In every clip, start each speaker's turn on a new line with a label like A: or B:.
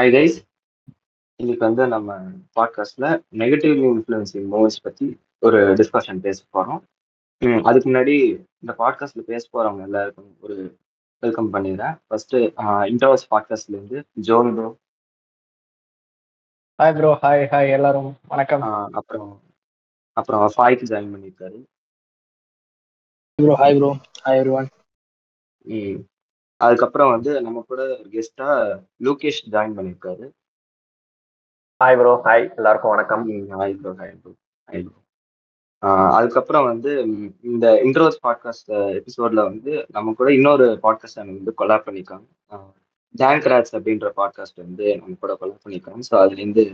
A: Hi guys இன்னைக்கு வந்து நம்ம பாட்காஸ்ட்ல நெகட்டிவ்லி இன்ஃப்ளூயன்சிங் மூவிஸ் பத்தி ஒரு டிஸ்கஷன் பேச போறோம். அதுக்கு முன்னாடி இந்த பாட்காஸ்ட்ல பேச போறவங்க எல்லாருக்கும் ஒரு வெல்கம் பண்ணிடுறேன். ஃபர்ஸ்ட் இன்டர்வஸ் பாட்காஸ்ட்ல இருந்து John bro
B: hi bro hi hi எல்லாரும் வணக்கம்.
A: அப்புறம் அப்புறம் ஃபாய்க்கு ஜாயின் பண்ணியிருக்காரு.
C: Bro hi bro hi everyone
A: அதுக்கப்புறம் வந்து நம்ம கூட கெஸ்டா லூகேஷ் ஜாயின் பண்ணியிருக்காரு.
D: ஹாய் ப்ரோ ஹாய் எல்லாருக்கும் வணக்கம்.
A: Hi bro hi bro hi bro அதுக்கப்புறம் வந்து இந்த இன்ட்ரோஸ் பாட்காஸ்ட் எபிசோட்ல வந்து நம்ம கூட இன்னொரு பாட்காஸ்ட் வந்து கொலாப் பண்ணியிருக்காங்க. ஜான் கிராட்ஸ் அப்படின்ற பாட்காஸ்ட் வந்து நம்ம கூட கொலாப் பண்ணியிருக்காங்க. ஸோ அதுலேருந்து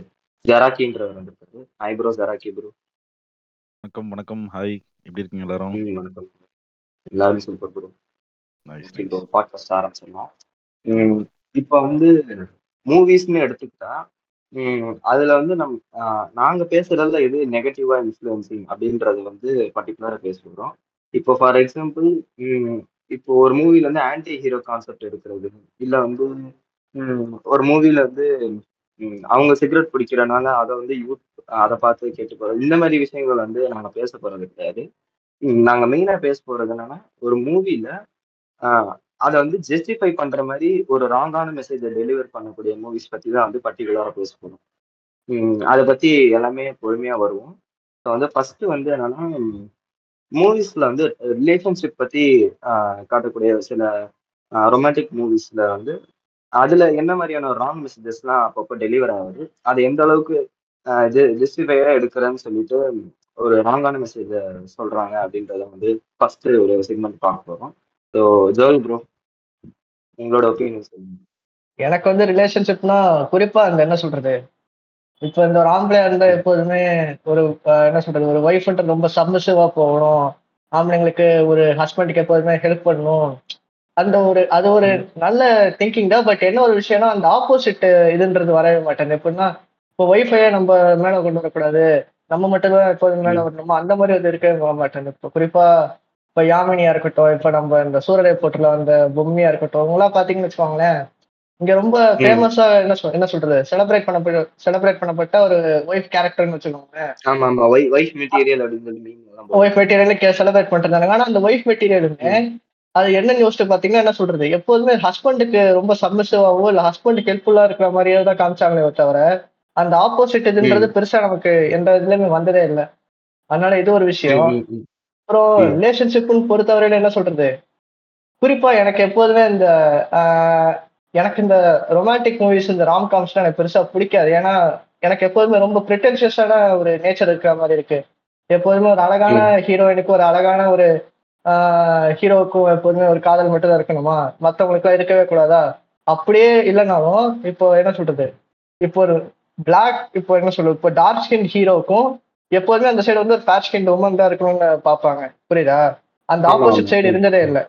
A: ஜெராக்கின்றவர் வந்திருக்காரு. ஹாய் ப்ரோ ஜெராக்கி ப்ரோ
E: வணக்கம் வணக்கம். ஹாய் எப்படி இருக்கீங்க எல்லாரும்?
A: வணக்கம். எல்லாரும் சூப்பர் ப்ரோ
E: நைஸ்
A: இப்போ பாட்காஸ்ட் ஆரம்பிச்சிடலாம். இப்போ வந்து மூவிஸ்னு எடுத்துக்கிட்டா அதுல வந்து நம் ஆஹ் நாங்க பேசுறதுல எது நெகட்டிவா இன்ஃப்ளூயன்சிங் அப்படின்றது வந்து பர்டிகுலரா பேசுகிறோம் இப்போ ஃபார் எக்ஸாம்பிள் இப்போ ஒரு மூவில வந்து ஆன்டி ஹீரோ கான்செப்ட் எடுக்கிறது இல்ல வந்து ஒரு மூவில வந்து அவங்க சிகரெட் பிடிக்கிறனால அதை வந்து யூத் அதை பார்த்து கேட்டு போறது இந்த மாதிரி விஷயங்கள் வந்து நாங்க பேச போறது கிடையாது. உம் நாங்க மெயினா பேச போறது என்னன்னா ஒரு மூவில அதை வந்து ஜஸ்டிஃபை பண்ற மாதிரி ஒரு ராங்கான மெசேஜை டெலிவர் பண்ணக்கூடிய மூவிஸ் பத்தி தான் வந்து பர்டிகுலரா பேச போறோம் அதை பத்தி எல்லாமே பொறுமையா வருவோம். ஸோ வந்து ஃபர்ஸ்ட் வந்து என்னன்னா மூவிஸ்ல வந்து ரிலேஷன்ஷிப் பத்தி காட்டக்கூடிய சில ரொமான்டிக் மூவிஸ்ல வந்து அதுல என்ன மாதிரியான ராங் மெசேஜஸ்லாம் அப்பப்போ டெலிவர் ஆகுது அது எந்த அளவுக்கு ஜஸ்டிஃபையா எடுக்கிறேன்னு சொல்லிட்டு ஒரு ராங்கான மெசேஜ சொல்றாங்க அப்படின்றத வந்து ஃபர்ஸ்ட் ஒரு செக்மெண்ட் பார்க்க போறோம். ஸோ ஜோல் ப்ரோ உங்களோட ஒப்பீனியன் சொல்லுங்க.
B: எனக்கு வந்து ரிலேஷன்ஷிப்னா குறிப்பா அந்த என்ன சொல்றது? இப்போ இந்த ஒரு ஆம்பளையா இருந்தா எப்போதுமே ஒரு என்ன சொல்றது? ஒரு ஒய்ஃப்ன்றது ரொம்ப சப்மிசிவா போகணும். ஆம்பளைங்களுக்கு ஒரு ஹஸ்பண்டுக்கு எப்போதுமே ஹெல்ப் பண்ணணும். அந்த ஒரு அது ஒரு நல்ல திங்கிங் தான். பட் என்ன ஒரு விஷயம்னா அந்த ஆப்போசிட் இதுன்றது வரவே மாட்டேன் எப்படின்னா இப்போ ஒய்ஃபையை நம்ம மேல கொண்டு வரக்கூடாது. நம்ம மட்டும்தான் எப்போதும் மேல வரணுமா? அந்த மாதிரி அது இருக்கவே போக மாட்டேன் இப்போ குறிப்பா இப்போ யாமினியா இருக்கட்டும் இப்போ நம்ம இந்த சூரரை போட்டுல வந்த பொம்மியா இருக்கட்டும் அவங்களாம் பாத்தீங்கன்னு வச்சுக்கோங்களேன் இங்க ரொம்ப ஃபேமஸா என்ன சொல் என்ன சொல்றது செலிப்ரேட் பண்ணப்பட்ட செலிப்ரேட் பண்ணப்பட்ட ஒரு ஒய்ஃப் கேரக்டர்னு வச்சுக்கோங்க
A: ஆமா ஆமா. ஒய் ஒய்ஃப் மெட்டீரியல் அப்படின்னு.
B: ஒய்ஃப் செலிப்ரேட் பண்ணிருந்தாங்க ஆனா அந்த ஒய்ஃப் மெட்டீரியலுமே அது என்னன்னு யோசிச்சு பாத்தீங்கன்னா என்ன சொல்றது எப்போதுமே ஹஸ்பண்டுக்கு ரொம்ப சப்மிசிவாவோ இல்ல ஹஸ்பண்டுக்கு ஹெல்ப்ஃபுல்லா இருக்கிற மாதிரியே தான் காமிச்சாங்களே தவிர அந்த ஆப்போசிட் இதுன்றது பெருசா நமக்கு எந்த இதுலயுமே வந்ததே இல்லை. அதனால இது ஒரு விஷயம். அப்புறம். ரிலேஷன்ஷிப்னு பொறுத்தவரையில என்ன சொல்றது? குறிப்பா எனக்கு எப்போதுமே இந்த எனக்கு இந்த ரொமான்டிக் மூவிஸ் இந்த ராம் காம்ஸ்லாம் எனக்கு பெருசா பிடிக்காது. ஏன்னா எனக்கு எப்போதுமே ரொம்ப ப்ரிட்டன்ஷியஸான ஒரு நேச்சர் இருக்கிற மாதிரி இருக்கு. எப்போதுமே ஒரு அழகான ஹீரோயினுக்கு ஒரு அழகான ஒரு ஹீரோவுக்கும் எப்போதுமே ஒரு காதல் மட்டும் தான் இருக்கணுமா? மற்றவங்களுக்குலாம் இருக்கவே கூடாதா? அப்படியே இல்லைனாலும் இப்போ என்ன சொல்றது? இப்போ ஒரு பிளாக் இப்போ என்ன சொல்றது? இப்போ டார்க் ஸ்கின் ஹீரோவுக்கும் எப்போதுமே அந்த சைடு வந்து ஃபேர் ஸ்கின் உமன் தான் இருக்கணும்னு பார்ப்பாங்க. புரியுதா? அந்த ஆப்போசிட். சைடு இருந்ததே இல்லை.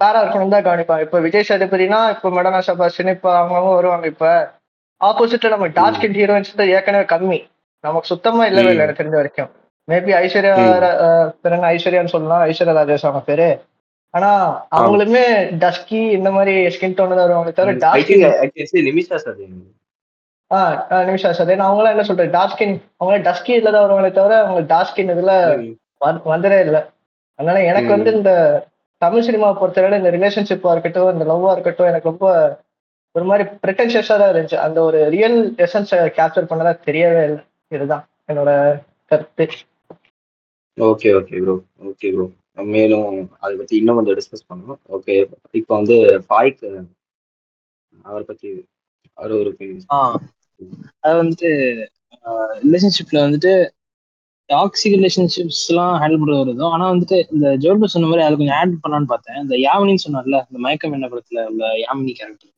B: ஃபேரா இருக்கணும் தான் கவனிப்பாங்க. இப்போ விஜய் சேதுபதினா இப்போ மெடனா சபாஷன் இப்போ அவங்கவுங்க வருவாங்க இப்போ. ஆப்போசிட்ல நம்ம டார்க் ஸ்கின் ஹீரோயின்ஸ் தான் ஏற்கனவே கம்மி. நமக்கு சுத்தமா இல்லவே இல்லை. எனக்கு தெரிஞ்ச வரைக்கும். மேபி ஐஸ்வர்யா என்ன ஐஸ்வர்யான்னு சொல்லலாம். ஐஸ்வர்யா ராஜேஷ் அவங்க பேரு. ஆனா அவங்களுமே டஸ்கி இந்த மாதிரி ஸ்கின் டோன் தான் வருவாங்க தவிர டார்க்
A: நிமிஷா சார்
B: ஆஹ் நிமிஷா சார் ஏன்னா அவங்களாம் என்ன சொல்றது? டார்க் ஸ்கின் அவங்க டஸ்கி இதுல தான் வருவாங்களே தவிர அவங்க டார்க் ஸ்கின் இதுல வந்- வந்ததே இல்லை. அதனால எனக்கு. வந்து இந்த தமிழ் சினிமாவை பொறுத்தவரை இந்த ரிலேஷன்ஷிப்பா இருக்கட்டும் இந்த லவ்வா இருக்கட்டும் எனக்கு ரொம்ப ஒரு மாதிரி ப்ரிட்டன்ஷியஸா தான் இருந்துச்சு. அந்த ஒரு ரியல் எசன்ஸை கேப்சர் பண்ணதா தெரியவே இல்லை. இதுதான் என்னோட கருத்து.
A: Okay okay bro okay bro மேலும் அதை பத்தி இன்னும் கொஞ்சம் டிஸ்கஸ் பண்ணுவோம் ஓகே இப்போ வந்து ஃபாய்க்கு அவரை பத்தி அவர் ஒரு
C: அது வந்துட்டு ரிலேஷன்ஷிப்ல வந்துட்டு டாக்ஸிக் ரிலேஷன்ஷிப்ஸ் எல்லாம் ஹேண்டில் பண்ணுறது வருதோ ஆனா வந்துட்டு இந்த ஜோர்பு சொன்ன மாதிரி அது கொஞ்சம் ஆட் பண்ணலான்னு பார்த்தேன். இந்த யாமினின்னு சொன்னார்ல இந்த மயக்கம் என்ன படத்துல உள்ள யாமினி கேரக்டர்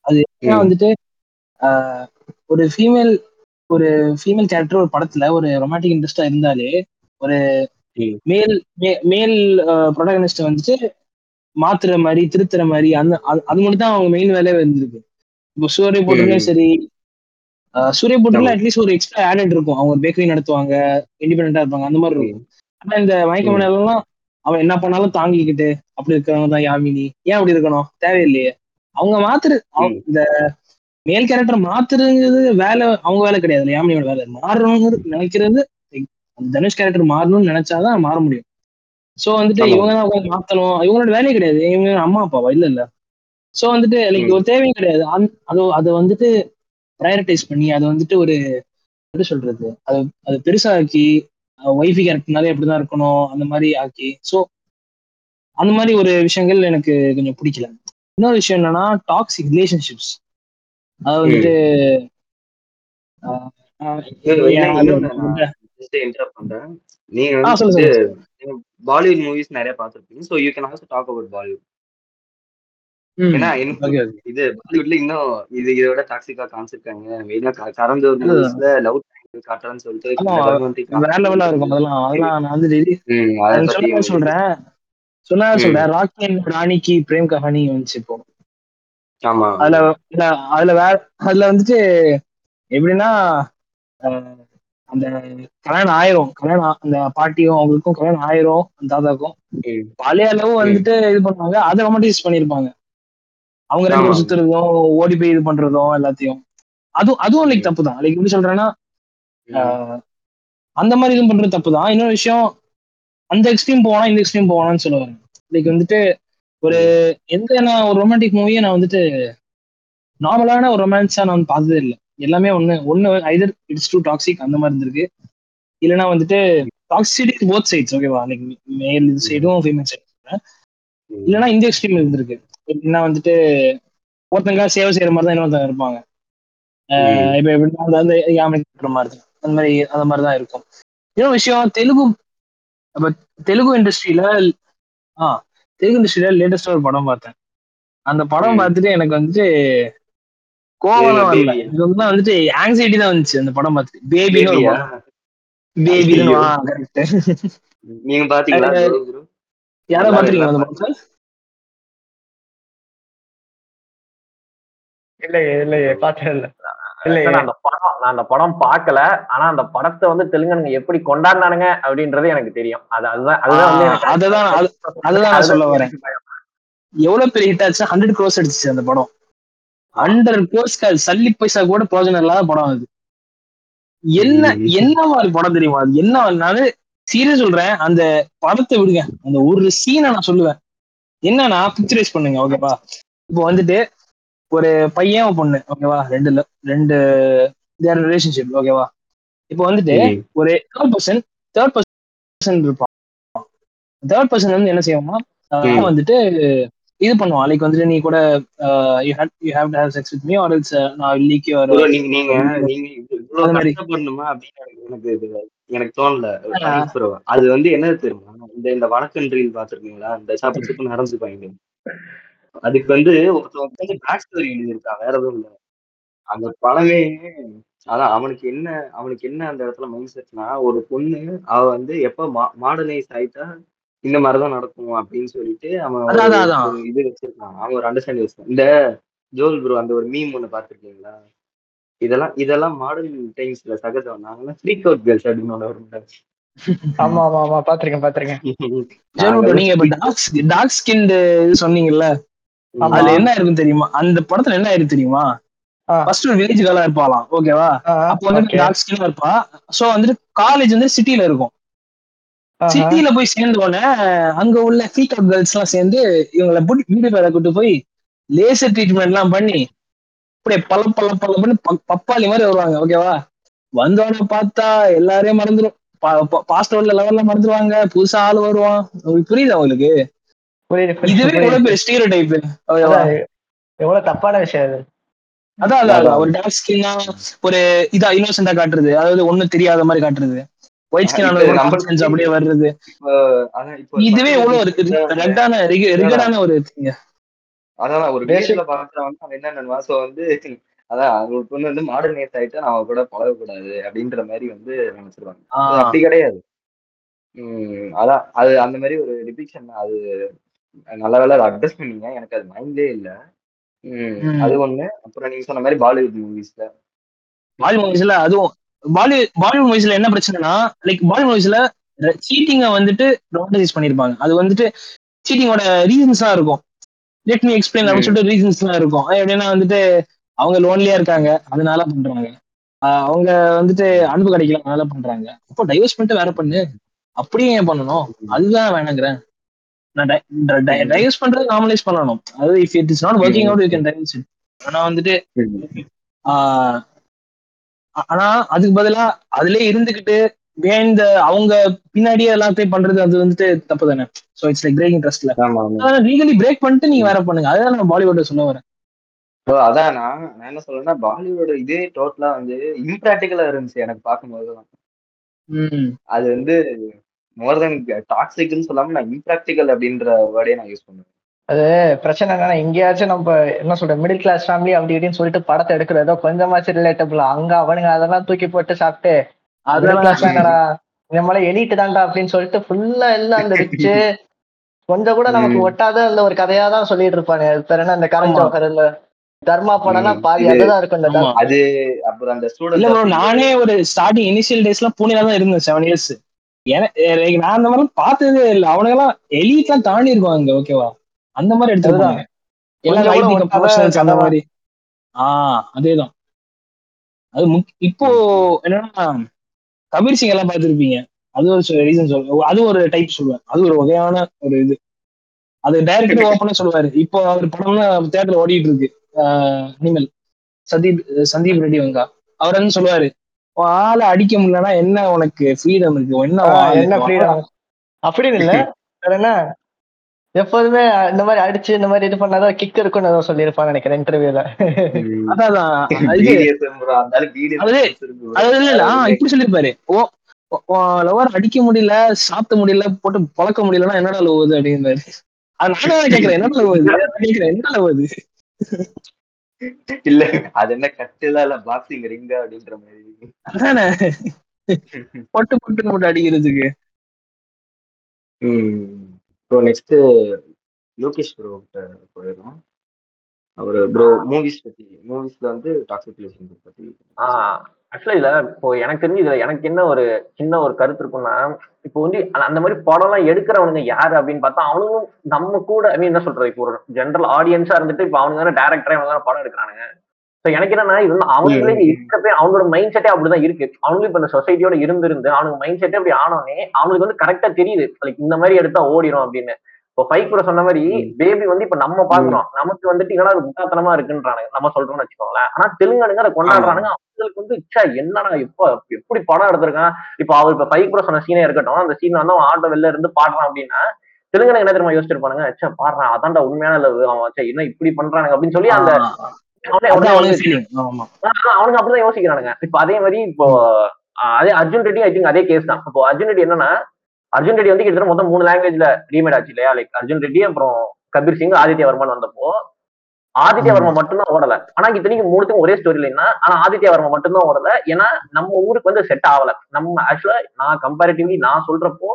C: அது. வந்துட்டு ஒரு ஃபீமேல் ஒரு ஃபீமேல் கேரக்டர் ஒரு படத்துல ஒரு ரொமான்டிக் இன்ட்ரெஸ்டா இருந்தாலே ஒரு. மேல் மேல் ப்ரொடகனிஸ்ட் வந்துட்டு மாத்துற மாதிரி திருத்துற மாதிரி அந்த அது மட்டும் தான் அவங்க மெயின் வேலையே வந்திருக்கு இப்போ சூரிய போட்டுலயும்
A: ம்.
C: சரி சூரிய போட்டுல. அட்லீஸ்ட் ஒரு எக்ஸ்ட்ரா ஆடட் இருக்கும். அவங்க பேக்கரி நடத்துவாங்க இண்டிபெண்டா இருப்பாங்க அந்த மாதிரி இருக்கும். ஆனா இந்த மயக்க அவன் என்ன பண்ணாலும் தாங்கிக்கிட்டு அப்படி இருக்கிறவங்க தான் யாமினி. ஏன் அப்படி இருக்கணும்? தேவையில்லையே. அவங்க மாத்துரு. இந்த மேல் கேரக்டர் மாத்துறது வேலை அவங்க வேலை கிடையாது. யாமினியோட வேலை. மாறணுங்கிறது நினைக்கிறது தனுஷ் கேரக்டர் மாறணும்னு நினைச்சாதான் மாற முடியும். சோ வந்துட்டு. இவங்க தான் உட்காந்து மாத்தணும். இவங்களோட வேலையே கிடையாது. இவங்க அம்மா அப்பாவா? இல்ல இல்ல. சோ வந்துட்டு லைக். ஒரு தேவையும் கிடையாது. அது அதை வந்துட்டு ப்ரையாரிட்டைஸ் பண்ணி அதை வந்துட்டு ஒரு எப்படி சொல்றது? அது அது பெருசாக்கி ஒய்ஃபி கேரக்டர்னாலே எப்படிதான் இருக்கணும். அந்த மாதிரி ஆக்கி. ஸோ அந்த மாதிரி ஒரு விஷயங்கள் எனக்கு கொஞ்சம் பிடிக்கல. இன்னொரு விஷயம் என்னன்னா டாக்ஸிக் ரிலேஷன்ஷிப்ஸ் அது வந்துட்டு
A: interrupt பண்றேன். நீங்க வந்து. பாலிவுட் மூவிஸ் நிறைய பார்த்திருப்பீங்க. So you can also talk about Bollywood ஏன்னா. இது பாலிவுட்ல இன்னும் இது இதை விட டாக்ஸிக்கா காமிச்சிருக்காங்க. மெயினா கரந்தூர் மூவிஸ்ல லவ் காட்டுறேன்னு சொல்லிட்டு
C: வேற லெவலா இருக்கும். அதெல்லாம் அதெல்லாம் நான் வந்து சொல்றேன். சொன்னா. சொல்றேன். ராக்கி அண்ட் ராணிக்கு பிரேம் கஹானி வந்துச்சு இப்போ.
A: ஆமா
C: அதுல அதுல வேற அதுல வந்துட்டு எப்படின்னா அந்த கல்யாணம் ஆயிரும். கல்யாணம் அந்த பாட்டியும் அவங்களுக்கும் கல்யாணம் ஆயிரும் அந்த தாதாக்கும்
A: ம்,
C: பழைய அளவு வந்துட்டு இது பண்ணுவாங்க. அதை ரொமாட்டிஸ் பண்ணிருப்பாங்க அவங்க ரெண்டு பேரும். சுத்துறதும் ஓடி போய் இது பண்றதும் எல்லாத்தையும். அதுவும் அதுவும் லைக். தப்பு தான் லைக் எப்படி சொல்றேன்னா அந்த மாதிரி இதுவும் பண்றது தப்பு தான் இன்னொரு விஷயம் அந்த எக்ஸ்ட்ரீம் போனா இந்த எக்ஸ்ட்ரீம் போவானான்னு சொல்ல வரேன் லைக் வந்துட்டு ஒரு எந்த நான் ஒரு ரொமான்டிக் மூவியை நான் வந்துட்டு நார்மலான ஒரு ரொமான்ஸா நான் வந்து பார்த்ததே இல்லை. எல்லாமே ஒண்ணு ஒண்ணு ஐதர் இட்ஸ் டூ டாக்ஸிக் அந்த மாதிரி இருந்திருக்கு. இல்லைன்னா வந்துட்டு டாக்ஸிசிட்டி போத் சைட்ஸ் ஓகேவா லைக் மேல் இது சைடும் ஃபீமேல் சைடும்
A: ம்.
C: இல்லைன்னா இந்த எக்ஸ்ட்ரீம் இருந்திருக்கு. எப்படின்னா வந்துட்டு ஒருத்தங்க சேவை செய்யற மாதிரி தான் இன்னொருத்தங்க இருப்பாங்க. இப்ப எப்படின்னா அந்த- அந்த யாமை கட்டுற மாதிரி தான். அந்த மாதிரி அந்த மாதிரி தான் இருக்கும். இன்னொரு விஷயம் தெலுங்கு அப்ப தெலுங்கு இண்டஸ்ட்ரியில ஆ தெலுங்கு இண்டஸ்ட்ரியில லேட்டஸ்டா ஒரு படம் பார்த்தேன். அந்த படம். பார்த்துட்டு எனக்கு வந்துட்டு கோவம் வந்து வந்துட்டு ஆங்ஸைட்டி தான் வந்துச்சு அந்த படம் பார்த்துட்டு பேபின்னு ஒரு. கரெக்ட்
A: நீங்க பாத்தீங்களா?
C: யாரா அந்த படத்தை
B: இல்லையே இல்லையே பார்த்தது இல்ல. இல்லையே.
D: நான் அந்த படம் நான் அந்த படம் பார்க்கல. ஆனா அந்த படத்தை வந்து தெலுங்கனுங்க எப்படி கொண்டாடினானுங்க அப்படின்றது எனக்கு தெரியும். அது அதுதான் அதுதான்
C: அதுதான் அது- அதுதான் நான் சொல்ல வரேன். எவ்வளவு பெரிய ஹிட் ஆச்சு ஹண்ட்ரட் க்ரோஸ் அடிச்சுச்சு அந்த படம். ஹண்ட்ரட் க்ரோஸ் சல்லி பைசா கூட பிரோஜனம் இல்லாத படம் அது. என்ன. என்ன மாதிரி படம் தெரியுமா? அது என்ன நான் சீரியஸ் சொல்றேன். அந்த படத்தை விடுங்க. அந்த ஒரு சீனை நான் சொல்லுவேன். என்னன்னா பிக்சரைஸ் பண்ணுங்க ஓகேவா இப்போ வந்துட்டு ஒரு பையன் பொண்ணு ஓகேவா ரெண்டு ரெண்டு தேர் ரிலேஷன்ஷிப் ஓகேவா இப்போ வந்துட்டு. ஒரு தேர்ட் பர்சன் தேர்ட் பர்சன் இருப்பான். தேர்ட் பர்சன் வந்து என்ன செய்வான்
A: ம்.
C: வந்துட்டு இது பண்ணுவான். லைக் வந்துட்டு நீ கூட you have you have to have sex with me or it's non leak your
A: bro, நீங்க நீங்க எனக்கு- எனக்கு தோணல. அது வந்து என்ன தெரியுமா? இந்த இந்த வணக்கம் ரீல் பாத்திருக்கீங்களா இந்த சப்பு சப்பு நடந்துப்பாங்க அதுக்கு வந்து ஒருத்தன் உட்காந்து பேக் ஸ்டோரி எழுதியிருக்கான் வேற எதுவும் இல்ல. அந்த படமே அதான் அவனுக்கு என்ன அவனுக்கு என்ன அந்த இடத்துல மைண்ட் செட்னா ஒரு பொண்ணு அவ வந்து எப்ப மாடர்னைஸ் ஆயிட்டா இந்த மாதிரிதான் நடக்கும் அப்படின்னு சொல்லிட்டு அவன் ஒரு-. ஒரு இது வச்சிருக்கான். அவன் ஒரு அண்டர்ஸ்டாண்டிங் வச்சிருக்கான். இந்த ஜோல் ப்ரோ அந்த ஒரு மீம் ஒண்ணு பாத்திருக்கீங்களா இதெல்லாம் இதெல்லாம் மாடர்ன் டைம்ஸ்ல சகஜம். நாங்கெல்லாம் ஃப்ரீக் அவுட் கேர்ள்ஸ் அப்படின்னு ஒண்ணு வரும்
B: ஆமா ஆமா ஆமா. பாத்திருக்கேன் பாத்திருக்கேன்
C: நீங்க இப்ப டாக் டாக் ஸ்கின் இது சொன்னீங்கல்ல. அதுல என்ன இருக்குன்னு தெரியுமா? அந்த படத்துல என்ன ஆயிருக்கு தெரியுமா. ஃபர்ஸ்ட் ஒரு வில்லேஜ் கேர்லா இருப்பாளாம் ஓகேவா அப்போ
B: okay.
C: டாக் ஸ்கின்னா இருப்பா. சோ வந்துட்டு காலேஜ் வந்து சிட்டில இருக்கும். சிட்டில போய் சேர்ந்த உடனே அங்க உள்ள ஃபீட் அவுட் கேர்ள்ஸ் எல்லாம் சேர்ந்து இவங்களை பியூட்டி பேரை கூட்டு போய் லேசர் ட்ரீட்மெண்ட் எல்லாம் பண்ணி அப்படியே பல பல பல பண்ணி பப்பாளி மாதிரி வருவாங்க ஓகேவா வந்தோடனே பார்த்தா எல்லாரையும் மறந்துடும் பாஸ்டோர்ல லெவல்ல மறந்துடுவாங்க புதுசா ஆள் வருவான். உங்களுக்கு புரியுதா உங்களுக்கு? இதுவே எவ்வளவு பெரிய ஸ்டீரியோ டைப்
B: எவ்வளவு தப்பான விஷயம் அது.
C: அதான் அதான், அதான்.
A: அதான்.
C: ஒரு டார்க் ஸ்கின்னா ஒரு இதா இன்னோசென்டா காட்டுறது. அதாவது ஒண்ணும் தெரியாத மாதிரி காட்டுறது. ஒயிட் ஸ்கின் அப்படியே வர்றது. இதுவே எவ்வளவு இருக்கு ரெட்டான ரிகடான ஒரு.
A: அதான் ஒரு பேசில பாக்குறவங்க அவன் என்ன சோ வந்து அதான் ஒரு பொண்ணு வந்து மாடர்னைஸ் ஆயிட்டா நான் அவ கூட பழகக்கூடாது அப்படின்ற மாதிரி வந்து நினைச்சிருவாங்க. அப்படி கிடையாது. உம் அதான் அது அந்த மாதிரி ஒரு டிபிக்ஷன் அது நல்ல வேலை அட்ரஸ் பண்ணீங்க. எனக்கு அது மைண்ட்லே இல்ல. அது ஒண்ணு. அப்புறம் நீங்க சொன்ன மாதிரி பாலிவுட் மூவிஸ்ல
C: பாலிவுட் மூவிஸ்ல அதுவும் பாலி பாலிவுட் மூவிஸ்ல என்ன பிரச்சனைனா லைக் பாலிவுட் மூவிஸ்ல சீட்டிங்கை வந்துட்டு ரொமான்டைஸ் பண்ணிருப்பாங்க. அது வந்துட்டு சீட்டிங்கோட ரீசன்ஸா இருக்கும். லெட் மீ எக்ஸ்பிளைன் அப்படின்னு சொல்லிட்டு ரீசன்ஸ்லாம் இருக்கும். எப்படின்னா வந்துட்டு அவங்க லோன்லியா இருக்காங்க. அதனால பண்றாங்க. அவங்க வந்துட்டு அன்பு கிடைக்கல. அதனால பண்றாங்க. அப்போ டைவர்ஸ் பண்ணிட்டு வேற பண்ணு. அப்படியே ஏன் பண்ணணும்? அதுதான் வேணுங்கிறேன். நான் டைவர்ஸ் பண்றது நார்மலைஸ் பண்ணணும். அது if it is not working out you can divorce it ஆனா வந்துட்டு ஆனா அதுக்கு பதிலா அதுலயே இருந்துகிட்டு பிஹைண்ட் அவங்க பின்னாடியே எல்லாத்தையும் பண்றது அது வந்துட்டு தப்பு தானே சோ இட்ஸ் லைக் பிரேக்கிங் ட்ரஸ்ட்ல லீகலி பிரேக் பண்ணிட்டு நீங்க வேற பண்ணுங்க. அதுதான் நான் பாலிவுட் சொல்ல வரேன்.
A: ஸோ அதான் நான் நான் என்ன சொல்றேன்னா பாலிவுட் இதே டோட்டலா வந்து இம்ப்ராக்டிக்கலா இருந்துச்சு எனக்கு பார்க்கும்போது. அது வந்து மோர் தென் டாக்ஸிக்னு சொல்லாம நான் இம்ப்ராக்டிக்கல் அப்படின்ற வேர்டே நான் யூஸ் பண்ணுவேன்.
B: அது பிரச்சனை என்னன்னா எங்கேயாச்சும் நம்ம என்ன சொல்ற மிடில் கிளாஸ் ஃபேமிலி அப்படி இப்படின்னு சொல்லிட்டு படத்தை எடுக்கிறதோ கொஞ்சமாச்சும் ரிலேட்டபிள் அங்க அவனுங்க அதெல்லாம் தூக்கி போட்டு சாப்பிட்டு மிடில் கிளாஸ் இந்த மாதிரி எலிட்டு தான்டா அப்படின்னு சொல்லிட்டு ஃபுல்லா எல்லாம் அந்த ரிச்சு கொஞ்சம் கூட நமக்கு. ஒட்டாத அந்த ஒரு கதையா தான் சொல்லிட்டு இருப்பாங்க அது பேர் என்ன? இந்த கரண் இல்ல தர்மா படம்னா. பாதி அதுதான் இருக்கும் இந்த.
A: அது அப்புறம் அந்த ஸ்டூடெண்ட்
C: நானே ஒரு ஸ்டார்டிங் இனிஷியல் டேஸ்லாம் பூனேல தான் இருந்தேன் செவன் இயர்ஸ் நான் அந்த மாதிரி பார்த்ததே இல்ல. அவனுங்க எல்லாம் எலிட்லாம் தாண்டி இருப்பாங்க ஓகேவா அந்த மாதிரி அந்த மாதிரி. ஆஹ் அதேதான். அது இப்போ என்னன்னா கபீர் சிங் எல்லாம் பார்த்திருப்பீங்க. அது ஒரு ரீசன் சொல்லுவேன் அது ஒரு டைப் சொல்லுவேன் அது ஒரு வகையான ஒரு இது. அது டைரக்டர் ஓப்பனா சொல்லுவாரு. இப்போ அவர் தேட்டர்ல ஓடிட்டு இருக்கு. அனிமல் சந்தீப் சந்தீப் ரெட்டி வங்கா. அவர் என்ன சொல்லுவாரு ஆளை அடிக்க முடியலன்னா என்ன உனக்கு ஃப்ரீடம் இருக்கு? என்ன?
B: என்ன ஃப்ரீடம் அப்படின்னு இல்ல. என்ன? எப்போதுமே இந்த மாதிரி அடிச்சு இந்த மாதிரி இது பண்ணாதான் கிக் இருக்கும்னு ஏதோ சொல்லியிருப்பான்னு நினைக்கிறேன் இன்டர்வியூல
C: அதான் இல்ல இப்படி சொல்லிருப்பாரு ஓ லவர் அடிக்க முடியல சாப்பிட முடியல போட்டு பழக்க முடியலன்னா என்னடா லவ் அது அப்படின்னாரு அது நானும் கேக்குறேன் என்ன லவ் அது நான் கேக்குறேன் என்ன லவ் அது
A: இல்ல அது என்ன கட்டுல இல்ல பாக்ஸிங் ரிங்க அப்படின்ற மாதிரி.
C: அதானே? பொட்டு பொட்டு போட்டு அடிக்கிறதுக்கு.
A: ப்ரோ நெக்ஸ்ட் லோகேஷ் ப்ரோ கிட்ட போயிடும் அவர் ப்ரோ மூவிஸ் பத்தி மூவிஸ்ல வந்து டாக்ஸிக் ரிலேஷன்ஷிப் பத்தி
D: ஆக்சுவலா இதில் இப்போ எனக்கு தெரிஞ்சு இதுல எனக்கு என்ன ஒரு சின்ன ஒரு கருத்து இருக்குன்னா இப்போ வந்து அந்த- அந்த மாதிரி படம் எல்லாம் எடுக்கிறவனுங்க யாரு அப்படின்னு பார்த்தா அவனுங்களும் நம்ம கூட ஐ மீன் என்ன சொல்றது இப்போ ஒரு ஜென்ரல் ஆடியன்ஸா இருந்துட்டு இப்போ அவனுங்க தானே டேரக்டரே அவங்க தானே படம் எடுக்கிறானுங்க. எனக்கு என்னன்னா இது வந்து அவங்களே. இருக்கப்பே அவங்களோட மைண்ட் செட்டே அப்படிதான் இருக்கு. அவங்களும் இப்ப இந்த சொசைட்டியோட இருந்து அவனுக்கு மைண்ட் செட்டே அப்படி ஆனோடனே அவனுக்கு வந்து கரெக்டா தெரியுது. லைக் இந்த மாதிரி எடுத்தா ஓடிடும் அப்படின்னு. இப்போ ஃபைக் கூட சொன்ன மாதிரி. பேபி வந்து இப்ப நம்ம பாக்குறோம் நமக்கு வந்துட்டு அது முட்டாத்தனமா இருக்குன்றானுங்க. நம்ம சொல்றோம்னு வச்சுக்கோங்களேன். ஆனா தெலுங்கானுங்க அதை கொண்டாடுறானுங்க. அவங்களுக்கு வந்து ச்சே, என்னடா எப்ப எப்படி படம் எடுத்திருக்கான்? இப்போ அவர் இப்ப ஃபைக் கூட சொன்ன சீனே இருக்கட்டும் அந்த சீன் வந்து அவன் ஆட்டோ வெளில இருந்து பாடுறான் அப்படின்னா தெலுங்கானுங்க என்ன தெரியுமா யோசிச்சிருப்பானுங்க? ச்சே பாடுறான். அதான்டா உண்மையான லவ் அவன் என்ன இப்படி பண்றானுங்க அப்படின்னு சொல்லி அந்த
C: அவனுக்கு
D: அப்படிதான் யோசிக்கிறானுங்க. இப்ப அதே மாதிரி இப்போ அதே அர்ஜுன் ரெட்டி ஐ திங்க் அதே கேஸ் தான். இப்போ அர்ஜுன் ரெட்டி என்னன்னா அர்ஜுன் ரெட்டி வந்து கிட்டத்தட்ட மொத்தம் மூணு லாங்குவேஜ்ல ரீமேட் ஆச்சு இல்லையா? லைக் அர்ஜுன் ரெட்டி அப்புறம் கபீர் சிங் ஆதித்ய வர்மன் வந்தப்போ ஆதித்ய வர்மா மட்டும்தான் ஓடல. ஆனா இத்தனைக்கு மூணுத்துக்கும் ஒரே ஸ்டோரி லைன்னா ஆனா ஆதித்ய வர்மா மட்டும்தான் ஓடல. ஏன்னா நம்ம ஊருக்கு வந்து செட் ஆகல. நம்ம ஆக்சுவலா நான் கம்பேரிட்டிவ்லி நான் சொல்றப்போ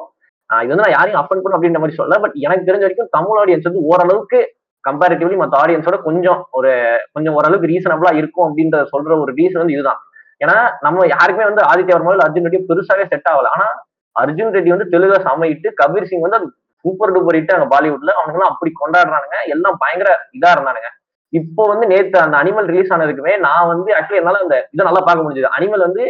D: இது வந்து நான் யாரையும் அப்பன் பண்ணும் அப்படின்ற மாதிரி சொல்ல பட் எனக்கு தெரிஞ்ச வரைக்கும் தமிழ் ஆடியன்ஸ் வந்து ஓரளவுக்கு கம்பேரிட்டிவ்லி மற்ற ஆடியன்ஸோட கொஞ்சம் ஒரு கொஞ்சம் ஓரளவுக்கு ரீசனபிளா இருக்கும் அப்படின்றத சொல்ற ஒரு ரீசன் வந்து இதுதான். ஏன்னா நம்ம யாருக்குமே வந்து ஆதித்ய வர்மா அர்ஜுன் ரெட்டி பெருசாவே செட் ஆகல. ஆனா அர்ஜுன் ரெட்டி வந்து தெலுங்கா சமையிட்டு கபீர் சிங் வந்து சூப்பர் டூப்பர் ஹிட் அங்க பாலிவுட்ல. அவனுங்க எல்லாம் அப்படி கொண்டாடுறானுங்க. எல்லாம் பயங்கர இதா இருந்தானுங்க. இப்போ வந்து நேத்து அந்த அனிமல் ரிலீஸ் ஆனதுக்குமே நான் வந்து ஆக்சுவலி என்னால அந்த இதை நல்லா பார்க்க முடிஞ்சது. அனிமல் வந்து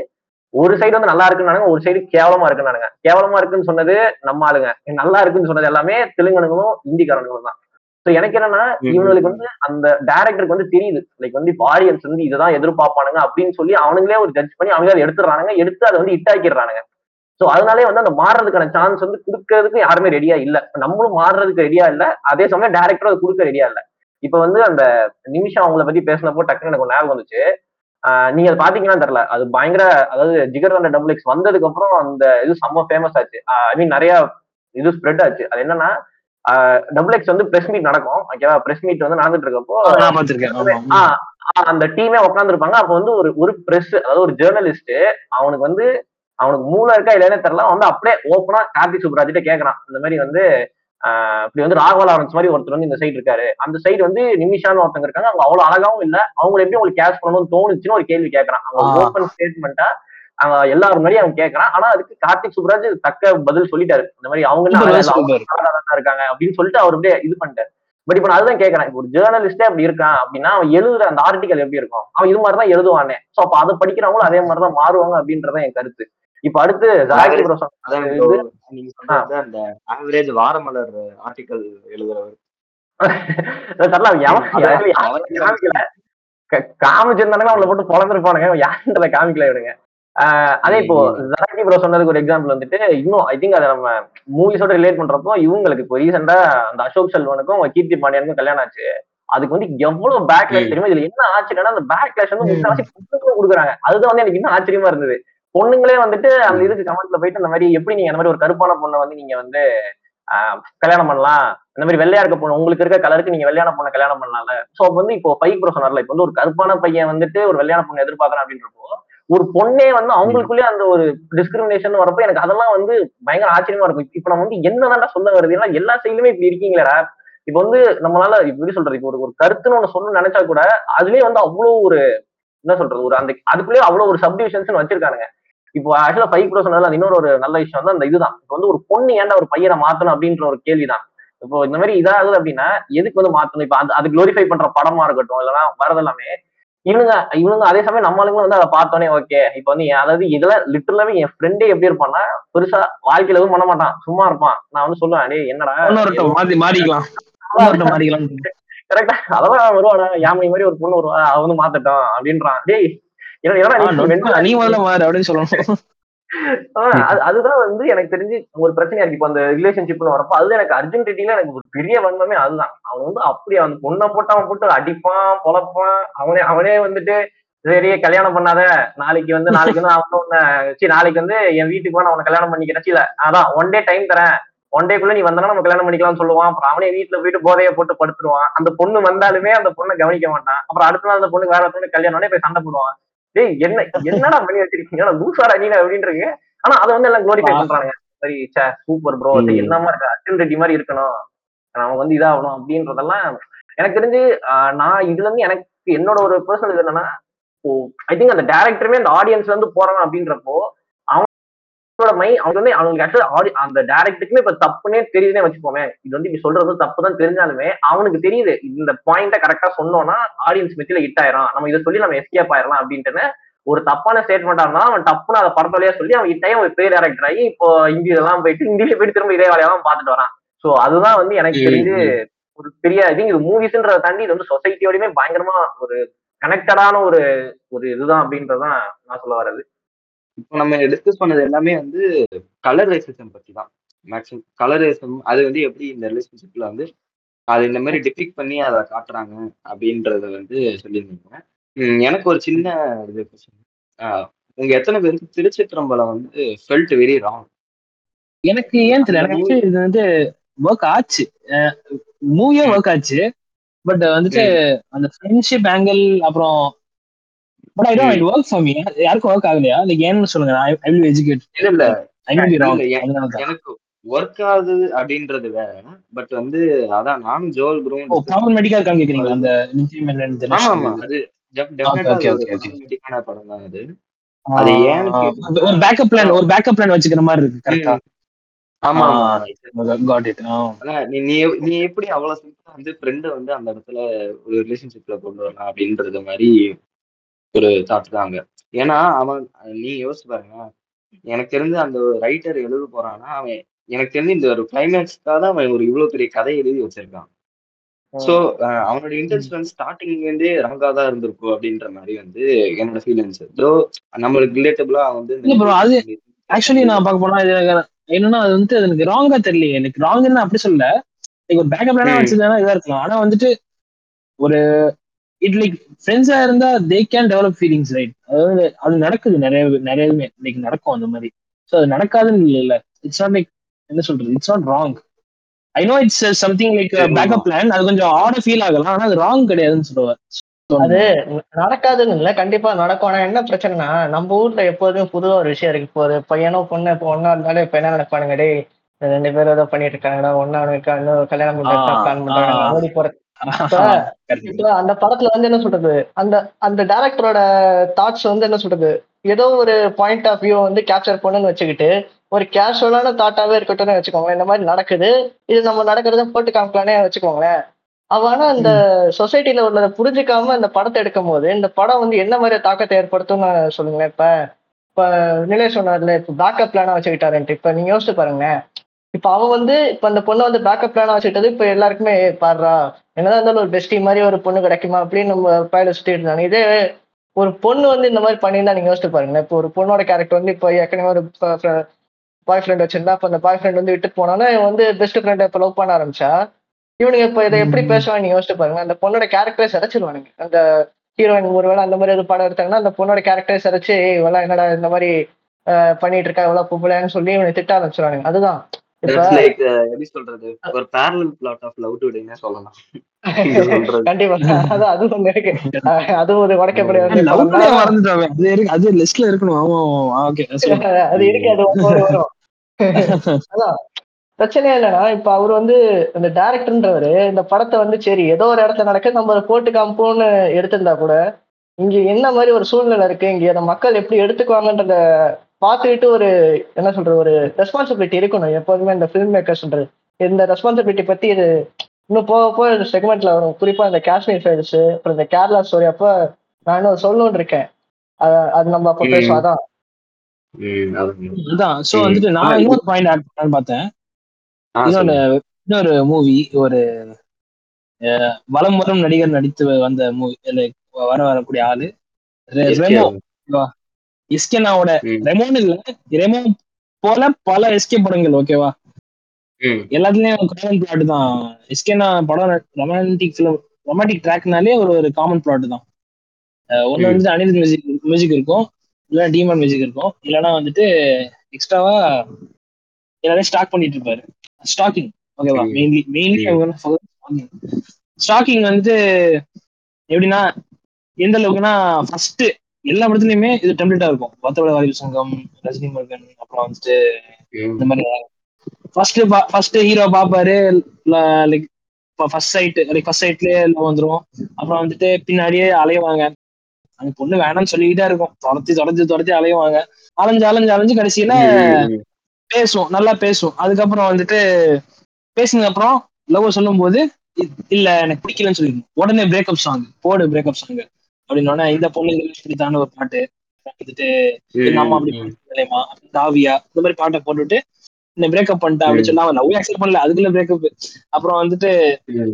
D: ஒரு சைடு வந்து நல்லா இருக்குன்னு ஒரு சைடு கேவலமா இருக்குன்னு கேவலமா இருக்குன்னு சொன்னது நம்ம ஆளுங்க. நல்லா இருக்குன்னு சொன்னது எல்லாமே தெலுங்கனுங்களும் இந்திக்காரனுங்களும் தான். ஸோ எனக்கு என்னன்னா. இவங்களுக்கு வந்து அந்த டேரக்டருக்கு வந்து தெரியுது. லைக் வந்து இப்போ ஆடியன்ஸ் வந்து இதுதான் எதிர்பார்ப்பானுங்க அப்படின்னு சொல்லி அவனுங்களே ஒரு ஜட்ஜ் பண்ணி அவங்களே அதை எடுத்துடுறானுங்க எடுத்து அதை வந்து ஹிட் ஆக்கிடுறானுங்க ஸோ அதனாலே வந்து அந்த மாறுறதுக்கான சான்ஸ் வந்து கொடுக்கறதுக்கு யாருமே ரெடியா இல்ல. நம்மளும் மாறுறதுக்கு ரெடியா இல்ல. அதே சமயம் டேரக்டரும் அது கொடுக்க ரெடியா இல்ல. இப்ப வந்து அந்த நிமிஷம் அவங்கள பத்தி பேசினப்போ டக்குன்னு எனக்கு ஒரு ஞாபகம் வந்துச்சு. நீங்க அதை பாத்தீங்கன்னா தெரியல. அது பயங்கர அதாவது ஜிகர் வந்த டபுள் எக்ஸ் வந்ததுக்கு அப்புறம் அந்த இது செம்ம ஃபேமஸ் ஆச்சு. ஐ மீன் நிறைய இது ஸ்ப்ரெட் ஆச்சு. அது என்னன்னா டபுள் எக்ஸ் வந்து பிரஸ் மீட் நடக்கும் ஓகேவா பிரஸ் மீட் வந்து நடந்துட்டு இருக்கப்போ அந்த டீமே உட்காந்துருப்பாங்க அப்போ வந்து ஒரு ஒரு பிரஸ் அதாவது ஒரு ஜேர்னலிஸ்ட் அவனுக்கு வந்து அவனுக்கு மூளை இருக்கா இல்லையானே தெரியல. வந்து அப்படியே ஓப்பனா கார்த்திக் சுப்ராஜிட்ட கேக்குறான். இந்த மாதிரி வந்து இப்படி வந்து ராகவா லாரன்ஸ் மாதிரி ஒருத்தர் வந்து இந்த சைடு இருக்காரு. அந்த சைடு வந்து நிமிஷான்னு ஒருத்தங்க இருக்காங்க. அவங்க அவ்வளவு அழகாவும் இல்ல. அவங்க எப்படி உங்களுக்கு கேஷ் பண்ணணும்னு தோணுச்சுன்னு ஒரு கேள்வி கேட்கறான் அவங்க. ஓப்பன் ஸ்டேட்மெண்டா அவன் எல்லாரும் முன்னாடி அவன் கேட்கறான் ஆனா அதுக்கு கார்த்திக் சுப்ராஜ் தக்க பதில் சொல்லிட்டாரு. இந்த மாதிரி அவங்க தானே இருக்காங்க அப்படின்னு சொல்லிட்டு அவர் அப்படியே இது பண்ணிட்டாரு. பட் இப்ப நான் அதுதான் கேட்கறேன் இப்போ ஒரு ஜேர்னலிஸ்டே அப்படி இருக்கான் அப்படின்னா அவன் எழுதுற அந்த ஆர்டிகல் எப்படி இருக்கும்? அவன் இது மாதிரிதான் எழுதுவானே. சோ அப்ப அதை படிக்கிறவங்களும் அதே மாதிரிதான் மாறுவாங்க அப்படின்றதான் என் கருத்து. இப்ப அடுத்து
A: நீங்க சொல்றது அந்த ஆவரேஜ் வாரமலர் ஆர்டிக்கல் எழுதுறவர்.
D: காமிச்சிருந்தானுங்க அவங்கள போட்டு பொழந்துருப்பானுங்க. யாருன்றத காமிக்கல விடுங்க அதே இப்போ ஜாக்கி ப்ரோ சொன்னதுக்கு ஒரு எக்ஸாம்பிள் வந்துட்டு இன்னும் ஐ திங்க் அதை நம்ம மூவிஸோட ரிலேட் பண்றப்போ இவங்களுக்கு இப்போ ரீசெண்டா அந்த அசோக் செல்வனுக்கும் கீர்த்தி பாண்டியனுக்கும் கல்யாணம் ஆச்சு. அதுக்கு வந்து எவ்வளவு பேக்லேஷ்
C: ம்.
D: தெரியுமா? இதுல என்ன ஆச்சரியம்னா அந்த பேக்லேஷ் வந்து முக்கால்வாசி பொண்ணுங்களும் கொடுக்குறாங்க. அதுதான் வந்து எனக்கு இன்னும் ஆச்சரியமா இருந்தது. பொண்ணுங்களே வந்துட்டு அந்த இதுக்கு கமெண்ட்ல போயிட்டு அந்த மாதிரி எப்படி நீங்க அந்த மாதிரி ஒரு கருப்பான பொண்ணை வந்து நீங்க வந்து கல்யாணம் பண்ணலாம்? இந்த மாதிரி வெள்ளையா இருக்க பொண்ணு உங்களுக்கு இருக்க கலருக்கு நீங்க வெள்ளையான பொண்ணை கல்யாணம் பண்ணலாம்ல? சோ வந்து இப்போ பைக் ப்ரோ சொன்னார்ல இப்போ வந்து ஒரு கருப்பான பையன் வந்துட்டு ஒரு வெள்ளையான பொண்ணு எதிர்பார்க்கறான் அப்படின்றப்போ ஒரு பொண்ணே வந்து அவங்களுக்குள்ளே அந்த ஒரு டிஸ்கிரிமினேஷன் வரப்போ எனக்கு அதெல்லாம் வந்து பயங்கர ஆச்சரியமா இருக்கும். இப்ப நம்ம வந்து என்னதான்டா சொல்ல வருது? ஏன்னா எல்லா சைடுலுமே இப்படி இருக்கீங்களா இப்ப வந்து நம்மளால இப்படி சொல்றது? இப்போ ஒரு ஒரு கருத்துன்னு ஒண்ணு சொல்லணும்னு நினைச்சா கூட அதுலயே வந்து அவ்வளவு ஒரு என்ன சொல்றது? ஒரு அந்த அதுக்குள்ளேயே அவ்வளவு ஒரு சப்டிவிஷன்ஸ் வச்சிருக்கானுங்க. இப்போ ஆக்சுவலா ஃபைவ் ப்ரோ சொன்னதுல அது இன்னொரு ஒரு நல்ல விஷயம் வந்து அந்த இதுதான். இப்போ வந்து ஒரு பொண்ணு ஏன்டா ஒரு பையனை மாத்தணும் அப்படின்ற ஒரு கேள்விதான். இப்போ இந்த மாதிரி இதாகுது அப்படின்னா எதுக்கு வந்து மாத்தணும்? இப்போ அது அது க்ளோரிஃபை பண்ற படமா இருக்கட்டும் இல்லைன்னா வரதெல்லாமே இவனுங்க இவனுங்க அதே சமயம் நம்ம ஆளுங்களும் வந்து அதை பார்த்தோன்னே ஓகே இப்போ வந்து அதாவது இதெல்லாம் லிட்டரலாவே என் ஃப்ரெண்டே எப்படி இருப்பான்னா பெருசா வாழ்க்கையில எதுவும் பண்ண மாட்டான். சும்மா இருப்பான். நான் வந்து சொல்லுவேன் டேய் என்னடா?
C: மாத்தி மாறிக்கலாம். மாறிக்கலாம்.
D: கரெக்டா அதெல்லாம் வருவாடா யாமி மாதிரி ஒரு பொண்ணு வருவா. அவ வந்து மாத்தட்டும் அப்படின்றான். டேய் நீ
C: முதல்ல மாறு அப்படின்னு சொல்லணும்.
D: அதுதான் வந்து எனக்கு தெரிஞ்சு ஒரு பிரச்சனையா இருக்கு. இப்போ அந்த ரிலேஷன்ஷிப்னு வரப்போ அது எனக்கு அர்ஜுன் ரெட்டில எனக்கு ஒரு பெரிய வன்மமே அதுதான். அவன் வந்து அப்படி அந்த பொண்ணை போட்டு அவன் போட்டு அடிப்பான் பொழப்பான். அவனே அவனே வந்துட்டு சரி கல்யாணம் பண்ணாத. நாளைக்கு வந்து நாளைக்கு வந்து அவன் உன்னை சரி நாளைக்கு வந்து என் வீட்டுக்கு நான் உன்னை கல்யாணம் பண்ணிக்கிறேன். இல்ல அதான் ஒன் டே டைம் தரேன். ஒன் டேக்குள்ள நீ வந்தனா நம்ம கல்யாணம் பண்ணிக்கலாம்னு சொல்லுவான். அப்புறம் அவனே வீட்டுல போயிட்டு போதைய போட்டு படுத்துருவான். அந்த பொண்ணு வந்தாலுமே அந்த பொண்ணை கவனிக்க மாட்டான். அப்புறம் அடுத்த நாள் அந்த பொண்ணுக்கு வேற பொண்ணு கல்யாணம் உடனே போய் சண்டை போடுவான். டேய் என்ன என்னடா பண்ணி வச்சிருக்கீங்க? லூசாடா நீ அப்படின்றது ஆனா அதை வந்து எல்லாம் குளோரிஃபை. பண்றாங்க சரி சே சூப்பர் ப்ரோ. என்னமா இருக்கு? அர்ஜுன் ரெட்டி மாதிரி இருக்கணும். நம்ம வந்து இதாகணும் அப்படின்றதெல்லாம் எனக்கு தெரிஞ்சு நான் இதுல இருந்து எனக்கு என்னோட ஒரு பர்சனல் இது என்னன்னா ஐ திங்க் அந்த டேரக்டருமே அந்த ஆடியன்ஸ்ல இருந்து போறாங்க அப்படின்றப்போ அவனோட மை அவங்க வந்து அவங்களுக்கு ஆக்சுவலா அந்த டேரக்டருக்குமே இப்ப தப்புனே தெரியுதுனே வச்சுப்போமே இது வந்து இப்படி சொல்றது தப்பு தான் தெரிஞ்சாலுமே அவனுக்கு தெரியுது இந்த பாயிண்ட கரெக்டா சொன்னோம்னா ஆடியன்ஸ் மெத்தியில ஹிட் ஆயிரும். நம்ம இதை சொல்லி நம்ம எஸ்கேப் ஆயிரலாம் அப்படின்ட்டு ஒரு தப்பான ஸ்டேட்மெண்டா இருந்தா அவன் டப்புன்னு அதை படத்தொழியா சொல்லி அவன் இட்டையும் ஒரு பேர் டேரக்டர் ஆகி இப்போ இந்தி இதெல்லாம் போயிட்டு இந்தியில போயிட்டு திரும்ப இதே வேலையெல்லாம் பார்த்துட்டு வரான். சோ அதுதான் வந்து எனக்கு தெரிஞ்சு ஒரு பெரிய ஐ திங்க் இது மூவிஸ்ன்றத தாண்டி இது வந்து சொசைட்டியோடயுமே பயங்கரமா ஒரு கனெக்டடான ஒரு ஒரு இதுதான் அப்படின்றதான் நான் சொல்ல வர்றது.
A: இப்போ நம்ம டிஸ்கஸ் பண்ணது எல்லாமே வந்து கலர் ரேசிசம் பத்தி தான் மேக்ஸிமம் கலர் ரேசம் அது வந்து எப்படி இந்த ரிலேஷன்ஷிப்ல வந்து அது இந்த மாதிரி டிபிக் பண்ணி அதை காட்டுறாங்க அப்படின்றத வந்து சொல்லியிருந்தீங்க. எனக்கு ஒரு சின்ன இது உங்க எத்தனை பேருக்கு திருச்சிற்றம்பலம் வந்து ஃபெல்ட் வெரி ராங்
C: எனக்கு ஏன் தெரியல? எனக்கு இது வந்து ஒர்க் ஆச்சு. மூவியும் ஒர்க் ஆச்சு. பட் வந்துட்டு அந்த ஃப்ரெண்ட்ஷிப் ஆங்கிள் அப்புறம் but I don't work for me யாருக்கும் ஒர்க் ஆகலையா? லைக் ஏன்னு சொல்லுங்க? ஐ வில் எஜுகேட்
A: இல்ல இல்ல. எனக்கு ஒர்க் ஆகுது அப்படின்றது வேற. பட் வந்து அதான் நானும் ஜோல்
C: ஓ
A: குரும்
C: ப்ராப்ளமேட்டிக்கா இருக்கான்னு கேக்குறீங்களா? அந்த நிச்சயம் இந்த
A: ஆமா அது டெஃபினட்டா படம் தான் அது. அது கேட்டீங்கன்னா-
C: ஒரு பேக்கப் பிளான் ஒரு பேக்கப் பிளான் வச்சுக்கிற மாதிரி இருக்கு கரெக்டா
A: ஆமா
C: காட் இட்
A: நீ நீ நீ எப்படி அவ்வளவு சிம்பிளா வந்து ஃப்ரெண்டை வந்து அந்த இடத்துல ஒரு ரிலேஷன்ஷிப்ல கொண்டு வரலாம் அப்படின்றது மாதிரி ஒரு தாட் தாங்க ஏன்னா அவன் நீ யோசிச்சு பாருங்க. எனக்கு தெரிஞ்சு அந்த ரைட்டர் எழுத போறான்னா அவன் எனக்கு தெரிஞ்சு இந்த ஒரு கிளைமேக்ஸ்க்காக தான் அவன் ஒரு இவ்வளவு பெரிய கதை எழுதி வச்சிருக்கான். சோ அவனோட இன்டென்ஷன் ஸ்டார்டிங்ல இருந்தே ரங்கா தான் இருந்திருக்கும் அப்படின்ற மாதிரி வந்து என்னோட ஃபீலிங்ஸ் ஸோ நம்மளுக்கு ரிலேட்டபிளா வந்து
C: அது ஆக்சுவலி நான் பார்க்க போனா இது என்னன்னா அது வந்து எனக்கு ராங்கா தெரியல எனக்கு ராங்னு அப்படி சொல்ல லைக் ஒரு பேக்கப் பிளானா
A: ம்.
C: வச்சிருந்தா இதா இருக்கலாம். ஆனா வந்துட்டு ஒரு இட் லைக் ஃப்ரெண்ட்ஸா இருந்தா they can develop feelings right அதாவது அது நடக்குது நிறைய நிறையவே லைக் நடக்கும் அந்த மாதிரி. ஸோ அது நடக்காதுன்னு இல்லை இல்ல. இட்ஸ் நாட் லைக் என்ன சொல்றது? It's not wrong I know it's something like backup plan அது கொஞ்சம் ஆட ஃபீல் ஆகலாம். ஆனா அது ராங் கிடையாதுன்னு சொல்லுவேன்
B: அது நடக்காதுன்னு இல்ல. கண்டிப்பா நடக்கும். ஆனா என்ன பிரச்சனைனா நம்ம ஊர்ல எப்போதுமே பொதுவா ஒரு விஷயம் இருக்கு. இப்போ ஒரு பையனோ பொண்ணு இப்போ ஒன்னா இருந்தாலும் இப்ப என்ன நினைப்பானுங்க இந்த ரெண்டு பேரும் ஏதோ பண்ணிட்டு இருக்காங்கடா. ஒன்னா இருக்காங்க கல்யாணம் பிளான் பண்றாங்க
C: ஆ.
B: ஓடி போற
C: Correct.
B: இப்ப அந்த படத்துல வந்து என்ன சொல்றது? அந்த அந்த டைரக்டரோட தாட்ஸ் வந்து என்ன சொல்றது? ஏதோ ஒரு பாயிண்ட் ஆஃப் வியூ வந்து கேப்சர் பண்ணுன்னு வச்சுக்கிட்டு ஒரு கேஷுவலான தாட்டாவே இருக்கட்டும்னு வச்சுக்கோங்களேன். இந்த மாதிரி நடக்குது. இது நம்ம நடக்கிறத போட்டு காமிக்கலானே வச்சுக்கோங்களேன். அவ ஆனா இந்த சொசைட்டில உள்ளதை புரிஞ்சுக்காம இந்த படத்தை எடுக்கும் போது இந்த படம் வந்து என்ன மாதிரி தாக்கத்தை ஏற்படுத்தும்னு சொல்லுங்களேன். இப்ப இப்ப நிலை சொன்னார்ல இப்ப பேக்கப் பிளானா வச்சுக்கிட்டாருன்ட்டு. இப்ப நீங்க யோசிச்சு பாருங்களேன். இப்ப அவ வந்து இப்ப அந்த பொண்ணை வந்து பேக்கப் பிளானா வச்சுக்கிட்டது இப்ப எல்லாருக்குமே "ஏய், பாருடா என்னதான் இருந்தாலும் ஒரு பெஸ்டி மாதிரி ஒரு பொண்ணு கிடைக்குமா அப்படின்னு நம்ம பயில சுத்திட்டு இருந்தாங்க. இதே ஒரு பொண்ணு வந்து இந்த மாதிரி பண்ணியிருந்தா நீங்க யோசிச்சு பாருங்களேன். இப்போ ஒரு பொண்ணோட கேரக்டர் வந்து இப்போ ஏற்கனவே ஒரு பாய் ஃப்ரெண்ட் வச்சிருந்தா அப்ப அந்த பாய் ஃப்ரெண்ட் வந்து விட்டு போனானா இவன் வந்து பெஸ்ட் ஃப்ரெண்ட் இப்போ லவ் பண்ண ஆரம்பிச்சா இவனுங்க இப்போ இதை எப்படி. பேசுவாங்க நீங்க யோசிச்சு பாருங்க அந்த பொண்ணோட கேரக்டரை சிதைச்சிருவானுங்க. அந்த ஹீரோயின் ஒருவேளை அந்த மாதிரி ஒரு படம் எடுத்தாங்கன்னா அந்த பொண்ணோட கேரக்டரை சிதைச்சு "ஏய், இவெல்லாம் என்னடா இந்த மாதிரி பண்ணிட்டு இருக்கா? இவ்வளவு பொம்பளைன்னு சொல்லி இவனை திட்ட ஆரம்பிச்சிருவானுங்க. அதுதான்.
A: எப்படி சொல்றது? ஒரு பேரலல் பிளாட் ஆஃப் லவ் டுடேனே சொல்லலாம். நீங்க சொல்றது.
B: கண்டிப்பா. அதான் அது ஒண்ணு இருக்கு அஹ், அதுவும் ஒரு உடைக்கப்பட வேண்டிய
C: லவ்
B: படம் தான்
C: மறந்துட்டாவே அது இருக்கு அது லிஸ்ட்ல இருக்கணும். ஆமா ஓகே
B: அது இருக்கு அது ஒவ்வொரு வரும். அதான் பிரச்சனை என்னன்னா இப்ப அவர் வந்து இந்த டைரக்டர்ன்றவரு இந்த படத்தை வந்து சரி ஏதோ ஒரு இடத்துல நடக்க நம்ம போட்டு காம்போன்னு எடுத்திருந்தா கூட இங்க என்ன மாதிரி ஒரு சூழ்நிலை இருக்கு? இங்க அந்த மக்கள் எப்படி எடுத்துக்குவாங்கன்றத பார்த்துக்கிட்டு ஒரு என்ன சொல்றது ஒரு ரெஸ்பான்சிபிலிட்டி இருக்கணும். எப்போதுமே இந்த ஃபிலிம் மேக்கர்ஸ்ன்றது இந்த ரெஸ்பான்சிபிலிட்டி பத்தி இது இன்னும் போக போக செக்மெண்ட்ல வரும். குறிப்பா இந்த காஷ்மீர் ஃபைல்ஸ் அப்புறம் இந்த கேரளா ஸ்டோரி அப்ப நான் இன்னும் சொல்லணும்னு இருக்கேன். அத- அது நம்ம அப்ப
C: சோ. வந்துட்டு
A: ஆனா
C: நான் இன்னொரு பாயிண்ட் ஆட் பண்ணலான்னு பார்த்தேன்.
A: ஆ,
C: இன்னொரு மூவி ஒரு வலம் வரும் நடிகர் நடித்து வந்த மூவி வர வரக்கூடிய ஆளு. ரெ-
A: SK
C: ரெமோ
A: அவங்க.
C: எஸ்கேனாவோட
A: ம்,
C: ரெமோன்னு இல்ல ரெமோ போல பல எஸ்கே படங்கள் ஓகேவா? எல்லாத்துலயும் காமன் பிளாட் தான். எஸ்கேனா படம் ரொமான்டிக் ஃபிலிம் ரொமான்டிக் ட்ராக்னாலே ஒரு ஒரு காமன் பிளாட் தான்.
A: ம்,
C: வந்துட்டு அனில் மியூசிக் மியூசிக் இருக்கும். இல்லைன்னா டீமன் மியூசிக் இருக்கும். இல்லைன்னா வந்துட்டு எக்ஸ்ட்ராவா எல்லாரையும் ஸ்டாக் பண்ணிட்டு இருப்பாரு. ஸ்டாக்கிங் ஓகேவா? மெயின்லி மெயின்லி ஸ்டாக்கிங் வந்துட்டு எப்படின்னா எந்த அளவுக்குன்னா ஃபர்ஸ்ட் எல்லா படத்துலயுமே இது டெம்ப்ளேட்டா இருக்கும். வத்தவட வாரிசு சங்கம் ரஜினி முருகன் அப்புறம் வந்துட்டு இந்த மாதிரி ஃபர்ஸ்ட் ஃபர்ஸ்ட் ஹீரோ பாப்பாரு like first sight like first சைட்லயே love வந்துரும். அப்புறம் வந்துட்டு பின்னாடியே அலையுவாங்க அந்த பொண்ணு வேணாம்னு சொல்லிக்கிட்டே இருக்கும். துரத்தி துரத்தி துரத்தி அலையுவாங்க அலைஞ்சு அலைஞ்சு அலைஞ்சு கடைசியில
A: ம், ம்,
C: பேசும் நல்லா பேசும். அதுக்கப்புறம் வந்துட்டு பேசினது அப்புறம் லவ் சொல்லும் போது இல்ல எனக்கு பிடிக்கலன்னு சொல்லிடும் உடனே பிரேக்கப் சாங் போடு பிரேக்கப் சாங் அப்படின்னோடனே இந்த பொண்ணு இப்படித்தான ஒரு பாட்டு அப்படி பண்ணலையமா தாவியா இந்த மாதிரி பாட்டை போட்டுட்டு இந்த பிரேக்கப் பண்ணிட்டேன் அப்படின்னு சொல்லி அவன் லவ் அக்செப்ட் பண்ணல அதுக்குள்ள பிரேக்கப் அப்புறம் வந்துட்டு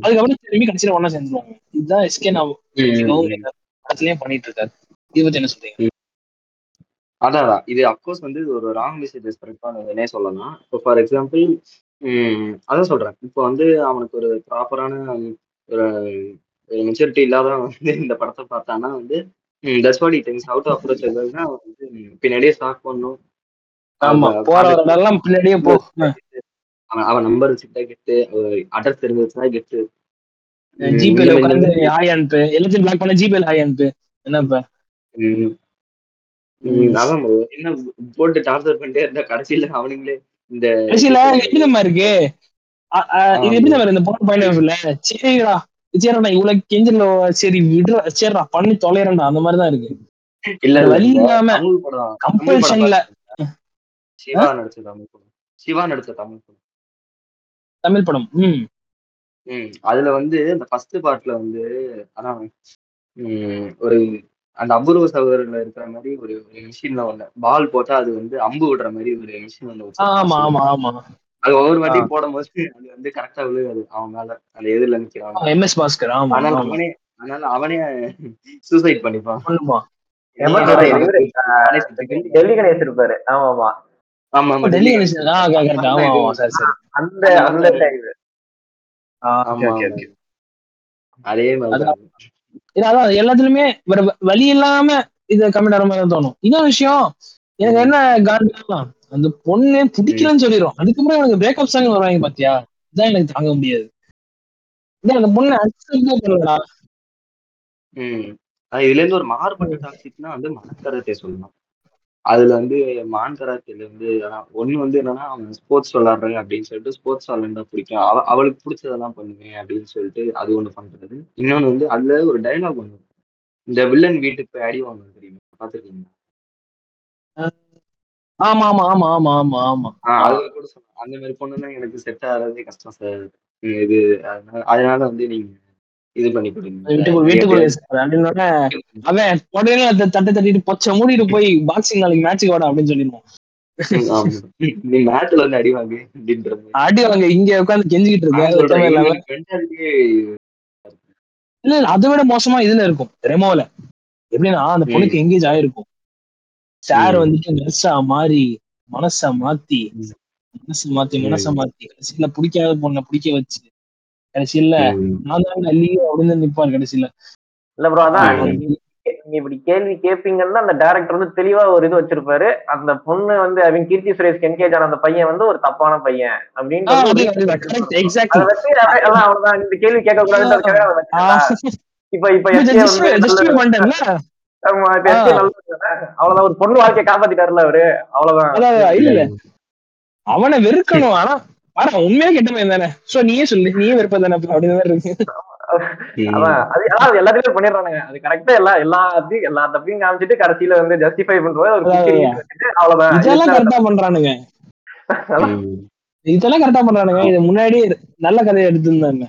C: அதுக்கப்புறம் திரும்பி கடைசியில ஒண்ணா சேர்ந்துருவாங்க. இதுதான் எஸ்கே நான். படத்துலயும் பண்ணிட்டு இருக்காரு. இது பத்தி என்ன சொல்றீங்க?
A: அதான். இது அப்கோர்ஸ் வந்து ஒரு ராங் ஸ்ப்ரெட் பண்ணுதுன்னே சொல்லலாம். இப்போ ஃபார் எக்ஸாம்பிள் அதான் சொல்றேன். இப்போ வந்து அவனுக்கு ஒரு ப்ராப்பரான ஒரு மெச்சூரிட்டி இல்லாதவன் வந்து இந்த படத்தை பார்த்தான்னா வந்து that's what things how to approach எதுனா வந்து பின்னாடியே ஸ்டார்ட் பண்ணும்
C: ஆமா
A: அவ-
C: போற
A: அதுக்கு
C: வரலாம் பின்னாடியே போ.
A: அவன் அவன் நம்பர் வச்சுக்கிட்டா கெட்டு அட்ரஸ் தெரிஞ்சு கெட்டு
C: ஜிபேல உட்காந்து ஹாய் அனுப்பு. எல்லாத்தையும் பிளாக் பண்ண ஜிபேல ஹாய் அனுப்பு. என்ன இப்ப?
A: ம், ம், அதான். என்ன போட்டு டார்ச்சர் பண்ணிட்டே இருந்தா கடைசியில அவனுங்களே இந்த
C: கடைசியில எப்படி நம்ம இருக்கு இது எப்படி நம்ம இந்த பொண்ணு பாயிண்ட் ஆஃப் இல்ல சரிடா. சரிடா இவ்வளவு கெஞ்சல சரி விடுறா சரிடா பண்ணி தொலைறேன்டா அந்த மாதிரிதான் இருக்கு.
A: இல்ல
C: வழி இல்லாம கம்பல்ஷன்ல?
A: சிவா நடிச்ச தமிழ் படம். சிவா நடிச்ச தமிழ் படம்.
C: தமிழ் படம் ம்.
A: ம் அதுல வந்து இந்த ஃபர்ஸ்ட் பார்ட்ல வந்து அதான் ஒரு அந்த அபூர்வ சகோதரர்ல இருக்கிற மாதிரி ஒரு மிஷின்ல ஒண்ணு. பால் போட்டா அது வந்து அம்பு விடுற மாதிரி ஒரு மிஷின் ஒண்ணு
C: ஆமா. ஆமா ஆமா.
A: அது ஒவ்வொரு வாட்டி
C: ஆ.
A: போடும்போது அது வந்து கரெக்டா விழுகாது. அவன் மேல. அந்த எதிரில நிக்கிறான்
C: எம் எஸ் பாஸ்கர்.
A: அதனால அவனே அதனால அவனே சூசைட் பண்ணிப்பான்.
D: டெல்லி கணேஷ் இருப்பாரு. ஆமா ஆமா
A: ஆமா ஆமா
C: டெல்லி கரெக்ட் ஆமா ஆமா சரி சரி.
D: அந்த அந்த
A: அதே
C: இல்ல அதான். எல்லாத்துலயுமே வேற வழி இல்லாம இத கம்மிட் ஆகிற மாதிரி தான் தோணும். இன்னொரு விஷயம் எனக்கு என்ன காண்டிலாம் அந்த பொண்ணு பிடிக்கலன்னு சொல்லிடும் அதுக்கப்புறம் எனக்கு பிரேக்கப் சாங் வருவாங்க பாத்தியா? இதான் எனக்கு தாங்க முடியாது. அந்த பொண்ணு அக்செப்டே பண்ணலடா
A: ம். அது இதுல இருந்து ஒரு மாறுபட்ட டாக்ஸிக்னா வந்து மனக்கரத்தை சொல்லலாம். அதுல வந்து மான் கராத்தேல வந்து ஒண்ணு வந்து என்னன்னா அவன் ஸ்போர்ட்ஸ் விளாடுறாங்க அப்படின்னு சொல்லிட்டு ஸ்போர்ட்ஸ் விளாண்டா பிடிக்கும். அவ அவளுக்கு பிடிச்சதெல்லாம் பண்ணுவேன் அப்படின்னு சொல்லிட்டு அது ஒண்ணு பண்றது. இன்னொன்னு வந்து அதுல ஒரு டைலாக் ஒண்ணு இந்த வில்லன் வீட்டுக்கு போய் அடி வாங்க தெரியுமா? பாத்துருக்கீங்களா
C: ஆமா ஆமா ஆமா ஆமா ஆமா ஆமா.
A: அதுல கூட சொன்னேன் அந்த மாதிரி பொண்ணுன்னா எனக்கு செட் ஆகிறதே கஷ்டம் சார் இது அதனால வந்து நீங்க இது பண்ணி
C: வீட்டுக்குள்ள அவன் உடனே அந்த தட்டை தட்டிட்டு பொச்சை மூடிட்டு போய் பாக்ஸிங் நாளைக்கு மேட்சுக்கு வாடா அப்படின்னு சொல்லிடுவான்
A: நீ மேட்ச்ல வந்து அடி வாங்கு
C: அடி அவங்க இங்க உட்காந்து கெஞ்சிக்கிட்டு இருக்க இல்ல அதை விட மோசமா இதுல இருக்கும். ரெமோல. எப்படின்னா அந்த பொண்ணுக்கு எங்கேஜ் ஆயிருக்கும். சார். வந்துட்டு நர்ஸா மாறி மனச மாத்தி. மனசு மாத்தி மனச. மாத்தி கடைசியில பிடிக்காத பொண்ணை பிடிக்க வச்சு கடைசியில. நான் தான் அல்லியோ அப்படின்னு நிப்பாரு கடைசியில
D: இல்ல ப்ரோ அதான். நீங்க இப்படி கேள்வி கேட்பீங்கன்னா அந்த டேரக்டர் வந்து தெளிவா ஒரு இது வச்சிருப்பாரு அந்த பொண்ணு வந்து அவங்க கீர்த்தி சுரேஷ் என்கேஜ் ஆன அந்த பையன் வந்து ஒரு தப்பான பையன் அப்படின்னு இந்த கேள்வி கேட்க வச்சிருக்கா. இப்ப இப்ப அவ்வளவுதான். ஒரு பொண்ணு வாழ்க்கையை காப்பாத்திட்டாருல அவரு? அவ்வளவுதான்.
C: இல்ல இல்ல அவனை வெறுக்கணும். ஆனா ஆனா உண்மையா கெட்ட பையன் தானே? சோ நீயே சொல்லு. நீயே வெறுப்ப தானே? அப்படின்னு மாதிரி இருக்கு.
D: எல்லாத்துலயும் பண்ணிடுறானுங்க. அது கரெக்டா எல்லா எல்லாத்தையும் எல்லா தப்பையும் காமிச்சிட்டு கடைசியில வந்து ஜஸ்டிஃபை பண்றது அவ்வளவுதான்.
C: இதெல்லாம் கரெக்டா பண்றானுங்க. இதெல்லாம் கரெக்டா பண்றானுங்க. இது முன்னாடி நல்ல கதையை எடுத்திருந்தாங்க.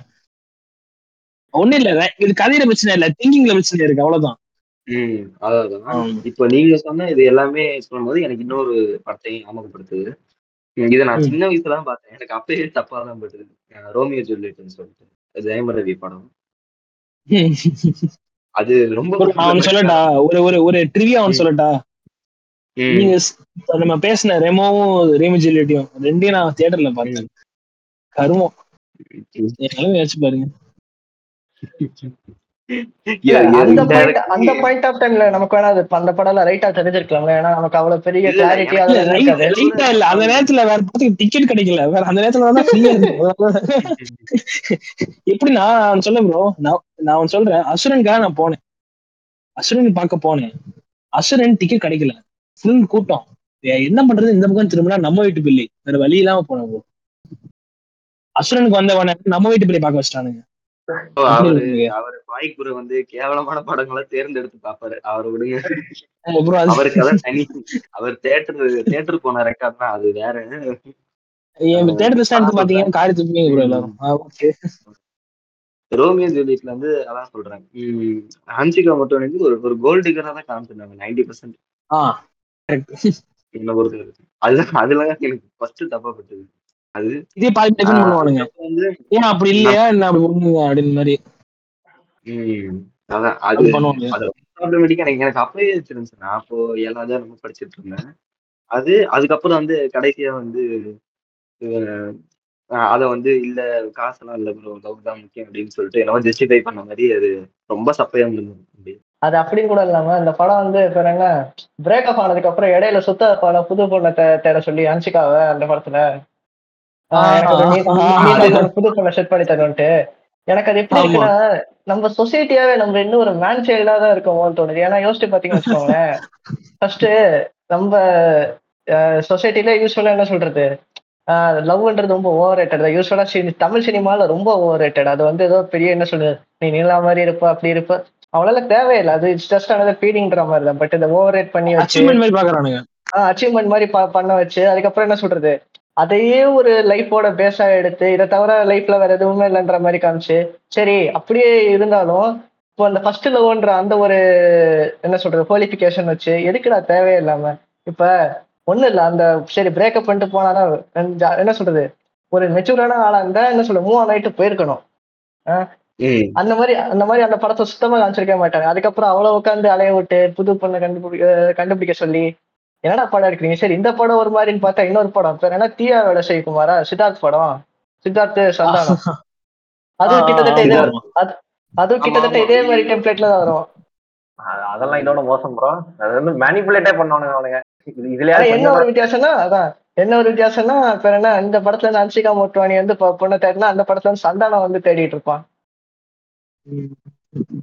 C: ஒண்ணும் இல்ல இது கதையில பிரச்சனை இல்ல. திங்கிங்ல பிரச்சனை இருக்கு. அவ்வளவுதான்.
A: ம். அதான்
C: ஆம்.
A: இப்ப நீங்க சொன்ன இது எல்லாமே சொல்லும்போது எனக்கு இன்னொரு படத்தையும் ஞாபகப்படுத்துது. ம், இதை நான்
C: ம்.
A: சின்ன வயசுல தான் பார்த்தேன். எனக்கு அப்பயே தப்பா தான் பட்டுது. ரோமியோ ஜூலியட்னு சொல்லிட்டு. ஜெயம ரவி படம். அது ரொம்ப
C: ஒரு நான் ஒண்ணு சொல்லட்டா? ஒரு ஒரு ஒரு ட்ரிவியா சொல்லட்டா?
A: ம்,
C: நீங்க ஸ்- இப்ப நம்ம பேசின ரெமோவும் ரேமி ஜூலியட்டையும் ரெண்டையும் நான் தியேட்டர்ல பார்த்தேன். கருமம். என் நிலைமை யோசிச்சு பாருங்க.
B: அந்த பாயிண்ட் ஆஃப் டைம்ல நமக்கு வேணா அது அந்த படம் ரைட்டா தெரிஞ்சிருக்கலாம்ல. ஏன்னா நமக்கு அவ்வளவு பெரிய கிளாரிட்டி
C: ரைட்டா இல்ல. அந்த நேரத்துல வேற படத்துக்கு டிக்கெட் கிடைக்கல. வேற அந்த நேரத்துல தான் ஃப்ரீயா எப்படின்னா நான் சொல்ல ப்ரோ நான் நான் சொல்றேன். அசுரனுக்காக நான் போனேன். அசுரன் பார்க்க போனேன். அசுரன் டிக்கெட் கிடைக்கல. ஃபுல் கூட்டம். என்ன பண்றது? இந்த பக்கம் திரும்பினா நம்ம வீட்டு பிள்ளை வேற வழி இல்லாம போனோம். அசுரனுக்கு வந்தவன நம்ம வீட்டு பிள்ளை பார்க்க வச்சிட்டானுங்க.
A: அவரு அவரு வாய்க்குரு வந்து கேவலமான படங்களை தேர்ந்தெடுத்து பாப்பாரு அவரை விடுங்க அவருக்கு அதான் தனி. அவர் தேட்டர் தேட்டர் போன ரெக்கார்ட் தான். அது வேற.
C: என் தேட்டர் ஸ்டாண்ட் பாத்தீங்கன்னா காரி துப்பிங்க எல்லாரும்.
A: ரோமியோ ஜூலியட்ல வந்து அதான் சொல்றேன். உம் ஹன்சிகா மட்டும் வந்து ஒரு ஒரு கோல்டு டிகரா தான் காமிச்சிருந்தாங்க நைன்டி பர்சன்ட் என்ன பொறுத்த அதுதான் அதுல எனக்கு ஃபர்ஸ்ட் அது
C: இதே பாதி டிஃபன் பண்ணுவானுங்க ஏன் அப்படி இல்லையா? என்ன அப்படி பண்ணுங்க அப்படின்னு மாதிரி.
A: உம் அதான் அது ஆட்டோமேட்டிக்கா எனக்கு எனக்கு அப்பவே தெரிஞ்சு நான் அப்போ ஏழாவது நம்ம படிச்சிட்டு இருந்தேன். அது அதுக்கப்புறம் வந்து கடைசியா வந்து அத வந்து இல்ல காசெல்லாம் இல்ல ப்ரோ லவ் தான் முக்கியம் அப்படின்னு சொல்லிட்டு என்னவோ ஜஸ்டிஃபை பண்ண மாதிரி அது ரொம்ப சப்பையா இருந்தது.
B: அது அப்படி கூட இல்லாம இந்த படம் வந்து இப்ப என்ன பிரேக்கப் ஆனதுக்கு அப்புறம் இடையில சுத்த படம் புது பொண்ணை தேட சொல்லி அனுச்சிக்காவ அந்த படத்துல. புது செட் பண்ணி தரணும்ட்டு. எனக்கு அது எப்படி. இருக்குன்னா நம்ம சொசைட்டியாவே நம்ம இன்னும் ஒரு மேன் சைல்டா தான் இருக்கோமோன்னு தோணுது. ஏன்னா யோசிச்சு பாத்தீங்கன்னு வச்சுக்கோங்களேன். ஃபர்ஸ்ட் நம்ம சொசைட்டில யூஸ்வலா என்ன சொல்றது? லவ்ன்றது ரொம்ப ஓவர் ரேட்டட் தான் தமிழ் சினிமால ரொம்ப ஓவர் ரேட்டட் அது வந்து ஏதோ பெரிய என்ன சொல்றது? நீ நீலா மாதிரி இருப்ப அப்படி இருப்ப. அவளால தேவையில்லை. அது இட்ஸ் ஜஸ்ட் another ஃபீடிங்ன்ற மாதிரி தான் பட் இந்த ஓவர் ரேட் பண்ணி வச்சு
C: அச்சீவ்மெண்ட் மாதிரி பாக்குறானுங்க.
B: அச்சீவ்மெண்ட் மாதிரி பண்ண வச்சு அதுக்கப்புறம் என்ன சொல்றது? அதையே ஒரு லைஃபோட பேஸா எடுத்து இதை தவிர லைஃப்ல வேற எதுவுமே இல்லைன்ற மாதிரி காமிச்சு சரி அப்படியே இருந்தாலும் இப்போ அந்த ஃபர்ஸ்ட் லவ்ன்ற அந்த ஒரு என்ன சொல்றது குவாலிஃபிகேஷன் வச்சு எதுக்குடா தேவையே இல்லாம இப்ப ஒண்ணு இல்ல அந்த சரி பிரேக்கப் பண்ணிட்டு போனாதான் என்ன சொல்றது ஒரு மெச்சூரான ஆளா இருந்தா என்ன சொல்றது மூவ் ஆன் ஆயிட்டு போயிருக்கணும். அந்த மாதிரி அந்த மாதிரி அந்த படத்தை சுத்தமா காமிச்சிருக்க மாட்டாங்க. அதுக்கப்புறம் அவ்வளவு உட்காந்து அலைய விட்டு புது பொண்ணை கண்டுபிடி அஹ் கண்டுபிடிக்க சொல்லி என்னடா படம் எடுக்கிறீங்க? சரி இந்த படம் ஒரு மாதிரின்னு பார்த்தா இன்னொரு படம். பேர் என்ன? தீயா வேலை செய்யக்குமாரா? சித்தார்த் படம். சித்தார்த் சந்தானம். அது கிட்டத்தட்ட இதே அது அது கிட்டத்தட்ட. இதே மாதிரி டெம்ப்ளேட்ல தான் வரும்.
D: அதெல்லாம் இதோட மோசம் ப்ரோ அது வந்து மேனிபுலேட்டே பண்ணுவானுங்க அவனுங்க. இது- இதுலயா
B: ஆனா என்ன ஒரு வித்தியாசம்னா அதான். என்ன ஒரு வித்தியாசம்னா பேர் என்ன? இந்த படத்துல இருந்து அன்சிகா மோட்வானி வந்து பொண்ணை தேடினா அந்த படத்துல இருந்து சந்தானம் வந்து தேடிட்டு இருப்பான்.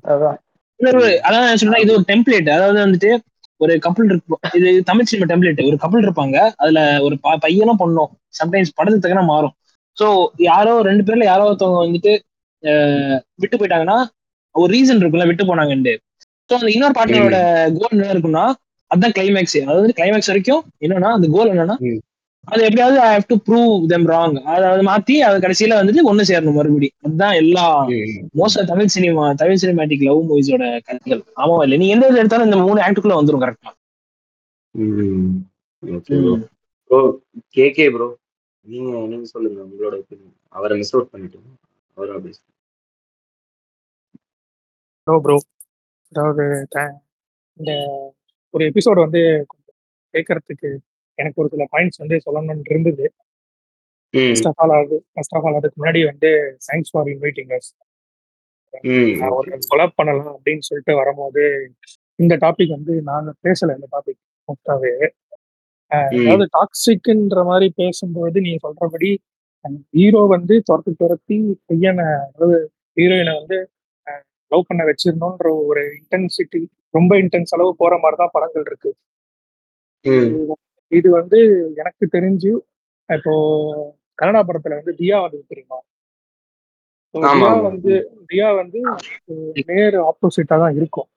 B: அதான்.
C: அதான் நான் சொன்னா இது ஒரு டெம்ப்ளேட் அதாவது வந்துட்டு ஒரு கப்பல் இருக்கும் இது தமிழ் சினிமா டெம்ப்ளேட் ஒரு கப்பல் இருப்பாங்க. அதுல ஒரு பையனும் பொண்ணும். சம்டைம்ஸ் படத்துக்கு தக்கன மாறும். சோ யாரோ ரெண்டு பேர்ல யாரோ ஒருத்தவங்க வந்துட்டு விட்டு போயிட்டாங்கன்னா ஒரு ரீசன் இருக்கும்ல விட்டு போனாங்கன்னு சோ அந்த இன்னொரு பார்ட்னரோட கோல் என்ன இருக்கும்னா அதான் கிளைமேக்ஸ் அதாவது கிளைமேக்ஸ் வரைக்கும் என்னன்னா அந்த கோல் என்னன்னா. அது எப்படியாவது I have to prove them wrong அதாவது மாத்தி அது கடைசியில வந்துட்டு ஒண்ணு சேரணும் மறுபடியும். அதுதான் எல்லா most Tamil cinema Tamil cinematic love மூவிஸோட கதைகள். ஆமாவா இல்ல நீ எந்த எடுத்தாலும் இந்த மூணு ஆக்டுக்குள்ள வந்துரும் கரெக்டா
A: okay bro bro KK bro நீங்க நீங்க சொல்லுங்க உங்களோட. அவரை மிஸ் அவுட் பண்ணிட்டோம். அவர் அப்படி
F: ப்ரோ ப்ரோ அதாவது இந்த ஒரு எபிசோடு வந்து கேட்கறதுக்கு எனக்கு ஒரு சில பாயிண்ட்ஸ் வந்து சொல்லணும்னு இருந்தது. ஃபர்ஸ்ட் ஆஃப் ஆல் அது ஃபர்ஸ்ட் ஆஃப் ஆல் அதுக்கு முன்னாடி வந்து தேங்க்ஸ் ஃபார் இன்வைட்டிங் அஸ் ஒரு கொலாப் பண்ணலாம் அப்படின்னு சொல்லிட்டு வரும்போது இந்த டாபிக் வந்து நாங்க பேசல இந்த டாபிக் மொத்தாவே
A: ம்.
F: அதாவது டாக்ஸிக்ன்ற மாதிரி பேசும்போது நீங்க சொல்றபடி ஹீரோ வந்து துரத்து துரத்தி பையனை அதாவது ஹீரோயினை வந்து லவ் பண்ண வச்சிருந்தோன்ற ஒரு இன்டென்சிட்டி ரொம்ப இன்டென்ஸ் அளவு போற மாதிரி தான் படங்கள் இருக்கு. இது வந்து எனக்கு தெரிஞ்சு இப்போ கன்னடா படத்துல வந்து தியா வந்து தெரியுமா? தியா. வந்து தியா வந்து நேர் ஆப்போசிட்டா தான் இருக்கும்.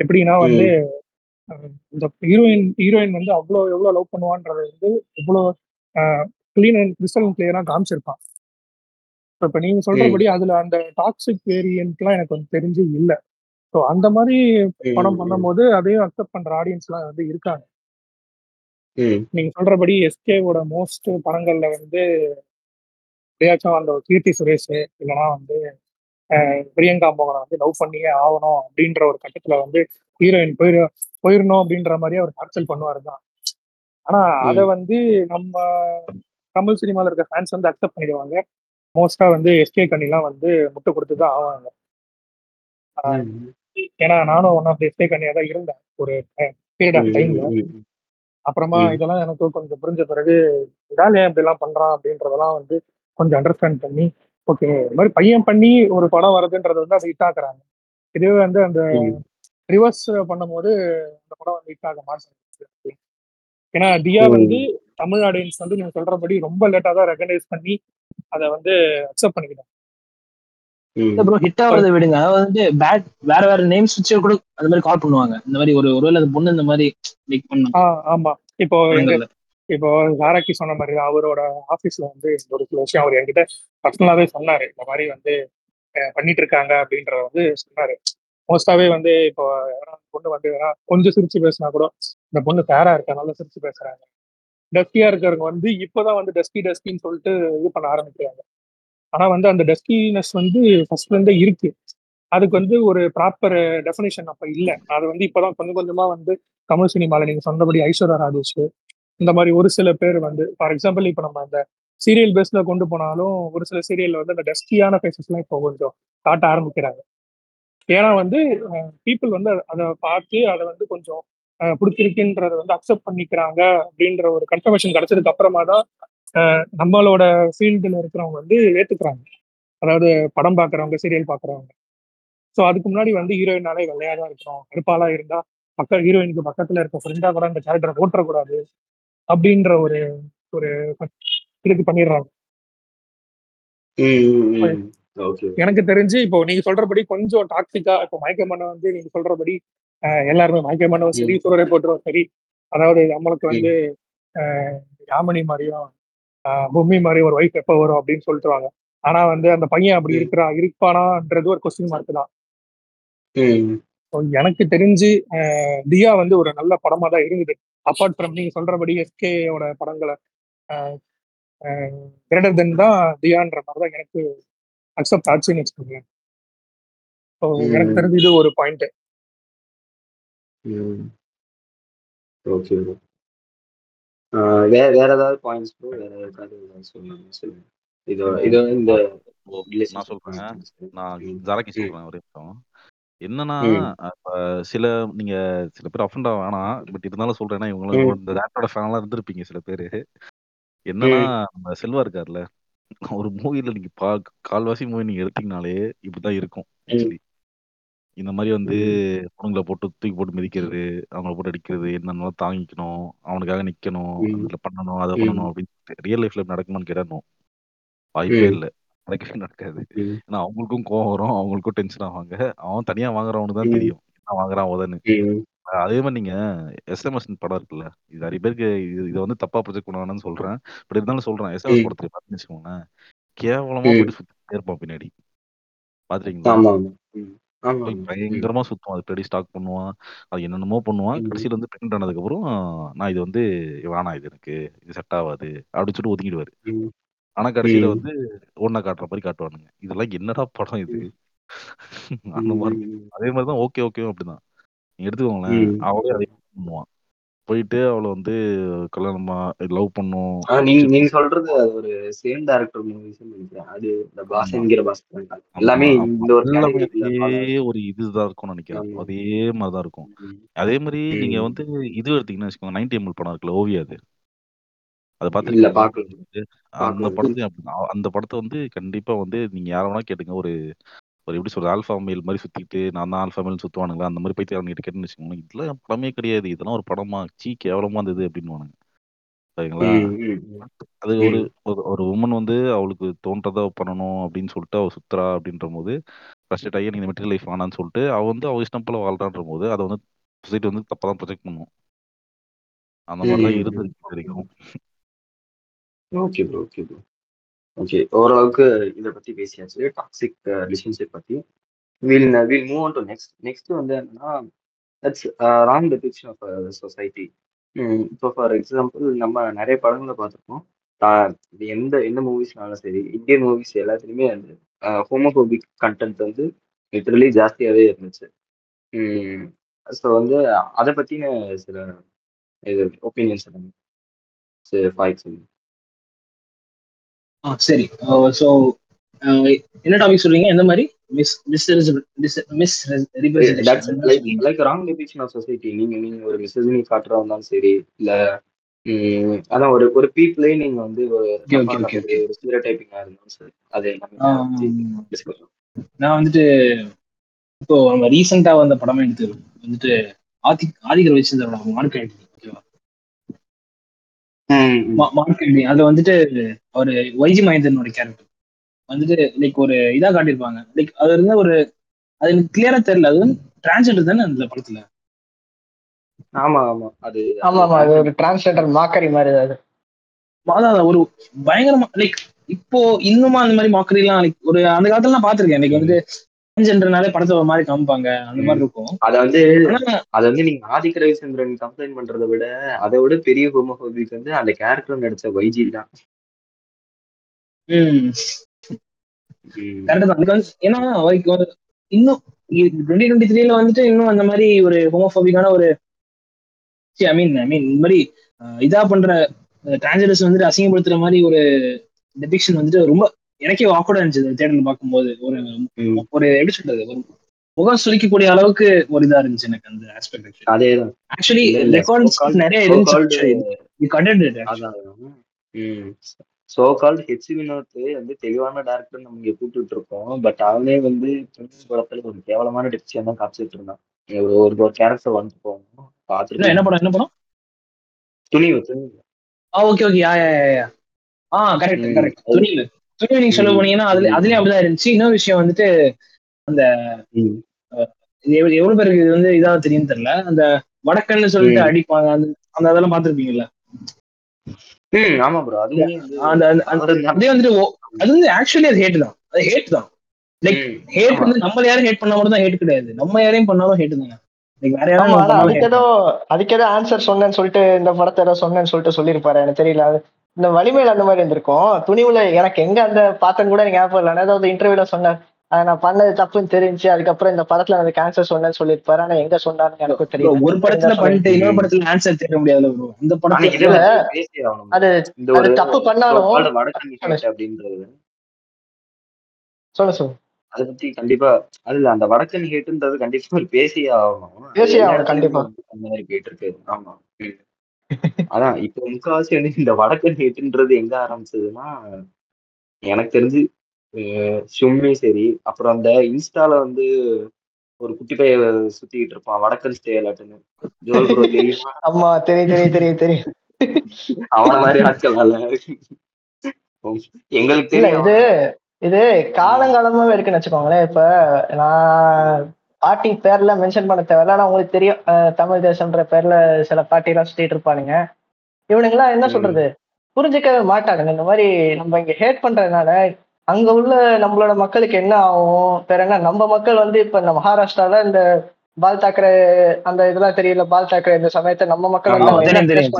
F: எப்படின்னா வந்து இந்த ஹீரோயின் ஹீரோயின் வந்து அவ்வளோ எவ்வளோ லவ் பண்ணுவான்றது வந்து இவ்வளோ கிளீன் அண்ட் கிறிஸ்டல் கிளியரா காமிச்சிருப்பான் இப்ப நீங்க சொல்றபடி அதுல அந்த டாக்ஸிக் வேரியன்ட்லாம் எனக்கு வந்து தெரிஞ்சு இல்லை. ஸோ அந்த மாதிரி படம் பண்ணும்போது அதையும் அக்செப்ட் பண்ற ஆடியன்ஸ்லாம் வந்து இருக்காங்க. நீங்க சொல்றபடி எஸ்கேவோட மோஸ்ட் படங்கள்ல வந்து எப்படியாச்சும் அந்த கீர்த்தி சுரேஷ் இல்லைன்னா வந்து பிரியங்கா மோகனை வந்து லவ் பண்ணியே ஆகணும் அப்படின்ற ஒரு கட்டத்துல வந்து ஹீரோயின் போயிரு போயிடணும் அப்படின்ற மாதிரி அவர் டார்ச்சல் பண்ணுவாரு தான் ஆனா அதை வந்து நம்ம தமிழ் சினிமால இருக்க ஃபேன்ஸ் வந்து அக்செப்ட் பண்ணிடுவாங்க. மோஸ்டா வந்து எஸ்கே கண்ணிலாம் வந்து முட்டை கொடுத்து தான் ஆவாங்க. ஏன்னா நானும் ஒன் ஆஃப் எஸ்கே கண்ணியா தான் இருந்தேன். ஒரு பீரியட் ஆஃப் டைம்ல அப்புறமா. இதெல்லாம் எனக்கு கொஞ்சம் புரிஞ்ச பிறகு இதால ஏன் இப்படி எல்லாம் பண்றான் அப்படின்றதெல்லாம் வந்து கொஞ்சம் அண்டர்ஸ்டாண்ட் பண்ணி ஓகே இந்த மாதிரி பையன் பண்ணி ஒரு படம் வருதுன்றது வந்து அதை ஹிட் ஆக்குறாங்க இதுவே வந்து அந்த. ரிவர்ஸ் பண்ணும்போது அந்த படம் வந்து ஹிட் ஆக மாட்டேங்குது ஏன்னா தியா. வந்து தமிழ் ஆடியன்ஸ் வந்து நீங்க சொல்றபடி ரொம்ப லேட்டா தான் ரெகனைஸ் பண்ணி அதை வந்து அக்செப்ட் பண்ணிக்கிட்டாங்க
A: ம்.
C: ப்ரோ ஹிட் ஆகிறத விடுங்க. அதாவது வந்து பேட் வேற வேற நேம்ஸ் வச்சு கூட அந்த மாதிரி கால் பண்ணுவாங்க. இந்த மாதிரி ஒரு ஒருவேளை அந்த பொண்ணு இந்த மாதிரி லைக் பண்ண.
F: ஆ ஆமா. இப்போ இப்போ சாராக்கி சொன்ன மாதிரி தான் அவரோட ஆபீஸ்ல வந்து இந்த ஒரு சில விஷயம் அவர் என்கிட்ட பர்சனலாவே சொன்னாரு. இந்த மாதிரி வந்து பண்ணிட்டு இருக்காங்க அப்படின்றத வந்து சொன்னாரு. மோஸ்டாவே வந்து இப்போ பொண்ணு வந்து கொஞ்சம் சிரிச்சு பேசினா கூட இந்த பொண்ணு ஃபேரா இருக்கனால சிரிச்சு பேசுறாங்க. டஸ்கியா இருக்கிறவங்க வந்து இப்போதான் வந்து டஸ்கி டஸ்கின்னு சொல்லிட்டு இது பண்ண ஆரம்பிக்கிறாங்க. ஆனா வந்து அந்த டஸ்கினஸ் வந்து ஃபர்ஸ்ட்ல இருந்தே இருக்கு. அதுக்கு வந்து ஒரு ப்ராப்பர் டெஃபினேஷன் அப்ப இல்ல. அது வந்து இப்பதான் கொஞ்சம் கொஞ்சமா வந்து தமிழ் சினிமாவில் நீங்க சொன்னபடி ஐஸ்வர்யா ராஜேஷ் இந்த மாதிரி ஒரு சில பேர் வந்து ஃபார் எக்ஸாம்பிள் இப்போ நம்ம அந்த சீரியல் பேஸ்ல கொண்டு போனாலும் ஒரு சில சீரியல்ல வந்து அந்த டஸ்டியான ஃபேஸஸ்லாம் இப்போ கொஞ்சம் காட்ட ஆரம்பிக்கிறாங்க. ஏன்னா வந்து பீப்புள் வந்து அதை பார்த்து அதை வந்து கொஞ்சம் அஹ், பிடிச்சிருக்குன்றத வந்து அக்செப்ட் பண்ணிக்கிறாங்க அப்படின்ற ஒரு கன்ஃபர்மேஷன் கிடைச்சதுக்கு அப்புறமா தான் நம்மளோட ஃபீல்டில் இருக்கிறவங்க வந்து ஏத்துக்கிறாங்க. அதாவது படம் பார்க்குறவங்க சீரியல் பார்க்குறவங்க ஸோ அதுக்கு முன்னாடி வந்து ஹீரோயினாலே வெள்ளையா தான் இருக்கணும் கருப்பாலா இருந்தா பக்க ஹீரோயினுக்கு பக்கத்துல இருக்க ஃப்ரெண்டா கூட அந்த கேரக்டரை போட்டுறக்கூடாது அப்படின்ற ஒரு ஒரு இதுக்கு பண்ணிடுறாங்க. எனக்கு தெரிஞ்சு இப்போ நீங்க சொல்றபடி கொஞ்சம் டாக்ஸிக்கா இப்போ மயக்க மன்ன வந்து நீங்க சொல்றபடி எல்லாருமே மயக்க மன்னவும் சரி சூரரை போட்டுரும். சரி. அதாவது நம்மளுக்கு வந்து யாமினி மாதிரியும் பொம்மி மாதிரி ஒரு ஒய்ஃப் எப்போ வரும் அப்படின்னு சொல்லிட்டுருவாங்க ஆனா வந்து அந்த பையன் அப்படி
A: ம்.
F: இருக்கிறா இருப்பானான்றது ஒரு கொஸ்டின் மார்க் தான். எனக்கு தெரிஞ்சு தியா வந்து ஒரு நல்ல படமா தான் இருந்தது. அப்பார்ட் ஃப்ரம் நீங்க சொல்றபடி எஸ்கேயோட படங்களை கிரேட்டர் தென் தான் தியான்ற மாதிரி தான் எனக்கு அக்செப்ட் ஆச்சுன்னு வச்சுக்கோங்களேன். ஸோ எனக்கு. தெரிஞ்சு இது ஒரு பாயிண்ட்.
A: ஓகே. வேற வேற ஏதாவது பாயிண்ட்ஸ் ப்ரோ வேற ஏதாவது சொல்லுங்க சொல்லுங்க இது இது இந்த
E: நான் சொல்றேன். நான். ஜாரக்கி. சொல்றேன் ஒரே நிமிஷம் என்னன்னா சில நீங்க சில பேர் அஃபண்ட் வேணாம் பட் இருந்தாலும் சொல்றேன்னா
A: ம்.
E: இவங்க இந்த டேரக்டரோட ஃபேன்லாம் இருந்திருப்பீங்க சில பேரு என்னன்னா. நம்ம செல்வா இருக்கார்ல ஒரு மூவில நீங்க பா கால்வாசி மூவி நீங்க எடுத்தீங்கனாலே இப்படிதான் இருக்கும். ஆக்சுவலி இந்த மாதிரி வந்து பொண்ணுங்களை போட்டு தூக்கி போட்டு மிதிக்கிறது அவங்கள போட்டு அடிக்கிறது என்னென்னலாம் தாங்கிக்கணும் அவனுக்காக நிக்கணும்
A: ம்.
E: அதுல பண்ணணும் அதை
A: ம்.
E: பண்ணணும் அப்படின்னு ரியல் லைஃப்ல நடக்குமான்னு கேட்டணும் வாய்ப்பே
A: ம்.
E: இல்லை நடக்கவே நடக்காது
A: ம்.
E: ஏன்னா அவங்களுக்கும் கோவம் வரும் அவங்களுக்கும் டென்ஷன் ஆவாங்க அவன் தனியா வாங்குறவனுக்கு தான்
A: ம்.
E: தெரியும் என்ன வாங்குறான் உதன்னு
A: ம்.
E: அதே மாதிரி நீங்க எஸ்எம்எஸ் படம் இருக்குல்ல இது நிறைய பேருக்கு இது இதை வந்து தப்பா ப்ரொஜெக்ட் பண்ணுவாங்கன்னு சொல்றேன் பட் இருந்தாலும் சொல்றேன் எஸ்எம்எஸ்
A: ம்.
E: படத்துல பார்த்தீங்கன்னு வச்சுக்கோங்களேன் கேவலமா
A: ம்.
E: போயிட்டு சுத்திட்டே இருப்பான் பின்னாடி பாத்துறீங்களா
A: ஆமா ஆமா ம்.
E: போய்
A: ம்.
E: பயங்கரமா சுத்துவான் அது பின்னாடி ஸ்டாக் பண்ணுவான் அது என்னென்னமோ பண்ணுவான்
A: ம்.
E: கடைசியில வந்து பிரிண்ட் ஆனதுக்கு அப்புறம் நான் இது வந்து வேணாம் இது எனக்கு இது செட் ஆகாது அப்படின்னு சொல்லிட்டு ஒதுங்கிடுவாரு
A: ம்.
E: ஆனா கடைசியில
A: ம்.
E: வந்து ஒன்னா காட்டுற மாதிரி காட்டுவானுங்க இதெல்லாம் என்னடா படம் இது
A: ம்.
E: அந்த மாதிரி
A: ம்.
E: அதே மாதிரிதான் ஓகே ஓகே அப்படிதான் நீங்க எடுத்துக்கோங்களேன்
A: ம்.
E: அதே பண்ணுவான் போயிட்டு அவளை வந்து கல்யாணமா லவ் பண்ணும்.
A: நீங்க நீங்க சொல்றது அது ஒரு சேம் டைரக்டர் மூவிஸ் நினைக்கிறேன். அது இந்த என்கிற பாஸ் எல்லாமே இந்த ஒரு
E: இதுதான் இருக்கும்னு நினைக்கிறேன். அதே மாதிரிதான் இருக்கும்.
A: ம்.
E: அதே மாதிரி நீங்க. வந்து இது எடுத்தீங்கன்னா வச்சுக்கோங்க நைன்டி எம்எல் படம் இருக்குல்ல ஓவியா அது. அதை
A: பாக்கல
E: அந்த படத்தையும் அப்படிதான் அந்த படத்தை வந்து கண்டிப்பா வந்து நீங்க யார வேணா கேட்டுங்க ஒரு ஒரு எப்படி சொல்றது ஆல்ஃபா மேல் மாதிரி சுத்திட்டு நான் தான் ஆல்ஃபா மேல் சுத்துவானுங்களா? அந்த மாதிரி போயிட்டு அவங்க கேட்டுன்னு வச்சுக்கோங்க இதெல்லாம் படமே கிடையாது. இதெல்லாம் ஒரு படமா சீ கேவலமா இருந்தது அப்படின்னு சரிங்களா. அது ஒரு. ஒரு- உமன் வந்து அவளுக்கு தோன்றதை பண்ணணும் அப்படின்னு சொல்லிட்டு அவ சுத்துறா அப்படின்ற போது ஃபர்ஸ்ட் ஆகி நீங்க மெட்டீரியல் லைஃப் வேணான்னு சொல்லிட்டு அவ வந்து அவ இஷ்டம் போல வாழ்றான்ற போது அதை வந்து சொசைட்டி வந்து தப்பா தான் ப்ரொஜெக்ட் பண்ணும். அந்த மாதிரி தான் இது வரைக்கும்.
A: Okay bro okay bro okay ஓரளவுக்கு இதை பத்தி பேசியாச்சு. டாக்ஸிக் ரிலேஷன்ஷிப் uh, பத்தி. Will will move on to next next வந்து என்னன்னா that's wrong depiction of society இப்போ ஃபார் எக்ஸாம்பிள் நம்ம நிறைய படங்களை பார்த்துருக்கோம் இது எந்த எந்த மூவிஸ்னாலும் சரி இந்தியன் மூவிஸ் எல்லாத்துலேயுமே அந்த ஹோமோபோபிக் கண்டென்ட் வந்து லிட்டரலி ஜாஸ்தியாகவே இருந்துச்சு. Hmm, ஸோ வந்து அதை பற்றின சில இது ஒப்பீனியன்ஸ் சொல்லுங்க. சரி ஃபைவ் சொல்லுங்க
C: ஆ சரி. ஸோ என்ன டாபிக் சொல்றீங்க? எந்த மாதிரி? Miss miss miss
A: like wrong depiction of society நீங்க நீங்க ஒரு மிஸ்ஸினி காட்டுறா இருந்தாலும் சரி இல்ல அதான் ஒரு ஒரு பீப்புளே நீங்க வந்து ஒரு ஒரு ஸ்டீரியோ டைப்பிங்கா இருந்தாலும் சரி அது எல்லாமே.
C: நான் வந்துட்டு இப்போ நம்ம ரீசெண்டா வந்த படமே எடுத்து வந்துட்டு ஆதி ஆதிகர் வச்சிருந்த மார்க் ஆண்டனி ஓகேவா
A: ம், ம்.
C: மா- மார்க் ஆண்டனி அதுல வந்துட்டு ஒரு வைஜி மகேந்திரனோட கேரக்டர் வந்துட்டு லைக் ஒரு இதா காட்டியிருப்பாங்க. லைக் அது வந்து ஒரு அது எனக்கு கிளியரா தெரியல. அது வந்து டிரான்ஸ்ஜெண்டர் தானே அந்த படத்துல?
A: ஆமா ஆமா. அது
B: ஆமா ஆமா. அது ஒரு டிரான்ஸ்லேட்டர் மாக்கரி மாதிரி அது.
C: அதான் ஒரு பயங்கரமா லைக் இப்போ இன்னுமா அந்த மாதிரி மாக்கரி எல்லாம் like ஒரு அந்த காலத்துல நான் பாத்திருக்கேன் எனக்கு வந்துட்டு டிரான்ஸ்ஜெண்டர்னாலே படத்தை ஒரு மாதிரி காமிப்பாங்க. அந்த மாதிரி இருக்கும்.
A: அத வந்து அத வந்து நீங்க ஆதிக்க ரவிச்சந்திரன் கம்ப்ளைண்ட் பண்றதை விட அதை விட பெரிய ஹோமோபோபிக் வந்து அந்த கேரக்டர் நடிச்ச வைஜி தான்.
C: ஏன்னா இன்னும் டுவெண்ட்டி டுவெண்ட்டி த்ரீல வந்துட்டு இன்னும் அந்த மாதிரி ஒரு ஹோமோபோபிக்கான ஒரு ஐ மீன் ஐ மீன் இந்த மாதிரி இதா பண்ற டிரான்ஸ்ஜெண்டர்ஸ் வந்துட்டு அசிங்கப்படுத்துற மாதிரி ஒரு டெபிக்ஷன் வந்துட்டு ரொம்ப எனக்கே ஆக்வர்டா இருந்துச்சு தேட்டர்ல பார்க்கும்போது. ஒரு. ஒரு எப்படி சொல்றது? ஒரு முகம் சுளிக்கக்கூடிய அளவுக்கு ஒரு இதா இருந்துச்சு எனக்கு அந்த ஆஸ்பெக்ட்
A: அதேதான்.
C: ஆக்சுவலி. ரெக்கார்ட்ஸ் நிறைய இருந்துச்சு
A: சோ கால்ட் ஹெச் வினோத் வந்து தெளிவான டேரக்டர் நம்ம இங்க கூப்பிட்டு இருக்கோம். பட் அவனே வந்து படத்துல ஒரு கேவலமான டிப்ஷன் தான் காமிச்சிட்டு இருந்தான். ஒரு ஒரு கேரக்டர் வந்து போகணும்.
C: என்ன
A: பார்த்துட்டு
C: என்ன படம் என்ன படம்?
A: Thunivu Thunivu.
C: Ah okay okay ah correct. Correct Thunivu. Thunivu நீங்க சொல்ல. போனீங்கன்னா அதுல. அதுலயும் அப்படிதான் இருந்துச்சு இன்னொரு விஷயம் வந்துட்டு. இது எவ்வளவு பேருக்கு இது வந்து இதா தெரியும் தெரியல அந்த வடக்கன்னு சொல்லிட்டு. அடிப்பாங்க அந்த அந்த அதெல்லாம் பாத்திருப்பீங்கல்ல
A: ஆமா ப்ரோ வந்து
C: அந்த அந்த- அந்த-. அதே வந்துட்டு அது வந்து ஆக்சுவலி அது ஹேட் தான் அது ஹேட் தான் லைக். ஹேட். வந்து நம்ம யாரும் ஹேட் பண்ணா மட்டும் தான் ஹேட் கிடையாது நம்ம யாரையும் பண்ணாலும் ஹேட் தானே
B: அதுக்கு ஏதோ அதுக்கு ஏதோ ஆன்சர் சொன்னேன்னு சொல்லிட்டு இந்த படத்தை ஏதோ சொன்னேன்னு சொல்லிட்டு சொல்லியிருப்பாரு எனக்கு தெரியல அது இந்த வலிமையில அந்த மாதிரி இருந்திருக்கும். துணிவுல எனக்கு எங்க அந்த பார்த்தேன்னு கூட எனக்கு ஞாபகம் இல்லை. நான் ஏதாவது இன்டர்வியூல சொன்னேன். அதை நான் பண்ணது தப்புன்னு தெரிஞ்சு அதுக்கப்புறம் இந்த படத்துல எனக்கு ஆன்சர் சொன்னேன்னு சொல்லியிருப்பாரு. ஆனா எங்க சொன்னாருன்னு எனக்கும்
C: bro,
B: தெரியல.
C: ஒரு படத்துல பண்ணிட்டு இன்னொரு. படத்துல ஆன்சர் முடியாதுல ப்ரோ. இந்த
A: bro.
B: அது அது
A: ஒரு
B: தப்பு பண்ணாலும் சொல்லு சொல்லு
A: அதை பத்தி கண்டிப்பா அது இல்ல அந்த வடக்கன் ஹேட்டுன்றது கண்டிப்பா பேசியே ஆகணும்.
B: பேசியே ஆகணும், கண்டிப்பா.
A: அந்த மாதிரி போயிட்டு இருக்கு. ஆமா. அதான் இப்போ முக்காவாசி வந்து இந்த வடக்கன் ஹேட்டுன்றது எங்க ஆரம்பிச்சதுன்னா எனக்கு தெரிஞ்சு சும்மி சரி. அப்புறம் அந்த இன்ஸ்டால வந்து ஒரு குட்டி பைய சுத்திக்கிட்டு இருப்பான் வடக்கன் ஸ்டேலாட்டுன்னு ஜோல் ப்ரோ தெரியுமா?
B: ஆமா தெரியும் தெரியும் தெரியும் தெரியும்.
A: அவன மாதிரி ஆட்கள் எங்களுக்கு தெரியும்.
B: இது இது காலங்காலமாவே இருக்குன்னு வச்சுக்கோங்களேன் இப்ப நான் பாட்டி பேர்ல மென்ஷன் பண்ண தேவையில்ல ஆனா உங்களுக்கு தெரியும் தமிழ் தேசம்ன்ற பேர்ல சில பாட்டி எல்லாம் சுத்திட்டு இருப்பானுங்க. இவனுங்கெல்லாம் என்ன. சொல்றது? புரிஞ்சுக்கவே மாட்டானுங்க. இந்த மாதிரி நம்ம இங்க ஹேட் பண்றதுனால அங்க உள்ள நம்மளோட மக்களுக்கு என்ன ஆகும் வேற என்ன? நம்ம மக்கள் வந்து இப்ப இந்த மகாராஷ்டிரால இந்த பால் தாக்கரே அந்த இதெல்லாம் தெரியல பால் தாக்கரே இந்த சமயத்தை நம்ம மக்கள் வந்து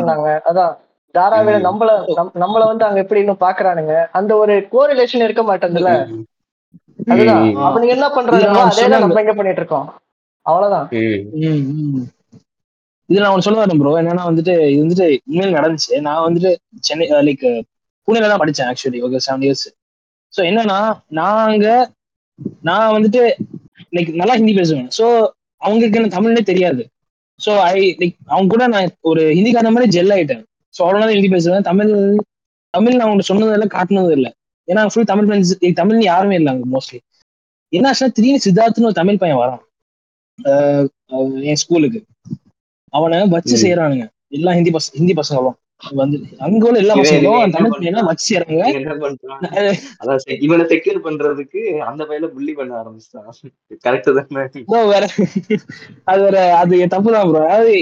B: பண்ணாங்க? அதான். தாராவில. நம்மள நம்- நம்மள வந்து அங்க எப்படி இன்னும் பாக்குறானுங்க. அந்த ஒரு கோரிலேஷன் இருக்க மாட்டேங்குதுல்ல?
A: ம்.
B: அதுதான். என்ன. நம்ம இங்க பண்ணிட்டு இருக்கோம் அவ்வளவுதான்.
A: ம்.
C: ம், ம். இதுல நான் சொல்ல வரேன் ப்ரோ என்னன்னா வந்துட்டு இது வந்துட்டு உண்மையில நடந்துச்சு. நான் வந்துட்டு சென்னை லைக் புனேல தான் படிச்சேன் actually okay seven years so என்னன்னா நான் அங்க நான் வந்துட்டு லைக் நல்லா ஹிந்தி பேசுவேன். ஸோ அவங்களுக்கு எனக்கு தமிழ்னே தெரியாது. ஸோ ஐ லைக் அவங்க கூட நான் ஒரு ஹிந்திக்கார மாதிரி ஜெல் ஆயிட்டேன். ஸோ அவ்வளோ ஹிந்தி பேசுவேன். தமிழ் தமிழ் நான் அவங்க சொன்னதெல்லாம் காட்டினதும் இல்லை. ஏன்னா ஃபுல் தமிழ் ஃப்ரெண்ட்ஸ் தமிழ் யாருமே இல்லை அங்க மோஸ்ட்லி என்ன ஆச்சுன்னா திடீர்னு சித்தார்த்னு ஒரு தமிழ் பையன் வரான். என் ஸ்கூலுக்கு அவனை வச்சு. செய்யறானுங்க எல்லா ஹிந்தி பச ஹிந்தி பசங்களும். வந்து அங்க உள்ள எல்லா பசங்களும் தமிழ் பையனை வச்சு செய்யறாங்க
A: இவன் செக்யூர் பண்றதுக்கு அந்த பையில புள்ளி பண்ண ஆரம்பிச்சிட்டான். கரெக்ட் தானே?
C: வேற அது வேற அது என் தப்பு தான் ப்ரோ அதாவது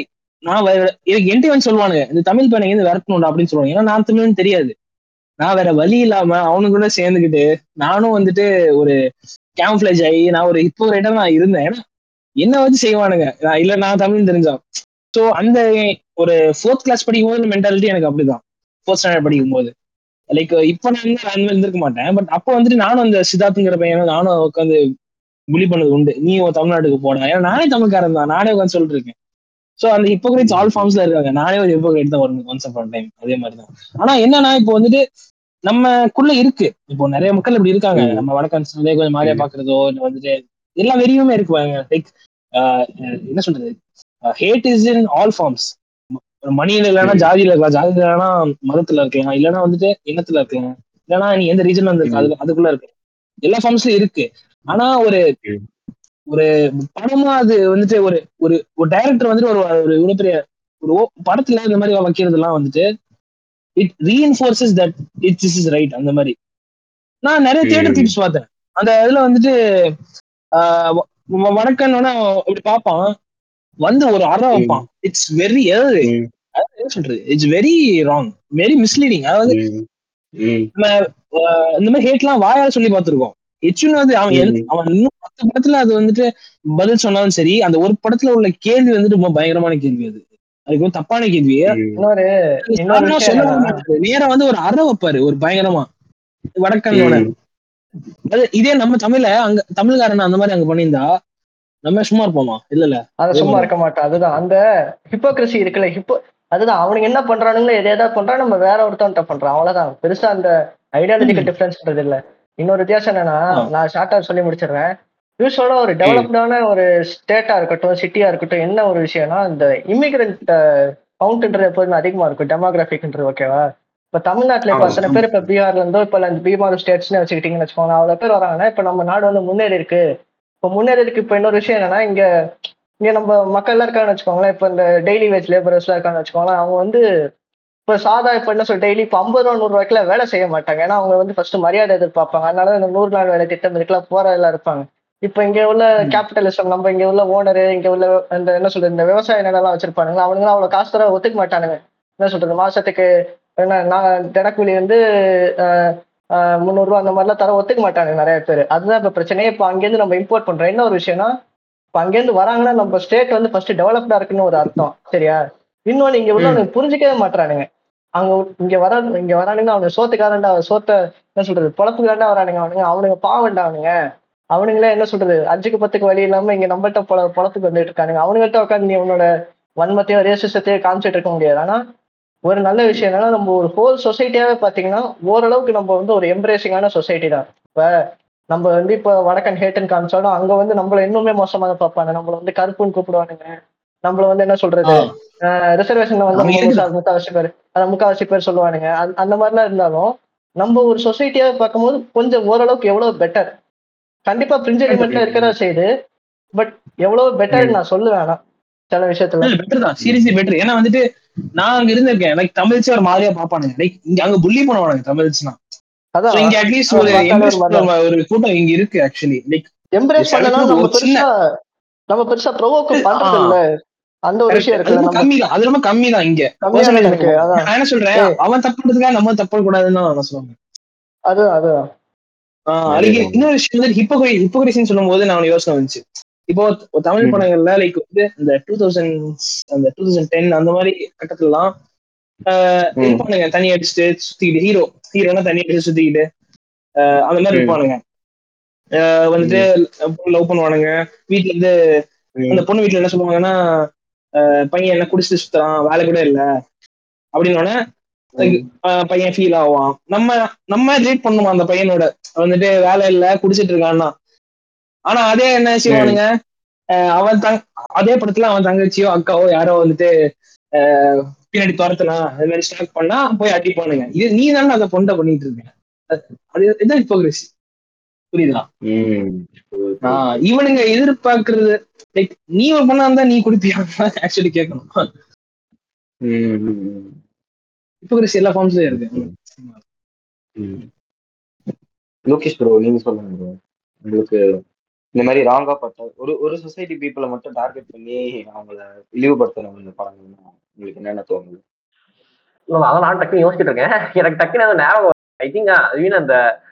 C: நான் எனக்கு என்கிட்ட வந்து சொல்லுவானுங்க இந்த தமிழ் பையனை இருந்து விரட்டணும்டா அப்படின்னு சொல்லுவாங்க ஏன்னா நான் தமிழ்னு தெரியாது. நான் வேற வழி இல்லாம அவனுக்கு கூட சேர்ந்துக்கிட்டு நானும் வந்துட்டு ஒரு கேம்ஃபிளேஜ் ஆகி நான் ஒரு இப்போ ஒரு இடம் நான் இருந்தேன். என்ன வச்சு செய்வானுங்க? நான் இல்ல நான் தமிழ் தெரிஞ்சான் ஸோ அந்த ஒரு ஃபோர்த் கிளாஸ் படிக்கும் போது மென்டாலிட்டி எனக்கு அப்படிதான். ஃபோர்த் ஸ்டாண்டர்ட் படிக்கும் போது லைக் இப்போ நான் வந்து அந்த மாதிரி இருந்திருக்க மாட்டேன். பட் அப்போ வந்துட்டு நானும் அந்த சித்தார்த்துங்கிற பையன் நானும் உட்காந்து புலி பண்ணது உண்டு. நீ உன் தமிழ்நாட்டுக்கு போடா. ஏன்னா நானே தமிழ்காரன் தான். நானே உட்காந்து சொல்லிட்டு இருக்கேன். ஸோ அந்த ஹிப்போகிரேட்ஸ் ஆல் ஃபார்ம்ஸ்ல இருக்காங்க. நானே ஒரு ஹிப்போகிரேட் தான் வரும் ஒன்ஸ் அப்பான் டைம் அதே மாதிரி தான் ஆனா என்னன்னா இப்போ வந்துட்டு நம்மக்குள்ள இருக்கு. இப்போ நிறைய மக்கள் இப்படி இருக்காங்க. நம்ம வடக்கன் அதே கொஞ்சம் மாதிரியா. பாக்குறதோ இல்ல வந்துட்டு எல்லா வெறியுமே இருக்கு லைக் என்ன சொல்றது? Hate is in all forms மணியில இல்லைன்னா. ஜாதியில இருக்கலாம். ஜாதியில இல்லைன்னா மதத்துல இருக்கலாம். இல்லைன்னா வந்துட்டு இனத்துல இருக்கலாம். இல்லைன்னா நீ எந்த ரீஜன்ல வந்து இருக்க அது அதுக்குள்ள இருக்கு. எல்லா ஃபார்ம்ஸ்லயும் இருக்கு. ஆனா ஒரு. ஒரு படமா அது வந்துட்டு ஒரு ஒரு ஒரு டைரக்டர் வந்துட்டு ஒரு ஒரு இவ்வளவு பெரிய ஒரு படத்துல இந்த மாதிரி வைக்கிறதுலாம் வந்துட்டு it reinforces that it is is right அந்த மாதிரி. நான் நிறைய தியேட்டர். கிளிப்ஸ் பார்த்தேன். அந்த இதுல வந்துட்டு ஆஹ் வ- வ- வடக்கன்னு இப்படி பார்ப்பான். வந்து ஒரு அற வைப்பான். இட்ஸ் வெரி என்ன சொல்றது? It's very wrong very misleading அதாவது
A: ம். ம்.
C: ஆஹ் இந்த மாதிரி ஹேட்லாம் வாயால சொல்லி பார்த்திருக்கோம். எச்சுன்னு வந்து அவன். அவன் இன்னும் பத்து படத்துல அது வந்துட்டு பதில் சொன்னாலும் சரி அந்த ஒரு படத்துல உள்ள கேள்வி வந்துட்டு ரொம்ப பயங்கரமான கேள்வி அது. அதுக்கு வந்து தப்பான கேள்வி.
A: ம்.
B: இன்னொரு இன்னொரு
C: சாதாரணமா
B: விஷயம்
C: சொல்லவே
B: என்னன்னா
C: மாட்டாரு. நேரா வந்து ஒரு அற வைப்பாரு ஒரு பயங்கரமா. வடக்கன்னோட
A: ம்.
C: அது இதே நம்ம தமிழ அங்க தமிழ்காரன் அந்த மாதிரி அங்க பண்ணியிருந்தா நம்ம சும்மா இருப்போமா? இல்ல இல்ல.
B: அது சும்மா இருக்க மாட்டோம் அதுதான். அந்த ஹிப்போக்ரஸி இருக்குல்ல. ஹிப்போ அதுதான். அவனுங்க என்ன பண்றானுங்களோ எதை எதாவது பண்றா நம்ம வேற ஒருத்தவன்ட்ட பண்றோம். அவ்வளவுதான். பெருசா அந்த ஐடியாலஜிக்கல் டிஃபரன்ஸ்ன்றது இல்ல இன்னொரு வித்தியாசம் என்னன்னா. நான் ஷார்ட்டா சொல்லி முடிச்சிடுறேன். யூஸ்வலா ஒரு டெவலப்டான ஒரு ஸ்டேட்டா இருக்கட்டும் சிட்டியா இருக்கட்டும் என்ன ஒரு விஷயம்னா இந்த இமிகிரண்ட் கவுண்ட்ன்றது எப்போதுமே அதிகமா இருக்கும். டெமோகிராஃபிக்ன்றது ஓகேவா இப்ப தமிழ்நாட்டுல இப்ப அத்தனை பேர் இப்ப பீகார்ல இருந்தோ இப்ப இந்த பீகார் ஸ்டேட்ஸ்னு வச்சுக்கிட்டீங்கன்னு வச்சுக்கோங்க அவ்வளவு பேர் வராங்கன்னா இப்ப நம்ம நாடு வந்து முன்னேறி இருக்கு. இப்ப முன்னேறி இருக்கு இப்ப இன்னொரு விஷயம் என்னன்னா இங்க இங்க நம்ம மக்கள் எல்லாம் இருக்காங்கன்னு வச்சுக்கோங்களேன். இப்ப இந்த டெய்லி வேஜ் லேபரர்ஸ் எல்லாம் இருக்காங்கன்னு வச்சுக்கோங்களேன். அவங்க வந்து இப்ப சாதா இப்ப என்ன சொல் டெய்லி இப்ப ஐம்பது ரூபா நூறு ரூபாய்க்குல வேலை செய்ய மாட்டாங்க. ஏன்னா அவங்க வந்து ஃபர்ஸ்ட் மரியாதை எதிர்பார்ப்பாங்க. அதனால இந்த நூறு நாள் வேலை திட்டம் இதுக்கெல்லாம் போற எல்லாம் இருப்பாங்க. இப்ப இங்க உள்ள. கேபிட்டலிசம் நம்ம இங்க உள்ள ஓனரு இங்க உள்ள இந்த என்ன சொல்றது இந்த விவசாய நிலம் வச்சிருப்பானுங்க. அவனுங்க அவ்வளவு காசு தர ஒத்துக்க மாட்டானுங்க. என்ன சொல்றது மாசத்துக்கு என்ன நான் தினக்கூலி வந்து ஆஹ், ஆஹ், முந்நூறு ரூபா அந்த மாதிரிலாம் தர ஒத்துக்க மாட்டாங்க நிறைய பேர். அதுதான் இப்ப பிரச்சனையே. இப்ப அங்கேருந்து நம்ம இம்போர்ட் பண்றோம். என்ன ஒரு விஷயம்னா இப்ப அங்கேருந்து வராங்கன்னா நம்ம ஸ்டேட் வந்து ஃபர்ஸ்ட் டெவலப்டா இருக்குன்னு ஒரு அர்த்தம். சரியா? இன்னொன்னு இங்க உள்ளவனுக்கு புரிஞ்சுக்கவே மாட்டானுங்க அவங்க இங்க வர இங்க வரானுங்க அவனுங்க சோத்துக்காரன்டா சோத்த என்ன சொல்றது பொழப்புக்காரண்டா வரானுங்க அவனுங்க அவனுங்க பாவண்டா அவனுங்க. அவனுங்களே என்ன சொல்றது அஞ்சுக்கு பத்துக்கு வழி இல்லாம இங்க நம்மகிட்ட பொல பொழப்புக்கு வந்துட்டு இருக்கானுங்க. அவனுங்கள்ட்ட உட்காந்து நீ உன்னோட வன்மத்தையோ ரேசிசத்தையோ காமிச்சிட்டு இருக்க முடியாது. ஆனா ஒரு நல்ல விஷயம் என்னன்னா நம்ம ஒரு ஹோல் சொசைட்டியாவே பாத்தீங்கன்னா ஓரளவுக்கு நம்ம வந்து ஒரு எம்ப்ரேசிங்கான சொசைட்டி தான். இப்ப நம்ம வந்து இப்ப வடக்கன் ஹேட்டன் காமிச்சாலும் அங்க வந்து நம்மள இன்னுமே மோசமாக பார்ப்பாங்க. நம்மள வந்து கருப்புன்னு கூப்பிடுவானுங்க. நம்மள வந்து என்ன சொல்றது? ரிசர்வேஷன்ல வந்து முக்காவாசி பேர். அதான் முக்காவாசி பேர் சொல்லுவானுங்க. அந்த- அந்த மாதிரிலாம் இருந்தாலும் நம்ம ஒரு சொசைட்டியாவே பார்க்கும்போது கொஞ்சம் ஓரளவுக்கு எவ்வளவு பெட்டர் கண்டிப்பா பிரிஞ்ச் எலிமெண்ட்ல இருக்கிறதா செய்யுது. பட் எவ்வளவு பெட்டர் நான் சொல்லுவேன் சில விஷயத்துல.
C: பெட்டர் தான். சீரியஸ்லி பெட்டர் ஏன்னா வந்துட்டு நான் அங்க இருந்திருக்கேன். எனக்கு தமிழ்ச்சி ஒரு மாதிரியா பாப்பானுங்க லைக் இங்க அங்க புள்ளி பண்ணுவானுங்க தமிழ்ஸ்னா
B: அதான்.
C: இங்க அட்லீஸ்ட் ஒரு
B: ஒரு
C: கூட்டம் இங்க இருக்கு ஆக்சுவலி லைக்
B: எம்ப்ரேஸ் பண்ணலாம். நம்ம பெருசா நம்ம பெருசா ப்ரொவோக் பண்றது. இல்ல அந்த ஒரு விஷயம் நம்ம
C: கம்மி தான் அது ரொம்ப கம்மி தான் இங்க
B: தான் இருக்கு
C: நான் என்ன சொல்றேன். அவன் தப்பு பண்றதுக்காக நம்ம தப்பு கூடாதுன்னு தான் நான் சொல்லுவேன்.
B: அது அதுதான்.
A: அதேதான்.
C: இன்னொரு விஷயம் வந்து ஹிப்போக்ரி ஹிப்போக்ரிசின்னு சொல்லும் போது நான் யோசனை வந்துச்சு. இப்போ தமிழ். படங்கள்ல லைக் வந்து இந்த டூ தௌசண்ட் அந்த டூ தௌசண்ட் டென் அந்த மாதிரி கட்டத்துலலாம். இருப்பானுங்க. தண்ணி அடிச்சுட்டு சுத்திக்கிட்டு ஹீரோ ஹீரோனா தண்ணி அடிச்சு சுத்திக்கிட்டு ஆஹ் அந்த மாதிரி. இருப்பானுங்க. ஆஹ் வந்துட்டு லவ் பண்ணுவானுங்க. வீட்டுல இருந்து அந்த பொண்ணு வீட்டுல என்ன சொல்லுவாங்கன்னா பையன் என்ன குடிச்சிட்டு சுத்துறான் வேலை கூட இல்ல. அப்படின்னு ஆஹ் பையன் ஃபீல் ஆவான். நம்ம நம்ம ரிலேட் பண்ணுவோம் அந்த பையனோட? வந்துட்டு வேலை இல்ல குடிச்சிட்டு இருக்கான்னா. ஆனா அதே என்ன செய்வானுங்க? அவன் தங் அதே படத்துல அவன் தங்கச்சியோ அக்காவோ யாரோ வந்துட்டு பின்னாடி துரத்தலாம் அது மாதிரி ஸ்டாக் பண்ணா போய் அடிப்பானுங்க. இது நீ தானே அதை பொண்டை பண்ணிட்டு இருக்க. அது- அது இதான் ஹிப்போக்ரஸி புரியுதா இவனுங்க எதிர்பார்க்கறது லைக் நீ ஒரு பொண்ணா இருந்தா நீ குடிப்பியா ஆக்சுவலி கேட்கணும். ஹிப்போக்ரஸி எல்லா ஃபார்ம்ஸ்லயும் இருக்கு.
A: லோகேஷ் ப்ரோ நீங்க சொல்லுங்க ப்ரோ உங்களுக்கு இந்த மாதிரி ராங்கா பட்ட ஒரு ஒரு சொசைட்டி பீப்புளை மட்டும் டார்கெட் பண்ணி அவங்கள இழிவுபடுத்தணும் இந்த படங்கள்னா உங்களுக்கு என்னென்ன தோணுது?
D: அதான் நான் டக்குன்னு யோசிச்சுட்டு இருக்கேன். எனக்கு டக்குன்னு ஞாபகம் ஐ திங்க் ஈவன் அந்த ஆஹ்,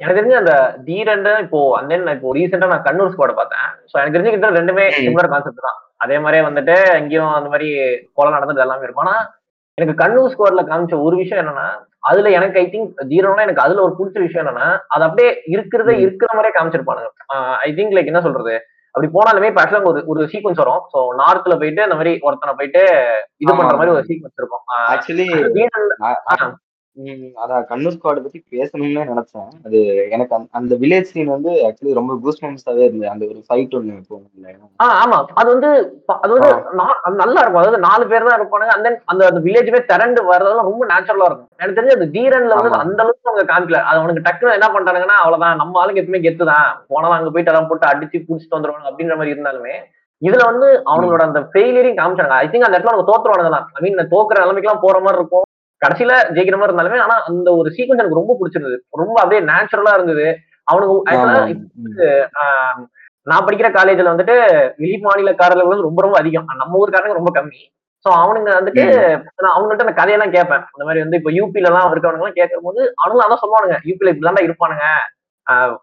D: எனக்கு தெரிஞ்ச அந்த தீரண்டு இப்போ அந்த இப்போ ரீசெண்டா நான் கண்ணூர் ஸ்குவாட் பார்த்தேன். ஸோ எனக்கு தெரிஞ்சு கிட்ட ரெண்டுமே. சிமிலர் கான்செப்ட் தான். அதே மாதிரியே வந்துட்டு எங்கேயும் அந்த மாதிரி கொலை நடந்தது எல்லாமே இருக்கும். ஆனா எனக்கு கண்ணூர் ஸ்குவாட்ல காமிச்ச ஒரு விஷயம் என்னன்னா அதுல எனக்கு ஐ திங்க் ஜீரோனா எனக்கு அதுல ஒரு பிடிச்ச விஷயம் என்னன்னா அது அப்படியே இருக்கிறத. இருக்கிற மாதிரியே காமிச்சிருப்பானுங்க. ஐ திங்க் லைக் என்ன சொல்றது? அப்படி போனாலுமே இப்போ ஆக்சுவலாக ஒரு ஒரு சீக்வன்ஸ் வரும். ஸோ நார்த்ல போயிட்டு இந்த மாதிரி ஒருத்தனை போயிட்டு இது பண்ற மாதிரி. ஒரு சீக்வன்ஸ் இருக்கும்.
A: ஆக்சுவலி அதான். கண்ணூர் ஸ்குவாட் பத்தி பேசணும்னு நினைச்சேன். அது எனக்கு அந்த- வில்லேஜ் சீன் வந்து ஆக்சுவலி ரொம்ப கூஸ் மம்ஸாவே இருந்தது. அந்த ஒரு ஃபைட் ஒண்ணு போகல
D: ஆ ஆமா. அது வந்து அது வந்து நல்லா இருக்கும். அதாவது நாலு பேர் தான் இருப்பானுங்க. அந்த அந்த அந்த வில்லேஜுமே திரண்டு வர்றதெல்லாம் ரொம்ப நேச்சுரலா இருக்கும். எனக்கு தெரிஞ்சு அந்த தீரன்ல வந்து. அந்த அளவுக்கு அவங்க காமிக்கல. அது அவனுக்கு டக்குனு என்ன பண்றாங்கன்னா அவ்வளவுதான். நம்ம ஆளுங்க எப்பவுமே கெத்து தான். போனாலும் அங்க போயிட்டு அதான் போட்டு அடிச்சு குடிச்சிட்டு வந்துருவாங்க அப்படின்ற மாதிரி இருந்தாலுமே இதுல வந்து அவங்களோட அந்த ஃபெயிலியரையும் காமிச்சாங்க ஐ திங்க் அந்த இடத்துல அவங்க தோத்துருவானுங்க தான். ஐ மீன் தோக்குற நிலைமைக்கெல்லாம் போற மாதிரி இருக்கும். கடைசியில ஜெயிக்கிற மாதிரி இருந்தாலுமே ஆனா அந்த ஒரு சீக்வன்ஸ் எனக்கு ரொம்ப பிடிச்சிருந்தது. ரொம்ப அப்படியே நேச்சுரலா இருந்தது. அவனுக்கு நான் படிக்கிற காலேஜ்ல வந்துட்டு வெளி மாநிலக்காரர்கள் வந்து ரொம்ப ரொம்ப அதிகம். நம்ம ஊருக்காரங்க ரொம்ப கம்மி. சோ அவனுங்க வந்துட்டு நான் அவங்கள்ட்ட அந்த கதையெல்லாம் கேட்பேன். இந்த மாதிரி வந்து இப்போ யூபில எல்லாம் இருக்கவங்க எல்லாம் கேட்கும் போது அவனுங்க அதான் சொல்லுவானுங்க. யூபில இப்படிதான் இருப்பானுங்க.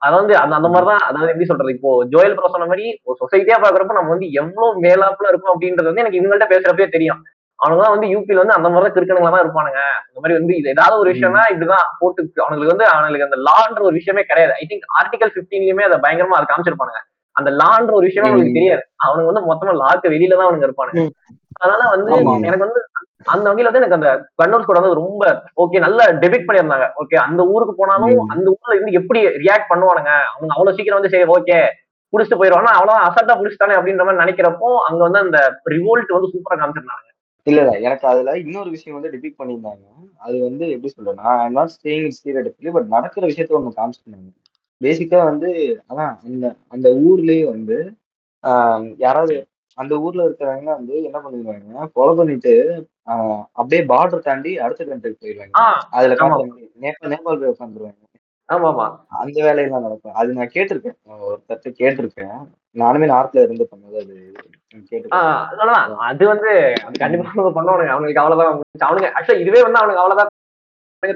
D: அதாவது அந்த அந்த மாதிரிதான் அதாவது எப்படி சொல்றது? இப்போ ஜோயல் ப்ரோ சொன்ன மாதிரி ஒரு சொசைட்டியா பாக்குறப்ப நம்ம வந்து எவ்வளவு மேலாப்புல இருக்கும் அப்படின்றது வந்து எனக்கு இவங்கள்ட்ட பேசுறப்பே தெரியும். அவனுங்க வந்து யூபில வந்து அந்த மாதிரி தான் கிறுக்கணுங்களா தான் இருப்பானுங்க. இந்த மாதிரி வந்து இது ஏதாவது ஒரு விஷயம்னா இப்படிதான் போட்டு அவனுங்களுக்கு வந்து அவனுங்களுக்கு அந்த லான்ற ஒரு விஷயமே கிடையாது. ஐ திங்க் ஆர்டிகல் பிப்டீன்லயுமே அதை பயங்கரமா அதை காமிச்சிருப்பானுங்க. அந்த லான்ற ஒரு விஷயமே அவனுக்கு தெரியாது. அவனுக்கு வந்து மொத்தமா லாக்கு வெளியில தான் அவனுங்க இருப்பானுங்க. அதனால வந்து. எனக்கு வந்து அந்த வகையில வந்து எனக்கு அந்த கண்ணூர் கூட வந்து ரொம்ப ஓகே நல்லா டெபிட் பண்ணியிருந்தாங்க. ஓகே அந்த ஊருக்கு போனாலும். அந்த ஊர்ல இருந்து எப்படி ரியாக்ட் பண்ணுவானுங்க? அவங்க அவ்வளவு சீக்கிரம் வந்து சரி ஓகே புடிச்சிட்டு போயிடுவாங்க அவ்வளவு அசட்டா புடிச்சிட்டானே அப்படின்ற மாதிரி நினைக்கிறப்போ அங்க வந்து அந்த ரிவோல்ட் வந்து சூப்பரா காமிச்சிருந்தாங்க.
A: இல்ல இல்ல எனக்கு அதுல இன்னொரு விஷயம் வந்து டிபிக் பண்ணியிருந்தாங்க. அது வந்து எப்படி சொல்றேன் நான் நாட் ஸ்டேயிங் ஸ்டீரியடிப்லி பட் நடக்கிற விஷயத்த ஒண்ணு காமிச்சிருந்தாங்க பேசிக்கா வந்து அதான் அந்த அந்த ஊர்லயே வந்து யாராவது அந்த ஊர்ல இருக்கிறவங்க வந்து என்ன பண்ணிடுவாங்க கொலை பண்ணிட்டு அப்படியே பார்டர் தாண்டி அடுத்த கண்ட்ரிக்கு போயிடுவாங்க. அதுல நேபாள் நேபாள் போய் உட்காந்துருவாங்க.
D: ஆமா ஆமா
A: அந்த வேலையெல்லாம் நடக்கும். அது நான் கேட்டிருக்கேன். ஒருத்தர்ட்ட கேட்டிருக்கேன். நானுமே நார்த்ல இருந்து பண்ணது அது. கேட்டிருக்கேன்
D: அது வந்து அது கண்டிப்பா பண்ணுவானுங்க. அவனுக்கு அவ்வளவுதான். அவனுங்க ஆக்சுவலா இதுவே வந்து அவனுக்கு அவ்வளவுதான்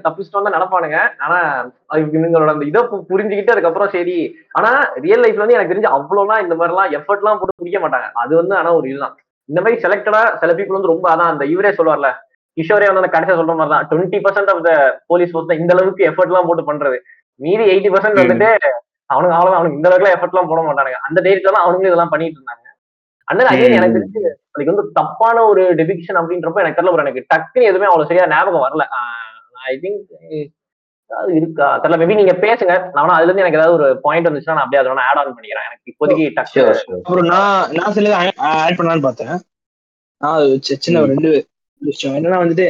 D: தப்பிச்சுட்டு வந்தா நடப்பானுங்க. ஆனா இவங்களோட அந்த இதை புரிஞ்சுக்கிட்டு அதுக்கப்புறம் சரி. ஆனா ரியல் லைஃப்ல வந்து எனக்கு தெரிஞ்சு அவ்வளவுலாம் இந்த மாதிரி எல்லாம் எஃபர்ட் எல்லாம் போட்டு பிடிக்க மாட்டாங்க. அது வந்து ஆனா ஒரு இதுதான். இந்த மாதிரி செலக்டடா சில பீப்புள் வந்து ரொம்ப அதான் அந்த இவரே சொல்லுவார்ல கிஷோரே வந்து அந்த கடைசியா சொல்ற மாதிரி தான் twenty percent of the police force இந்த அளவுக்கு எஃபர்ட் எல்லாம் போட்டு பண்றது. மீதி எயிட்டி பர்சன்ட். வந்துட்டு அவனுக்கு அவ்வளவுதான். அவனுக்கு இந்த அளவுக்கு எஃபர்ட் எல்லாம் போட மாட்டானுங்க. அந்த தைரியத்துல தான் அவனுங்களும் இதெல்லாம் பண்ணிட்டு இருந்தாங்க. அண்ணன் அகைன் எனக்கு தெரிஞ்சு அதுக்கு வந்து தப்பான ஒரு டெபிக்ஷன் அப்படின்றப்ப எனக்கு தெரியல. எனக்கு. டக்குன்னு எதுவுமே அவ்வளவு சரியா ஞாபகம் வரல. ஐ திங்க் அது இருக்கா? தெரியல. மேபி நீங்க பேசுங்க. நான் அதுல இருந்து எனக்கு ஏதாவது ஒரு பாயிண்ட் வந்துச்சுன்னா நான் அப்படியே அதை ஆட் ஆன் பண்ணிக்கிறேன். எனக்கு இப்போதைக்கு டக்கு.
C: அப்புறம் நான் நான் சில ஆட் பண்ணலான்னு பார்த்தேன். சின்ன ஒரு ரெண்டு விஷயம். என்னன்னா வந்துட்டு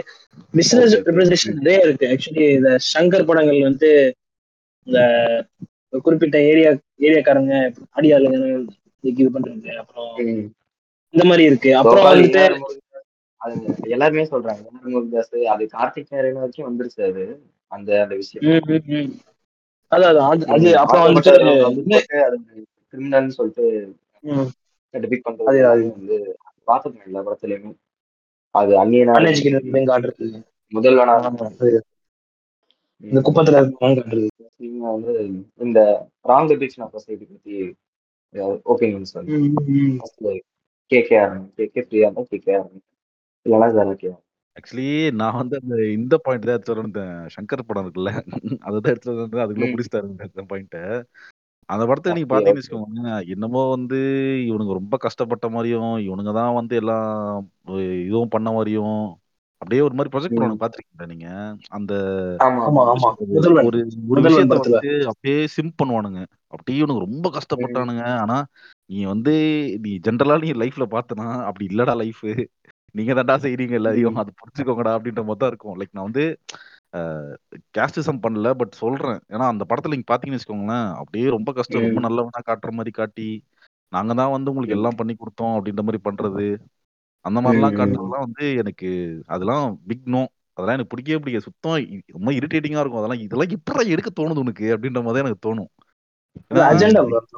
C: பிசினஸ் ரெப்ரஸன்டேஷன் நிறைய இருக்கு. ஆக்சுவலி இந்த சங்கர் படங்கள் வந்து இந்த ஒரு குறிப்பிட்ட ஏரியா ஏரியாக்காரங்க அடியாளுங்க இது பண்றது அப்புறம். இந்த மாதிரி இருக்கு. அப்புறம் வந்துட்டு
A: அது எல்லாருமே சொல்றாங்க. முருகதாஸ் அது கார்த்திக் நேரன் வரைக்கும் வந்துருச்சு அது. அந்த அந்த விஷயம்.
C: அதான் அது அப்புறம் வந்துட்டு
A: கிரிமினல்னு சொல்லிட்டு டிபிக் பண்றது
C: அது
A: வந்து பார்த்துருக்கேன் எல்லா படத்துலயுமே. அது
C: காட்டுறது
A: முதல்வனா
C: இந்த குப்பத்துல காட்டுறது
A: நீங்க வந்து இந்த ராங் டிபிக்ஷன் ஆஃப் சொசைட்டி பத்தி ஒப்பீனியன்ஸ் வந்து கேகே ஆரம்பி கேகே ஃப்ரீயா இருந்தா கேகே ஆரம்பி இல்லைன்னா ஜலக்கியா
E: ஆக்சுவலி நான் வந்து அந்த இந்த பாயிண்ட் தான் எடுத்து வரேன் சங்கர் படம் இருக்குல்ல அதுதான் எடுத்து வந்து அதுக்குள்ள. முடிச்சிட்டாருங்க அந்த பாயிண்ட்டை அந்த படத்தை நீங்க பாத்தீங்கன்னு வச்சுக்கோங்க என்னமோ வந்து இவனுங்க ரொம்ப கஷ்டப்பட்ட மாதிரியும் இவனுங்க தான் வந்து எல்லாம் இதுவும் பண்ண மாதிரியும் அப்படியே ஒரு மாதிரி ப்ரொஜெக்ட். பண்ணுவாங்க பாத்திருக்கீங்களா நீங்க அந்த ஒரு ஒரு விஷயத்த வந்து அப்படியே சிம் பண்ணுவானுங்க அப்படியே இவனுங்க ரொம்ப. கஷ்டப்பட்டானுங்க ஆனா நீ வந்து நீ ஜென்ரலா நீ லைஃப்ல பார்த்தனா அப்படி இல்லடா லைஃப் நீங்க தான்டா செய்றீங்க. எல்லாரையும் அது புரிஞ்சுக்கோங்கடா அப்படின்ற மாதிரி தான் இருக்கும் லைக் நான் வந்து கேஸ்டிசம் பண்ணல பட் சொல்றேன் ஏன்னா அந்த படத்துல நீங்க பாத்தீங்கன்னு வச்சுக்கோங்களேன் அப்படியே ரொம்ப கஷ்டம் ரொம்ப. நல்லவனா காட்டுற மாதிரி காட்டி நாங்க தான் வந்து உங்களுக்கு. எல்லாம் பண்ணி கொடுத்தோம் அப்படின்ற மாதிரி பண்றது அந்த மாதிரிலாம். காட்டுறதுலாம் வந்து எனக்கு அதெல்லாம் பிக் நோ அதெல்லாம் எனக்கு பிடிக்கவே பிடிக்காது. சுத்தம் இ- ரொம்ப இரிட்டேட்டிங்கா இருக்கும். அதெல்லாம் இதெல்லாம் எப்படா எடுக்க தோணுது உனக்கு? அப்படின்ற மாதிரி தான் எனக்கு தோணும். ஏன்னா
C: அஜெண்டா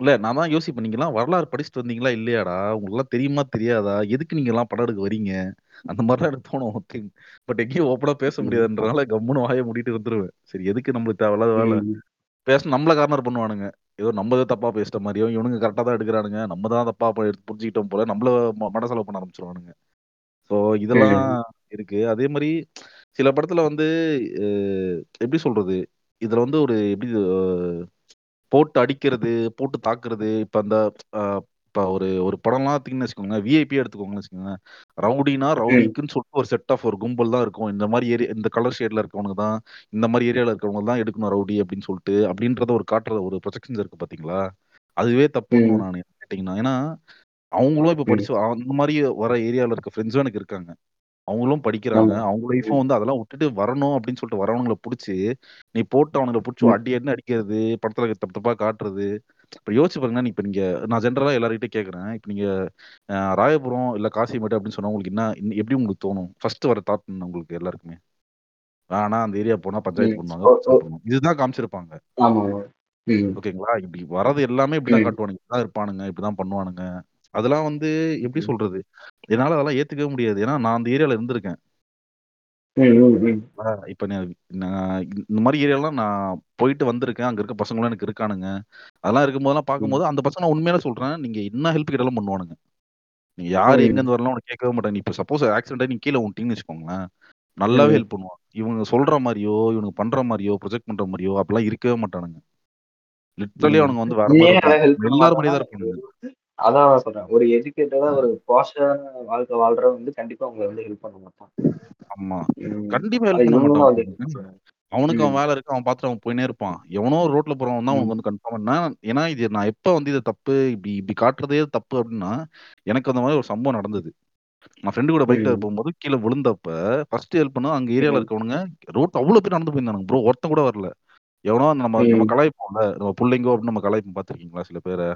E: இல்ல நான் தான் யோசிப்பேன். நீங்க எல்லாம் வரலாறு படிச்சுட்டு வந்தீங்களா? இல்லையாடா? உங்களுக்கு எல்லாம் தெரியுமா? தெரியாதா? எதுக்கு நீங்க எல்லாம் படம் எடுக்க வரீங்க? அந்த மாதிரிலாம் எனக்கு தோணும். பட் எங்கேயும் ஓப்பனா பேச. முடியாதுன்றனால கம்முன்னு வாயை மூடிட்டு வந்துருவேன் சரி எதுக்கு நம்மளுக்கு தேவையில்லாத வேலை. பேச நம்மள கார்னர் பண்ணுவானுங்க. ஏதோ நம்ம ஏதோ தப்பா பேசிட்ட மாதிரியும் இவனுங்க கரெக்டா தான் எடுக்கிறானுங்க. நம்ம தான் தப்பா எடுத்து புரிஞ்சுக்கிட்டோம் போல நம்மள ம- மன செலவு பண்ண ஆரம்பிச்சிருவானுங்க. ஸோ இதெல்லாம். இருக்கு. அதே மாதிரி சில படத்துல வந்து எப்படி சொல்றது? இதுல வந்து ஒரு எப்படி போட்டு அடிக்கிறது போட்டு தாக்குறது இப்ப அந்த இப்ப ஒரு ஒரு படம்லாம் பார்த்தீங்கன்னு வச்சுக்கோங்க விஐபி எடுத்துக்கோங்கன்னு வச்சுக்கோங்க ரவுடினா. ரவுடிக்குன்னு சொல்லிட்டு ஒரு செட் ஆஃப் ஒரு கும்பல் தான் இருக்கும் இந்த மாதிரி ஏரியா இந்த கலர் ஷேட்ல இருக்கவங்க தான் இந்த மாதிரி ஏரியால இருக்கவங்க தான் எடுக்கணும் ரவுடி அப்படின்னு சொல்லிட்டு அப்படின்றத ஒரு காட்டுற ஒரு ப்ரொஜெக்ஷன்ஸ் இருக்கு பாத்தீங்களா அதுவே தப்புன்னு
A: ம்.
E: நான் கேட்டீங்கன்னா ஏன்னா அவங்களும் இப்ப. படிச்சு அந்த மாதிரி வர ஏரியால இருக்க ஃப்ரெண்ட்ஸும் எனக்கு இருக்காங்க அவங்களும் படிக்கிறாங்க அவங்க. லைஃப்பும் வந்து அதெல்லாம் விட்டுட்டு வரணும் அப்படின்னு சொல்லிட்டு வரவங்களை பிடிச்சி நீ போட்டு அவனுங்களை பிடிச்சி. அடி அடின்னு அடிக்கிறது படத்துல தப்பு தப்பா காட்டுறது இப்ப யோசிச்சு பாருங்கன்னா இப்ப நீங்க நான் ஜென்ரலா எல்லார்கிட்ட கேக்குறேன். இப்ப நீங்க அஹ், ராயபுரம் இல்ல காசிமேடு அப்படின்னு சொன்னா உங்களுக்கு என்ன இன்ன- எப்படி உங்களுக்கு தோணும்? ஃபர்ஸ்ட் வர தாட் உங்களுக்கு எல்லாருக்குமே? ஆனா அந்த ஏரியா போனா பஞ்சாயத்து. பண்ணுவாங்க இதுதான் காமிச்சிருப்பாங்க. ஓகேங்களா? இப்படி வரது எல்லாமே இப்படிதான்
A: ம்.
E: காட்டுவானுங்க. இப்படிதான் இருப்பானுங்க இப்படிதான் பண்ணுவானுங்க. அதெல்லாம் வந்து எப்படி. சொல்றது? என்னால அதெல்லாம் ஏத்துக்கவே முடியாது. ஏன்னா நான் அந்த ஏரியால இருந்திருக்கேன். இப்ப நான் நான் இந்த மாதிரி ஏரியாலாம் நான் போயிட்டு வந்திருக்கேன். அங்க இருக்க பசங்களும் எனக்கு இருக்கானுங்க. அதெல்லாம் இருக்கும்போதெல்லாம். பார்க்கும்போது அந்த பசங்க நான் உண்மையில சொல்றேன் நீங்க என்ன ஹெல்ப் கேட்டாலும் பண்ணுவானுங்க. நீங்க யாரு எங்க. இருந்து வரலாம் உனக்கு கேட்கவே மாட்டாங்க. இப்ப சப்போஸ் ஆக்சிடென்ட் நீங்க கீழே விட்டீங்கன்னு வச்சுக்கோங்களேன். நல்லாவே. ஹெல்ப் பண்ணுவான் இவங்க சொல்ற மாதிரியோ இவனுக்கு பண்ற மாதிரியோ ப்ரொஜெக்ட் பண்ற மாதிரியோ அப்படிலாம் இருக்கவே மாட்டானுங்க. லிட்டரலி
A: ம்.
E: அவனுங்க வந்து வேற எல்லாரும் மாதிரியே
A: மாட்டாங்கன்னா
E: தான் இருப்பானுங்க.
A: அதான் சொல்றேன் ஒரு எஜுகேட்டடா ஒரு பாஷான வாழ்க்கை வாழ்றவன் வந்து கண்டிப்பா உங்களை வந்து ஹெல்ப் பண்ண மாட்டான்
E: ஆமா. கண்டிப்பா. அவனுக்கு அவன். வேலை இருக்கு அவன் பார்த்துட்டு அவன் போயினே இருப்பான் எவனோ ரோட்ல போறவன் தான். அவனுக்கு வந்து கன்ஃபார்ம் பண்ணா ஏன்னா இது நான் எப்ப வந்து இது தப்பு இப்படி இப்படி காட்டுறதே தப்பு அப்படின்னா எனக்கு அந்த மாதிரி ஒரு சம்பவம் நடந்தது நான் ஃப்ரெண்டு கூட பைக்ல. போகும்போது கீழே விழுந்தப்ப ஃபர்ஸ்ட் ஹெல்ப் பண்ணா அங்க ஏரியால. இருக்கவனுங்க ரோட் அவ்வளவு பேர் நடந்து போயிருந்தானுங்க ப்ரோ ஒருத்தன் கூட வரல எவனோ நம்ம நம்ம. கலாய்ப்போம்ல நம்ம பிள்ளைங்கோ அப்படின்னு நம்ம கலாய்ப்போம் பார்த்திருக்கீங்களா சில பேரை.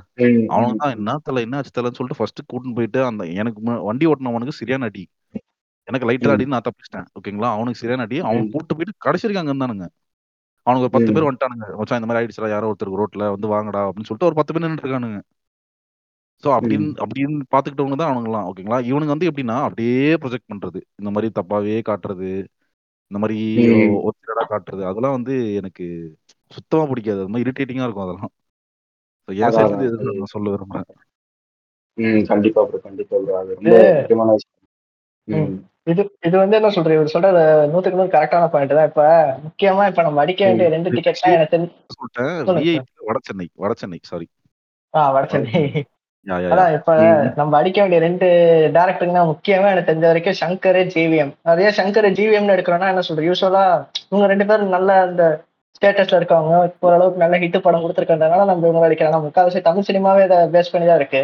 E: அவனுக்கு. தான் என்ன தலை என்ன ஆச்சு தலைன்னு சொல்லிட்டு ஃபர்ஸ்ட் கூட்டின்னு போயிட்டு அந்த எனக்கு வண்டி ஓட்டினவனுக்கு சரியான அடி எனக்கு லைட்டா. அடின்னு நான் தப்பிச்சிட்டேன் ஓகேங்களா அவனுக்கு சரியான அடி அவன். கூட்டு போயிட்டு கடைசி வரைக்கும் அங்க இருந்தானுங்க அவனுக்கு ஒரு பத்து. பேர் வந்துட்டானுங்க மச்சான் இந்த மாதிரி ஆயிடுச்சுடா யாரோ ஒருத்தருக்கு ரோட்ல வந்து வாங்கடா அப்படின்னு சொல்லிட்டு ஒரு பத்து பேர் நின்னுட்டு இருக்கானுங்க ஸோ அப்படின்னு. அப்படின்னு பார்த்துக்கிட்டவங்க தான் அவனுங்களாம் ஓகேங்களா இவனுங்க வந்து எப்படின்னா அப்படியே ப்ரொஜெக்ட் பண்றது இந்த மாதிரி தப்பாவே காட்டுறது இந்த மாதிரி. ஒத்திரடா காட்டுறது அதெல்லாம் வந்து எனக்கு சுத்தமா பிடிக்காது. அது மாதிரி இரிட்டேட்டிங்கா இருக்கும் அதெல்லாம். என் சைட்ல நான் சொல்ல விரும்புறேன்?
A: ம். கண்டிப்பா ப்ரோ கண்டிப்பா ப்ரோ அது ரொம்ப
B: இது
A: முக்கியமான விஷயம்.
B: இது இது வந்து என்ன சொல்றது? இவர் சொல்றது நூத்துக்கு நூறு கரெக்டான பாயிண்ட் தான். இப்ப முக்கியமா இப்ப நம்ம அடிக்க வேண்டிய. ரெண்டு டிக்கெட் எனக்கு தெரிஞ்சு
E: சொல்லிட்டேன் Vada Chennai Vada Chennai sorry
B: ah Vada Chennai
E: yeah yeah yeah
B: அதான் இப்ப
A: ம்.
B: நம்ம அடிக்க வேண்டிய ரெண்டு டேரக்டருங்க முக்கியமா எனக்கு தெரிஞ்ச வரைக்கும் சங்கர் ஜிவிஎம் அதே சங்கர் ஜிவிஎம்னு எடுக்கிறோம்னா என்ன சொல்றது? யூஸ்வலா இவங்க ரெண்டு பேரும் நல்ல அந்த ஸ்டேட்டஸ்ல இருக்கவங்க ஓரளவுக்கு நல்ல ஹிட் படம் கொடுத்துருக்கறதுனால நம்ம இவங்க அடிக்கிறோம் முக்கால்வாசி தமிழ் சினிமாவே இதை பேஸ் பண்ணி தான் இருக்கு.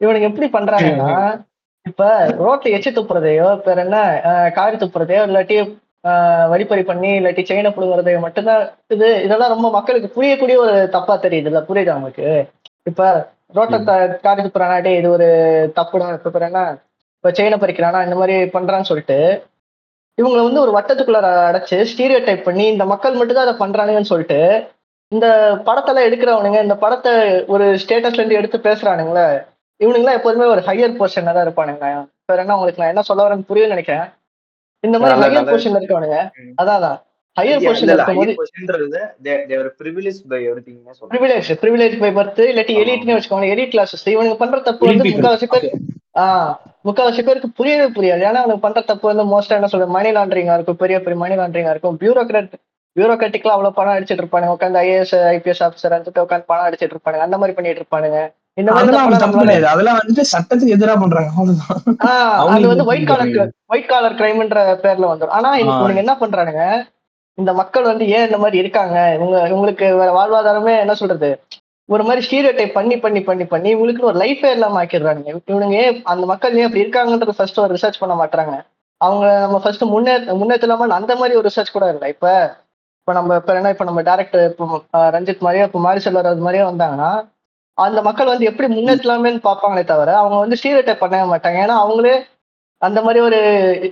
B: இவனுக்கு எப்படி பண்றாங்கன்னா இப்ப ரோட்ல எச்சி துப்புறதையோ பேர் என்ன காரி துப்புறதையோ இல்லாட்டி வழிப்பறி பண்ணி இல்லாட்டி செயினை புடுங்குறதையோ மட்டும்தான் இது இதெல்லாம் ரொம்ப மக்களுக்கு புரியக்கூடிய ஒரு தப்பா தெரியுது இல்ல புரியுது அவங்களுக்கு இப்ப ரோட்டத்தை காரி துப்புறானா டே இது ஒரு தப்புடா துப்புறானா இப்ப செயினை பறிக்கிறானா இந்த மாதிரி பண்றான்னு சொல்லிட்டு இவங்களை வந்து ஒரு வட்டத்துக்குள்ள அடைச்சு ஸ்டீரியோ டைப் பண்ணி இந்த மக்கள் மட்டும் தான் அதை பண்றானுங்கன்னு சொல்லிட்டு இந்த படத்தெல்லாம் எடுக்கிறவனுங்க இந்த படத்தை ஒரு ஸ்டேட்டஸ்ல இருந்து எடுத்து பேசுறானுங்களே இவனுங்களாம் எப்போதுமே ஒரு ஹையர் பொசிஷன்ல தான் இருப்பானுங்க. வேற என்ன உங்களுக்கு நான் என்ன சொல்ல வரேன்னு புரியும்னு நினைக்கிறேன். இந்த மாதிரி ஹையர் பொசிஷன்ல இருக்கவனுங்க. அதான். ஹையர்
A: இல்ல,
B: இருக்கும்போது
A: higher positionன்றது they- they are privileged by everything னே சொல்றேன்.
B: ப்ரிவிலேஜ் ப்ரிவிலேஜ் பை பர்த் இல்லாட்டி. எலிட்னு வச்சுக்கோங்க எலிட் கிளாஸஸ் இவனுக்கு பண்ற தப்பு
C: Elite
B: வந்து. முக்கால்வாசி பேர். ஆஹ் முக்கால்வாசி பேருக்கு புரியவே புரியாது ஏன்னா அவனுக்கு பண்ற தப்பு வந்து மோஸ்டா என்ன சொல்றது மணி லாண்டரிங்கா இருக்கும் பெரிய பெரிய மணி லாண்டரிங்கா இருக்கும் பியூரோக்ராட் பியூரோக்ராட்டிக்லாம் அவ்வளவு பணம் அடிச்சிட்டு இருப்பானுங்க உட்காந்து ஐஏஎஸ் ஐபிஎஸ் ஆஃபீஸர் வந்துட்டு உட்காந்து பணம் அடிச்சிட்டு இருப்பானுங்க அந்த மாதிரி பண்ணிட்டு இருப்பானுங்க இந்த மாதிரி
C: அதெல்லாம் சட்டத்துக்கு பண்றாங்க அவ்வளவுதான்
B: ஆஹ் அது வந்து ஒயிட் காலர். ஒயிட் காலர் கிரைம்ன்ற பேர்ல வந்துடும் ஆனா
C: ஆ.
B: இவனுக்கு என்ன பண்றானுங்க இந்த மக்கள் வந்து ஏன் இந்த மாதிரி இருக்காங்க? இவங்க இவங்களுக்கு வேற வாழ்வாதாரமே என்ன சொல்றது? ஒரு மாதிரி ஸ்டீரியோ டைப் பண்ணி பண்ணி பண்ணி பண்ணி இவங்களுக்கு ஒரு லைஃபே இல்லாம ஆக்கிடுறாங்க. இவனுங்க ஏன் அந்த மக்கள் ஏன் அப்படி இருக்காங்கன்றது ஃபர்ஸ்ட் ஒரு ரிசர்ச் பண்ண மாட்டாங்க அவங்க நம்ம ஃபர்ஸ்ட் முன்னே முன்னேற்றலாம அந்த மாதிரி ஒரு ரிசர்ச் கூட இல்லை. இப்ப இப்ப நம்ம இப்ப என்ன இப்ப நம்ம டேரக்டர் இப்போ ரஞ்சித் மாதிரியோ இப்போ மாரி செல்வர் அது மாதிரியோ வந்தாங்கன்னா அந்த மக்கள் வந்து எப்படி முன்னேற்றலாமேன்னு பார்ப்பாங்களே தவிர அவங்க வந்து ஸ்டீரியோ டைப் பண்ணவே மாட்டாங்க. ஏன்னா அவங்களே அந்த மாதிரி ஒரு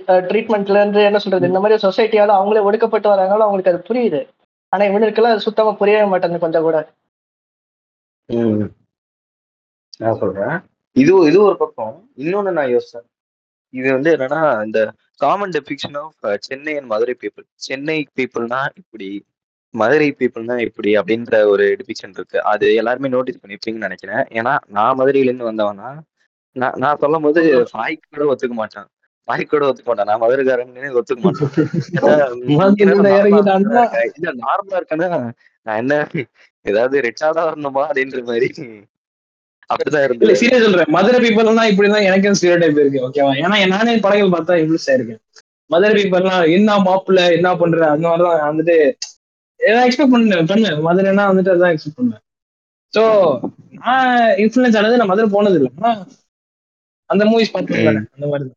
B: ட்ரீட்மெண்ட்ல இருந்து என்ன சொல்றது? இந்த மாதிரி சொசைட்டியால அவங்களே ஒடுக்கப்பட்டு வராங்களோ அவங்களுக்கு அது புரியுது. ஆனா இவனுக்கெல்லாம் அது சுத்தமா புரியவே மாட்டேங்குது கொஞ்சம் கூட.
A: ம். நான் சொல்றேன். இது இது ஒரு பக்கம். இன்னொன்னு நான் யோசிச்சேன். இது வந்து என்னன்னா இந்த common depiction of Chennai and Madurai people Chennai பீப்புள்னா இப்படி மதுரை பீப்புள்னா இப்படி அப்படின்ற ஒரு டிபிக்ஷன் இருக்கு. அது எல்லாருமே நோட்டீஸ் பண்ணிருப்பீங்கன்னு நினைக்கிறேன். ஏன்னா நான் மதுரையிலேருந்து வந்தவனா நான் நான் சொல்லும் போது வாய்க்கு கூட ஒத்துக்க மாட்டேன். வாய்க்கு கூட ஒத்துக்க மாட்டேன். நான் மதுரைக்காரன்னு ஒத்துக்க மாட்டேன் இல்ல நார்மலா இருக்கேன்னா நான் என்ன ஏதாவது ரிச்சார்டா வரணுமா அப்படின்ற மாதிரி அப்படிதான்
C: இல்ல
A: இருந்தது
C: சீரியஸ் சொல்றேன். மதுரை பீப்புள்னா இப்படிதான் எனக்கு ஸ்டீரியோ டைப் இருக்கு ஓகேவா ஏன்னா நானே படங்கள் பார்த்தா இங்கிலீஷ் இருக்கேன் மதுரை பீப்புள்லாம் என்ன மாப்பிள்ள என்ன பண்ற அந்த மாதிரிதான் வந்துட்டு ஏதாவது எக்ஸ்பெக்ட் பண்ணேன் பண்ணேன் மதுரைனா வந்துட்டு அதான் எக்ஸ்பெக்ட் பண்ணேன் சோ நான் இன்ஃபுளுன்ஸ் ஆனது நான் மதுரை போனது இல்லை ஆனா அந்த மூவிஸ் பார்த்துருக்கேன் அந்த மாதிரி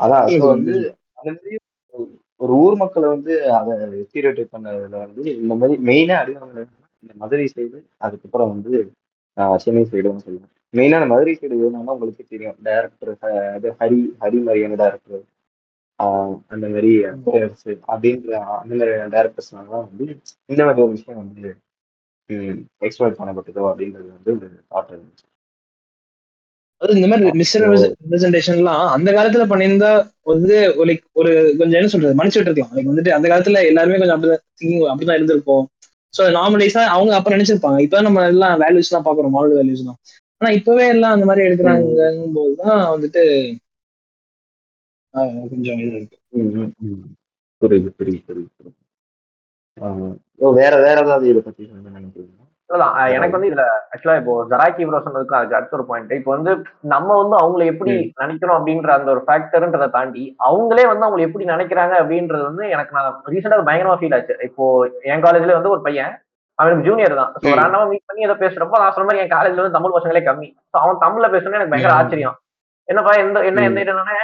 A: அதான் வந்து அந்த மாதிரி ஒரு ஊர் மக்களை வந்து அதை ஸ்டீரியோடைப் பண்ணதுல வந்து இந்த மாதிரி மெயினா அடிவாங்க இந்த மதுரை சைடு அதுக்கப்புறம் வந்து சென்னை சைடுன்னு சொல்லுவேன் மெயினா அந்த மதுரை சைடு வேணும்னா உங்களுக்கு தெரியும். டேரக்டர் அது ஹரி ஹரி மாதிரியான டேரக்டர் அந்த மாதிரி அப்படின்ற அந்த மாதிரி டேரக்டர்ஸ்னால வந்து இந்த மாதிரி ஒரு விஷயம் வந்து எக்ஸ்போர்ட் பண்ணப்பட்டதோ அப்படின்றது வந்து ஒரு தாட் இருந்துச்சு
C: அது இந்த மாதிரி மிஸ்டர் ரெப்ரஸன்டேஷன்லாம் அந்த காலத்துல பண்ணியிருந்தா வந்து லைக் ஒரு கொஞ்சம் என்ன சொல்றது மன்னிச்சு விட்டுருக்கலாம். லைக் வந்துட்டு அந்த காலத்துல எல்லாருமே கொஞ்சம் அப்படிதான் thinking அப்படிதான் இருந்திருப்போம் ஸோ நார்மலைஸா அவங்க அப்ப நினைச்சிருப்பாங்க. இப்ப நம்ம எல்லாம் வேல்யூஸ் எல்லாம் பாக்குறோம் மாடல் வேல்யூஸ் எல்லாம் ஆனா இப்பவே எல்லாம் அந்த மாதிரி எடுக்கிறாங்கும் போதுதான் வந்துட்டு கொஞ்சம் இது இருக்கு.
A: புரியுது புரியுது புரியுது. வேற வேற ஏதாவது இதை பத்தி நினைக்கிறீங்க?
D: அஹ் எனக்கு வந்து இதுல ஆக்சுவலா இப்போ ஜராக்கி ப்ரோ சொன்னதுக்கு அதுக்கு அடுத்த ஒரு பாயிண்ட் இப்போ வந்து நம்ம வந்து அவங்கள எப்படி நினைக்கிறோம் அப்படின்ற அந்த ஒரு ஃபேக்டர்ன்றதை தாண்டி அவங்களே வந்து அவங்களை எப்படி நினைக்கிறாங்க அப்படின்றது வந்து எனக்கு நான் ரீசெண்டா பயங்கரமா ஃபீல் ஆச்சு. இப்போ என் காலேஜ்ல வந்து ஒரு பையன் அவனுக்கு ஜூனியர் தான். ஸோ. ரேண்டமா மீட் பண்ணி ஏதோ பேசுறப்போ நான் சொன்ன மாதிரி என் காலேஜ்ல வந்து தமிழ் பசங்களே கம்மி. ஸோ அவன் தமிழ்ல பேசணும்னு எனக்கு பயங்கர. ஆச்சரியம். என்னப்பா எந்த என்ன எந்த இடம்னா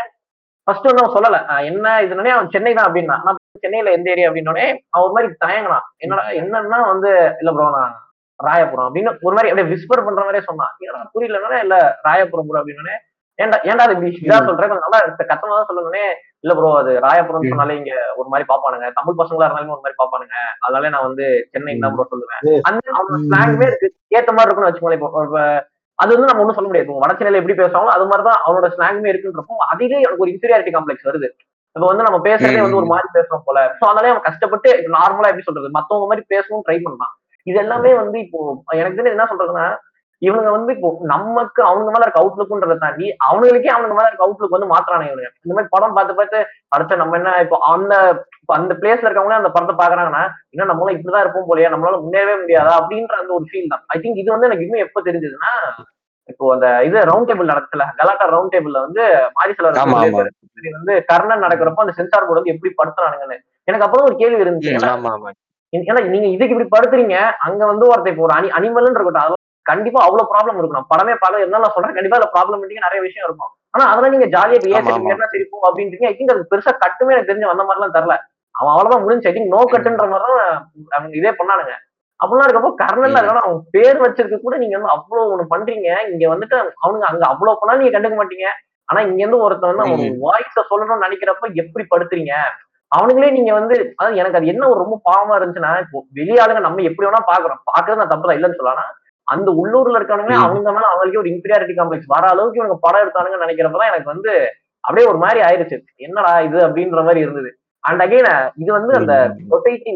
D: ஃபர்ஸ்ட் வந்து அவன் சொல்லல. என்ன இதுனே அவன் சென்னை தான் அப்படின்னா. நான் சென்னையில எந்த ஏரியா அப்படின்னோடனே அவன் மாதிரி தயங்கினான். என்னடா என்னன்னா வந்து இல்ல ப்ரோ நான் ராயபுரம் அப்படின்னு ஒரு மாதிரி அப்படியே விஸ்பர் பண்ற மாதிரியே சொன்னான். ஏன்னா புரியலன்னா? இல்ல ராயபுரம் ப்ரோ அப்படின்னு ஏன்டா ஏன்டா அது இதா சொல்றேன். கொஞ்சம் நல்லா கத்தமா தான் சொல்லணும்னே. இல்ல ப்ரோ அது ராயபுரம். சொன்னாலே இங்க ஒரு மாதிரி பாப்பானுங்க. தமிழ் பசங்களா இருந்தாலும் ஒரு மாதிரி பாப்பானுங்க. அதனால நான் வந்து சென்னை தான் ப்ரோ சொல்லுவேன். அந்த அவங்க ஸ்லாங்குமே இருக்கு. ஏத்த மாதிரி இருக்குன்னு வச்சுக்கோங்களேன். அது வந்து நம்ம ஒண்ணும் சொல்ல முடியாது. வடச்சென்னையில எப்படி பேசுவாங்களோ அது மாதிரிதான் அவனோட ஸ்லாங்குமே இருக்குன்றப்போ அதிலே எனக்கு ஒரு இன்ஃபீரியாரிட்டி காம்ப்ளெக்ஸ் வருது. இப்போ வந்து நம்ம பேசுறதே வந்து ஒரு மாதிரி பேசுறோம் போல. சோ அதனாலே அவன் கஷ்டப்பட்டு நார்மலா எப்படி சொல்றது? மத்தவங்க மாதிரி பேசணும் ட்ரை பண்ணலாம் இது எல்லாமே வந்து இப்போ எனக்கு தெரிஞ்சு என்ன சொல்றதுன்னா இவனுங்க வந்து இப்போ நமக்கு அவங்க மேல இருக்க அவுட்லுக்குன்றதை தாண்டி அவனுங்களுக்கே அவனுக்கு மேல இருக்க அவுட்லுக் வந்து மாத்துறானே இவனுங்க. இந்த மாதிரி படம் பார்த்து பார்த்து அடுத்து நம்ம என்ன இப்போ அந்த அந்த பிளேஸ்ல இருக்கவங்களே அந்த படத்தை பாக்குறாங்கன்னா இன்னும் நம்மளும் இப்படிதான் இருப்போம் போலயே நம்மளால முன்னேறவே முடியாதா? அப்படின்ற அந்த ஒரு ஃபீல் தான். ஐ திங்க் இது வந்து எனக்கு இன்னும் எப்ப தெரிஞ்சதுன்னா இப்போ அந்த இது ரவுண்ட் டேபிள் நடக்கல கலாட்டா ரவுண்ட் டேபிள்ல வந்து
A: ஆமா, ஆமா.
D: வந்து கர்ணன் நடக்கிறப்போ அந்த சென்சார் போர்டு வந்து எப்படி படுத்துறானுங்கன்னு. எனக்கு அப்பதான் ஒரு கேள்வி இருந்துச்சு. ஏன்னா நீங்க இதுக்கு இப்படி படுத்துறீங்க அங்க வந்து ஒருத்தர் இப்போ ஒரு அனி அனிமல்னு இருக்கட்டும் அதெல்லாம் கண்டிப்பா அவ்வளவு ப்ராப்ளம் இருக்கும். நான் படமே பல இருந்தாலும் நான் சொல்றேன் கண்டிப்பா அதுல ப்ராப்ளம் நிறைய விஷயம் இருக்கும். ஆனா அதெல்லாம் நீங்க ஜாலியா இப்ப. ஏன் சிரிப்போம் அப்படின்றீங்க. ஐ திங்க் அது பெருசா கட்டுமே எனக்கு தெரிஞ்சு வந்த மாதிரிலாம் தரல அவன் அவ்வளவுதான் முடிஞ்சு ஐ திங்க் நோ கட்டுன்ற மாதிரி தான் அவங்க இதே பண்ணானுங்க. அப்படிலாம் இருக்கப்போ கர்னல்ல இருக்கான அவங்க பேர் வச்சிருக்க கூட நீங்க வந்து அவ்வளவு ஒண்ணு பண்றீங்க. இங்க வந்துட்டு அவனுங்க அங்க அவ்வளவு பண்ணா நீங்க கண்டுக்க மாட்டீங்க. ஆனா இங்க இருந்து ஒருத்தன் வந்து அவன் வாய்ஸ சொல்லணும்னு நினைக்கிறப்ப எப்படி படுத்துறீங்க? அவனுங்களே நீங்க வந்து அதாவது எனக்கு அது என்ன ஒரு ரொம்ப பாவமா இருந்துச்சுன்னா இப்போ வெளியாளுங்க நம்ம எப்படி வேணா பாக்குறோம். பாக்குறது நான் தப்பு தான் இல்லைன்னு சொல்லலாம் அந்த உள்ளூர்ல இருக்கவங்களே
A: ம்.
D: அவங்க மேல அவங்களுக்கே ஒரு இன்ஃபீரியாரிட்டி காம்ப்ளெக்ஸ் வர அளவுக்கு இவங்க படம் எடுத்தானுங்கன்னு நினைக்கிறப்பதான் எனக்கு வந்து அப்படியே ஒரு மாதிரி ஆயிருச்சு. என்னடா இது அப்படின்ற மாதிரி இருந்தது. அண்ட் அகைன் இது வந்து அந்த சொசைட்டி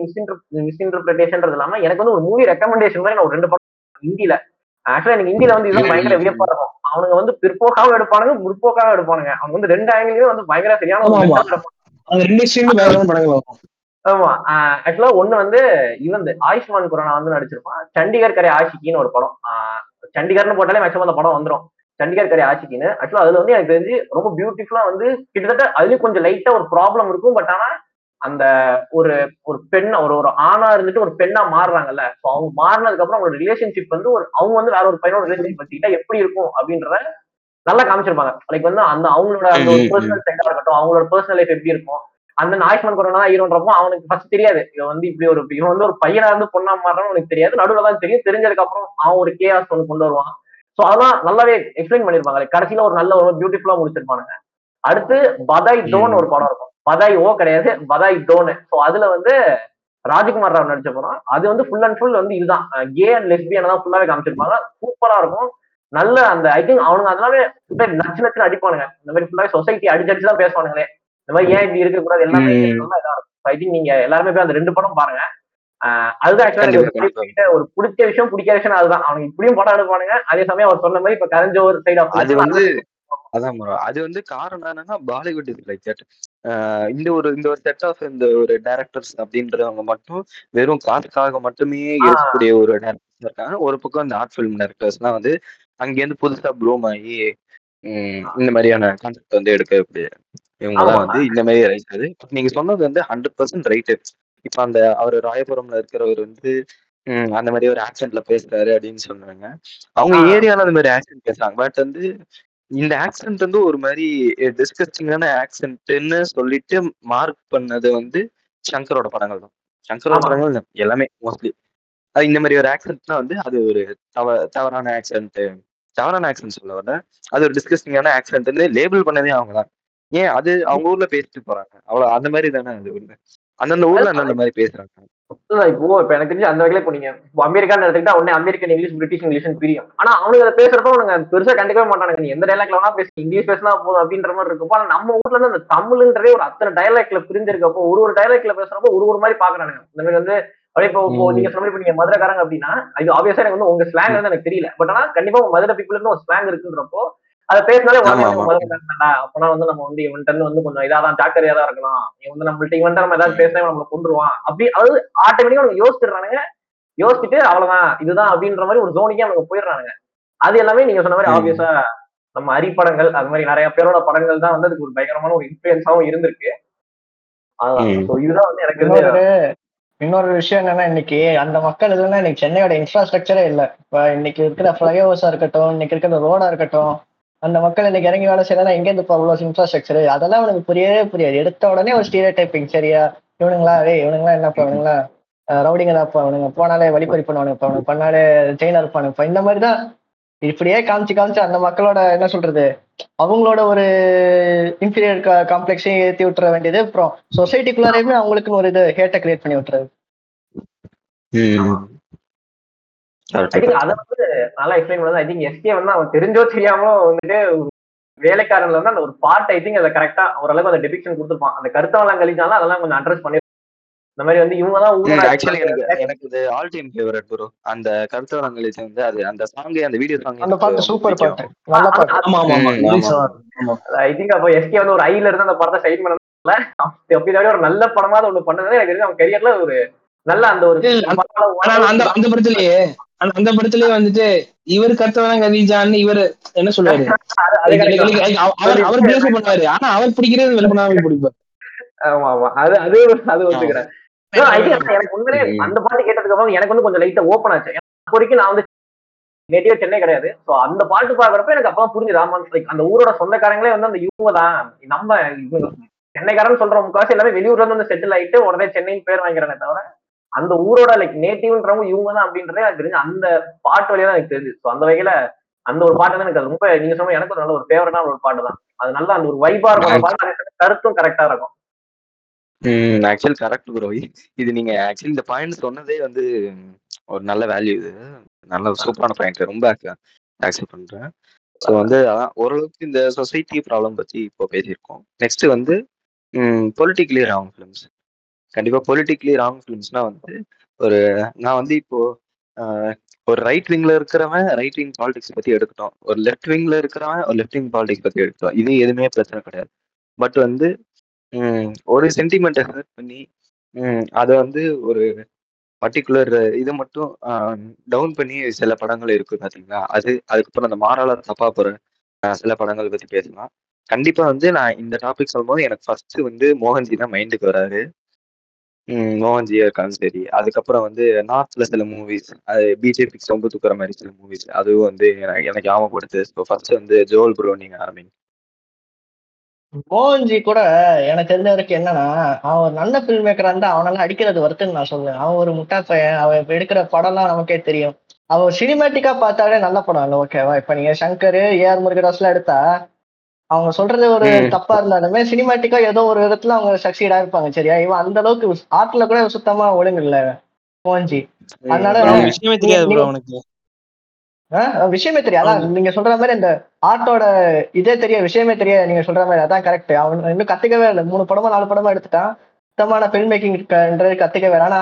D: மிஸ்இன்டர்பிரேஷன்றது இல்லாம எனக்கு வந்து ஒரு மூவி ரெக்கமெண்டேஷன் மாதிரி நான் ஒரு ரெண்டு படம் ஹிந்தில. ஆக்சுவலா எனக்கு ஹிந்தில வந்து இதுதான் பயங்கர வியப்பா இருக்கும். அவனுங்க வந்து பிற்போக்காவும் எடுப்பானுங்க முற்போக்காவும் எடுப்பானுங்க. அவங்க வந்து ரெண்டு ஆங்கிலுமே வந்து பயங்கர சரியான
C: ஆமா, அந்த ரெண்டு படங்கள் வரும்.
D: ஆமா ஆக்சுவலா ஒண்ணு வந்து இவன் ஆயுஷ்மான் குரானா வந்து நடிச்சிருப்பான். சண்டிகர் கரை ஆஷிக்கின்னு ஒரு படம். சண்டிகர்னு போட்டாலே மேக்ஸிமம் அந்த படம் வந்துடும் சண்டிகர் கரை ஆஷிக்கின்னு. ஆக்சுவலா அதுல வந்து எனக்கு தெரிஞ்சு ரொம்ப பியூட்டிஃபுல்லா வந்து கிட்டத்தட்ட அதுலயும் கொஞ்சம் லைட்டா ஒரு ப்ராப்ளம் இருக்கும். பட் ஆனா அந்த ஒரு ஒரு பெண் ஒரு ஒரு ஆணா இருந்துட்டு ஒரு பெண்ணா மாறுறாங்கல்ல. ஸோ அவங்க மாறினதுக்கு அப்புறம் அவங்களோட ரிலேஷன்ஷிப் வந்து ஒரு அவங்க வந்து வேற ஒரு பையனோட ரிலேஷன்ஷிப் வச்சுக்கிட்டா எப்படி இருக்கும் அப்படின்றத நல்லா காமிச்சிருப்பாங்க. லைக் வந்து அந்த அவங்களோட அந்த ஒரு பர்சனல் செட்டா இருக்கட்டும் அவங்களோட பர்சனல் லைஃப் எப்படி இருக்கும் அந்த ஆயுஷ்மான் கொரோனா ஹீரோன்றப்போ அவனுக்கு ஃபர்ஸ்ட் தெரியாது. இவன் வந்து இப்படி ஒரு இவன் வந்து ஒரு பையனா இருந்து பொண்ணா மாறான்னு அவனுக்கு தெரியாது. நடுவுல தான் தெரியும். தெரிஞ்சதுக்கு அப்புறம் அவன் ஒரு கேஆஸ் ஒன்று கொண்டு வருவான். சோ அதெல்லாம் நல்லாவே எக்ஸ்பிளைன் பண்ணிருப்பாங்க கடைசியில ஒரு நல்ல ஒரு பியூட்டிஃபுல்லா முடிச்சிருப்பானுங்க. அடுத்து பதாய் டோன் ஒரு படம் இருக்கும். பதாய் ஓ கிடையாது பதாய் டோன் சோ அதுல வந்து ராஜ்குமார் ராவ் நடிச்ச படம். அது வந்து ஃபுல் அண்ட் ஃபுல் வந்து இதுதான். கே அண்ட் லெஸ்பியன் தான் ஃபுல்லாவே காமிச்சிருப்பாங்க. சூப்பரா இருக்கும். நல்ல அந்த ஐ திங்க் அவனுங்க அதனாலே நச்சு நச்சுன்னு அடிப்பானுங்க. இந்த மாதிரி ஃபுல்லாவே சொசைட்டி அடிச்சு அடிச்சு தான் பேசுவானுங்களே. இந்த மாதிரி ஏன் இப்படி இருக்க கூடாது? எல்லாமே இதா இருக்கும். ஐ திங்க் நீங்க எல்லாருமே போய் அந்த ரெண்டு படம் பாருங்க. அதுதான் ஆக்சுவலா ஒரு பிடிச்ச விஷயம். பிடிக்காத விஷயம் அதுதான். அவனுக்கு இப்படியும் படம் எடுப்பானுங்க. அதே சமயம் அவர் சொன்ன மாதிரி இப்ப கரஞ்ச ஒரு சைடு ஆஃப்
A: அது வந்து அதான். அது வந்து காரணம் என்னன்னா பாலிவுட் இஸ் லைக் தட் இந்த ஒரு இந்த ஒரு செட் ஆஃப் இந்த ஒரு டைரக்டர்ஸ் அப்படின்றவங்க மட்டும் வெறும் காசுக்காக மட்டுமே இருக்கக்கூடிய ஒரு டேரக்டர்ஸ் இருக்காங்க. ஒரு பக்கம் இந்த ஆர்ட் ஃபிலிம் டைரக்டர்ஸ்லாம் வந்து அங்கேருந்து புதுசா ப்ளூம் ஆகி இந்த மாதிரியான கான்செப்ட் வந்து எடுக்கக்கூடிய இவங்க தான். வந்து இந்த மாதிரி ரைட் அது நீங்க சொன்னது வந்து ஹண்ட்ரட் பர்சன்ட் ரைட்டு இப்ப அந்த அவர் ராயபுரம்ல இருக்கிறவர் வந்து அந்த மாதிரி ஒரு ஆக்சென்ட்ல பேசுறாரு அப்படின்னு சொன்னாங்க அவங்க. ஏரியால அந்த மாதிரி ஆக்சென்ட் பேசுறாங்க பட் வந்து இந்த ஆக்சென்ட் வந்து ஒரு மாதிரி டிஸ்கஸ்டிங்கான ஆக்சென்ட்னு சொல்லிட்டு மார்க் பண்ணது வந்து சங்கரோட படங்கள் தான் சங்கரோட. படங்கள் எல்லாமே மோஸ்ட்லி அது இந்த மாதிரி ஒரு ஆக்சென்ட்னா வந்து அது ஒரு தவ தவறான ஆக்சென்ட் தவறான ஆக்சென்ட் சொல்ல வரல அது ஒரு டிஸ்கஸ்டிங்கான ஆக்சென்ட்னு லேபிள் பண்ணதே அவங்க தான் ஏன்? அது அவங்க ஊர்ல பேசிட்டு போறாங்க. அவ்வளவு அந்த மாதிரி தானே அது ஊர்ல. அந்தந்த ஊர்ல அந்தந்த மாதிரி பேசுறாங்க.
D: இப்போ இப்ப எனக்கு தெரிஞ்சு அந்த வகையில இப்போ நீங்க அமெரிக்கான்னு எடுத்துக்கிட்டா உடனே அமெரிக்கன் இங்கிலீஷ் பிரிட்டிஷ் இங்கிலீஷ் பிரியும். ஆனா அவனுக்கு அதை பேசுறப்ப அது பெருசா கண்டுக்கவே மாட்டானுங்க. நீ எந்த டைலாக்ல வேணா பேசு இங்கிலீஷ் பேசினா போதும் அப்படின்ற மாதிரி இருக்கும். ஆனா நம்ம ஊர்ல இருந்து அந்த தமிழ்ன்றதே ஒரு அத்தனை டைலாக்ல பிரிஞ்சிருக்கப்போ ஒரு ஒரு டைலாக்ல பேசுறப்போ ஒரு ஒரு மாதிரி பாக்குறானுங்க. இந்த மாதிரி வந்து இப்போ இப்போ. நீங்க சொன்ன மாதிரி இப்போ நீங்க மதுரைக்காரங்க அப்படின்னா அது ஆப்வியஸா எனக்கு வந்து உங்க ஸ்லாங் வந்து எனக்கு தெரியல. பட் ஆனா கண்டிப்பா உங்க மதுரை பீப்புளுக்கு ஒரு ஸ்லாங் இருக்குன்றப்போ அதை பேசினாலே. மதுரைக்காரன்டா அப்பனா வந்து நம்ம வந்து இவன்ட்ட வந்து கொஞ்சம் இதாதான் ஜாக்கிரதையா தான் இருக்கணும். இவன் வந்து நம்மள்ட்ட இவன்ட்ட நம்ம ஏதாவது பேசினா நம்மளை கொண்டுருவான் அப்படி அதாவது ஆட்டோமேட்டிக்கா அவங்க யோசிச்சிடுறானுங்க. யோசிச்சுட்டு அவ்வளவுதான். இதுதான் அப்படின்ற மாதிரி ஒரு ஜோனிக்கே அவங்க போயிடுறானுங்க. அது எல்லாமே நீங்க சொன்ன மாதிரி. ஆப்வியஸா நம்ம அரிப்படங்கள் அது மாதிரி நிறைய பேரோட படங்கள் தான் வந்து அதுக்கு ஒரு பயங்கரமான ஒரு இன்ஃபுளுன்ஸாவும் இருந்திருக்கு. இதுதான் வந்து எனக்கு
B: இன்னொரு விஷயம் என்னன்னா இன்னைக்கு அந்த மக்கள் இல்லைன்னா இன்னைக்கு சென்னையோட இன்ஃப்ராஸ்ட்ரக்சரே இல்லை. இப்போ இன்னைக்கு இருக்கிற ஃபிளைஓவர்ஸா இருக்கட்டும் இன்னைக்கு இருக்கிற ரோடா இருக்கட்டும் அந்த மக்கள் இன்னைக்கு இறங்கி வேலை செய்யலாம் எங்க இருந்து இப்போ அவ்வளோ இன்ஃப்ராஸ்ட்ரக்சர் அதெல்லாம் அவனுக்கு புரியவே புரியாது. எடுத்த உடனே ஒரு ஸ்டீரியோ டைப்பிங் சரியா? இவனுங்களா? ஏ இவனுங்களா? என்னப்பா இவனுங்களா? ரவுடிங்க தான்ப்பா அவனுங்க போனாலே வழிப்பறி பண்ணுவானுங்க அவனுக்கு பண்ணாலே செயினா இருப்பானுங்கப்பா. இந்த மாதிரி தான் இப்படியே காமிச்சு காமிச்சு அந்த மக்களோட என்ன சொல்றது? அவங்களோட ஒரு இன்ஃபீரியர் காம்ப்ளெக்ஸையும் ஏற்றி விட்டுற வேண்டியது அப்புறம் சொசைட்டிக்குள்ளாரையுமே அவங்களுக்குன்னு ஒரு இது ஹேட்டை கிரியேட் பண்ணி விட்டுறது.
D: அதை வந்து நல்லா எக்ஸ்பிளைன் பண்ணது ஐ திங்க் எஸ்கே வந்து அவன் தெரிஞ்சோ தெரியாமோ வந்துட்டு வேலைக்காரன்ல வந்து அந்த ஒரு பார்ட் ஐ திங்க் அதை கரெக்டா ஓரளவுக்கு அந்த டிபிக்ஷன் கொடுத்துருப்பான். அந்த கருத்தவெல்லாம் கழிச்சாலும் அதெல்லாம் கொஞ்சம் அட்ரஸ் பண்ணி இந்த மாதிரி வந்து இவங்க தான்
A: ஆக்சுவலி எனக்கு எனக்கு இது ஆல் டைம் ஃபேவரட் ப்ரோ அந்த கருத்தவரங்களில் வந்து அது அந்த சாங் அந்த வீடியோ சாங்
B: அந்த பாட்டு சூப்பர் பாட்டு. நல்ல பாட்டு.
C: ஆமா ஆமா.
D: ஐ திங்க் அப்போ எஸ்கே வந்து ஒரு ஐல இருந்து அந்த படத்தை சைன் பண்ணதுல அப்படி தவிர ஒரு நல்ல படமாவது ஒண்ணு பண்ணது எனக்கு தெரிஞ்சு அவன் கரியர்ல ஒரு நல்ல அந்த ஒரு
C: அந்த அந்த படத்திலேயே அந்த அந்த படத்திலேயே வந்துட்டு இவர் கத்தவன கதிஜான்னு இவர் என்ன like, அவர் அவர் பிளேஸ் பண்ணுவாரு. ஆனா அவர் பிடிக்கிறது வெளிப்படாம பிடிப்பார்
D: ஆமா ஆமா. அது அது அது ஒத்துக்கிறேன். எனக்கு உண்மையிலே
A: ம்.
D: அந்த பாட்டு கேட்டதுக்கு அப்புறம் எனக்கு வந்து கொஞ்சம் லைட்டா ஓப்பன் ஆச்சு. வரைக்கும் நான் வந்து நேட்டிவ் சென்னை கிடையாது. சோ அந்த பாட்டு பாக்குறப்ப எனக்கு அப்பதான் புரிஞ்சுது ஆமா லைக் அந்த ஊரோட சொந்தக்காரங்களே வந்து அந்த இவங்க தான். நம்ம இவங்க சென்னைக்காரன் சொல்ற முக்காசி எல்லாமே வெளியூர்ல இருந்து வந்து செட்டில் ஆயிட்டு உடனே சென்னைன்னு பேர் வாங்கிறானே தவிர அந்த ஊரோட லைக் நேட்டிவ்ன்றவங்க இவங்க தான் அப்படின்றதே எனக்கு தெரிஞ்சு அந்த பாட்டு வழியா தான் எனக்கு தெரிஞ்சு. ஸோ அந்த வகையில அந்த ஒரு பாட்டு தான் எனக்கு அது ரொம்ப நீங்க சொன்ன எனக்கு ஒரு நல்ல ஒரு ஃபேவரட்டான ஒரு பாட்டு தான். அது நல்லா அந்த ஒரு வைபா இருக்கும். பாட்டு கருத்தும் கரெக்டா இருக்கும்.
A: ம் ஆக்சுவல் கரெக்ட் ப்ரோ இது நீங்க ஆக்சுவலி இந்த பாயிண்ட் சொன்னதே வந்து ஒரு நல்ல வேல்யூ இது. நல்ல சூப்பரான பாயிண்ட் ரொம்ப அக்செப்ட் பண்றேன். ஸோ வந்து அதான் ஓரளவுக்கு இந்த சொசைட்டி ப்ராப்ளம் பத்தி இப்போ பேசியிருக்கோம். நெக்ஸ்ட் வந்து பொலிட்டிக்கலி ராங் ஃபிலிம்ஸ் கண்டிப்பா பொலிட்டிக்கலி ராங் ஃபிலிம்ஸ்னா வந்து ஒரு நான் வந்து இப்போ ஒரு ரைட் விங்ல இருக்கிறவன் ரைட் விங் பாலிடிக்ஸ் பத்தி எடுக்கட்டும் ஒரு லெஃப்ட் விங்ல இருக்கிறவன் ஒரு லெஃப்ட் விங் பாலிடிக்ஸ் பத்தி எடுக்கட்டும் இது எதுவுமே பிரச்சனை கிடையாது. பட் வந்து ம், ஒரு சென்டிமெண்ட்டை ஹர்ட் பண்ணி ம், அதை வந்து ஒரு பர்டிகுலர் இதை மட்டும் டவுன் பண்ணி சில படங்கள் இருக்கு பார்த்தீங்களா அது அதுக்கப்புறம் அந்த மாறால தப்பா போற சில படங்கள் பத்தி பேசலாம். கண்டிப்பா வந்து நான் இந்த டாபிக் சொல்லும்போது எனக்கு ஃபர்ஸ்ட் வந்து மோகன்ஜி தான் மைண்டுக்கு வராரு. ம், மோகன்ஜியா சரி. அதுக்கப்புறம் வந்து நார்த்ல சில மூவிஸ் அது பிஜேபி சொம்பு தூக்குற மாதிரி சில மூவிஸ் அதுவும் வந்து எனக்கு எனக்கு ஞாபகப்படுத்து. ஸோ ஃபர்ஸ்ட் வந்து ஜோல் ப்ரோனிங் நீங்க மீன்
B: மோகன்ஜி கூட எனக்கு தெரிஞ்ச வரைக்கும் என்னன்னா அவன் ஒரு நல்ல ஃபில்ம் மேக்கரா இருந்தா அவனால அடிக்கிறது வருத்துன்னு நான் சொல்லுவேன். அவன் ஒரு முட்டா பையன் அவன் இப்ப எடுக்கிற படம்லாம் நமக்கே தெரியும். அவன் சினிமேட்டிக்கா பார்த்தாலே நல்ல படம். இல்லை ஓகேவா இப்ப நீங்க சங்கர் ஏஆர் முருகதாஸ்லாம் எடுத்தா அவங்க சொல்றது ஒரு. தப்பா இருந்தாலுமே சினிமேட்டிக்கா ஏதோ ஒரு விதத்துல அவங்க சக்சீடா இருப்பாங்க சரியா? இவன் அந்த அளவுக்கு ஆர்ட்ல கூட சுத்தமா ஒழுங்கு இல்ல மோகன்ஜி. அதனால.
C: விஷயமே தெரியாது.
B: அதான் நீங்க சொல்ற மாதிரி இந்த ஆர்ட்டோட இதே தெரிய விஷயமே தெரிய நீங்க சொல்ற மாதிரி அதான் கரெக்ட் அவன் இன்னும் கத்துக்கவே இல்லை. மூணு படமா நாலு படமா எடுத்துட்டான். சுத்தமான ஃபில்ம் மேக்கிங்ன்றது கத்துக்கவே ஆனா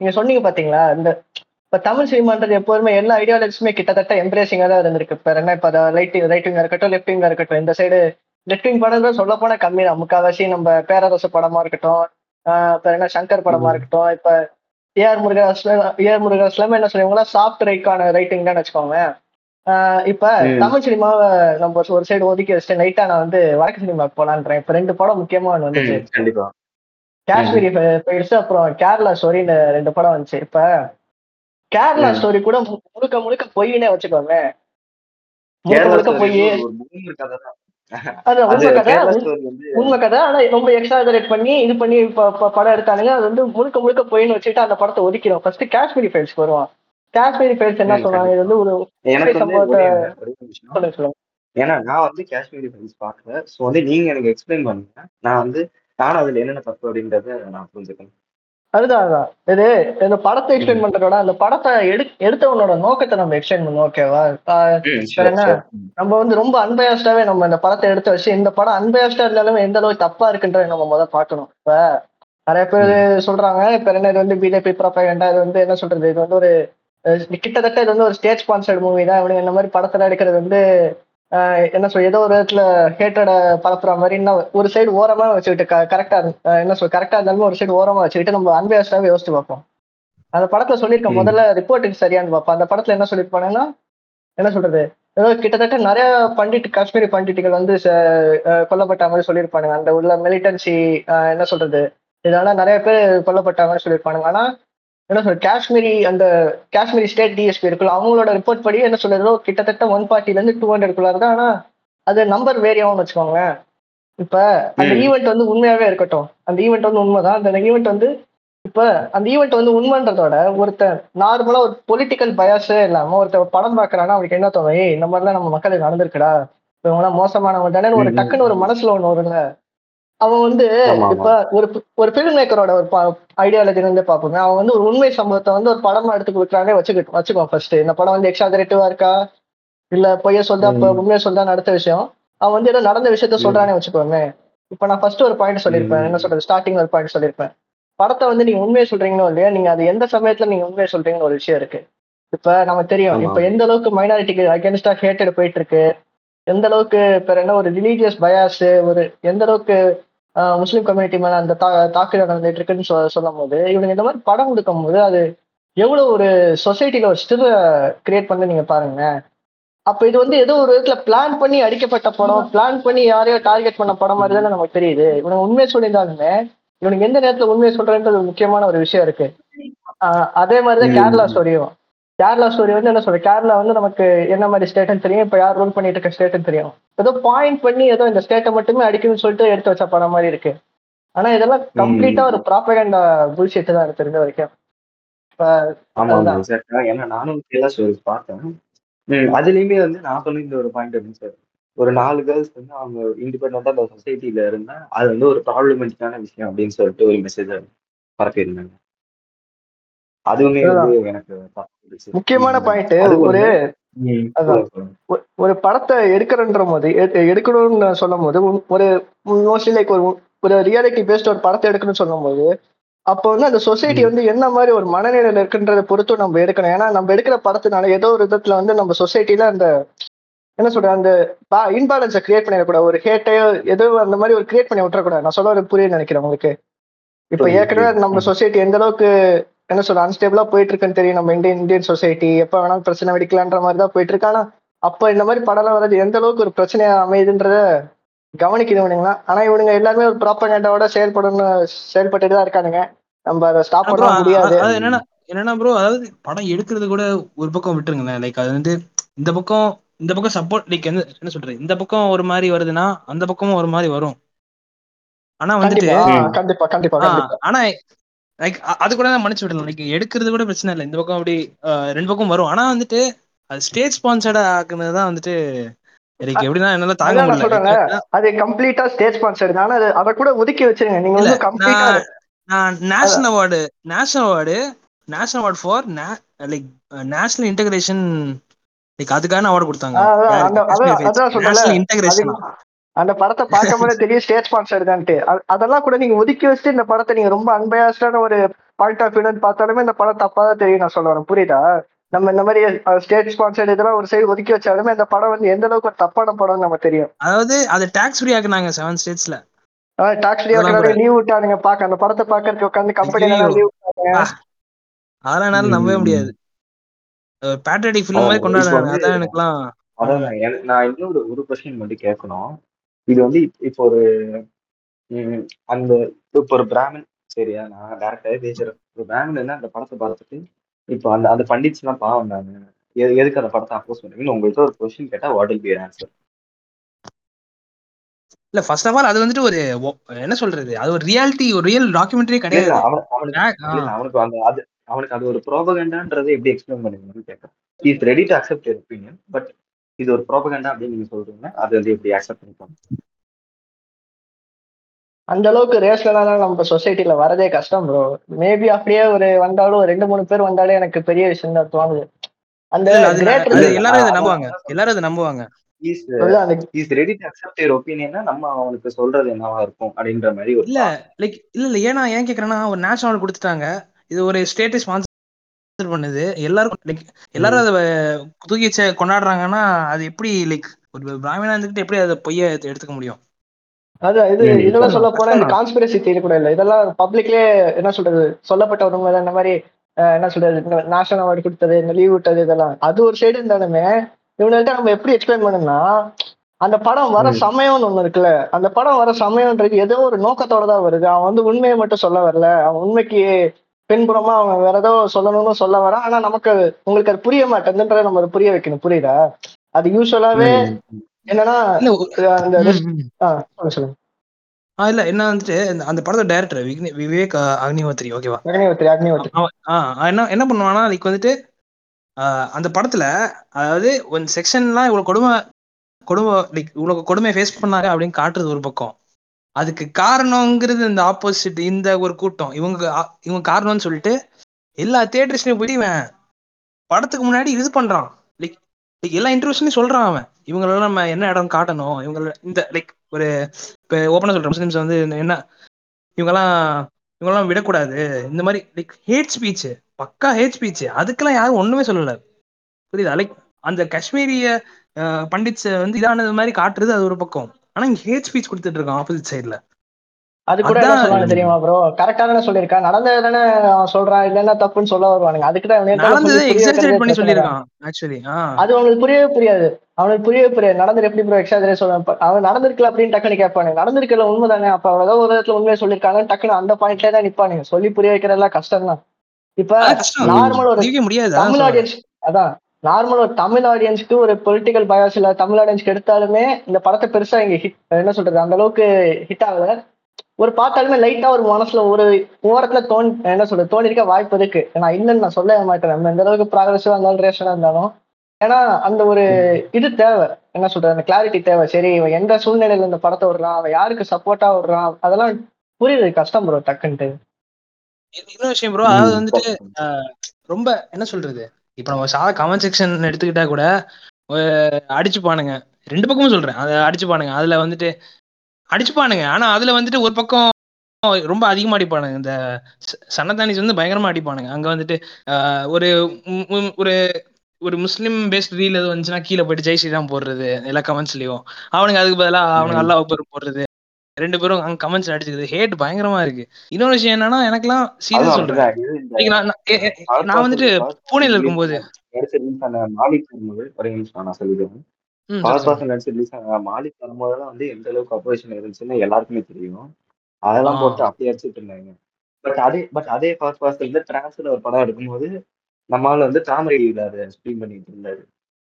B: நீங்க சொன்னீங்க பாத்தீங்களா? இந்த இப்ப தமிழ் சினிமான்றது எப்போதுமே எல்லா ஐடியாலஜிஸுமே கிட்டத்தட்ட எம்ப்ரேசிங்கா தான் இருந்திருக்கு. இப்ப என்ன இப்ப ரைட் ரைட் விங்கா இருக்கட்டும் லெஃப்ட் விங்கா இருக்கட்டும் இந்த சைடு லெஃப்ட் விங் படம் தான் சொல்ல போனா கம்மி தான். முக்காவாசி நம்ம பேரரசு படமா இருக்கட்டும் இப்ப என்ன சங்கர் படமா இருக்கட்டும் இப்ப ஏஆர் முருகாஸ்ல ஏஆர் முருகாஸ்லாம என்ன சொல்லுவாங்களா சாஃப்ட் ரைட்கான ரைட்டிங் தான் வச்சுக்கோங்க ஆஹ் இப்ப. தமிழ் சினிமாவை நம்ம ஒரு சைடு ஒதுக்கி வச்சுட்டு நைட்டா நான் வந்து வடக்கு சினிமாக்கு போலான்றேன். இப்ப ரெண்டு படம் முக்கியமா ஒண்ணு வந்துச்சு.
A: கண்டிப்பா.
B: காஷ்மீரி போயிடுச்சு. அப்புறம் கேரளா ஸ்டோரின்னு ரெண்டு படம் வந்துச்சு. இப்ப கேரளா. ஸ்டோரி கூட முழுக்க முழுக்க பொய்னே வச்சுக்கோங்க முழுக்க முழுக்க பொய் அது உண்மை கதை உண்மை ஆனா ரொம்ப எக்ஸாஜரேட் பண்ணி இது பண்ணி படம் எடுத்தானுங்க. அது வந்து முழுக்க முழுக்க பொய்ன்னு வச்சுட்டு அந்த படத்தை ஒதுக்கிறோம் ஃபர்ஸ்ட் காஷ்மீரி ஃபைல்ஸ் வருவான். காஷ்மீரி ஃபைல்ஸ் என்ன சொன்னாங்க இது வந்து ஒரு
A: ஏன்னா நான் வந்து காஷ்மீரி ஃபிலிம்ஸ் பார்க்கல. ஸோ வந்து நீங்க எனக்கு எக்ஸ்பிளைன் பண்ணுங்க. நான் வந்து நானும் அதுல என்னென்ன தப்பு அப்படின்றத நான் புரிஞ்சுக்கணும்.
B: அதுதான் அதுதான். இது இந்த படத்தை எக்ஸ்பிளைன் பண்றதோட அந்த படத்தை எடு எடுத்தவனோட நோக்கத்தை நம்ம எக்ஸ்பிளைன் பண்ணுவோம் ஓகேவா என்ன? நம்ம வந்து ரொம்ப அன்பயாஸ்டாவே நம்ம இந்த படத்தை எடுத்து வச்சு இந்த படம் அன்பயாஸ்டா இருந்தாலும் எந்த அளவுக்கு தப்பா இருக்குன்றத நம்ம முதல்ல பார்க்கணும். இப்ப நிறைய பேர் சொல்றாங்க இப்ப என்ன இது வந்து பிஜேபி ப்ரொபகண்டா இது வந்து என்ன சொல்றது? இது வந்து ஒரு கிட்டத்தட்ட இது வந்து ஒரு ஸ்டேட் ஸ்பான்சர்ட் மூவி தான். இவனுங்க இந்த மாதிரி படத்துல எடுக்கிறது வந்து என்ன சொல் ஏதோ ஒரு விதத்துல ஹேட்டட பரப்புற மாதிரி இன்னும் ஒரு சைடு ஓரமா வச்சுக்கிட்டு கரெக்டா என்ன சொல் கரெக்டா இருந்தாலும் ஒரு சைடு ஓரமா வச்சுக்கிட்டு நம்ம அன்பயாஸ்டாவே யோசிச்சு பார்ப்போம். அந்த படத்துல சொல்லியிருக்க
A: ம்.
B: முதல்ல ரிப்போர்ட்டுக்கு சரியான்னு பார்ப்போம். அந்த படத்துல என்ன சொல்லியிருப்பாங்கன்னா என்ன சொல்றது ஏதோ கிட்டத்தட்ட நிறைய பண்டிட் காஷ்மீரி பண்டிட்டுகள் வந்து கொல்லப்பட்ட மாதிரி சொல்லியிருப்பானுங்க. அந்த உள்ள மிலிட்டன்சி என்ன சொல்றது இதனால நிறைய பேர் கொல்லப்பட்ட மாதிரி சொல்லியிருப்பானுங்க. ஆனா என்ன சொல்றது காஷ்மீரி அந்த காஷ்மீரி ஸ்டேட் டிஎஸ்பி இருக்குல்ல அவங்களோட ரிப்போர்ட் படி என்ன சொல்றது கிட்டத்தட்ட ஒன் ஃபார்ட்டில இருந்து டூ ஹண்ட்ரட்குள்ளார தான் ஆனா அது நம்பர் வேரி ஆகும்னு வச்சுக்கோங்க இப்ப அந்த. ஈவெண்ட் வந்து உண்மையாவே இருக்கட்டும். அந்த ஈவெண்ட் வந்து உண்மைதான். அந்த ஈவெண்ட் வந்து இப்ப அந்த ஈவெண்ட் வந்து உண்மைன்றதோட ஒருத்தன் நார்மலா ஒரு பொலிட்டிக்கல் பயாஸே இல்லாம ஒருத்தன் படம் பாக்குறான்னா அவனுக்கு என்ன தோணும்? ஏய் இந்த மாதிரிலாம் நம்ம மக்களுக்கு நடந்திருக்குடா. இப்ப இவங்களாம் மோசமானவங்க தானே ஒரு டக்குன்னு ஒரு மனசுல ஒண்ணு வரும்ல. அவன் வந்து இப்ப ஒரு ஒரு ஃபில்ம் மேக்கரோட ஒரு ஐடியாலஜி வந்து பாப்போங்க அவன் வந்து ஒரு உண்மை சம்பவத்தை வந்து ஒரு படமா எடுத்து கொடுக்குறானே வச்சுக்கிட்டு வச்சுக்கோ ஃபர்ஸ்ட் இந்த படம் வந்து எக்ஸாஜரேட்டிவா இருக்கா இல்ல பொய்ய சொல்றா. உண்மையை சொல்றான்னு அடுத்த விஷயம் அவன் வந்து ஏதோ நடந்த விஷயத்த. சொல்றானே வச்சுக்கோங்க இப்ப நான் ஃபர்ஸ்ட் ஒரு பாயிண்ட் சொல்லியிருப்பேன்
A: ம்.
B: என்ன சொல்றது ஸ்டார்டிங் ஒரு பாயிண்ட் சொல்லியிருப்பேன் படத்தை வந்து நீங்க உண்மையை சொல்றீங்களோ இல்லையா நீங்க அது எந்த சமயத்துல நீங்க உண்மையை சொல்றீங்கன்னு ஒரு விஷயம் இருக்கு இப்ப நமக்கு தெரியும். இப்ப எந்த அளவுக்கு மைனாரிட்டிக்கு அகேன்ஸ்டா ஹேட்டட் போயிட்டு இருக்கு எந்த அளவுக்கு இப்ப என்ன ஒரு ரிலீஜியஸ் பயாஸ் ஒரு எந்த அளவுக்கு முஸ்லிம் கம்யூனிட்டி மேல அந்த தா தாக்குதல் நடந்துட்டு இருக்குன்னு சொல்லும் போது இவங்க இந்த மாதிரி படம் கொடுக்கும் போது அது எவ்வளவு ஒரு சொசைட்டில ஒரு ஸ்டில் கிரியேட் பண்ணி நீங்க பாருங்க. அப்ப இது வந்து ஏதோ ஒரு விதத்துல பிளான் பண்ணி அடிக்கப்பட்ட படம் பிளான் பண்ணி யாரையோ டார்கெட் பண்ண படம் மாதிரி தானே நமக்கு தெரியுது. இவனுக்கு உண்மையை சொல்லியிருந்தாலுமே இவனுக்கு எந்த நேரத்துல உண்மையை சொல்றேன்றது ஒரு முக்கியமான ஒரு விஷயம் இருக்கு. ஆஹ் அதே மாதிரிதான். கேரளா ஸ்டோரியும் கேரளா ஸ்டோரி வந்து என்ன சொல்றது? கேரளா வந்து நமக்கு என்ன மாதிரி ஸ்டேட்னு தெரியும். இப்ப யார் ரூல் பண்ணிட்டு இருக்க ஸ்டேட்னு தெரியும். ஏதோ பாயிண்ட் பண்ணி ஏதோ இந்த ஸ்டேட்டை மட்டுமே அடிக்கணும்னு சொல்லிட்டு எடுத்து வச்ச படம் மாதிரி இருக்கு. ஆனா இதெல்லாம் கம்ப்ளீட்டா ஒரு ப்ராப்பகண்டா புல்ஷிட் தான் எனக்கு தெரிஞ்ச வரைக்கும்.
A: ஏன்னா நானும் கேரளா ஸ்டோரிஸ் பார்த்தேன். அதுலயுமே வந்து நான் சொல்லியிருந்த ஒரு பாயிண்ட் இருந்துச்சு சார் ஒரு நாலு கேர்ள்ஸ் வந்து அவங்க இண்டிபெண்டா அந்த சொசைட்டில இருந்தா அது வந்து ஒரு ப்ராப்ளமெட்டிக்கான விஷயம் அப்படின்னு சொல்லிட்டு ஒரு மெசேஜ் பரப்பியிருந்தாங்க. அதுவுமே வந்து எனக்கு.
B: முக்கியமான. பாயிண்ட் ஒரு ஒரு படத்தை எடுக்கிறன்ற போது எடுக்கணும்னு சொல்லும் போது ஒரு மோஸ்ட்லி லைக் ஒரு ஒரு ரியாலிட்டி பேஸ்ட் ஒரு படத்தை எடுக்கணும்னு சொல்லும் போது அப்போ வந்து அந்த சொசைட்டி. வந்து என்ன மாதிரி ஒரு மனநிலையில இருக்குன்றத பொறுத்து நம்ம எடுக்கணும் ஏன்னா நம்ம எடுக்கிற படத்தினால ஏதோ ஒரு விதத்துல வந்து நம்ம சொசைட்டில அந்த என்ன சொல்ற அந்த இன்பேலன்ஸை கிரியேட் பண்ணிடக்கூடாது ஒரு ஹேட்டையோ ஏதோ அந்த மாதிரி ஒரு கிரியேட் பண்ணி விட்டுறக்கூடாது நான் சொல்ல ஒரு புரிய நினைக்கிறேன் உங்களுக்கு இப்ப ஏற்கனவே. நம்ம. சொசைட்டி எந்த அளவுக்கு என்ன சொல்ற அன்ஸ்டேபிளா போயிட்டு இருக்குன்னு தெரியும். நம்ம இந்தியன் இந்தியன் சொசைட்டி எப்ப வேணாலும் பிரச்சனை வெடிக்கலான்ற மாதிரி தான் போயிட்டு இருக்கு ஆனா அப்ப இந்த மாதிரி படம் வர்றது எந்த அளவுக்கு ஒரு பிரச்சனையா அமையுதுன்றத கவனிக்கணும் இவனுங்களா ஆனா இவனுங்க எல்லாருமே ஒரு ப்ராப்பகேண்டாவோட செயல்படணும் செயல்பட்டுட்டு தான் இருக்கானுங்க. நம்ம அதை ஸ்டாப் பண்ண முடியாது.
C: என்னன்னா என்னன்னா ப்ரோ அதாவது படம் எடுக்கிறது கூட ஒரு பக்கம் விட்டுருங்களேன். லைக் அது வந்து இந்த பக்கம் இந்த பக்கம் சப்போர்ட் லைக் என்ன என்ன சொல்றது? இந்த பக்கம் ஒரு மாதிரி வருதுன்னா அந்த பக்கமும் ஒரு மாதிரி வரும். ஆனா வந்துட்டு ஆனா லைக் அது கூட தான் மன்னிச்சு விடலாம். லைக் எடுக்கிறது கூட பிரச்சனை இல்லை. இந்த பக்கம் அப்படி ரெண்டு பக்கம் வரும். ஆனா வந்துட்டு அது ஸ்டேட் ஸ்பான்சர்டா ஆக்குனது தான் வந்துட்டு எனக்கு எப்படின்னா என்னால தாங்க
B: நான்
C: முடியல.
B: அது கம்ப்ளீட்டா ஸ்டேஜ் ஸ்பான்சர் ஆனா அது அதை கூட ஒதுக்கி வச்சிருங்க. நீங்க வந்து கம்ப்ளீட்டா
C: நான் நான் national award national award national award for like national integration like அதுக்கான அவார்டு கொடுத்தாங்க. இன்டகிரேஷனா
B: அந்த படத்தை பார்க்கும் போதே தெரியும் ஸ்டேட் ஸ்பான்சர் தான்ட்டு. அதெல்லாம் கூட நீங்க ஒதுக்கி வச்சுட்டு இந்த படத்தை நீங்க ரொம்ப அன்பயாஸ்டான ஒரு பாயிண்ட் ஆஃப் வியூன்னு பார்த்தாலுமே இந்த படம் தப்பா தான் தெரியும் நான் சொல்ல வரேன். புரியுதா? நம்ம இந்த மாதிரி ஸ்டேட் ஸ்பான்சர் இதெல்லாம் ஒரு சைடு ஒதுக்கி வச்சாலுமே இந்த படம் வந்து எந்த அளவுக்கு ஒரு தப்பான படம் நம்ம தெரியும்.
C: அதாவது அது டாக்ஸ் ஃப்ரீ ஆக்குனாங்க செவன் ஸ்டேட்ஸ்ல
B: டாக்ஸ் ஃப்ரீ ஆக்கிறாங்க லீவ் விட்டானுங்க. பாக்க அந்த படத்தை பாக்கறதுக்கு உட்காந்து கம்பெனி லீவ்
C: அதெல்லாம் என்னால நம்பவே. முடியாது. பேட்ரியாட்டிக் ஃபிலிம்
A: அதான்
C: மாதிரி கொண்டாடுறாங்க. அதான் எனக்குலாம்
A: அதான் நான் இன்னொரு ஒரு கொஸ்டின் மட்டும் கேட்கணும். இது வந்து இப்ப- ஒரு அந்த இப்போ ஒரு பிராமின் சரியா நான் டேரக்டாவே பேசுறேன் ஒரு பிராமின் என்ன அந்த படத்தை பார்த்துட்டு இப்போ அந்த அந்த பண்டிட்ஸ் எல்லாம் பாவம் எது- எதுக்கு அந்த படத்தை அப்போஸ் பண்ணுவீங்கன்னு உங்கள்கிட்ட ஒரு கொஸ்டின் கேட்டா what will be your answer
C: இல்ல ஃபர்ஸ்ட் ஆஃப் ஆல் அது வந்துட்டு ஒரு என்ன சொல்றது? அது ஒரு ரியாலிட்டி ஒரு ரியல்
A: இல்ல
C: கிடையாது.
A: அவன் அவனுக்கு அந்த அது அவனுக்கு அது ஒரு ப்ரோபகண்டான்றதை எப்படி எக்ஸ்பிளைன் பண்ணுவீங்கன்னு கேட்கறேன் is ready to accept your opinion but இது ஒரு ப்ரோபகண்டா அப்படின்னு நீங்க சொல்றீங்க. அது வந்து எப்படி அக்செப்ட் பண்ணிப்பாங்க
B: அந்த அளவுக்கு ரேஷனலா நம்ம சொசைட்டில வரதே கஷ்டம் ப்ரோ மேபி அப்படியே ஒரு வந்தாலும் ஒரு ரெண்டு மூணு பேர் வந்தாலே எனக்கு பெரிய விஷயம் தான் தோணுது. அந்த
C: எல்லாரும் இதை நம்புவாங்க. எல்லாரும் இதை நம்புவாங்க.
A: இஸ்
B: அந்த
A: is ready to accept your ஒப்பீனியன்னா நம்ம அவனுக்கு சொல்றது என்னவா இருக்கும் அப்படின்ற மாதிரி ஒரு
C: இல்ல. லைக் இல்ல இல்ல ஏன்னா ஏன் கேக்குறேன்னா ஒரு நேஷனல் கொடுத்துட்டாங்க. இது ஒரு ஸ்டேட்டை ஸ்பான்சர் பண்ணுது. எல்லாரும் லைக் எல்லாரும் அதை தூக்கி வச்சு கொண்டாடுறாங்கன்னா அது எப்படி லைக் ஒரு பிராமணா இருந்துகிட்டு எப்படி அதை பொய்ய எடுத்து- எடுத்துக்க முடியும்?
B: அதான் இது. இதெல்லாம் சொல்ல போனா. கான்ஸ்பிரசி தியரி கூட இல்ல. இதெல்லாம் பப்ளிக்லயே என்ன சொல்றது சொல்லப்பட்ட ஒரு உண்மை இந்த மாதிரி என்ன சொல்றது நேஷனல் அவார்டு கொடுத்தது இந்த லீவ் விட்டது இதெல்லாம். அது ஒரு சைடு இருந்தாலுமே இவங்கள்ட்ட நம்ம எப்படி எக்ஸ்பிளைன் பண்ணணும்னா அந்த படம் வர. சமயம்னு ஒண்ணு இருக்குல்ல. அந்த படம் வர சமயம்ன்றது ஏதோ ஒரு நோக்கத்தோட தான் வருது. அவன் வந்து உண்மையை மட்டும் சொல்ல வரல. அவன் உண்மைக்கு பின்புறமா அவன் வேற ஏதோ சொல்லணும்னு சொல்ல வரான். ஆனா நமக்கு அது- உங்களுக்கு அது புரிய மாட்டேங்குதுன்றதை நம்ம அதை புரிய வைக்கணும். புரியுதா? அது யூஸ்வலாவே. என்னன்னா அந்த சொல்லுங்க சொல்லுங்க.
C: ஆ இல்ல என்ன வந்துட்டு இந்த- அந்த படத்தோட டைரக்டர் விவேக் அக்னிஹோத்ரி ஓகேவா
B: அக்னிஹோத்ரி அக்னிஹோத்ரி.
C: ஆ என்ன என்ன பண்ணுவானா லைக் வந்துட்டு அந்த படத்துல அதாவது ஒரு செக்ஷன்லாம் இவ்வளவு கொடுமை கொடுமை லைக் இவ்வளவு கொடுமை ஃபேஸ் பண்ணாங்க அப்படின்னு காட்டுறது ஒரு பக்கம். அதுக்கு காரணங்கிறது இந்த ஆப்போசிட் இந்த ஒரு கூட்டம். இவங்க இவங்க காரணம்னு சொல்லிட்டு எல்லா தியேட்டர்ஸ்லயும் போய் இவன் படத்துக்கு முன்னாடி இது பண்றான். லைக் லைக் எல்லா இன்டர்வியூஸ்லயும் சொல்றான் அவன். இவங்களெல்லாம் நம்ம என்ன இடம் காட்டணும்? இவங்கள இந்த லைக் ஒரு இப்போ ஓப்பனா சொல்றேன். முஸ்லிம்ஸ் வந்து என்ன இவங்கெல்லாம் இவங்கெல்லாம் விடக்கூடாது. இந்த மாதிரி லைக் ஹேட் ஸ்பீச் பக்கா ஹேட் ஸ்பீச் அதுக்கெல்லாம் யாரும் ஒண்ணுமே சொல்லல. புரியுதா? லைக் அந்த காஷ்மீரிய பண்டிட்ஸ் வந்து இதானது மாதிரி காட்டுறது அது ஒரு பக்கம். ஆனா இங்க ஹேட் ஸ்பீச் கொடுத்துட்டு இருக்கான் ஆப்போசிட் சைடுல
B: அது கூட என்ன
C: அதான்
B: சொல்லுவாங்க தெரியுமா ப்ரோ கரெக்டா தானே சொல்லியிருக்கான். நடந்தது தானே சொல்றான். இல்லன்னா தப்புன்னு சொல்ல வருவானுங்க. அதுக்கு தான்
C: நடந்ததை எக்ஸாஜரேட் பண்ணி ஆக்சுவலி ஆ.
B: அது அவனுக்கு புரியவே புரியாது. அவனுக்கு புரியவே புரியாது. நடந்தது எப்படி ப்ரோ எக்ஸாஜரேட் சொல்ல அவன் நடந்திருக்கல அப்படின்னு டக்குனு கேட்பானுங்க. நடந்திருக்கல உண்மை தானே அப்ப அவன் ஏதோ ஒரு இடத்துல உண்மையை சொல்லியிருக்காங்க. டக்குனு அந்த பாயிண்ட்ல தான் நிப்பானுங்க. சொல்லி புரிய வைக்கிறதெல்லாம் கஷ்டம். தான் இப்ப நார்மல் ஒரு தமிழ். ஆடியன்ஸ் அதான். நார்மல் ஒரு தமிழ் ஆடியன்ஸ்க்கு ஒரு பொலிட்டிக்கல் பயாஸ் இல்ல தமிழ் ஆடியன்ஸ்க்கு எடுத்தாலுமே இந்த படத்தை பெருசா இங்க ஹிட் என்ன சொல்றது அந்த அளவுக்கு ஹிட் ஆகல. ஒரு பார்த்தாலுமே லைட்டா ஒரு மனசுல ஒரு ஓரத்துல தோணி என்ன சொல்றது தோணி இருக்க வாய்ப்பு இருக்கு. நான் இல்லைன்னு நான் சொல்லவே மாட்டேன். நம்ம எந்த அளவுக்கு ப்ராக்ரஸிவா இருந்தாலும் ரேஷனா இருந்தாலும். ஏன்னா அந்த ஒரு இது தேவை. என்ன சொல்றது அந்த கிளாரிட்டி தேவை. சரி இவன் எந்த சூழ்நிலையில இந்த படத்தை விடுறான் அவன் யாருக்கு சப்போர்ட்டா விடுறான் அதெல்லாம் புரியுது கஷ்டம் ப்ரோ டக்குன்ட்டு
C: இன்னொரு விஷயம் ப்ரோ அதாவது வந்துட்டு ஆஹ், ரொம்ப என்ன சொல்றது இப்ப நம்ம சா கமெண்ட் செக்ஷன் எடுத்துக்கிட்டா கூட அடிச்சுப்பானுங்க. ரெண்டு பக்கமும் சொல்றேன். அதை அடிச்சுப்பானுங்க. அதுல வந்துட்டு அடிச்சுப்பானுங்க. ஆனா அதுல வந்துட்டு ஒரு பக்கம் ரொம்ப அதிகமா அடிப்பானுங்க. இந்த சன்னதானிஸ் வந்து பயங்கரமா அடிப்பானுங்க. அங்க வந்துட்டு ஒரு ஒரு ஒரு முஸ்லீம் பேஸ்ட் ரீல் எது வந்துச்சுன்னா கீழே போயிட்டு ஜெய் ஸ்ரீராம் போடுறது எல்லா கமெண்ட்ஸ்லயும் அவனுங்க அதுக்கு பதிலா அவனுங்க அல்லாஹ் அக்பர் போடுறது ரெண்டு பேரும் அங்க கமெண்ட்ஸ் அடிச்சுக்கிறது ஹேட் பயங்கரமா இருக்கு. இன்னொரு விஷயம் என்னன்னா எனக்கெல்லாம் சீரியஸ் சொல்றேன். நான் வந்துட்டு பூனேல இருக்கும்போது
A: மாலிக் வரும்போதெல்லாம் வந்து எந்த அளவுக்கு அப்போசிஷன் இருந்துச்சுன்னு எல்லாருக்குமே தெரியும். அதெல்லாம். போட்டு அப்படி அடிச்சுட்டு இருந்தாங்க. பட் அதே பட் அதே ஃபர்ஸ்ட் பர்சன்ல டிரான்ஸ்ல ஒரு படம் எடுக்கும்போது நம்மால வந்து காமெடியில அதை ஸ்ட்ரீம் பண்ணிட்டு இருந்தாரு.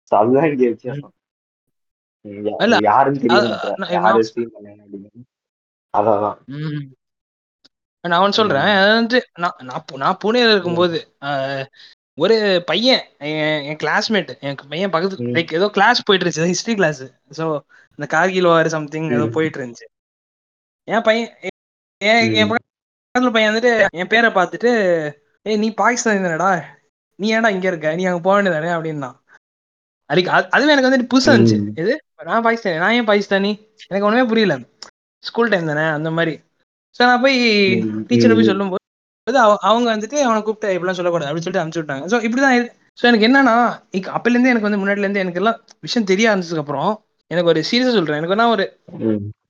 A: அதுதான் இங்க வித்தியாசம். யாருன்னு தெரிய
C: அ-
A: மாட்டேன்
C: நான்
A: யாரு ஸ்ட்ரீம் பண்ணாங்க அப்படின்னு. அதான்.
C: நான் ஒன்று சொல்றேன். வந்து நான் நான் நான் புனேல இருக்கும்போது ஒரு பையன் என் கிளாஸ்மேட் என் பையன் பக்கத்து. லைக் ஏதோ கிளாஸ் போயிட்டு இருந்துச்சு ஹிஸ்டரி கிளாஸ் ஸோ இந்த கார்கில் வார் சம்திங் ஏதோ. போயிட்டு இருந்துச்சு என் பையன் என். பக்கத்துல பையன் வந்துட்டு என் பேரை பார்த்துட்டு ஏய் நீ பாகிஸ்தான் தானடா? நீ ஏன்டா இங்க இருக்க? நீ அங்க போக வேண்டியதானே? அப்படின்னா. அதுக்கு அது- அதுவே எனக்கு வந்துட்டு புதுசா இருந்துச்சு. இது நான் பாகிஸ்தானி நான் ஏன் பாகிஸ்தானி? எனக்கு ஒண்ணுமே புரியல. ஸ்கூல் டைம் தானே அந்த மாதிரி ஸோ நான் போய். டீச்சர் போய். சொல்லும்போது அவ- அவங்க வந்துட்டு அவனை கூப்பிட்டு இப்படிலாம் சொல்லக்கூடாது அப்படின்னு சொல்லிட்டு அனுப்பிச்சு விட்டாங்க ஸோ இப்படிதான் ஸோ எனக்கு என்னன்னா அப்பலேருந்தே எனக்கு வந்து முன்னாடில இருந்து எனக்கு எல்லாம் விஷயம் தெரிய ஆரம்பிச்சதுக்கு அப்புறம் எனக்கு ஒரு சீரியஸா சொல்றேன் எனக்கு என்ன ஒரு.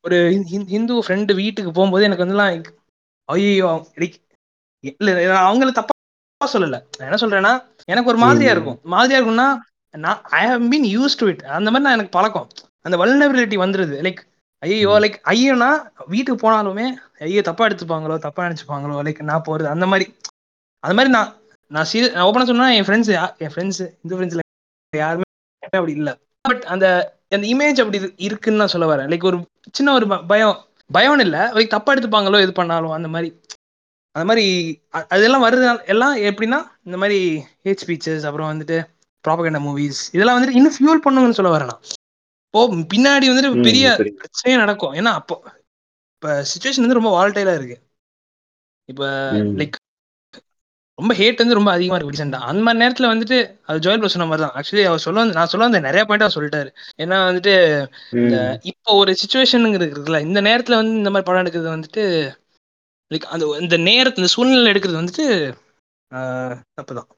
C: ஒரு ஹிந்~ ஹிந்~ ஹிந்து ஃப்ரெண்டு வீட்டுக்கு போகும்போது எனக்கு வந்துலாம் ஐயோ இல்ல அவங்கள தப்பா சொல்லல நான் என்ன சொல்றேன்னா எனக்கு ஒரு மாதிரியா. இருக்கும் மாதிரியா இருக்கும்னா நான் I have been used to it அந்த மாதிரி நான் எனக்கு பழக்கம் அந்த வல்னபிலிட்டி வந்துருது லைக் ஐயோ லைக் ஐயோனா வீட்டுக்கு போனாலுமே ஐயோ தப்பா எடுத்துப்பாங்களோ தப்பா நினைச்சுப்பாங்களோ லைக் நான் போறது அந்த மாதிரி. அந்த மாதிரி நான் நான் சீரியஸ் நான் ஓப்பனா சொன்னா என் ஃப்ரெண்ட்ஸ் என் ஃப்ரெண்ட்ஸ் இந்த ஃப்ரெண்ட்ஸ்ல யாருமே அப்படி இல்ல. பட் அந்த அந்த இமேஜ் அப்படி இரு- இருக்குன்னு நான் சொல்ல வரேன். லைக் ஒரு சின்ன ஒரு பயம் பயம் இல்ல. லைக் தப்பா எடுத்துப்பாங்களோ இது பண்ணாலும் அந்த மாதிரி. அந்த மாதிரி அதெல்லாம் வருது எல்லாம் எப்படின்னா இந்த மாதிரி ஹேட் ஸ்பீச்சஸ் அப்புறம் வந்துட்டு ப்ராபகண்டா மூவிஸ் இதெல்லாம் வந்துட்டு இன்னும் ஃபியூல் பண்ணுங்கன்னு சொல்ல வரேன் நான். இப்போ பின்னாடி வந்துட்டு. பெரிய
A: புரியுது.
C: பிரச்சனையே நடக்கும் ஏன்னா அப்போ இப்போ சுச்சுவேஷன் வந்து ரொம்ப வால்டைலா இருக்கு இப்போ. லைக் ரொம்ப ஹேட் வந்து ரொம்ப அதிகமா இருக்கு ரீசெண்டா அந்த மாதிரி நேரத்துல வந்துட்டு அது ஜோயல் ப்ரோ சொன்ன மாதிரி தான் ஆக்சுவலி அவர் சொல்ல வந்து நான் சொல்ல வந்த நிறைய பாயிண்ட் அவர் சொல்லிட்டாரு ஏன்னா வந்துட்டு இந்த. இப்போ ஒரு சுச்சுவேஷனுங்கிறது இருக்குல்ல இந்த நேரத்துல வந்து இந்த மாதிரி படம் எடுக்கிறது வந்துட்டு லைக் அந்த இந்த நேரத்து இந்த சூழ்நிலை எடுக்கிறது வந்துட்டு ஆஹ், தப்புதான்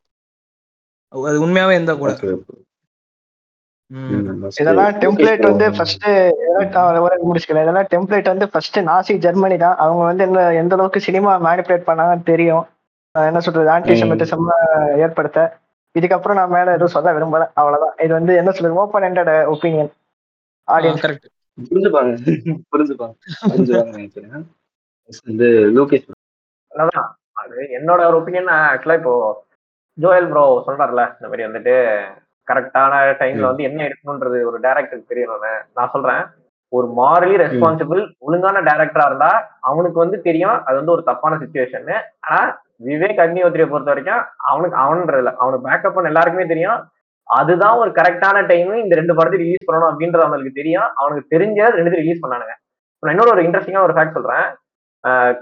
C: அது உண்மையாவே இருந்தா கூட
A: ஓகே ஓகே
C: ம்.
A: ம். first
B: இதெல்லாம் டெம்ப்ளேட் வந்து ஃபர்ஸ்ட் முடிச்சுக்கல இதெல்லாம் டெம்ப்ளேட் வந்து ஃபர்ஸ்ட் நாசி ஜெர்மனி தான். அவங்க வந்து என்ன எந்த அளவுக்கு சினிமா மேனிபுலேட் பண்ணாங்கன்னு தெரியும். என்ன சொல்றது ஆன்டி. செமிட்டிசம் ஏற்படுத்த. இதுக்கப்புறம் நான் மேல எதுவும் சொல்ல விரும்பல. அவ்வளவுதான். இது வந்து என்ன சொல்றது open handed opinion audience
C: correct
A: புரிஞ்சுப்பாங்க. புரிஞ்சுப்பாங்க. புரிஞ்சுப்பாங்க நினைக்கிறேன். Next வந்து லோகேஷ். bro.
D: அதான் அது என்னோட ஒரு ஒப்பீனியன் ஆக்சுவலா இப்போ ஜோயல் ப்ரோ சொல்றாருல இந்த மாதிரி வந்துட்டு கரெக்டான டைம்ல. வந்து என்ன எடுக்கணும்ன்றது ஒரு டேரக்டருக்கு தெரியணும்னு நான் சொல்றேன். ஒரு மாரலி ரெஸ்பான்சிபிள் ஒழுங்கான டேரக்டரா இருந்தா அவனுக்கு வந்து தெரியும் அது வந்து ஒரு தப்பான சுச்சுவேஷன் ஆனா விவேக் அக்னிஹோத்ரியை பொறுத்த வரைக்கும் அவனுக்கு அவன்றதுல அவனுக்கு பேக்கப் பண்ண எல்லாருக்குமே தெரியும். அதுதான் ஒரு கரெக்டான டைம் இந்த ரெண்டு படத்தை ரிலீஸ் பண்ணணும் அப்படின்றது அவனுக்கு தெரியும். அவனுக்கு தெரிஞ்ச ரெண்டு ரிலீஸ் பண்ணானுங்க. நான் இன்னொரு ஒரு இன்ட்ரெஸ்டிங்கா ஒரு ஃபேக்ட் சொல்றேன்.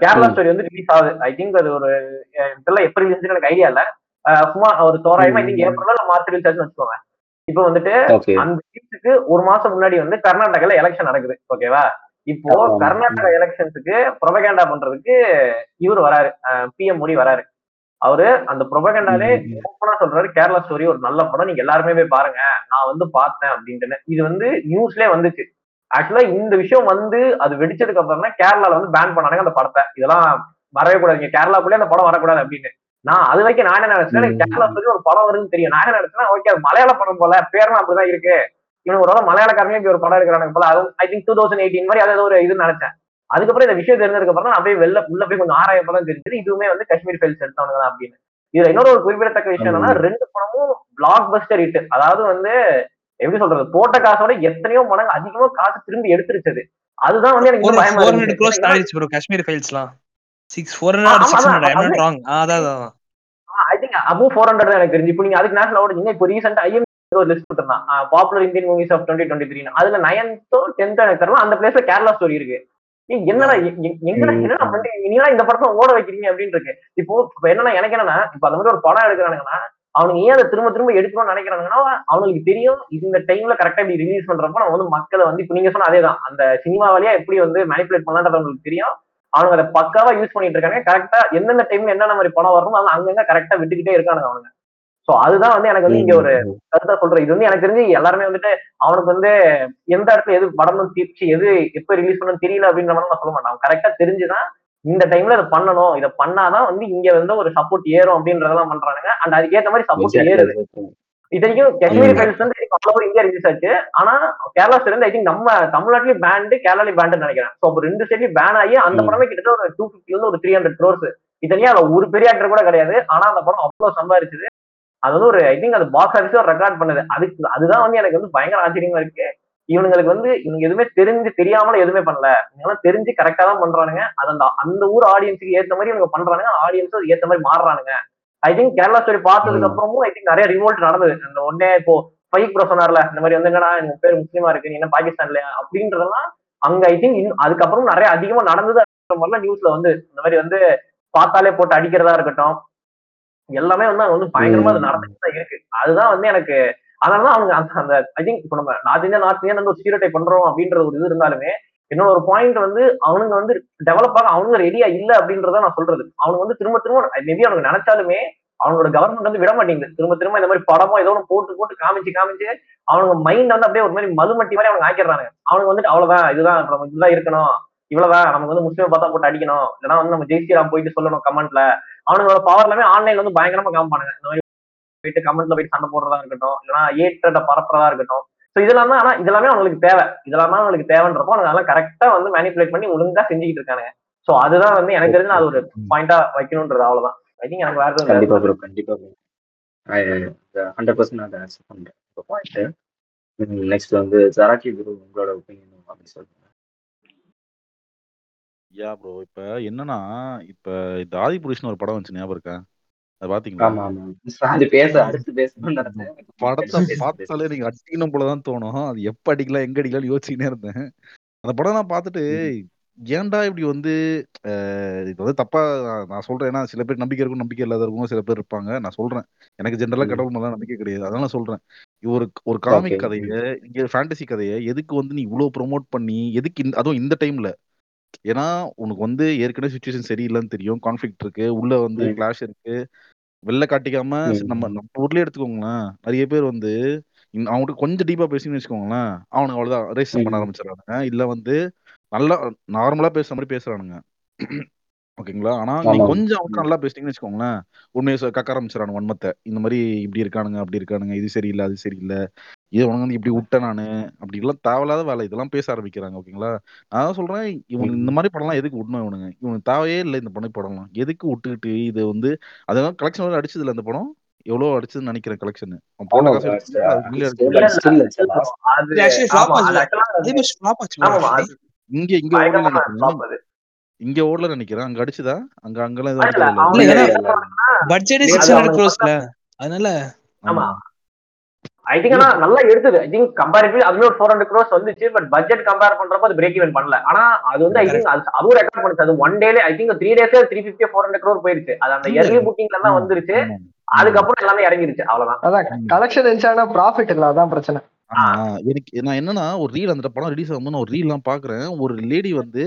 D: கேரளா. ஸ்டோரி வந்து ரிலீஸ் ஆகுது. ஐ திங்க் அது ஒரு இதெல்லாம் எப்ப ரிலீஸ் எனக்கு ஐடியா இல்ல. சும்மா ஒரு தோராயமா
A: ம்.
D: ஏப்ரல் மார்ச் ரிலீஸ் வச்சுக்கோங்க. இப்போ வந்துட்டு அந்த சீட்டுக்கு ஒரு மாசம் முன்னாடி வந்து கர்நாடகால எலெக்ஷன் நடக்குது ஓகேவா? இப்போ. கர்நாடகா எலெக்ஷன்ஸுக்கு ப்ரொபகேண்டா பண்றதுக்கு இவர் வராரு. பிஎம் மோடி வராரு. அவரு அந்த ப்ரொபகேண்டாலே. ஓப்பனா சொல்றாரு. கேரளா ஸ்டோரி ஒரு நல்ல படம். நீங்க எல்லாருமே போய் பாருங்க. நான் வந்து பார்த்தேன் அப்படின்ட்டு இது வந்து நியூஸ்லயே வந்துச்சு. ஆக்சுவலா இந்த விஷயம் வந்து அது வெடிச்சதுக்கு அப்புறம் தான் கேரளால வந்து பேன் பண்ணாங்க அந்த படத்தை. இதெல்லாம் வரவே கூடாது. இங்க கேரளாக்குள்ளே அந்த படம் வரக்கூடாது அப்படின்னு. நான் அது வரைக்கும் நான் என்ன நினைச்சேன். கேரளா ஸ்டோரி ஒரு படம் வருதுன்னு தெரியும். நான் என்ன நினைச்சேன் ஓகே அது மலையாள படம் போல பேர்லாம் அப்படிதான் இருக்கு. இவனுக்கு ஒரு மலையாளக்காரனே இப்படி ஒரு படம் எடுக்கிறானுங்க போல. அதுவும் I think two thousand eighteen மாதிரி அதாவது ஒரு இது நினைச்சேன். அதுக்கப்புறம் இந்த விஷயம் தெரிஞ்சதுக்கு அப்புறம் நான் அப்படியே வெளில உள்ள போய் கொஞ்சம் ஆராயப்ப தான் தெரிஞ்சது. இதுவுமே வந்து காஷ்மீர் ஃபைல்ஸ் எடுத்தவங்க தான் அப்படின்னு. இதுல இன்னொரு ஒரு குறிப்பிடத்தக்க விஷயம் என்னன்னா ரெண்டு படமும் பிளாக் பஸ்டர் ஹிட் அதாவது வந்து எப்படி சொல்றது போட்ட காசோட எத்தனையோ மடங்கு அதிகமா காசு திரும்பி எடுத்துருச்சது. அதுதான் வந்து எனக்கு பயமா
G: காஷ்மீர் ஃபைல்ஸ்லாம் சிக்ஸ் ஃபோர் ஹண்ட்ரட்
D: ஆமா
G: சிக்ஸ்
D: அதான்
G: ஹண்ட்ரட் ஐம்
D: அது
G: நாட் ராங் அதான் அதான்.
D: I think above four hundred எனக்கு தெரிஞ்சு. இப்போ நீங்க அதுக்கு நேஷனல் அவார்டு இப்போ ரீசெண்டா ஐஎம் ஒரு list கொடுத்துருந்தான். Popular Indian movies of twenty twenty three அதுல நைன்த்தோ டென்த்தோ எனக்கு அந்த பிளேஸ்ல கேரளா ஸ்டோரி இருக்கு. என்னடா எங்கடா. என்னடா நீங்களா இந்த படத்தை ஓட வைக்கிறீங்க அப்படின்னு இருக்கு. இப்போ என்னன்னா எனக்கு என்னன்னா இப்போ அந்த மாதிரி ஒரு படம் எடுக்கிறானுங்கன்னா அவனுங்க ஏன் அதை திரும்ப திரும்ப எடுக்கணும்னு நினைக்கிறாங்கன்னா அவனுக்கு தெரியும் இந்த டைம்ல கரெக்டா இப்படி ரிலீஸ் பண்றப்ப நம்ம வந்து மக்களை வந்து இப்போ நீங்க சொன்ன அதேதான். அந்த சினிமா வழியா எப்படி வந்து மேனிபுலேட் பண்ணலான்றது அவங்களுக்கு தெரியும். அவங்க அதை பக்காவா யூஸ் பண்ணிட்டு இருக்காங்க. கரெக்டா எந்தெந்த டைம்ல என்னென்ன மாதிரி படம் வரணும் அது அங்கங்க கரெக்டா விட்டுக்கிட்டே இருக்கானுங்க அவனுங்க சோ அதுதான் வந்து எனக்கு வந்து இங்க ஒரு கருத்தா சொல்றேன். இது வந்து எனக்கு தெரிஞ்சு எல்லாருமே வந்துட்டு அவனுக்கு வந்து எந்த இடத்துல எது படம்னு தீர்ச்சி எது எப்ப ரிலீஸ் பண்ணணும் தெரியல அப்படின்ற மாதிரி நான் சொல்ல மாட்டான். அவன் கரெக்டா தெரிஞ்சுதான் இந்த டைம்ல இதை பண்ணணும். இதை பண்ணாதான் வந்து இங்க வந்து ஒரு சப்போர்ட் ஏறும் அப்படின்றதெல்லாம் பண்றானுங்க. அண்ட் அதுக்கேற்ற மாதிரி சப்போர்ட் ஏறுது. இத்தனைக்கும் காஷ்மீரி. ஃபைல்ஸ் வந்து ஆல் ஓவர் இந்தியா ரிலீஸ் ஆச்சு. ஆனா கேரளா சைடு ஐ திங்க் நம்ம தமிழ்நாட்டிலயும் பேண்டு கேரளாலயும் பேண்டு நினைக்கிறேன். ஸோ அப்போ ரெண்டு சைட்லயும் பேன் ஆகி அந்த. படமே கிட்டத்தட்ட ஒரு டூ ஃபிஃப்டில இருந்து ஒரு த்ரீ ஹண்ட்ரட் க்ரோர்ஸ் இத்தனையும் அதுல ஒரு பெரிய ஆக்டர் கூட கிடையாது. ஆனா அந்த படம் அவ்வளவு சம்பாரிச்சது அது வந்து ஒரு ஐ திங்க் அது பாக்ஸ் ஆஃபீஸ் ஒரு ரெக்கார்ட் பண்ணுது. அதுக்கு அதுதான் வந்து எனக்கு வந்து பயங்கர ஆச்சரியமா இருக்கு. இவனுங்களுக்கு வந்து இவங்க எதுவுமே தெரிஞ்சு தெரியாமல எதுவுமே பண்ணல. இவங்க தெரிஞ்சு கரெக்டா தான் பண்றானுங்க. அது அந்த அந்த ஊர் ஆடியன்ஸுக்கு ஏத்த மாதிரி இவங்க பண்றானுங்க. ஆடியன்ஸ் அது ஏத்த மாதிரி மாறுறானுங்க. ஐ திங்க் கேரளா ஸ்டோரி பார்த்ததுக்கு. அப்புறமும் ஐ திங்க் நிறைய ரிவோல்ட் நடந்தது. அந்த ஒன்னே இப்போ ஃபைக் ப்ரோ சொன்னார்ல இந்த மாதிரி வந்து என்னடா எங்க பேர் முஸ்லீமா இருக்கு நீ என்ன பாகிஸ்தான்லயா? அப்படின்றதெல்லாம் அங்க ஐ திங்க் அதுக்கப்புறம் நிறைய அதிகமா நடந்தது. மாதிரிலாம் நியூஸ்ல வந்து இந்த மாதிரி வந்து பார்த்தாலே போட்டு அடிக்கிறதா இருக்கட்டும். எல்லாமே வந்து அங்க வந்து பயங்கரமா அது. நடந்துட்டு தான் இருக்கு. அதுதான் வந்து எனக்கு அதனாலதான் அவங்க அந்த ஐ திங்க் இப்போ நம்ம நார்த் இந்தியா நார்த் இந்தியா வந்து ஒரு ஸ்டீரியோடைப் பண்றோம் அப்படின்ற ஒரு இது இருந்தாலுமே இன்னொரு ஒரு பாயிண்ட் வந்து அவனுங்க வந்து டெவலப் ஆக அவனுங்க ரெடியா இல்ல அப்படின்றத நான் சொல்றது. அவனுங்க வந்து திரும்ப திரும்ப மேபி அவனுக்கு நினைச்சாலுமே அவனோட கவர்மெண்ட் வந்து விட மாட்டேங்குது. திரும்ப திரும்ப இந்த மாதிரி படமோ ஏதோ ஒன்று போட்டு போட்டு காமிச்சு காமிச்சு அவனுங்க மைண்ட் வந்து அப்படியே ஒரு மாதிரி மதுமட்டி மாதிரி அவனுக்கு ஆக்கிடுறாங்க அவனுக்கு வந்துட்டு அவ்வளவுதான் இதுதான் நம்ம இதுதான் இருக்கணும். இவ்வளவுதான் நமக்கு வந்து முஸ்லீம் பார்த்தா போட்டு அடிக்கணும். இல்லைன்னா வந்து நம்ம ஜெய் போயிட்டு சொல்லணும் கமெண்ட்ல அவனுங்களோட பவர் எல்லாமே ஆன்லைன்ல வந்து பயங்கரமா காமிப்பானுங்க. இந்த மாதிரி போயிட்டு கமெண்ட்ல போயிட்டு சண்டை போடுறதா இருக்கட்டும் இல்லைன்னா ஏற்றத்தை பரப்புறதா இருக்கட்டும். ஸோ இதெல்லாம் தான் ஆனா இதெல்லாமே அவங்களுக்கு தேவை. இதெல்லாம் தான் அவங்களுக்கு தேவைன்றப்போ அவங்க அதெல்லாம் கரெக்டா வந்து மேனிபுலேட் பண்ணி ஒழுங்கா செஞ்சுக்கிட்டு இருக்கானுங்க. ஸோ அதுதான் வந்து எனக்கு தெரிஞ்சு நான் அது ஒரு பாயிண்டா வைக்கணும்ன்றது அவ்வளவுதான். ஐ திங்க் எனக்கு வேற எதுவும்
A: கண்டிப்பா
D: வேற
A: ப்ரோ கண்டிப்பா ப்ரோ ஹண்ட்ரட் பர்சன்ட் நான் ஆன்சர் இப்போ பாயிண்ட் நெக்ஸ்ட் வந்து ஜராக்கி குரு உங்களோட ஒப்பீனியன் அப்படி சொல்லுங்க.
E: யா ப்ரோ இப்ப என்னன்னா இப்ப இந்த ஆதி புருஷன் ஒரு படம் வந்துச்சு ஞாபகம் இருக்கா? அதை பாத்தீங்களா?
A: ஆமா ஆமா. அது பேச அடுத்து பேசணும்னு நினைச்சேன்
E: படத்தை பார்த்தாலே நீங்க அடிக்கணும் போலதான் தோணும். அது எப்ப அடிக்கலாம் எங்க அடிக்கலாம்னு யோசிச்சுக்கினே இருந்தேன். அந்த படம் நான் பார்த்துட்டு ஏன்டா இப்படி வந்து இது வந்து தப்பா நான் சொல்றேன். ஏன்னா சில பேர் நம்பிக்கை இருக்கும் நம்பிக்கை இல்லாத இருக்கும் சில பேர் இருப்பாங்க. நான் சொல்றேன். எனக்கு ஜென்ரலா. கடவுள் மேல நம்பிக்கை கிடையாது. அதனால சொல்றேன். ஒரு ஒரு காமிக். கதையை இங்க ஃபேண்டசி கதையை எதுக்கு வந்து நீ இவ்வளவு ப்ரோமோட் பண்ணி எதுக்கு இந்த- அதுவும் இந்த டைம்ல ஏன்னா உனக்கு வந்து ஏற்கனவே சுச்சுவேஷன் சரியில்லைன்னு தெரியும். கான்ஃபிளிக்ட் இருக்கு. உள்ள வந்து. கிளாஷ் இருக்கு. வெளில காட்டிக்காம
A: ம்.
E: நம்ம நம்ம ஊர்லயே எடுத்துக்கோங்களேன் நிறைய பேர் வந்து அவங்ககிட்ட கொஞ்சம் டீப்பா பேசின்னு வச்சுக்கோங்களேன் அவனுக்கு அவ்வளவுதான் ரேஸ் பண்ண
A: ம்.
E: ஆரம்பிச்சிடறானுங்க இல்ல வந்து நல்லா நார்மலா பேசுற மாதிரி பேசுறானுங்க ஓகேங்களா? ஆனா நீ
A: ஆமாம்.
E: கொஞ்சம்
A: ம்.
E: நல்லா பேசிட்டீங்கன்னு வச்சுக்கோங்களேன். உண்மையை கக்க ஆரம்பிச்சிடறானு வன்மத்தை இந்த மாதிரி இப்படி இருக்கானுங்க அப்படி இருக்கானுங்க இது சரியில்லை அது சரியில்லை. இது உனக்கு வந்து இப்படி விட்டேன் நானு. அப்படி எல்லாம் தேவையில்லாத வேலை. இதெல்லாம் பேச ஆரம்பிக்கிறாங்க ஓகேங்களா? நான் தான் சொல்றேன் இவன். இந்த மாதிரி படம்லாம் எதுக்கு விடணும் இவனுங்க? இவனுக்கு தேவையே இல்லை இந்த படம் படம்லாம். எதுக்கு விட்டுக்கிட்டு இது வந்து அதெல்லாம் கலெக்ஷன் அடிச்சது இல்லை அந்த படம். எவ்வளவு அடிச்சதுன்னு நினைக்கிறேன் கலெக்ஷன் காசு இங்க இங்க இங்க ஓடல நினைக்கிறேன். அங்க அடிச்சுதா? அங்க அங்கெல்லாம் எதுவும்
G: க்ரோஸ்ல அதனால
D: ஆமா. ஐ திங்க் ஆனா நல்லா எடுத்தது. ஐ திங்க் கம்பேரிட்டிவ் அதுவே ஒரு ஃபோர் ஹண்ட்ரட் க்ரோஸ் வந்துச்சு பட் பட்ஜெட் கம்பேர் பண்றப்ப அது பிரேக் ஈவன் பண்ணல. ஆனா அது வந்து ஐ திங்க் அதுவும் ரெக்கார்ட் பண்ணுச்சு. அது ஒன் டேலே I think three டேஸே three fifty four hundred crore போயிருச்சு. அது அந்த
G: இல்ல.
D: எர்லி புக்கிங்ல தான் வந்துருச்சு. அதுக்கப்புறம் எல்லாமே இறங்கிருச்சு. அவ்வளவுதான்.
B: அதான் கலெக்ஷன் இருந்துச்சானா ப்ராஃபிட் இல்ல. அதான் பிரச்சனை.
E: ஆமா எனக்கு நான் என்னன்னா ஒரு ரீல் அந்த படம் ரிலீஸ் ஆகும்போது நான் ஒரு ரீல் எல்லாம் பாக்குறேன். ஒரு லேடி வந்து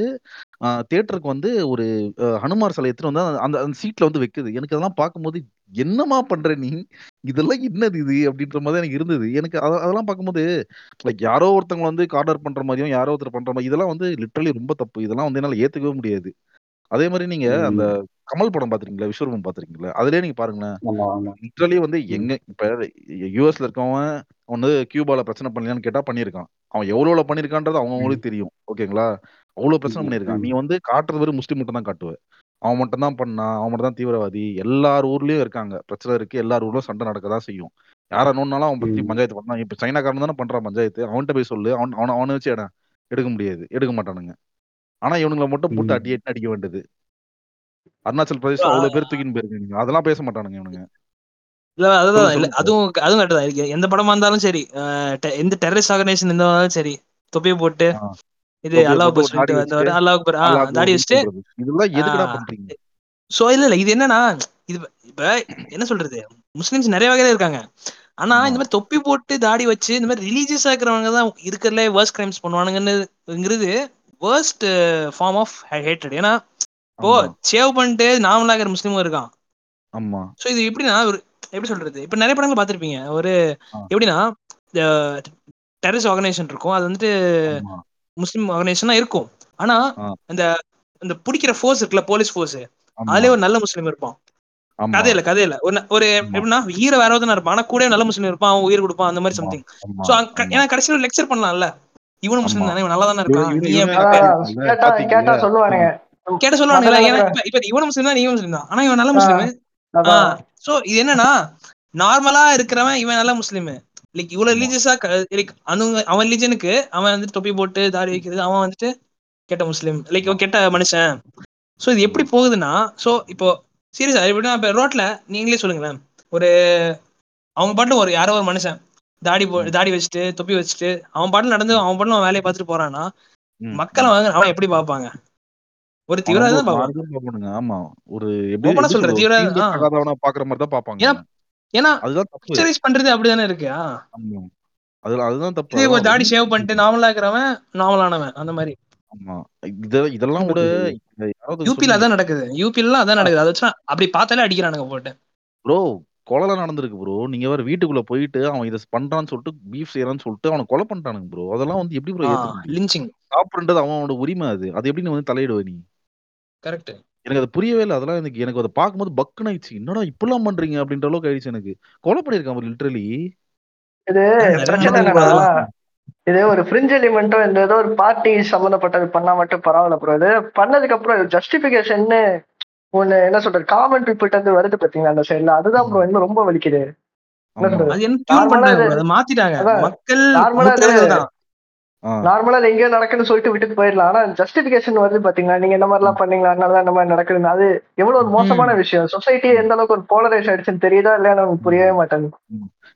E: தியேட்டருக்கு வந்து ஒரு அஹ், ஹனுமார் சிலை எடுத்துட்டு வந்து அந்த அந்த சீட்ல வந்து வைக்குது. எனக்கு அதெல்லாம் பார்க்கும்போது என்னமா பண்ற நீ? இதெல்லாம் என்னது இது? அப்படின்ற மாதிரி எனக்கு இருந்தது. எனக்கு அத- அதெல்லாம் பார்க்கும்போது லைக் யாரோ ஒருத்தவங்க வந்து கார்டர் பண்ற மாதிரியும் யாரோ ஒருத்தர் பண்ற மாதிரி இதெல்லாம் வந்து லிட்டரலி ரொம்ப தப்பு. இதெல்லாம் வந்து என்னால ஏத்துக்கவே முடியாது. அதே மாதிரி நீங்க
A: ம்.
E: கமல் படம் பாத்திருக்கீங்களா? விஸ்வரூபம் பாத்திருக்கீங்களா? அதுலயே நீங்க பாருங்களேன். லிட்ரலி வந்து. எங்க இப்ப யூஎஸ்ல இருக்கவன் அவன் வந்து கியூபால பிரச்சனை பண்ணலையான்னு கேட்டா பண்ணியிருக்கான். அவன் எவ்வளவு பண்ணிருக்கான்றது அவங்க அவங்களுக்கு தெரியும். ஓகேங்களா? அவ்வளவு பிரச்சனை
A: ம்.
E: நீ வந்து காட்டுறது வெறும் முஸ்லீம் மட்டும் தான் காட்டுவ. அவன் மட்டும் தான் பண்ணான் அவன் மட்டும் தான் தீவிரவாதி. எல்லார் ஊர்லயும் இருக்காங்க. பிரச்சனை இருக்கு. எல்லார் ஊர்லயும் சண்டை நடக்கதான் செய்யும். யாரா நோன்னாலும் அவன் பத்தி. பஞ்சாயத்து பண்ணான் இப்ப சைனாக்காரன் தானே பண்றான் பஞ்சாயத்து. அவன்கிட்ட போய் சொல்லு. அவன் அவனை அவனை வச்சு இடம் எடுக்க முடியாது. எடுக்க மாட்டானுங்க. ஆனா இவனுங்களை மட்டும் போட்டு அடி அடிக்க வேண்டியது. அருணாச்சல் பிரதேஷ்ல அவ்வளவு பேர் தூக்கின்னு போயிருக்கீங்க அதெல்லாம் பேச மாட்டானுங்க இவனுங்க.
C: இல்ல அதுதான் இல்ல அதுவும் அதுவும் கரெக்ட் தான். எந்த படமா இருந்தாலும் சரி எந்த டெரரிஸ்ட் ஆர்கனைசேஷன் எந்த இருந்தாலும் சரி தொப்பியை போட்டு. இது அல்லாஹ் அக்பர் அல்லாஹ் அக்பர் தாடி வச்சுட்டு
E: இதெல்லாம் எதுக்குடா பண்றீங்க?
C: சோ இல்ல இல்ல இது என்னன்னா இது இப்ப என்ன சொல்றது? முஸ்லிம்ஸ் நிறைய வகையில இருக்காங்க. ஆனா இந்த மாதிரி தொப்பி போட்டு தாடி வச்சு இந்த மாதிரி ரிலீஜியஸா இருக்கிறவங்க தான் இருக்கிறதுல வேர்ஸ்ட் கிரைம்ஸ் பண்ணுவானுங்கிறது வேர்ஸ்ட் ஃபார்ம் ஆஃப் ஹேட்டட் ஏன்னா இப்போ சேவ் பண்ணிட்டு நார்மலா இருக்கிற முஸ்லீமும் இருக்கான்.
E: ஆமா.
C: ஸோ இது எப்படின்னா ஒரு எப்படி சொல்றது? இப்ப நிறைய படங்கள் பார்த்திருப்பீங்க. ஒரு எப்படின்னா டெரரிஸ்ட் ஆர்கனைசேஷன் இருக்கும். அது வந்துட்டு முஸ்லீம் ஆர்கனைசேஷனா இருக்கும். ஆனா அந்த அந்த பிடிக்கிற ஃபோர்ஸ் இருக்குல்ல போலீஸ் ஃபோர்ஸ் அதுலயே ஒரு நல்ல முஸ்லீம் இருப்பான். கதையில கதையில. ஒரு ஒரு எப்படின்னா ஹீரோ வேற ஒருத்தனா இருப்பான். ஆனா கூட நல்ல முஸ்லீம் இருப்பான். அவன் உயிர் கொடுப்பான். அந்த மாதிரி சம்திங்
E: ஆமா.
C: ஏன்னா கடைசியில் ஒரு லெக்சர் பண்ணலாம்ல. இவனும் முஸ்லீம் தானே. இவன் நல்லா தானே இருக்கான்
E: இவனு
C: நீ
E: இவனு
B: கேட்டா
C: சொல்லுவானுங்களா
B: நினைக்கிற
C: இப்ப இவனும் முஸ்லீம் தான் நீயும் முஸ்லீம் தான். ஆனா இவன் நல்ல முஸ்லீம். சோ இது என்னன்னா நார்மலா இருக்கிறவன் இவன் நல்ல முஸ்லீம். லைக் இவ்வளவு ரிலீஜியஸா லைக் அனுங்க அவன் ரிலீஜனுக்கு அவன் வந்து தொப்பி போட்டு தாடி வைக்கிறது அவன் வந்துட்டு கெட்ட முஸ்லீம். லைக் கெட்ட மனுஷன். சோ இது எப்படி போகுதுன்னா சோ இப்போ சீரியஸா எப்படின்னா இப்ப ரோட்ல நீங்களே சொல்லுங்களேன். ஒரு அவங்க பாட்டுல ஒரு யாரோ ஒரு மனுஷன் தாடி போ தாடி வச்சுட்டு தொப்பி வச்சுட்டு அவன் பாட்டுல நடந்து அவன் பாட்டுல அவன் வேலையை பார்த்துட்டு போறான்னா மக்களை. வந்து அவன் எப்படி பார்ப்பாங்க? ஒரு தீவிரவாதி தான்
E: பார்ப்பானுங்க. ஆமா. ஒரு எப்படி
C: சொல்ற தீவிரவாதி
E: பாக்குற மாதிரி தான் பார்ப்பாங்க.
C: ஏன்னா
E: அதுதான்
C: பிக்சரைஸ் பண்றது அப்படிதானே இருக்கு?
E: அதுல அதுதான் தப்பு.
C: தாடி ஷேவ் பண்ணிட்டு நார்மலா இருக்கிறவன் நார்மலானவன் அந்த மாதிரி.
E: ஆமா. இத இதெல்லாம் கூட
C: யூபில அதான் நடக்குது. யூபில அதான் நடக்குது. அதை வச்சு அப்படி பார்த்தாலே அடிக்கிறானுங்க போட்டு.
E: ப்ரோ கொலை நடந்திருக்கு ப்ரோ. நீங்க வேற வீட்டுக்குள்ள போயிட்டு அவன் இதை பண்றான்னு சொல்லிட்டு பீஃப் செய்யறான்னு சொல்லிட்டு அவனை கொலை பண்ணிட்டானுங்க ப்ரோ. அதெல்லாம் வந்து எப்படி ப்ரோ
C: லிஞ்சிங்
E: சாப்பிடுறது அவனோட உரிமை அது. அது எப்படி நீ வந்து தலையிடுவ நீ?
C: கரெக்ட்
E: எனக்கு அது புரியவே இல்லை. அதெல்லாம் எனக்கு எனக்கு அதை பார்க்கும்போது பக்குன்னு ஆயிடுச்சு. என்னடா இப்படிலாம் பண்றீங்க? அப்படின்ற அளவுக்கு ஆயிடுச்சு எனக்கு. கொலை பண்ணியிருக்கான் லிட்டரலி
B: இது பிரச்சனை இது ஒரு ஃப்ரிஞ்ச் எலிமெண்ட்டும் இந்த ஏதோ ஒரு பார்ட்டி சம்மந்தப்பட்டது பண்ணா மட்டும் பரவாயில்ல ப்ரோ இது பண்ணதுக்கு அப்புறம் ஜஸ்டிபிகேஷன் ஒண்ணு என்ன சொல்றது காமன் பீப்புள்கிட்ட இருந்து வருது பாத்தீங்களா அந்த சைடுல அதுதான் ப்ரோ இன்னும் ரொம்ப வலிக்குது. என்ன நார்மலா.
C: அதை
B: எங்கேயோ நடக்குன்னு சொல்லிட்டு விட்டுட்டு போயிடலாம். ஆனா ஜஸ்டிபிகேஷன் வருது பாத்தீங்களா நீங்க இந்த மாதிரி எல்லாம் பண்ணீங்களா அதனாலதான் இந்த மாதிரி நடக்குதுன்னு. அது எவ்வளவு ஒரு மோசமான விஷயம். சொசைட்டி எந்த அளவுக்கு ஒரு போலரைஸ் ஆயிடுச்சுன்னு தெரியுதா இல்லையா நமக்கு புரியவே மாட்டேங்குது.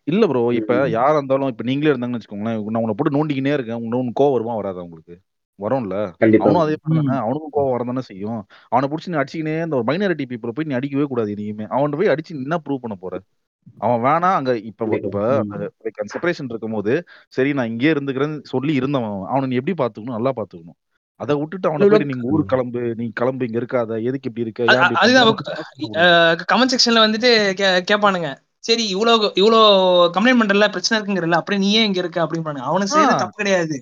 E: இல்ல ப்ரோ இப்ப. யாரா இருந்தாலும் இப்ப நீங்களே இருந்தாங்கன்னு வச்சுக்கோங்களேன் நான் உன்னை போட்டு நோண்டிக்கினே இருக்கேன். உனக்கு கோவம் வருமா வராதா உங்களுக்கு? வரும்ல. அவனும் அதே. தானே அவனுக்கும் கோவம் வரதானே செய்யும். அவனை பிடிச்சி நீ அடிச்சுக்கினே இந்த ஒரு மைனாரிட்டி பீப்புளை போய் நீ அடிக்கவே கூடாது இனிமே அவன் போய் அடிச்சு நீ என்ன ப்ரூவ் பண்ண போற? அவன் வேணாம் அங்க இப்ப இப்ப செப்பரேஷன் இருக்கும்போது சரி நான் இங்கே இருந்துக்கிறேன்னு சொல்லி இருந்தவன் அவன். நீ எப்படி பாத்துக்கணும் நல்லா பாத்துக்கணும் அதை விட்டுட்டு அவனை நீங்க ஊரு கிளம்பு நீ கிளம்பு இங்க இருக்காத எதுக்கு இப்படி இருக்க
C: அதுதான்
E: அப்படி.
C: கமெண்ட் செக்ஷன்ல வந்துட்டு கேட்பானுங்க சரி இவ்வளவு இவ்வளோ கம்ப்ளைண்ட் பண்றல பிரச்சனை இருக்குங்கிறல அப்படியே நீ ஏன் இங்க இருக்க அப்படின்னு அவனுக்கு செய்யறது தப்பு கிடையாது.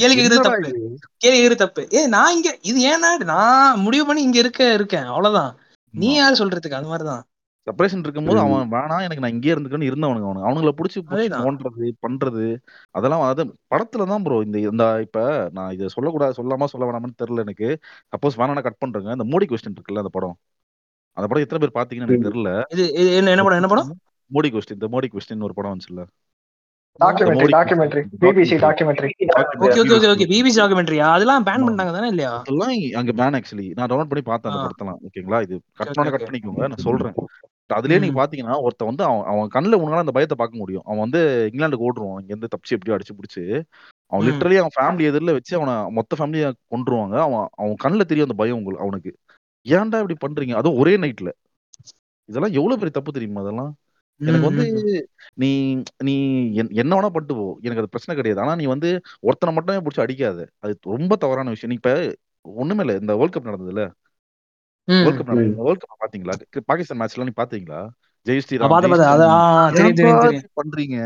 C: கேள்வி கேக்குறது தப்பு. கேள்வி கேக்குறது தப்பு. ஏ நான் இங்க இது ஏன் நாடு நான் முடிவு பண்ணி இங்க இருக்க இருக்கேன். அவ்வளவுதான். நீ யார் சொல்றதுக்கு? அது மாதிரிதான்.
E: செப்பரேஷன் இருக்கும்போது. அவன் வேணாம் எனக்கு நான் இங்கே இருந்துக்கன்னு இருந்தவனுங்க அவனுங்க. அவனுங்கள பிடிச்சி நோண்டுறது பண்றது அதெல்லாம் அது படத்துல தான் ப்ரோ இந்த இந்த இப்ப நான் இதை சொல்லக்கூடாது சொல்லாமா சொல்ல வேணாமான்னு தெரியல எனக்கு. சப்போஸ் வேணா கட் பண்றேங்க. இந்த மோடி கொஸ்டின் இருக்குல்ல அந்த படம். அந்த படம் எத்தனை பேர் பாத்தீங்கன்னு எனக்கு. தெரியல.
C: இது என்ன என்ன படம் என்ன படம்?
E: மோடி கொஸ்டின் இந்த மோடி கொஸ்டின் ஒரு படம் வந்துச்சுல்ல.
B: Documentary
E: Modi
B: documentary BBC documentary
C: okay okay okay okay
E: documentary.
C: BBC டாக்குமெண்ட்ரியா அதெல்லாம் பேன்
E: ஆமா.
C: பண்ணிட்டாங்க தானே இல்லையா?
E: அதெல்லாம் அங்க பேன் ஆக்சுவலி நான் டவுன்லோட் பண்ணி பார்த்தேன் அந்த ஓகேங்களா இது கட் பண்ண கட் பண்ணிக்கோங்க. நான் சொல்றேன். அதுலயே நீங்க பாத்தீங்கன்னா ஒருத்தன் வந்து அவன் அவன் கண்ணுல உங்களால அந்த பயத்தை பார்க்க முடியும். அவன் வந்து இங்கிலாந்துக்கு ஓடுருவான் இங்க இருந்து தப்பிச்சு எப்படியோ அடிச்சு பிடிச்சு. அவன் லிட்டரலி அவன் ஃபேமிலி எதிரில் வச்சு அவனை மொத்த ஃபேமிலியை கொண்டுருவாங்க அவன் அவன் கண்ணுல தெரியும் அந்த பயம் உங்களுக்கு அவனுக்கு. ஏன்டா இப்படி பண்றீங்க? அதுவும் ஒரே நைட்ல இதெல்லாம் எவ்வளவு பெரிய தப்பு தெரியுமா அதெல்லாம்? எனக்கு வந்து நீ நீ என்- என்ன வேணா பண்ணிட்டு போ. எனக்கு அது பிரச்சனை கிடையாது. ஆனா நீ வந்து ஒருத்தனை மட்டுமே பிடிச்சி அடிக்காத. அது ரொம்ப தவறான விஷயம். நீ இப்ப ஒண்ணுமே இல்ல. இந்த வேர்ல்ட் கப் நடந்ததுல. வேர்ல்ட்
C: ம்
E: கப் நடந்தது வேர்ல்ட் கப் பாத்தீங்களா பாகிஸ்தான் மேட்ச்லாம் நீ பாத்தீங்களா ஜெய் ஸ்ரீராம் பண்றீங்க?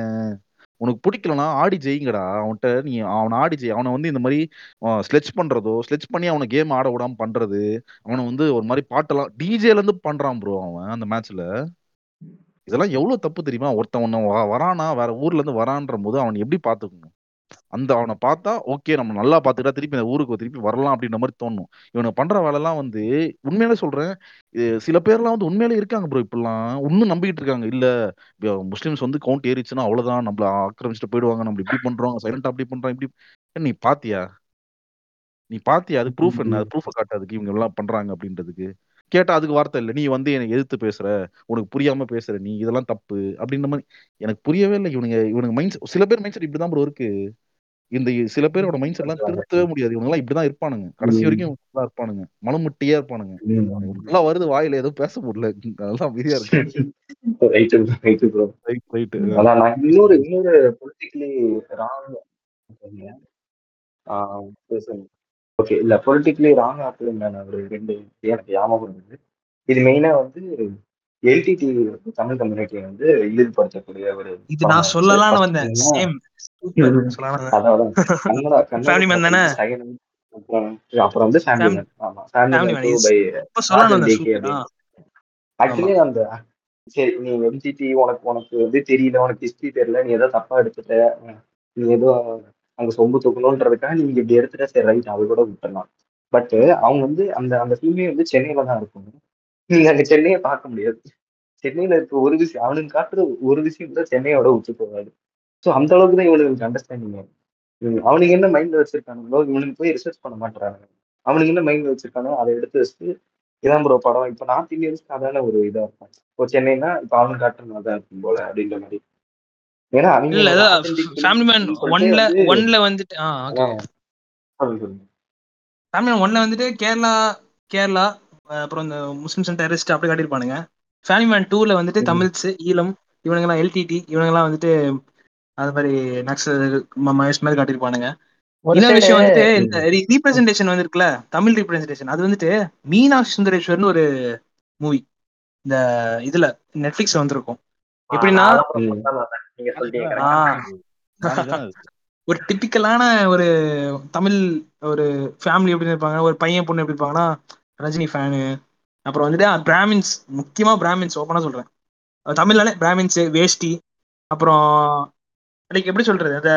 E: உனக்கு பிடிக்கலனா ஆடி ஜெயிங்கடா. அவன்கிட்ட நீ அவனை ஆடி ஜெய் அவனை வந்து இந்த மாதிரி ஸ்லெச் பண்றதோ ஸ்லெச் பண்ணி அவனை கேம் ஆட விடாம பண்றது அவனை வந்து ஒரு மாதிரி பாட்டெல்லாம் டிஜேல இருந்து பண்றான் ப்ரோ அவன் அந்த மேட்ச்ல இதெல்லாம் எவ்வளவு தப்பு தெரியுமா? ஒருத்தன் வரானா வேற ஊர்ல இருந்து வரான்ற போது அவன் எப்படி பாத்துக்கணும் அந்த அவனை பார்த்தா ஓகே நம்ம நல்லா பார்த்துக்கிட்டா திருப்பி இந்த ஊருக்கு திருப்பி வரலாம் அப்படின்ற மாதிரி தோணும். இவனை பண்ற வேலைலாம் வந்து உண்மையிலே சொல்றேன் சில பேர்லாம் வந்து உண்மையிலே இருக்காங்க ப்ரோ இப்பெல்லாம் இன்னும் நம்பிக்கிட்டு இருக்காங்க. இல்ல இப்ப முஸ்லிம்ஸ் வந்து கவுண்ட் ஏறிச்சுன்னா அவ்வளவுதான் நம்மள ஆக்கிரமிச்சுட்டு போயிடுவாங்க. நம்ம இப்படி பண்றோம் சைலண்டா அப்படி பண்றோம் இப்படி. நீ பாத்தியா? நீ பாத்தியா? அது ப்ரூஃப் என்ன? அது ப்ரூஃபை காட்டு. அதுக்கு இவங்க எல்லாம் பண்றாங்க அப்படின்றதுக்கு. கேட்டா அதுக்கு வார்த்தை இல்லை. நீ வந்து என்னை எதிர்த்து பேசுற. உனக்கு புரியாம பேசுற. நீ இதெல்லாம் தப்பு அப்படின்ற மாதிரி எனக்கு புரியவே இல்லை. இவனுங்க இவனுங்க மைண்ட் சில பேர் மைண்ட் செட் இப்படிதான் ப்ரோ இருக்கு. இந்த சில பேரோட மைண்ட் செட்லாம் திருத்தவே முடியாது. இவங்க எல்லாம் இப்படிதான் இருப்பானுங்க. கடைசி. வரைக்கும் இருப்பானுங்க. மனமுட்டியா இருப்பானுங்க. நல்லா வருது வாயில. எதுவும் பேச முடியல. அதெல்லாம் அமைதியா இருக்கு.
A: இன்னொரு இன்னொரு பொலிட்டிக்கலி ராங் ஓகே இல்ல பொலிட்டிக்கலி ராங் ஆப்பிள் ஒரு ரெண்டு எனக்கு ஞாபகம் இருந்தது இது மெயினா வந்து எல்டிடி தமிழ் கம்யூனிட்டியை வந்து இழிவுபடுத்தக்கூடிய ஒரு
C: இது நான் சொல்லலாம்னு வந்தேன். சேம்
A: அப்புறம் வந்து ஆமா ஆக்சுவலி அந்த சரி நீ எல்டிடி உனக்கு உனக்கு வந்து தெரியல உனக்கு ஹிஸ்டரி தெரியல நீ ஏதோ தப்பா எடுத்துட்ட நீ ஏதோ அங்க சொம்பு தூக்கணுன்றதுக்காக நீங்க இப்படி எடுத்துட்ட சரி ரைட் அவ கூட விட்டுறலாம். பட் அவங்க வந்து அந்த அந்த ஃபீமே வந்து சென்னையில தான் இருக்கும். நீங்க அங்க சென்னையை பார்க்க முடியாது. சென்னையில இருக்க ஒரு விஷயம் அவனுக்கு காட்டுற ஒரு விஷயம் தான் சென்னையோட விட்டு போகாது. ஸோ அந்த அளவுக்கு தான் இவனுக்கு அண்டர்ஸ்டாண்டிங் அவனுக்கு என்ன மைண்ட்ல வச்சிருக்கானுங்களோ இவனுக்கு போய் ரிசர்ச் பண்ண மாட்டாங்க அவனுக்கு என்ன மைண்ட்ல வச்சிருக்கானோ அதை எடுத்து வச்சுட்டு இதான் ப்ரோ படம். இப்போ நார்த் இந்தியன்ஸ்க்கு அதான ஒரு இதா இருக்கும் இப்போ சென்னைனா இப்போ அவனுக்கு காட்டுறது தான் இருக்கும் போல அப்படின்ற மாதிரி. ஏன்னா
C: ஃபேமிலி மேன் ஒன்ல
A: வந்து
C: ஒன்ல வந்துட்டு ஃபேமிலி மேன் ஒன்ல வந்துட்டு கேரளா கேரளா அப்புறம் இந்த முஸ்லிம்ஸ் அண்ட் டெரரிஸ்ட் அப்படி காட்டியிருப்பானுங்க. ஃபேமிலி மேன் டூல வந்துட்டு. தமிழ்ஸ் ஈழம் இவனுங்கெல்லாம் எல்டிடி இவனுங்கெல்லாம் வந்துட்டு அது மாதிரி நக்சல் மகேஷ் மாதிரி காட்டியிருப்பானுங்க. இன்னொரு விஷயம் வந்துட்டு இந்த. ரீப்ரசன்டேஷன் வந்துருக்குல்ல தமிழ் ரீப்ரசன்டேஷன் அது வந்துட்டு மீனாட்சி சுந்தரேஸ்வர்னு ஒரு மூவி இந்த இதுல நெட்ஃபிளிக்ஸ் வந்திருக்கும். எப்படின்னா
D: நீங்க
E: அது.
C: ஒரு டிப்பிக்கலான ஒரு தமிழ் ஒரு ஃபேமிலி எப்படி இருப்பாங்க ஒரு பையன் பொண்ணு எப்படி இருப்பாங்கன்னா ரஜினி ஃபேனு அப்புறம் வந்துட்டு பிராமின்ஸ் முக்கியமா பிராமின்ஸ் ஓப்பனா சொல்றேன். தமிழ்னாலே பிராமின்ஸ் வேஷ்டி. அப்புறம் லைக் எப்படி சொல்றது அந்த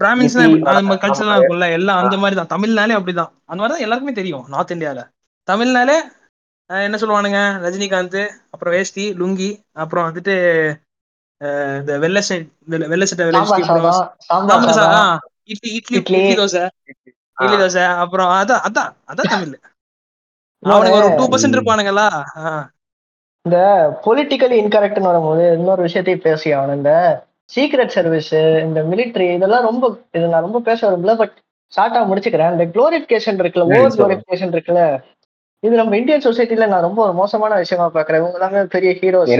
C: பிராமின்ஸ் நம்ம கல்ச்சர்
D: ஆமா
C: இருக்கும்ல எல்லாம் அந்த மாதிரி தான் தமிழ்னாலே அப்படிதான். அந்த மாதிரி தான் எல்லாருக்குமே தெரியும் நார்த் இந்தியால தமிழ்னாலே என்ன சொல்லுவானுங்க ரஜினிகாந்த் அப்புறம் வேஷ்டி லுங்கி அப்புறம் வந்துட்டு இந்த வெள்ளை சட்டை வெள்ளை சட்டை வெள்ளை இட்லி இட்லி தோசை இட்லி தோசை அப்புறம் அதான் அதான் அதான் தமிழ். அவனுக்கு ஒரு டூ பர்சன்ட். இருப்பானுங்களா.
B: இந்த பொலிட்டிக்கலி இன்கரெக்ட்னு வரும்போது இன்னொரு விஷயத்தையும் பேசி ஆகணும். இந்த சீக்ரெட் சர்வீஸ் இந்த மிலிட்ரி இதெல்லாம் ரொம்ப இது நான் ரொம்ப பேச விரும்பல பட் ஷார்ட்டா முடிச்சுக்கிறேன். இந்த குளோரிஃபிகேஷன் இருக்குல்ல ஓவர். குளோரிஃபிகேஷன் இருக்குல்ல இது நம்ம இந்தியன் சொசைட்டில நான் ரொம்ப ஒரு மோசமான விஷயமா பாக்குறேன். இவங்க எல்லாமே பெரிய ஹீரோஸ்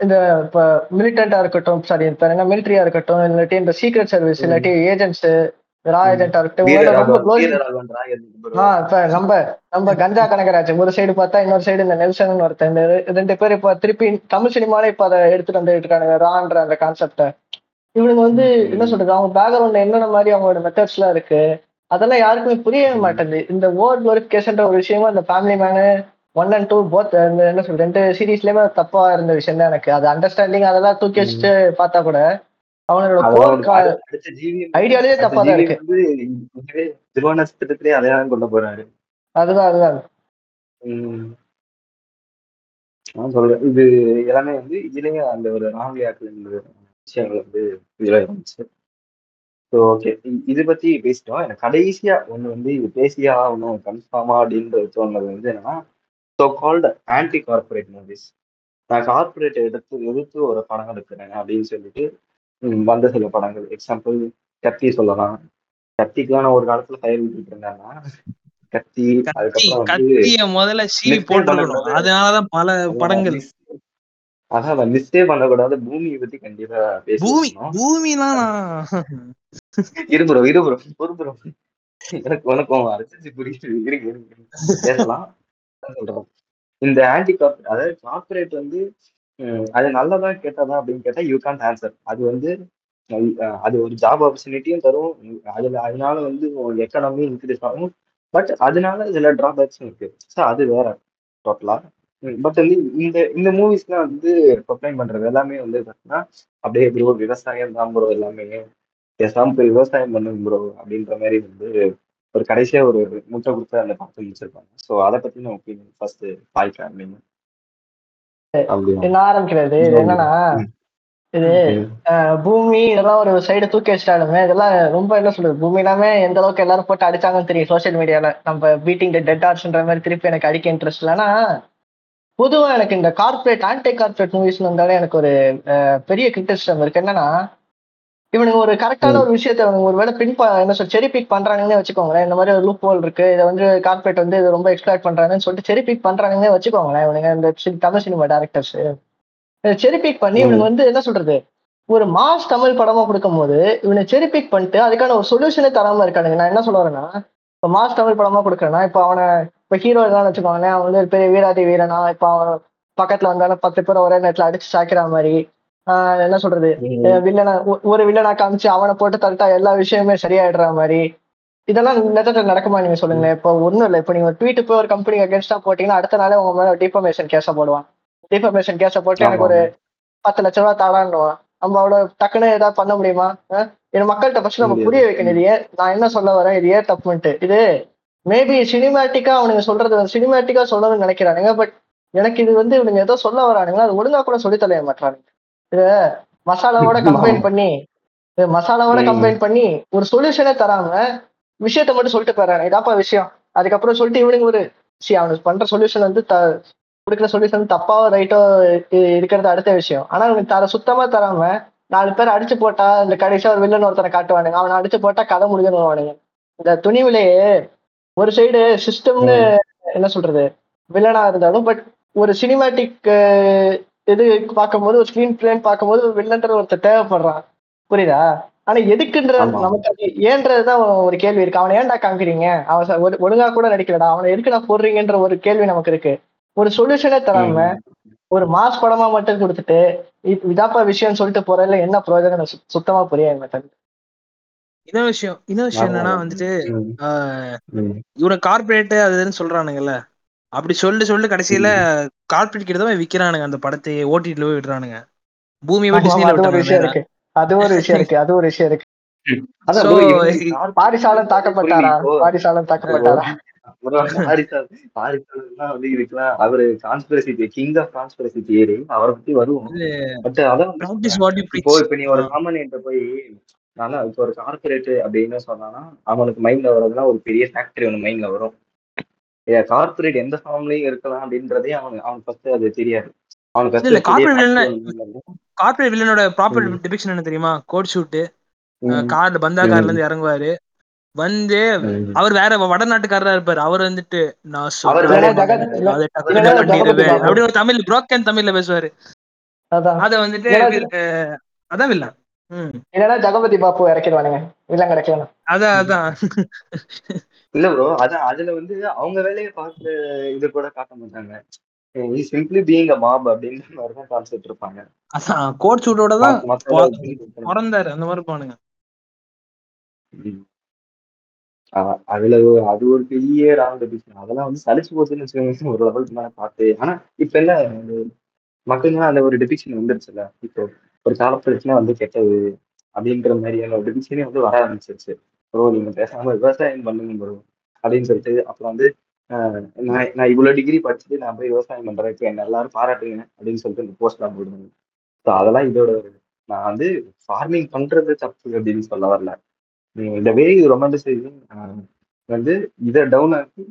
B: இந்த இப்ப மிலிட்டண்டா இருக்கட்டும் சாரி இப்ப என்ன மிலிட்டரியா இருக்கட்டும் இல்லாட்டி இந்த சீக்ரெட் சர்வீஸ். இல்லாட்டி ஏஜென்ட்ஸ் ரா. ஏஜென்டா இருக்கட்டும்
A: வீர
B: இவங்க எல்லாம் ரொம்ப
A: ராகவன்
B: க்ளோரி
A: வீர ராகவன் ராய் இருக்கு bro.
B: ஆ இப்ப நம்ம நம்ம கஞ்சா கனகராஜ் ஒரு சைடு பார்த்தா இன்னொரு சைடு இந்த நெல்சன் ஒருத்தன் இந்த ரெண்டு பேர் இப்ப திருப்பி தமிழ் சினிமாலே இப்ப அதை எடுத்துட்டு வந்துட்டு இருக்கானுங்க ரான்ற அந்த கான்செப்ட இவனுங்க வந்து என்ன. சொல்றது அவங்க பேக்ரவுண்ட்ல என்னென்ன மாதிரி அவங்களோட மெத்தட்ஸ் எல்லாம் இருக்கு அதெல்லாம் யாருக்குமே புரியவே. மாட்டேங்குது இந்த ஓவர் குளோரிபிகேஷன்ற ஒரு விஷயமா இந்த family man one and two both என்ன சொல்றது? ரெண்டு சீரீஸ்லயுமே தப்பா இருந்த விஷயம் தான் எனக்கு. அது அண்டர்ஸ்டாண்டிங் அதெல்லாம் தூக்கி. வச்சுட்டு பார்த்தா கூட அவனோட கோர் தப்பா தான் இருக்கு.
A: திருவனஸ்திரத்திலே அதே தான் கொண்டு போறாரு.
B: அதுதான் அதுதான்.
A: நான் சொல்றேன் இது எல்லாமே வந்து இதுலயே அந்த ஒரு ராம்லியாக்கள் விஷயங்கள் வந்து இதுல இருந்துச்சு. ஸோ ஓகே இது பத்தி பேசிட்டோம். எனக்கு கடைசியா ஒண்ணு வந்து இது பேசியே ஆகணும் கன்ஃபார்மா அப்படின்ற தோணுது வந்து என்னன்னா so called anti corporate movies நான் கார்பரேட் எடுத்து எதிர்த்து ஒரு படம் எடுக்கிறேன் அப்படின்னு சொல்லிட்டு வந்த சில படங்கள். எக்ஸாம்பிள் கத்தி சொல்லலாம். கத்திக்கெல்லாம் நான் ஒரு காலத்துல ஃபயர் விட்டுட்டு இருந்தேன்னா கத்தி அதுக்கப்புறம்
C: கத்திய முதல்ல சீவி
A: பண்ணக்கூடாது.
C: அதனாலதான் பல படங்கள்.
A: அதான் லிஸ்டே பண்ணக்கூடாது. பூமியை பத்தி கண்டிப்பா
C: பூமி நான்
A: இருபுறம் இருபுறம் ஒருபுறம். எனக்கு உனக்கும் அரசிச்சு புரியுது இருங்க. பேசலாம். சொல்றோம் இந்த ஆன்டி கார்பரேட் அதாவது கார்பரேட் வந்து அது நல்லதா கேட்டதா அப்படின்னு கேட்டா யூ கான்ட் ஆன்சர் அது வந்து அது ஒரு ஜாப் ஆப்பர்ச்சுனிட்டியும் தரும். அதுல அதனால வந்து எக்கனாமி இன்க்ரீஸ் ஆகும். பட் அதனால இதுல டிராபேக்ஸும் இருக்கு. ஸோ அது வேற டோட்டலா பட் வந்து இந்த இந்த மூவிஸ்லாம் வந்து கம்ப்ளைண்ட் பண்றது எல்லாமே வந்து பார்த்தீங்கன்னா அப்படியே ப்ரோ விவசாயம் தான் ப்ரோ எல்லாமே. பேசாம போய் விவசாயம் பண்ணுங்க ப்ரோ அப்படின்ற மாதிரி வந்து ஒரு கடைசியா ஒரு முட்டை கொடுத்து அந்த படத்தை முடிச்சிருப்பாங்க. ஸோ அதை பத்தின ஒப்பீனியன் ஃபர்ஸ்ட் பாய் ஃபேமிலிங்க அப்படியா?
B: என்ன ஆரம்பிக்கிறது இது என்னன்னா. இது பூமி இதெல்லாம் ஒரு சைடு தூக்கி வச்சிட்டாலுமே இதெல்லாம் ரொம்ப என்ன சொல்றது பூமி எல்லாமே எந்த அளவுக்கு எல்லாரும் போட்டு அடிச்சாங்கன்னு தெரியும் சோஷியல் மீடியால நம்ம பீட்டிங் த டெட் ஆர்ட்ஸ்ன்ற மாதிரி திருப்பி எனக்கு அடிக்க இன்ட்ரெஸ்ட் இல்லைன்னா பொதுவா எனக்கு இந்த கார்ப்பரேட் ஆன்டி கார்ப்பரேட் மூவிஸ் வந்தாலே எனக்கு ஒரு பெரிய கிரிட்டிசிசம் இருக்கு. என்னன்னா இவனுங்க ஒரு கரெக்டான ஒரு விஷயத்த ஒரு வேலை பின் என்ன சொல் செரி பிக் பண்றாங்கன்னே வச்சுக்கோங்களேன். இந்த மாதிரி ஒரு லூப் ஹோல் இருக்கு. இதை வந்து கார்ப்பரேட் வந்து இதை ரொம்ப எக்ஸ்பிளாய்ட் பண்றாங்கன்னு சொல்லிட்டு செரி பிக் பண்றாங்கன்னே வச்சுக்கோங்களேன் இவனுங்க இந்த Tamil cinema directors cherry pick பண்ணி இவனுங்க வந்து என்ன சொல்றது? ஒரு மாஸ் தமிழ் படமா கொடுக்கும்போது இவனை செரி பிக் பண்ணிட்டு அதுக்கான ஒரு சொல்யூஷனே தராம இருக்கானுங்க. நான் என்ன சொல்ல வரேன்னா இப்போ மாஸ் தமிழ் படமா கொடுக்குறேன்னா இப்போ அவனை இப்போ ஹீரோ இருக்கான்னு வச்சுக்கோங்களேன். அவன் வந்து ஒரு பெரிய வீராதி வீரனா இப்போ அவன் பக்கத்துல வந்தாலும் பத்து பேர் ஒரே நேரத்துல அடிச்சு சாக்கிற மாதிரி என்ன சொல்றது? வில்லனா ஒரு வில்லனா காமிச்சு அவனை போட்டு தள்ளிட்டா எல்லா விஷயமே சரியாயிடுற மாதிரி. இதெல்லாம் நிஜத்துல நடக்குமா நீங்க சொல்லுங்க இப்போ ஒண்ணும் இல்லை. இப்போ நீங்க ஒரு ட்வீட் போய் ஒரு கம்பெனி அகேன்ஸ்டா போட்டீங்கன்னா அடுத்த நாளே உங்க மேல டிஃபர்மேஷன் கேஸ போடுவான். டிஃபர்மேஷன் கேஸ போட்டு எனக்கு ஒரு பத்து லட்ச ரூபா தாளான்னுவான். நம்ம அவ்வளோ டக்குன்னு ஏதாவது பண்ண முடியுமா? இது மக்கள்கிட்ட ஃபர்ஸ்ட் நம்ம புரிய வைக்கணும். இது ஏன் நான் என்ன சொல்ல வரேன்? இது ஏன் தப்புன்ட்டு இது மேபி சினிமேட்டிக்கா அவனுங்க சொல்றது சினிமேட்டிக்கா சொல்லணும்னு நினைக்கிறானுங்க. பட் எனக்கு இது வந்து இவனுங்க ஏதோ சொல்ல வரானுங்க. அது ஒழுங்கா கூட சொல்லி தர மாட்டானுங்க மசாலாவோட கம்பைன் பண்ணி மசாலாவோட. கம்பைன் பண்ணி ஒரு சொல்யூஷனே தராம விஷயத்த மட்டும் சொல்லிட்டு போறாங்க இதாப்பா விஷயம். அதுக்கப்புறம் சொல்லிட்டு இவனுங்க ஒரு சி அவனுக்கு பண்ற சொல்யூஷன் வந்து கொடுக்குற சொல்யூஷன் தப்பாவோ ரைட்டோ இருக்கிறது அடுத்த விஷயம். ஆனா இவனுக்கு தர சுத்தமா தராம நாலு பேர் அடிச்சு போட்டா இந்த கடைசியா ஒரு வில்லன் ஒருத்தனை காட்டுவானுங்க. அவனை அடிச்சு போட்டா கதை முடிஞ்சுவானுங்க இந்த துணிவிலேயே ஒரு சைடு சிஸ்டம்னு என்ன சொல்றது? வில்லனா இருந்தாலும் பட் ஒரு சினிமேட்டிக் இது பார்க்கும்போது ஒரு ஸ்கிரீன் பிளேன் பார்க்கும்போது ஒரு வில்லன்ற ஒருத்தர் தேவைப்படுறான். புரியுதா? ஆனா எதுக்குன்ற. நமக்கு அது ஏன்றதுதான் ஒரு கேள்வி இருக்கு. அவனை ஏன்டா காமிக்கிறீங்க? அவன் ஒழுங்கா கூட நடிக்கலடா. அவனை எதுக்குடா போடுறீங்கன்ற ஒரு கேள்வி நமக்கு இருக்கு. ஒரு சொல்யூஷனே தராம ஒரு மாஸ் படமா மட்டும் கொடுத்துட்டு இதாப்பா விஷயம் சொல்லிட்டு போறதுல என்ன பிரயோஜனம்? சுத்தமா புரிய மாட்டேங்குது
G: இன்னொரு விஷயம் இன்னொரு விஷயம் என்னன்னா வந்துட்டு ஆஹ், இவனை கார்பரேட் அது இதுன்னு சொல்றானுங்கல்ல. அப்படி சொல்லி சொல்லி கடைசியில கார்பரேட் கிட்ட தான் விக்கிறானுங்க அந்த படத்தை ஓடிடில போய் விடுறானுங்க. டிஸ்னில
B: ஒரு விஷயம்
G: விட்டாங்க
B: இருக்கு. அது ஒரு விஷயம் இருக்கு. அது ஒரு விஷயம் இருக்கு. பாரிசாலன் தாக்கப்பட்டாரா?
A: இப்போ
B: பாரிசாலன் தாக்கப்பட்டாரா?
A: அவரு conspiracy king of conspiracy theory அவரை பத்தி வருவோம். பட் அதான் இப்போ இப்ப நீ ஒரு காமன்ட்ட போய் நல்லா இப்போ ஒரு கார்பரேட் அப்படின்னு சொன்னானா அவனுக்கு மைண்ட்ல வர்றதுலாம் ஒரு பெரிய ஃபேக்டரி ஒன்று மைண்ட்ல வரும். கார்பரேட் எந்த ஃபார்ம்லயும் இருக்கலாம் அப்படின்றதே அவனுக்கு அவனுக்கு ஃபர்ஸ்ட் அது தெரியாது. அவனுக்கு.
G: Corporate வில்லனோட proper. டிபிக்ஷன் என்ன தெரியுமா? கோட் ஷூட் கார்ல பந்தா. கார்ல இருந்து இறங்குவாரு. வந்து. அவர் வேற வடநாட்டுக்காரரா இருப்பாரு. அவர் வந்துட்டு நான். அப்படி ஒரு தமிழ் புரோக்கன் தமிழ்ல பேசுவாரு.
B: அதான்.
G: அத வந்துட்டு அதான் வில்ல ம்.
B: இல்லைன்னா ஜெகபதி பாப்பு இறக்கிடுவானுங்க. வில்லன் கிடைக்கலாம்
G: அதான் அதான்.
A: இல்ல ப்ரோ அதான் அதுல வந்து அவங்க வேலையை பார்க்குற இது கூட காட்ட மாட்டாங்க. சிம்பிளி பீயிங் அ மாப் அப்படின்ற மாதிரி தான் கான்செப்ட் இருப்பாங்க.
G: அதான் கோட் ஷூட்டோட தான் பிறந்தாரு அந்த மாதிரி பானுங்க
A: அதுல அது ஒரு பெரிய ராங் டிசிஷன் அதெல்லாம் வந்து சலிச்சு போச்சுன்னு வச்சுக்கோங்க ஒரு லெவலுக்கு மேல பார்த்து. ஆனா இப்ப என்ன மக்கள்லாம் அந்த ஒரு டிபிக்ஷன் வந்துருச்சுல்ல. இப்போ ஒரு காலப்படச்சுனா வந்து கெட்டது அப்படின்ற மாதிரியான ஒரு டிபிக்ஷனே வந்து வர ஆரம்பிச்சிருச்சு. ப்ரோ நீங்க பேசாம விவசாயம் பண்ணுங்க ப்ரோ அப்படின்னு சொல்லிட்டு அப்புறம் வந்து நான் நான் இவ்வளவு டிகிரி படிச்சுட்டு நான் போய் விவசாயம் பண்றேன் என்ன எல்லாரும் பாராட்டுங்க அப்படின்னு சொல்லிட்டு இந்த போஸ்ட்லாம் போடுவாங்க ஸோ அதெல்லாம் இதோட நான் வந்து ஃபார்மிங் பண்றது தப்பு அப்படின்னு சொல்ல வரல. இந்த வே ரொமான்டிசைசிங் வந்து இதை டவுன் ஆக்கி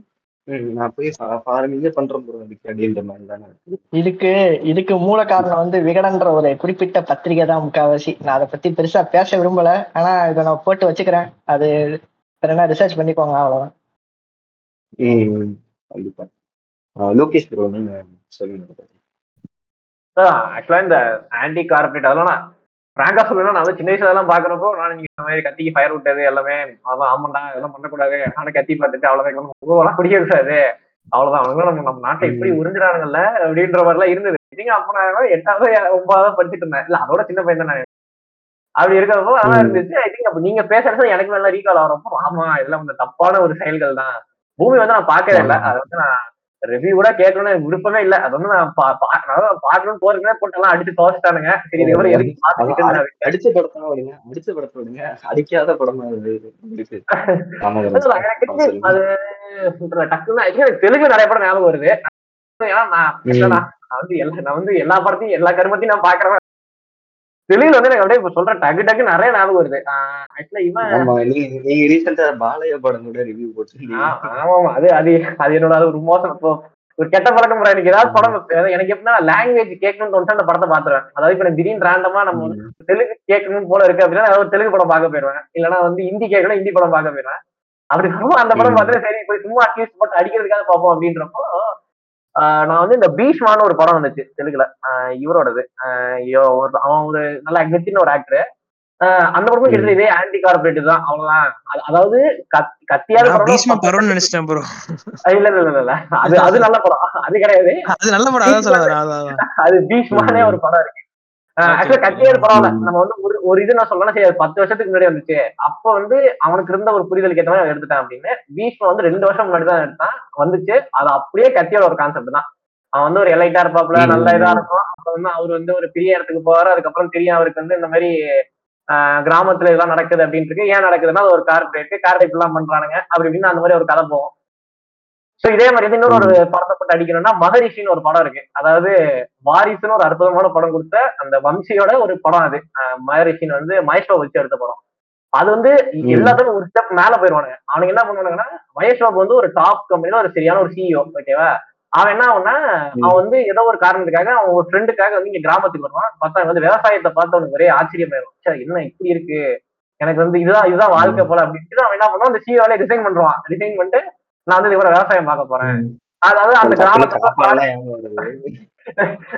A: நான் போய் ஃபார்மிங்கே பண்றேன் ப்ரோ அதுக்கு அப்படின்ற மாதிரி தானே. இருக்கு.
B: இதுக்கு இதுக்கு மூல காரணம் வந்து விகடன்ற ஒரு குறிப்பிட்ட பத்திரிகை தான் முக்காவாசி. நான் அதை பத்தி பெருசா பேச விரும்பல. ஆனா இதை நான் போட்டு வச்சுக்கிறேன். அது என்ன ரிசர்ச் பண்ணிக்கோங்க அவ்வளவுதான்.
A: ஹம், கண்டிப்பா. லோகேஷ் ப்ரோ நீங்க சொல்லுங்க.
D: ஆக்சுவலா இந்த ஆன்டி கார்பரேட் அதெல்லாம் நான் ஃப்ராங்கா சொல்லணும்னா நான் சின்ன வயசுல எல்லாம் பாக்குறப்போ நான் நீங்க இந்த மாதிரி கத்திக்கு ஃபயர் விட்டது எல்லாமே அதான் ஆமாண்டா இதெல்லாம் பண்ணக்கூடாது. ஆனா கத்தி பார்த்துட்டு அவ்வளவுதான் முகவெல்லாம் பிடிக்காது அவ்வளவுதான். அவங்க நம்ம நம்ம நாட்டை எப்படி உறிஞ்சிடானுங்கல்ல அப்படின்ற மாதிரி எல்லாம் இருந்தது. நீங்க அப்ப நான் எட்டாவது ஒன்பதாவது படிச்சுட்டு இருந்தேன். இல்ல அதோட சின்ன பையன் தான் அப்படி இருக்கிறப்போ அதான் இருந்துச்சு. ஐ திங்க் அப்ப நீங்க பேசுறது எனக்கு நல்லா ரீகால் ஆகிறப்போ ஆமா இதெல்லாம் வந்து தப்பான ஒரு செயல்கள் தான் பூமி வந்து நான் பார்க்கவே இல்லை. அதை வந்து நான் ரிவ்யூ கூட கேட்கணும்னு விருப்பமே இல்லை. அது வந்து நான் பா- பா- அதாவது பார்க்கணும்னு போறதுக்குனே போட்டெல்லாம் அடிச்சு துவச்சிட்டானுங்க. சரி இதுக்கப்புறம் எதுக்கு
A: அடிச்ச படத்தை விடுங்க. அடிச்ச படத்தை விடுங்க. அடிக்காத படமா
D: அது. டக்குன்னு தெலுங்கு நிறைய படம் ஞாபகம் வருது. ஏன்னா நான் வந்து எல்லா நான் வந்து எல்லா படத்தையும் எல்லா கருமத்தையும் நான் பாக்குறவன் தெலுங்குல வந்து எனக்கு அப்படியே இப்ப சொல்ற டக்கு டக்கு நிறைய ஞாபகம் வருது. ஆக்சுவலா இவன்
A: ஆமா நீங்க நீங்க ரீசெண்டா பாலைய படம் கூட ரிவ்யூ
D: ஆமா ஆமா அது அது அது என்னோட அது ஒரு மோசம். இப்போ ஒரு கெட்ட பழக்கம். எனக்கு ஏதாவது படம் எனக்கு எப்படின்னா லாங்குவேஜ் கேட்கணும்னு தோணுச்சு அந்த படத்தை பாத்துருவேன் அதாவது இப்ப எனக்கு திடீர்னு ரேண்டமா நம்ம தெலுங்கு கேட்கணும் போல இருக்கு அப்படின்னா ஒரு தெலுங்கு படம் பார்க்க போயிடுவேன். இல்லைன்னா வந்து ஹிந்தி கேட்கணும் ஹிந்தி படம் பார்க்க போயிடுவேன். அப்படி வரும்போது அந்த படம். பார்த்துட்டு சரி போய் சும்மா அட்லீஸ்ட் போட்டு அடிக்கிறதுக்காக பார்ப்போம் அப்படின்றப்போ நான் வந்து இந்த பீஷ்மான்னு ஒரு படம் வந்துச்சு தெலுங்குல. இவரோடது. அவன் ஒரு நல்ல நித்தின் ஒரு ஆக்டர் அந்த படமும் கிட்டத்தட்ட இதே ஆன்டி கார்பரேட் தான். அவ்வளவுதான். அது- அதாவது கத்- கத்தியாத
G: நான்
D: படம்
G: பீஷ்மா பரம்னு நினைச்சிட்டேன் ப்ரோ
D: இல்ல இல்ல இல்ல இல்ல. அது அது நல்ல படம். அது கிடையாது.
G: அது நல்ல படம்.
D: அது பீஷ்மானே ஒரு படம் இருக்கு. ஆக்சுவலா. கத்தியாவது பரவாயில்ல. நம்ம வந்து ஒரு ஒரு இது நான் சொல்லலாம் சரி பத்து வருஷத்துக்கு முன்னாடி வந்துச்சு. அப்ப வந்து அவனுக்கு இருந்த ஒரு புரிதலுக்கு ஏற்ற மாதிரி எடுத்துட்டான் அப்படின்னு. பீஷ்மா வந்து ரெண்டு வருஷம் முன்னாடி தான் எடுத்தான். வந்துச்சு. அது அப்படியே கத்தியோட ஒரு கான்செப்ட் தான். அவன் வந்து ஒரு எலைட்டா இருப்பாப்ல. நல்ல இதா இருக்கும் அப்ப வந்து அவர் வந்து ஒரு பெரிய இடத்துக்கு போவாரு. அதுக்கப்புறம் தெரியும் அவருக்கு வந்து இந்த மாதிரி கிராமத்துல இதெல்லாம் நடக்குது அப்படின்ட்டு இருக்கு. ஏன் நடக்குதுன்னா அது ஒரு கார்பரேட் கார்பரேட் எல்லாம் பண்றானுங்க. அப்படி இப்படின்னு அந்த மாதிரி ஒரு கதை போகும். சோ இதே மாதிரி வந்து இன்னொரு ஒரு படத்தை போட்டு அடிக்கணும்னா மகரிஷின்னு ஒரு படம் இருக்கு. அதாவது வாரிசுன்னு ஒரு அற்புதமான படம் கொடுத்த அந்த வம்சியோட ஒரு படம் அது. மகரிஷின்னு வந்து மகேஷ் வச்சு எடுத்த படம். அது வந்து
A: ம்.
D: எல்லாத்துக்கும் ஒரு ஸ்டெப் மேல போயிருவானுங்க அவனுங்க என்ன பண்ணுவானுங்கன்னா மகேஷ் பாபு வந்து ஒரு டாப் கம்பெனில ஒரு சரியான ஒரு சிஇஓ ஓகேவா அவன் என்ன ஆகும்னா அவன் வந்து ஏதோ ஒரு காரணத்துக்காக அவன் ஒரு ஃப்ரெண்டுக்காக வந்து இங்க கிராமத்துக்கு வருவான். பார்த்தா வந்து விவசாயத்தை பார்த்து அவனுக்கு ஒரே ஆச்சரியமாயிரும். ச்சே, என்ன இப்படி இருக்கு? எனக்கு வந்து இதுதான் இதுதான் வாழ்க்கை போல அப்படின்ட்டு அவன் என்ன பண்ணுவான்? அந்த சிஇஓல ரிசைன் பண்றான் ரிசைன் பண்ணிட்டு நான் வந்து இவரை விவசாயம் பார்க்க போறேன். அதாவது அந்த கிராமத்துல.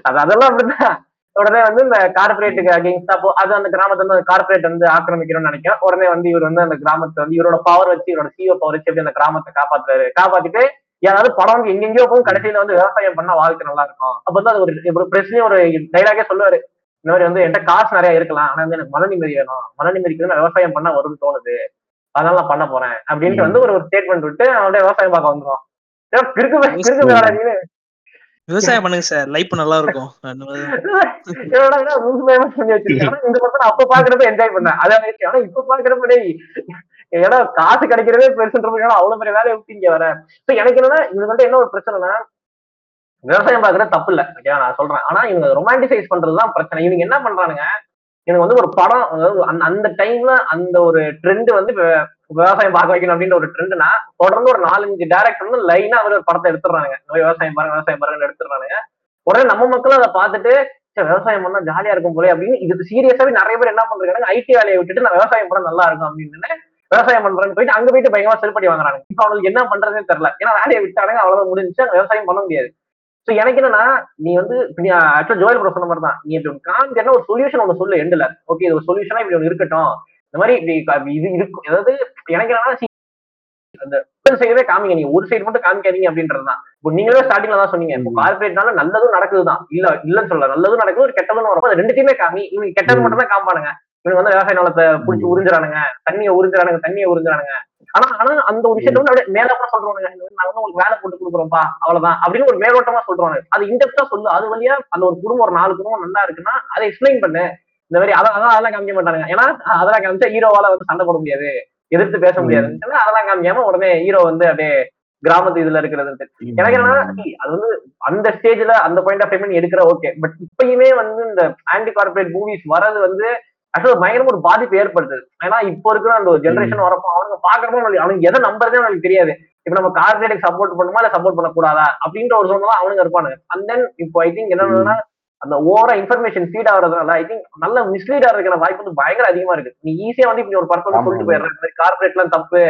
D: அது அதெல்லாம் அப்படிதான் உடனே வந்து இந்த கார்பரேட்டுக்கு அகேன்ஸ்டா போ அது அந்த கிராமத்தை வந்து கார்பரேட் வந்து ஆக்கிரமிக்கணும்னு நினைக்கிறேன். உடனே வந்து இவர் வந்து அந்த கிராமத்தை வந்து இவரோட பவர் வச்சு இவரோட சிஓ பவர் வச்சு அந்த கிராமத்தை காப்பாத்துறாரு? காப்பாத்திட்டு ஏதாவது படம் வந்து எங்கெங்கயோ போகும் கடைசியில வந்து விவசாயம் பண்ணா வாழ்க்கை நல்லா இருக்கும். அப்ப வந்து அது ஒரு பிரச்சனையும் ஒரு டைலாகே சொல்லுவாரு. இந்த மாதிரி வந்து என்கிட்ட காசு நிறைய இருக்கலாம் ஆனா வந்து எனக்கு மன நிம்மதி வேணும். மன நிம்மதிக்கு நான் விவசாயம் பண்ணா வரும்னு தோணுது. அதனால நான் பண்ண போறேன். அப்படின்ட்டு வந்து ஒரு ஸ்டேட்மெண்ட் விட்டு அவன் விவசாயம் பார்க்க ஏன்னா, கிறுக்கு கிறுக்கு வேலை நீ
G: விவசாயம் பண்ணுங்க சார். லைஃப் நல்லா இருக்கும்
D: இது இந்த படத்தை அப்ப பாக்குறப்ப என்ஜாய் பண்ணேன். அதே மாதிரி ஆனா இப்ப பாக்குறப்ப ஏன்னா காசு கிடைக்கிறதே பெருசுன்றப்ப ஏன்னா அவ்வளவு பெரிய வேலையை விட்டு இங்க வரேன். சோ எனக்கு என்னன்னா இவங்க வந்து என்ன ஒரு பிரச்சனைனா விவசாயம் பாக்குறது தப்பு இல்ல. ஓகேவா நான் சொல்றேன். ஆனா இவங்க ரொமான்டிசைஸ் பண்றதுதான் பிரச்சனை. இவங்க என்ன பண்றானுங்க எனக்கு வந்து ஒரு படம் அதாவது அந்த அந்த டைம்ல அந்த ஒரு ட்ரெண்ட் வந்து விவசாயம் பார்க்க வைக்கணும் அப்படின்ற ஒரு ட்ரெண்ட்னா தொடர்ந்து ஒரு நாலஞ்சு டேரக்டர் வந்து லைனா ஒரு படத்தை எடுத்துடுறாங்க விவசாயம் பாருங்க விவசாயம் பாருங்க எடுத்துடுறாங்க உடனே நம்ம மக்களும் அதை பார்த்துட்டு விவசாயம் பண்ணா ஜாலியா இருக்கும் போல அப்படின்னு இது சீரியஸாவே நிறைய பேர் என்ன பண்றாங்க ஐடி வேலையை விட்டுட்டு நான் விவசாயம் பண்ண நல்லா இருக்கும் அப்படின்னு விவசாயம் பண்றேன்னு போயிட்டு அங்க போயிட்டு பயங்கரமா செல்படி வாங்குறாங்க இப்ப அவங்களுக்கு என்ன பண்றதுன்னு தெரியல. ஏன்னா வேலையை விட்டாங்க அவ்வளவு முடிஞ்சு விவசாயம் பண்ண முடியாது. சோ எனக்கு என்னன்னா நீ வந்து ஆக்சுவலா ஜோயல் ப்ரோ சொன்ன மாதிரி தான் நீ இப்படி ஒரு சொல்யூஷன் ஒன்று சொல்லு எண்டுல. ஓகே இது ஒரு சொல்யூஷனா இப்படி ஒன்று இருக்கட்டும். இந்த மாதிரி இப்படி இது இருக்கும் அதாவது எனக்கு என்னன்னா அந்த சைடே காமிங்க. நீங்க ஒரு சைடு மட்டும் காமிக்காதீங்க அப்படின்றதுதான். இப்போ நீங்களே ஸ்டார்டிங்ல தான் சொன்னீங்க. இப்போ கார்பரேட்னால நல்லதும் நடக்குதுதான். இல்ல இல்லன்னு சொல்லல. நல்லதும் நடக்குது ஒரு கெட்டதும் வரும். அது ரெண்டுத்தையுமே காமி இவங்க கெட்டது மட்டும் தான் காமிப்பானுங்க இவங்க வந்து விவசாய நிலத்தை புடிச்சு உறிஞ்சுறானுங்க. தண்ணியை உறிஞ்சுறானுங்க தண்ணியை உறிஞ்சுறானுங்க. ஆனா ஆனா அந்த ஒரு விஷயத்த வந்து அப்படியே சொல்றானுங்க இந்த மாதிரி நான் வந்து உங்களுக்கு வேலை போட்டு கொடுக்குறோம்ப்பா அவ்வளவுதான் அப்படின்னு ஒரு மேலோட்டமா சொல்றாங்க அது இன்டெப்டா சொல்லு. அது வழியா அந்த ஒரு குடும்பம் ஒரு நாலு குடும்பம் நல்லா இருக்குன்னா அதை எக்ஸ்பிளைன் பண்ணு. இந்த மாதிரி அதான் அதான் அதெல்லாம் காமிக்க மாட்டாங்க ஏன்னா அதெல்லாம் காமிச்சா ஹீரோவால வந்து சண்டை போட முடியாது. எதிர்த்து பேச முடியாது. அதெல்லாம் காமிக்காம உடனே ஹீரோ வந்து அப்படியே கிராமத்து இதுல இருக்கிறது எனக்கு என்னன்னா அது வந்து அந்த ஸ்டேஜ்ல அந்த பாயிண்ட் ஆஃப் டைம் எடுக்கிற ஓகே பட் இப்பயுமே வந்து இந்த ஆன்டி கார்பரேட் மூவிஸ் வரது வந்து ஆக்சுவலா பயங்கரமா ஒரு பாதிப்பு ஏற்படுத்துது. ஏன்னா இப்போ இருக்கிற அந்த ஒரு ஜென்ரேஷன் வரப்போ அவனுங்க பாக்குறப்போ அவனுக்கு எதை நம்புறதே அவனுக்கு தெரியாது. இப்ப நம்ம கார்பரேட் சப்போர்ட் பண்ணுமா இல்ல சப்போர்ட் பண்ணக்கூடாதா? அப்படின்ற ஒரு சொன்னா அவனுங்க இருப்பானுங்க. அண்ட் தென் இப்போ ஐ திங்க் என்னன்னா அந்த ஓவரா இன்ஃபர்மேஷன் ஃபீட் ஆகுறதுனால ஐ திங்க் நல்ல மிஸ்லீட் ஆகிறதுக்கான வாய்ப்பு வந்து பயங்கர அதிகமா இருக்கு. நீ ஈஸியா வந்து இப்படி ஒரு
A: ஆமா.
D: சொல்லிட்டு போயிடுற இந்த மாதிரி கார்பரேட் எல்லாம் தப்பு.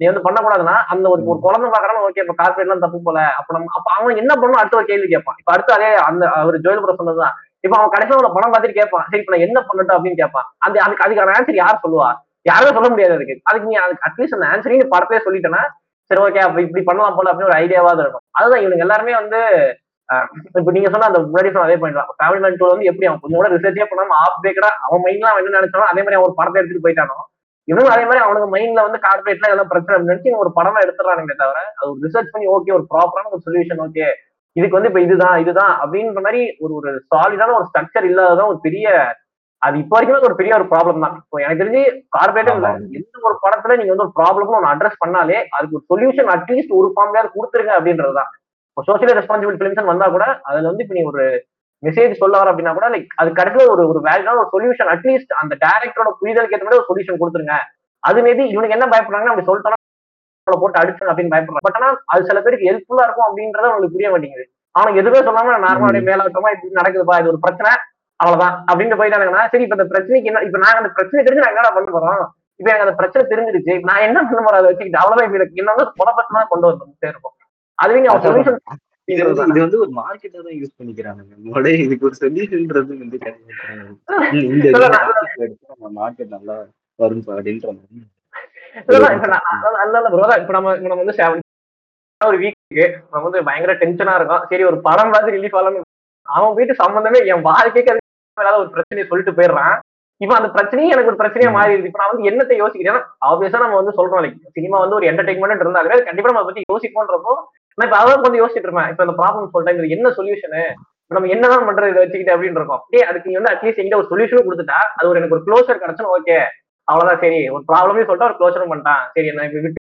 D: நீ வந்து பண்ணக்கூடாதுன்னா அந்த ஒரு ஒரு குழந்தை பாக்குறான்னு ஓகே இப்ப கார்பரேட் எல்லாம் தப்பு போல. அப்ப நம்ம அப்ப அவன் என்ன பண்ணணும் அடுத்த ஒரு கேள்வி கேட்பான். இப்ப அடுத்து அதே அந்த அவர் ஜோயல் புரம் சொன்னதுதான். இப்ப அவன் கடைசியில உள்ள படம் பார்த்துட்டு கேட்பான் சரி இப்ப நான் என்ன பண்ணட்டும்? அப்படின்னு கேட்பான். அந்த அதுக்கு அதுக்கான ஆன்சர் யார் சொல்லுவா? யாருமே சொல்ல முடியாது அதுக்கு. அதுக்கு நீ அதுக்கு அட்லீஸ்ட் அந்த ஆன்சரையும் நீ படத்தையே சொல்லிட்டேன்னா சரி ஓகே அப்ப இப்படி பண்ணலாம் போல அப்படின்னு ஒரு ஐடியாவாவது இருக்கும். அதுதான் இவனுங்க எல்லாருமே வந்து இப்ப நீங்க சொன்ன அந்த முன்னாடி சொன்ன அதே பண்ணிடலாம் தான். ஃபேமிலி மேன் வந்து எப்படி அவன் கொஞ்சம் கூட ரிசர்ச்சே பண்ணாம ஆஃப் பேக்கடா அவன் மைண்ட்ல அவன் என்ன நினைச்சானோ அதே மாதிரி அவன் ஒரு படத்தை எடுத்துட்டு போயிட்டானோ இவனும் அதே மாதிரி அவனுக்கு மைண்ட்ல வந்து கார்பரேட்ல எல்லாம் பிரச்சனை நினைச்சு ஒரு படமா எடுத்துறானுங்க தவிர அது ஒரு ரிசர்ச் பண்ணி ஓகே ஒரு ப்ராப்பரான ஒரு சொல்யூஷன் ஓகே இதுக்கு வந்து இப்ப இதுதான் இதுதான் அப்படின்ற மாதிரி ஒரு ஒரு சாலிடான ஒரு ஸ்ட்ரக்சர் இல்லாததான் ஒரு பெரிய அது இப்போ வரைக்குமே ஒரு பெரிய ஒரு ப்ராப்ளம் தான். இப்போ எனக்கு தெரிஞ்சு கார்பரேட்டே இல்ல
A: ஆமா.
D: எந்த ஒரு படத்துல நீங்க வந்து ஒரு ப்ராப்ளம் ஒன்று அட்ரஸ் பண்ணாலே அதுக்கு ஒரு சொல்யூஷன் அட்லீஸ்ட் ஒரு ஃபார்ம்லயாவது கொடுத்துருங்க அப்படின்றதுதான். இப்போ சோசியல் ரெஸ்பான்சிபிள் பிலிம்ஸ் வந்தா கூட அதுல வந்து இப்ப நீ ஒரு மெசேஜ் சொல்ல வர அப்படின்னா கூட லைக் அது கடைசியில ஒரு ஒரு வேலிடான ஒரு சொல்யூஷன் அட்லீஸ்ட் அந்த டேரக்டரோட புரிதலுக்கு ஏற்ற மாதிரி ஒரு சொல்யூஷன் கொடுத்துருங்க. அது மேபி இவனுக்கு என்ன பயப்படுறாங்கன்னா அப்படி சொல்லிட்டோம்னா போட்டு அடிச்சு அப்படின்னு பயப்படுறாங்க. பட் ஆனா அது சில பேருக்கு ஹெல்ப்ஃபுல்லா இருக்கும் அப்படின்றத அவங்களுக்கு புரிய மாட்டேங்குது. அவனுக்கு எதுவுமே சொல்லாம நார்மலாக மேலாட்டமா இப்படி நடக்குதுப்பா இது ஒரு பிரச்சனை அவ்வளவுதான். அப்படின்னு போயிட்டாங்கன்னா சரி இப்ப இந்த பிரச்சனைக்கு என்ன இப்ப நாங்க அந்த பிரச்சனை தெரிஞ்சு நான் என்னடா பண்ண போறோம்? இப்ப எனக்கு அந்த பிரச்சனை தெரிஞ்சிருச்சு நான் என்ன பண்ண போறேன் அதை வச்சுக்கிட்டு அவ்வளவுதான். இப்ப எனக்கு என்ன குணப்பட்டு கொண்டு வந்து இருக்கும். அதுவே அவன் சொல்யூஷன்
A: இது வந்து ஒரு மார்க்கெட்டா தான் யூஸ் பண்ணிக்கிறானுங்க மொடே இதுக்கு ஒரு சொல்யூஷன்ன்றது வந்து இந்த மார்க்கெட் நல்லா வரும் அப்படின்ற மாதிரி.
D: இப்ப நம்ம நம்ம வந்து ஒரு வீக்கு நம்ம வந்து பயங்கர டென்ஷனா இருக்கும். சரி ஒரு படம் பார்த்து ரிலீஃப் ஆகலாம்னு அவன் வீட்டு சம்பந்தமே என் வாழ்க்கைக்கு அது ஒரு பிரச்சனையை சொல்லிட்டு போயிடுறான். இப்ப அந்த பிரச்சனையே எனக்கு ஒரு பிரச்சனையா மாறி இருக்கு இப்ப நான் வந்து என்னத்தை யோசிக்கிறேன் ஆப்வியஸா நம்ம வந்து சொல்றோம். லைக் சினிமா வந்து ஒரு என்டர்டைன்மெண்ட் இருந்தாலே அது கண்டிப்பா நம்ம பத்தி யோசிப்போன்றப்போ நான் இப்ப அதான் வந்து யோசிச்சுட்டு இருப்பேன். இப்ப இந்த ப்ராப்ளம் சொல்லிட்டேன் இது என்ன சொல்யூஷனு நம்ம என்னதான் பண்றது இதை வச்சுக்கிட்டு அப்படின்னு இருக்கோம். டேய் அதுக்கு நீ வந்து அட்லீஸ்ட் எங்கிட்ட ஒரு சொல்யூஷனும் கொடுத்துட்டா அது ஒரு எனக்கு ஒரு க்ளோசர் கிடைச்சுன்னு ஓகே அவ்வளவுதான் சரி. ஒரு ப்ராப்ளமே சொல்லிட்டு ஒரு க்ளோசரும் பண்ணிட்டான். சரி நான் இப்ப விட்டு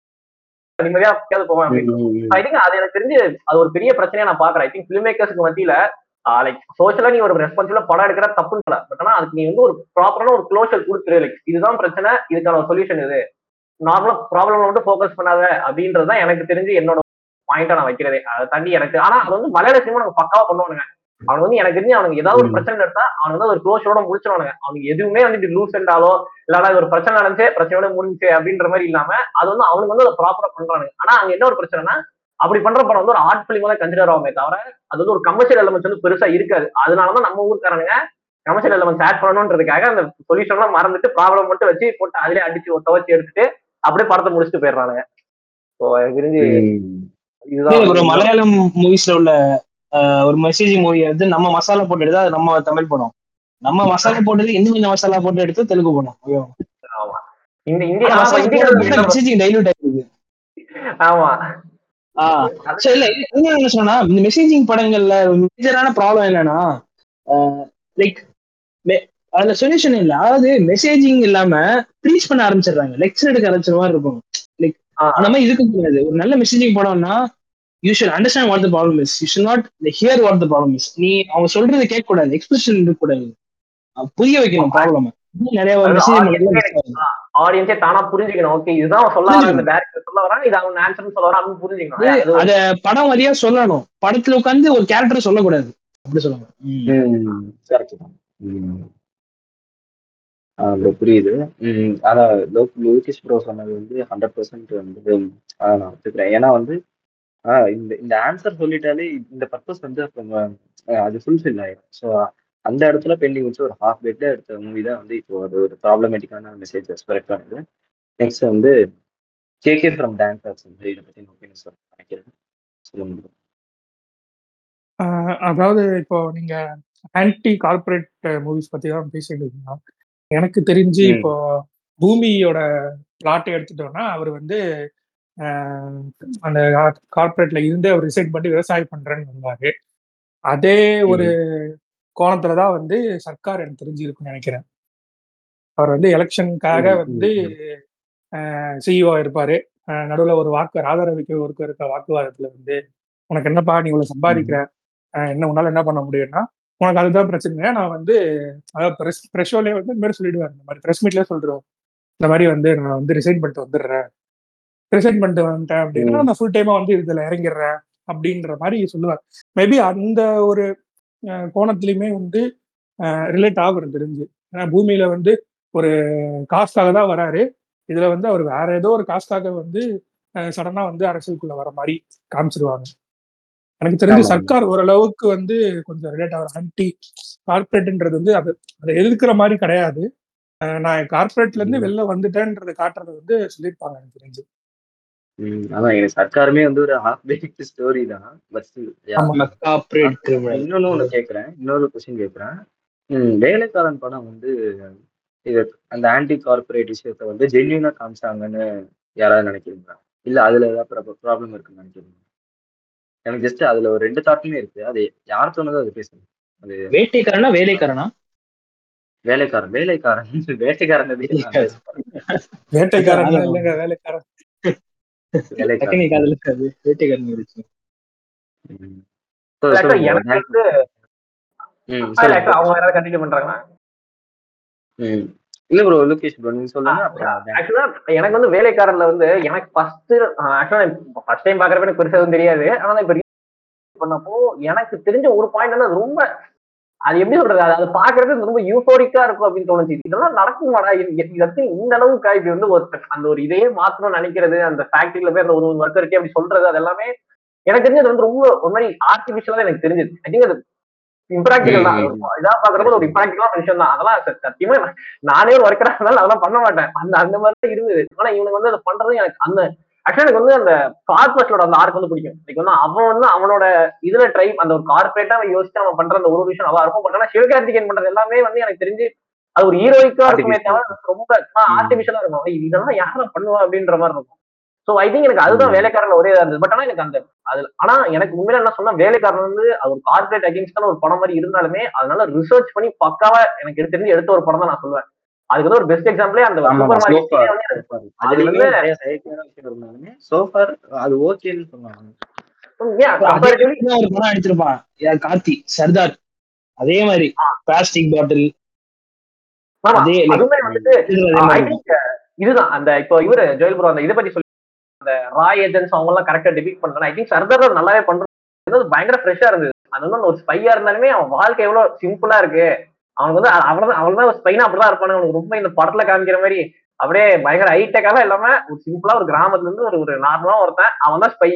D: நிம்மதியா போவேன் அப்படின்னு. ஐ திங்க் அது எனக்கு தெரிஞ்சு அது ஒரு பெரிய பிரச்சனையா நான் பாக்குறேன் ஐ திங்க் ஃபிலிம் மேக்கர்ஸ்க்கு மத்தியில லைக் சோஷியலா நீ ஒரு ரெஸ்பான்சிபிளா படம் எடுக்கிற தப்புன்னு பட் ஆனா அதுக்கு நீ வந்து ஒரு ப்ராப்பரான ஒரு க்ளோஷர் கொடுத்துரு. லைக் இதுதான் பிரச்சனை இதுக்கான சொல்யூஷன் இது. நார்மலா ப்ராப்ளம் மட்டும் ஃபோக்கஸ் பண்ணாத அப்படின்றது தான் எனக்கு தெரிஞ்சு என்னோட பாயிண்டா நான் வைக்கிறதே. அதை தாண்டி எனக்கு ஆனா அது வந்து மலையாள சினிமா நம்ம பக்காவா பண்ணுவானுங்க அவன் வந்து எனக்கு தெரிஞ்சு அவனுக்கு ஏதாவது ஒரு பிரச்சனை எடுத்தா அவன் வந்து ஒரு க்ளோஷரோட முடிச்சிருவானுங்க. அவனுக்கு எதுவுமே வந்து இப்படி லூஸ் சென்டாலோ இல்லாத ஒரு பிரச்சனை நடந்துச்சு பிரச்சனையோட முடிஞ்சு அப்படின்ற மாதிரி இல்லாம அது வந்து அவனுக்கு வந்து அதை ப்ராப்பரா பண்றானுங்க. ஆனா அங்க என்ன ஒரு பிரச்சனைனா அப்படி பண்ற படம் வந்து ஒரு ஆர்ட் பிலிமா தான் கன்சிடர் ஆகுமே தவிர அது வந்து ஒரு கமர்ஷியல் எலமெண்ட்ஸ் வந்து பெருசா இருக்காது. அதனாலதான் நம்ம ஊருக்காரனுங்க கமர்ஷியல் எலமெண்ட்ஸ் ஆட் பண்ணணுன்றதுக்காக அந்த சொல்யூஷன் எல்லாம் மறந்துட்டு ப்ராப்ளம் மட்டும் வச்சு போட்டு அதிலே அடிச்சு துவச்சி எடுத்துட்டு அப்படியே படத்தை முடிச்சுட்டு போயிடுறானுங்க. ஸோ எனக்கு தெரிஞ்சு இதுதான்
C: ஒரு மலையாளம் மூவிஸ்ல உள்ள ஒரு மெசேஜ் மூவி வந்து நம்ம மசாலா போட்டு எடுத்தா அது நம்ம தமிழ் படம். நம்ம மசாலா போட்டது இன்னும் கொஞ்சம் மசாலா போட்டு எடுத்து தெலுங்கு படம்.
D: இந்த இந்திய
C: மெசேஜிங் ஆயிருக்கு
D: ஆமா.
C: இல்ல இன்னும் என்ன சொன்னா இந்த மெசேஜிங் படங்கள்ல மேஜரான ப்ராப்ளம் என்னன்னா லைக் அதுல சொல்யூஷன் இல்ல. அதாவது மெசேஜிங் இல்லாம ப்ரீச் பண்ண ஆரம்பிச்சிடுறாங்க. லெக்சர் எடுக்க ஆரம்பிச்ச மாதிரி இருக்கும். லைக். அந்த மாதிரி இருக்க கூடாது ஒரு நல்ல மெசேஜிங் படம்னா you should understand what the problem is you should not hear what the problem is நீ அவங்க சொல்றது கேட்க கூடாது எக்ஸ்பிரஷன் இருக்க கூடாது புரிய வைக்கணும் ப்ராப்ளம் நிறைய
D: அது ஆடியன்ஸே தானா புரிஞ்சுக்கணும். ஓகே இதுதான் சொல்ல வரான். இந்த டேரக்டர் சொல்ல வரான். இது அவன் ஆன்சர்னு சொல்ல அப்படின்னு புரிஞ்சுக்கணும். அது
C: அத படம் வழியா சொல்லணும். படத்துல உட்காந்து ஒரு கேரக்டர் சொல்லக்கூடாது. அப்படி சொல்லுவாங்க
A: bro, புரியுது. ம், அதான் லோக் லோகேஷ் ப்ரோ சொன்னது வந்து ஹண்ட்ரட் பர்சன்ட் வந்து ஆ, நான் ஒத்துக்கிறேன். ஏன்னா வந்து ஆ, இந்த இந்த ஆன்சர் சொல்லிட்டாலே இந்த பர்பஸ் வந்து அது ஃபுல்ஃபில் ஆயிடும் ஸோ அந்த இடத்துல பெண்டிங் வச்சு ஒரு ஹாஃப் பெட்ல எடுத்த மூவி தான் வந்து இப்போ அது ஒரு ப்ராப்ளமேட்டிக்கான மெசேஜ் ஸ்ப்ரெட் பண்ணுது நெக்ஸ்ட் வந்து கேகே ஃப்ரம் டான்சர்ஸ் வந்து இதை பற்றி ஒப்பீனியன் சொல்ல நினைக்கிறேன் bro.
F: ஆஹ் அதாவது இப்போ நீங்க ஆன்டி கார்ப்பரேட் மூவிஸ் பத்தி தான் பேசிட்டு இருக்கீங்க எனக்கு தெரிஞ்சு. இப்போ பூமியோட பிளாட்டை எடுத்துட்டோம்னா அவர் வந்து ஆஹ் அந்த கார்ப்பரேட்ல இருந்து அவர் ரிசைன் பண்ணி விவசாயம் பண்றேன்னு வந்தாரு அதே ஒரு கோணத்துல தான் வந்து சர்க்கார் எனக்கு தெரிஞ்சிருக்குன்னு நினைக்கிறேன். அவர் வந்து எலெக்ஷனுக்காக வந்து சிஇஓ இருப்பாரு. அஹ் நடுவுல ஒரு வாக்கு ஆதரவுக்கு ஒருக்க இருக்க வாக்குவாதத்துல வந்து உனக்கு என்னப்பா நீ இவ்வளவு சம்பாதிக்கிற? என்ன உன்னால என்ன பண்ண முடியும்னா உனக்கு அதுதான் பிரச்சனை நான் வந்து அதாவது ப்ரெஸ் ப்ரெஸ் ஷோலே வந்து இந்த மாதிரி சொல்லிடுவார். இந்த மாதிரி ப்ரெஸ் மீட்லேயே சொல்லிடுவோம் இந்த மாதிரி வந்து நான் வந்து ரிசைன் பண்ணிட்டு வந்துடுறேன். ரிசைன் பண்ணிட்டு வந்துட்டேன் அப்படின்னா நான் ஃபுல் டைமா வந்து இதுல இறங்கிடுறேன் அப்படின்ற மாதிரி சொல்லுவார். மேபி அந்த ஒரு கோணத்துலயுமே வந்து ரிலேட் ஆகும் தெரிஞ்சு. ஏன்னா பூமியில வந்து ஒரு காசுக்காக தான் வராரு. இதுல வந்து அவர் வேற ஏதோ ஒரு காசுக்காக வந்து சடனா வந்து அரசியலுக்குள்ள வர மாதிரி காமிச்சிருவாங்க. எனக்கு தெரிஞ்சு. சர்க்கார் ஓரளவுக்கு வந்து கொஞ்சம் ரிலேட் ஆகிற ஆன்டி கார்பரேட்ன்றது வந்து அது அதை எதிர்க்கிற மாதிரி கிடையாது. நான் கார்பரேட்ல இருந்து. வெளில வந்துட்டேன்றதை காட்டுறது வந்து சொல்லியிருப்பாங்க எனக்கு தெரிஞ்சு.
A: அதான் எனக்கு சர்க்காருமே வந்து ஒரு ஹாஃப் பேக்ட் ஸ்டோரி தான். பட்
F: ஆமா
C: கார்ப்பரேட் கிரிமினல்
A: இன்னொன்னு ஒண்ணு கேக்குறேன். இன்னொரு கொஸ்டின் கேக்குறேன். ம், வேலைக்காரன் படம் வந்து இது அந்த ஆன்டி கார்பரேட் விஷயத்த வந்து ஜென்யூனா காமிச்சாங்கன்னு யாராவது நினைக்கிறீங்களா? இல்ல அதுல ஏதாவது ப்ராப்ளம் இருக்குன்னு நினைக்கிறீங்க எனக்கு ஜஸ்ட் அதுல ஒரு ரெண்டு தாட்டுமே இருக்கு. அது யார் சொன்னதோ அது பேசுங்க. அது
C: வேட்டைக்காரனா வேலைக்காரனா?
A: வேலைக்காரன் வேலைக்காரன்?
F: வேட்டைக்காரன். இல்லைங்க வேலைக்காரன்.
D: இல்ல
A: ப்ரோ லோகேஷ் ப்ரோ நீங்க சொல்லுங்க.
D: ஆக்சுவலா எனக்கு வந்து வேலைக்காரர்ல வந்து எனக்கு ஃபர்ஸ்ட் ஆக்சுவலா ஃபர்ஸ்ட் டைம் பாக்குறப்ப எனக்கு பெருசா எதுவும் தெரியாது. ஆனா இப்ப பண்ணப்போ எனக்கு தெரிஞ்ச ஒரு பாயிண்ட் வந்து ரொம்ப அது எப்படி சொல்றது? அது பாக்குறதுக்கு ரொம்ப யூஃபோரிக்கா இருக்கும் அப்படின்னு தோணுச்சு. இதெல்லாம் இது வந்து இந்த அளவுக்கு இப்படி வந்து ஒரு அந்த ஒரு இதையே மாத்தணும்னு நினைக்கிறது அந்த ஃபேக்டரியில போய் அந்த ஒரு ஒர்க்கர் அப்படி சொல்றது அது எல்லாமே எனக்கு தெரிஞ்சது வந்து ரொம்ப ஒரு மாதிரி ஆர்டிபிஷியலா எனக்கு தெரிஞ்சது. ஐ திங்க் அது இம்ப்ராக்டிகல் தான். இதா பாக்குறப்ப ஒரு இம்ப்ராக்டிகலான விஷயம் தான். அதெல்லாம் சத்தியமா நான் நானே ஒரு ஒர்க்கரா இருந்தாலும் அதெல்லாம் பண்ண மாட்டேன். அந்த அந்த மாதிரி தான் இருந்தது. ஆனா இவனுக்கு வந்து அதை பண்றது எனக்கு அந்த ஆக்சுவலா எனக்கு வந்து அந்த கார்பரேட்டோட அந்த ஆர்க் வந்து பிடிக்கும். லைக் வந்து அவன் வந்து அவனோட இதுல ட்ரை அந்த ஒரு கார்பரேட்டா அவன் யோசிச்சு அவன் பண்ற அந்த ஒரு விஷயம் நல்லா இருக்கும். பட் ஆனா சிவகார்த்திகேயன் பண்றது எல்லாமே வந்து எனக்கு தெரிஞ்சு அது ஒரு ஹீரோயிக்கா இருக்குமே தவிர ரொம்ப ஆர்டிபிஷியலா இருக்கும். இதெல்லாம் யாரும் பண்ணுவா அப்படின்ற மாதிரி இருக்கும். சோ ஐ திங்க் எனக்கு அதுதான். வேலைக்காரன் ஒரே இதா இருந்தது. பட் ஆனா எனக்கு அந்த அது ஆனா எனக்கு உண்மையில என்ன சொன்னா வேலைக்காரன் வந்து அது ஒரு கார்பரேட் அகேன்ஸ்டான ஒரு படம் மாதிரி இருந்தாலுமே அதனால ரிசர்ச் பண்ணி பக்காவா எனக்கு தெரிஞ்சு எடுத்த ஒரு படம் தான் நான் சொல்லுவேன் அதுக்கு வந்து ஒரு பெஸ்ட் எக்ஸாம்பிளே அந்த. அது வந்து
A: சோஃபார் அது ஓகேன்னு சொன்னாங்க
C: ஒரு படம் கார்த்தி சர்தார். அதே மாதிரி பிளாஸ்டிக் பாட்டில்
D: இதுதான். அந்த இப்போ இவரு ஜோயல் ப்ரோ அந்த இதை பத்தி சொல்லி அந்த ராய் ஏஜென்ட்ஸ் அவங்க எல்லாம் கரெக்டா டிபிக் பண்றாங்க. ஐ திங்க் சர்தார் நல்லாவே பண்றது பயங்கர ஃப்ரெஷ்ஷா இருந்தது. அது வந்து ஒரு ஸ்பையா இருந்தாலுமே அவன் வாழ்க்கை எவ்வளவு சிம்பிளா இருக்கு. அவனுக்கு வந்து அவ்வளவுதான் அவ்வளவுதான் ஸ்பைனா அப்படிதான் இருப்பானு அவனுக்கு ரொம்ப இந்த படத்துல காமிக்கிற மாதிரி அப்படியே பயங்கர ஹைடெக்காலாம் இல்லாம ஒரு சிம்பிளா ஒரு கிராமத்துல இருந்து ஒரு ஒரு நார்மலா ஒருத்தன் அவன் தான் ஸ்பை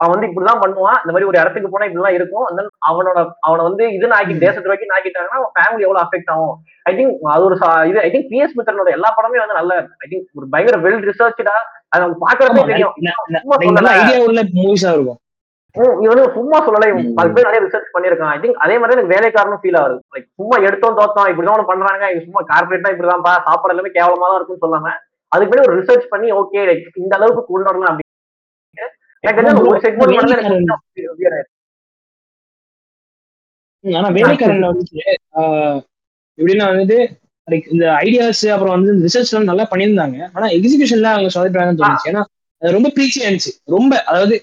D: அவன் வந்து இப்படிதான் பண்ணுவான். இந்த மாதிரி ஒரு இடத்துக்கு போனா இப்படிலாம் இருக்கும். Then அவனோட அவனை வந்து இதுன்னு ஆக்கி தேசத்து வரைக்கும் ஆக்கிட்டாங்கன்னா அவன் ஃபேமிலி எவ்வளவு அஃபெக்ட் ஆகும்? ஐ திங்க் அது ஒரு இது ஐ திங்க் பிஎஸ் மித்தனோட எல்லா படமே வந்து நல்ல ஐ திங்க் ஒரு பயங்கர வெல் ரிசர்ச்சா அது அவங்க பாக்குறப்பே தெரியும்.
C: ஐடியா உள்ள மூவிஸா இருக்கும்
D: இவன் வந்து சும்மா சொல்லல. அது பேர் நிறைய ரிசர்ச் பண்ணிருக்கான் ஐ திங்க் அதே மாதிரி எனக்கு வேலைக்காரனும் ஃபீல் ஆகுது. லைக் சும்மா எடுத்தோம் தோத்தோம் இப்படிதான் ஒண்ணு பண்றாங்க சும்மா கார்பரேட்னா இப்படிதான்ப்பா சாப்பாடு எல்லாமே கேவலமா தான் இருக்கும்னு சொல்லாம அதுக்கு பின்னாடி ஒரு ரிசர்ச் பண்ணி ஓகே லைக் இந்த அளவுக்கு கொண்டு வரலாம் அப்படின்னு. எனக்கு ஒரு செக்மெண்ட் எனக்கு
C: ஆனா வேலைக்காரன்ல வந்துட்டு ஆஹ், எப்படின்னா வந்துட்டு லைக் இந்த ஐடியாஸ் அப்புறம் வந்து ரிசர்ச் எல்லாம் நல்லா பண்ணியிருந்தாங்க. ஆனா எக்ஸிகியூஷன்ல அவங்க சொதப்பிட்டாங்கன்னு தோணுச்சு. ஏன்னா அது ரொம்ப ப்ரீச்சியா இருந்துச்சு ரொம்ப அதாவது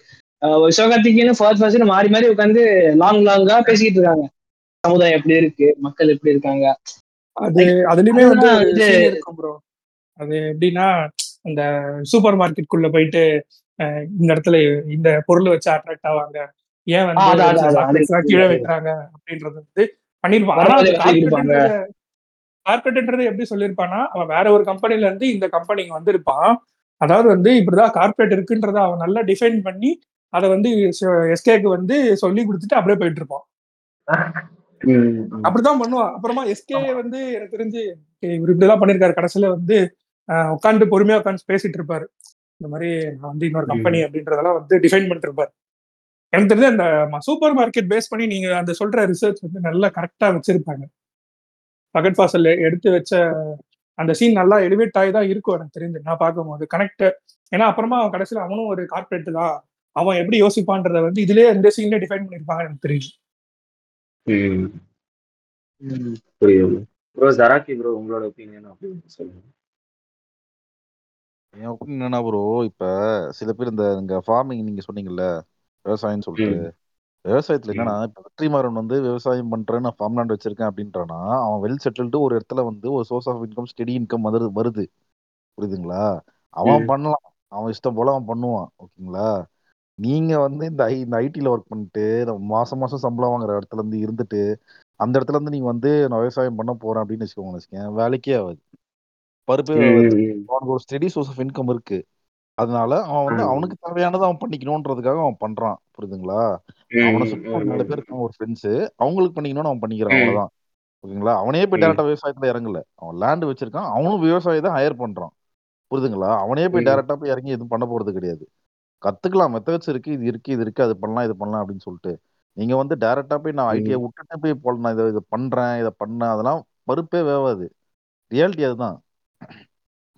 C: சிவகார்த்திகேயன் ஃபர்ஸ்ட் ஃபர்ஸ்ட் மாறி மாறி உட்காந்து லாங் லாங்கா பேசிக்கிட்டு இருக்காங்க. சமுதாயம் எப்படி இருக்கு? மக்கள் எப்படி இருக்காங்க?
F: அது அதுலயுமே வந்து இருக்கும் ப்ரோ அது எப்படின்னா அந்த சூப்பர் மார்க்கெட்டுக்குள்ள போயிட்டு அஹ், இந்த இடத்துல இந்த பொருள் வச்சு அட்ராக்ட் ஆவாங்க. ஏன் வந்து கீழே வைக்கிறாங்க அப்படின்றது வந்து. கார்பரேட்ன்றது கார்பரேட்ன்றது எப்படி சொல்லியிருப்பான்னா அவன் வேற ஒரு கம்பெனில இருந்து இந்த கம்பெனிக்கு வந்திருப்பான். அதாவது வந்து இப்படிதான் கார்பரேட் இருக்குன்றத அவன் நல்லா டிஃபைன் பண்ணி அதை வந்து எஸ்கேக்கு வந்து சொல்லி கொடுத்துட்டு அப்படியே போயிட்டு இருப்பான்.
A: ம், ம்.
F: அப்படிதான் பண்ணுவான். அப்புறமா எஸ்கே வந்து எனக்கு தெரிஞ்சு "ஏய், இவர் இப்படிதான் பண்ணிருக்காரு. கடைசியில வந்து உட்காந்து பொறுமையா உட்காந்து பேசிட்டு இருப்பாரு. இந்த மாதிரி நான் வந்து இன்னொரு கம்பெனி அப்படின்றதெல்லாம் வந்து டிஃபைன் பண்ணிட்டு இருப்பாரு. எனக்கு தெரிஞ்சு அந்த சூப்பர் மார்க்கெட் பேஸ் பண்ணி நீங்க அந்த சொல்ற ரிசர்ச் வந்து நல்லா கரெக்டா வச்சிருப்பாங்க. பகட் ஃபாசல் எடுத்து வச்ச அந்த சீன் நல்லா எலிவேட் ஆகி தான் இருக்கும் எனக்கு தெரிஞ்சு. நான் பார்க்கும்போது. கனெக்ட் ஏன்னா அப்புறமா அவன் கடைசியில அவனும் ஒரு கார்பரேட் தான். அவன் எப்படி யோசிப்பான்றத வந்து இதுலயே இந்த சீன்ல டிஃபைன் பண்ணிருப்பாங்க எனக்கு.
A: புரியுது. ப்ரோ ஜராக்கி ப்ரோ உங்களோட ஒப்பீனியன் அப்படின்னு சொல்லுங்க.
E: என் ஒப்பீனியன் என்னன்னா ப்ரோ இப்ப சில பேர் இந்த இங்க ஃபார்மிங் நீங்க சொன்னீங்கல்ல விவசாயம்னு சொல்லிட்டு. விவசாயத்துல. என்னன்னா இப்ப வெற்றிமாறன் வந்து விவசாயம் பண்றேன் நான் ஃபார்ம் லேண்ட் வச்சிருக்கேன் அப்படின்றானா அவன் வெல் செட்டில்டு ஒரு இடத்துல வந்து ஒரு source of income steady income வருது வருது. புரியுதுங்களா? அவன். பண்ணலாம். அவன் இஷ்டம் போல அவன் பண்ணுவான். ஓகேங்களா? நீங்க வந்து இந்த ஐ இந்த ஐடில ஒர்க் பண்ணிட்டு மாசம் மாசம் சம்பளம் வாங்குற இடத்துல இருந்து இருந்துட்டு அந்த இடத்துல இருந்து நீங்க வந்து நான் விவசாயம் பண்ண போறேன் அப்படின்னு வச்சுக்கோங்க வச்சுக்கேன் வேலைக்கே ஆகாது பருப்பே. அவனுக்கு ஒரு ஸ்டெடி சோர்ஸ் ஆஃப் இன்கம் இருக்கு அதனால அவன் வந்து. அவனுக்கு தேவையானதை அவன் பண்ணிக்கணுன்றதுக்காக அவன் பண்றான் புரியுதுங்களா அவனை. சுத்தி ஒரு. நாலு பேர் இருக்காங்க ஒரு ஃப்ரெண்ட்ஸ் அவங்களுக்கு பண்ணிக்கணும்னு அவன் பண்ணிக்கிறான். அவ்வளவுதான் ஓகேங்களா அவனே போய். டேரக்டா விவசாயத்துல இறங்கல அவன் லேண்ட் வச்சிருக்கான் அவனும் விவசாயத்தை ஹையர் பண்றான் புரியுதுங்களா அவனே போய். டேரக்டா போய் இறங்கி எதுவும் பண்ண போறது கிடையாது கத்துக்கலாம். மெத்தட்ஸ் இருக்கு இது இருக்கு இது இருக்கு அது பண்ணலாம் இது பண்ணலாம் அப்படின்னு சொல்லிட்டு. நீங்க வந்து டேரக்டா போய் நான் ஐடியை. விட்டுட்டு போய் போல நான் இதை இதை பண்றேன் இதை பண்ணேன் அதெல்லாம் பருப்பே வேவாது. ரியாலிட்டி அதுதான்.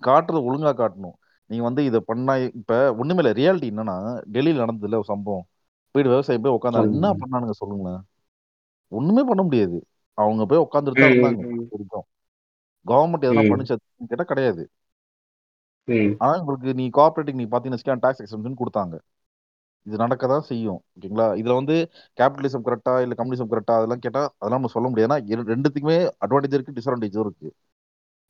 E: காட்டுறது ஒழுங்கா காட்டணும். நீங்க வந்து இதை பண்ணா இப்ப ஒண்ணுமே இல்லை. ரியாலிட்டி என்னன்னா டெல்லியில நடந்ததுல ஒரு சம்பவம். போயிட்டு விவசாயம் போய் உட்காந்தாங்க என்ன. பண்ணானுங்க சொல்லுங்களேன். ஒண்ணுமே பண்ண முடியாது. அவங்க போய் உட்காந்துட்டு தான். இருந்தாங்க. கவர்மெண்ட் எதனா. பண்ணுச்சு கேட்டா கிடையாது. ஆனா உங்களுக்கு நீ கோஆபரேட்டிவ் நீ பாத்தீங்கன்னு டாக்ஸ் எக்ஸம்ஷன் கொடுத்தாங்க. இது நடக்க தான் செய்யும் ஓகேங்களா? இதுல வந்து கேபிட்டலிசம் கரெக்டா இல்ல கம்யூனிசம் கரெக்டா அதெல்லாம் கேட்டா அதெல்லாம் நம்ம சொல்ல முடியாது. ஏன்னா ரெண்டுத்துக்குமே அட்வான்டேஜ் இருக்கு டிஸ்அட்வான்டேஜும் இருக்கு.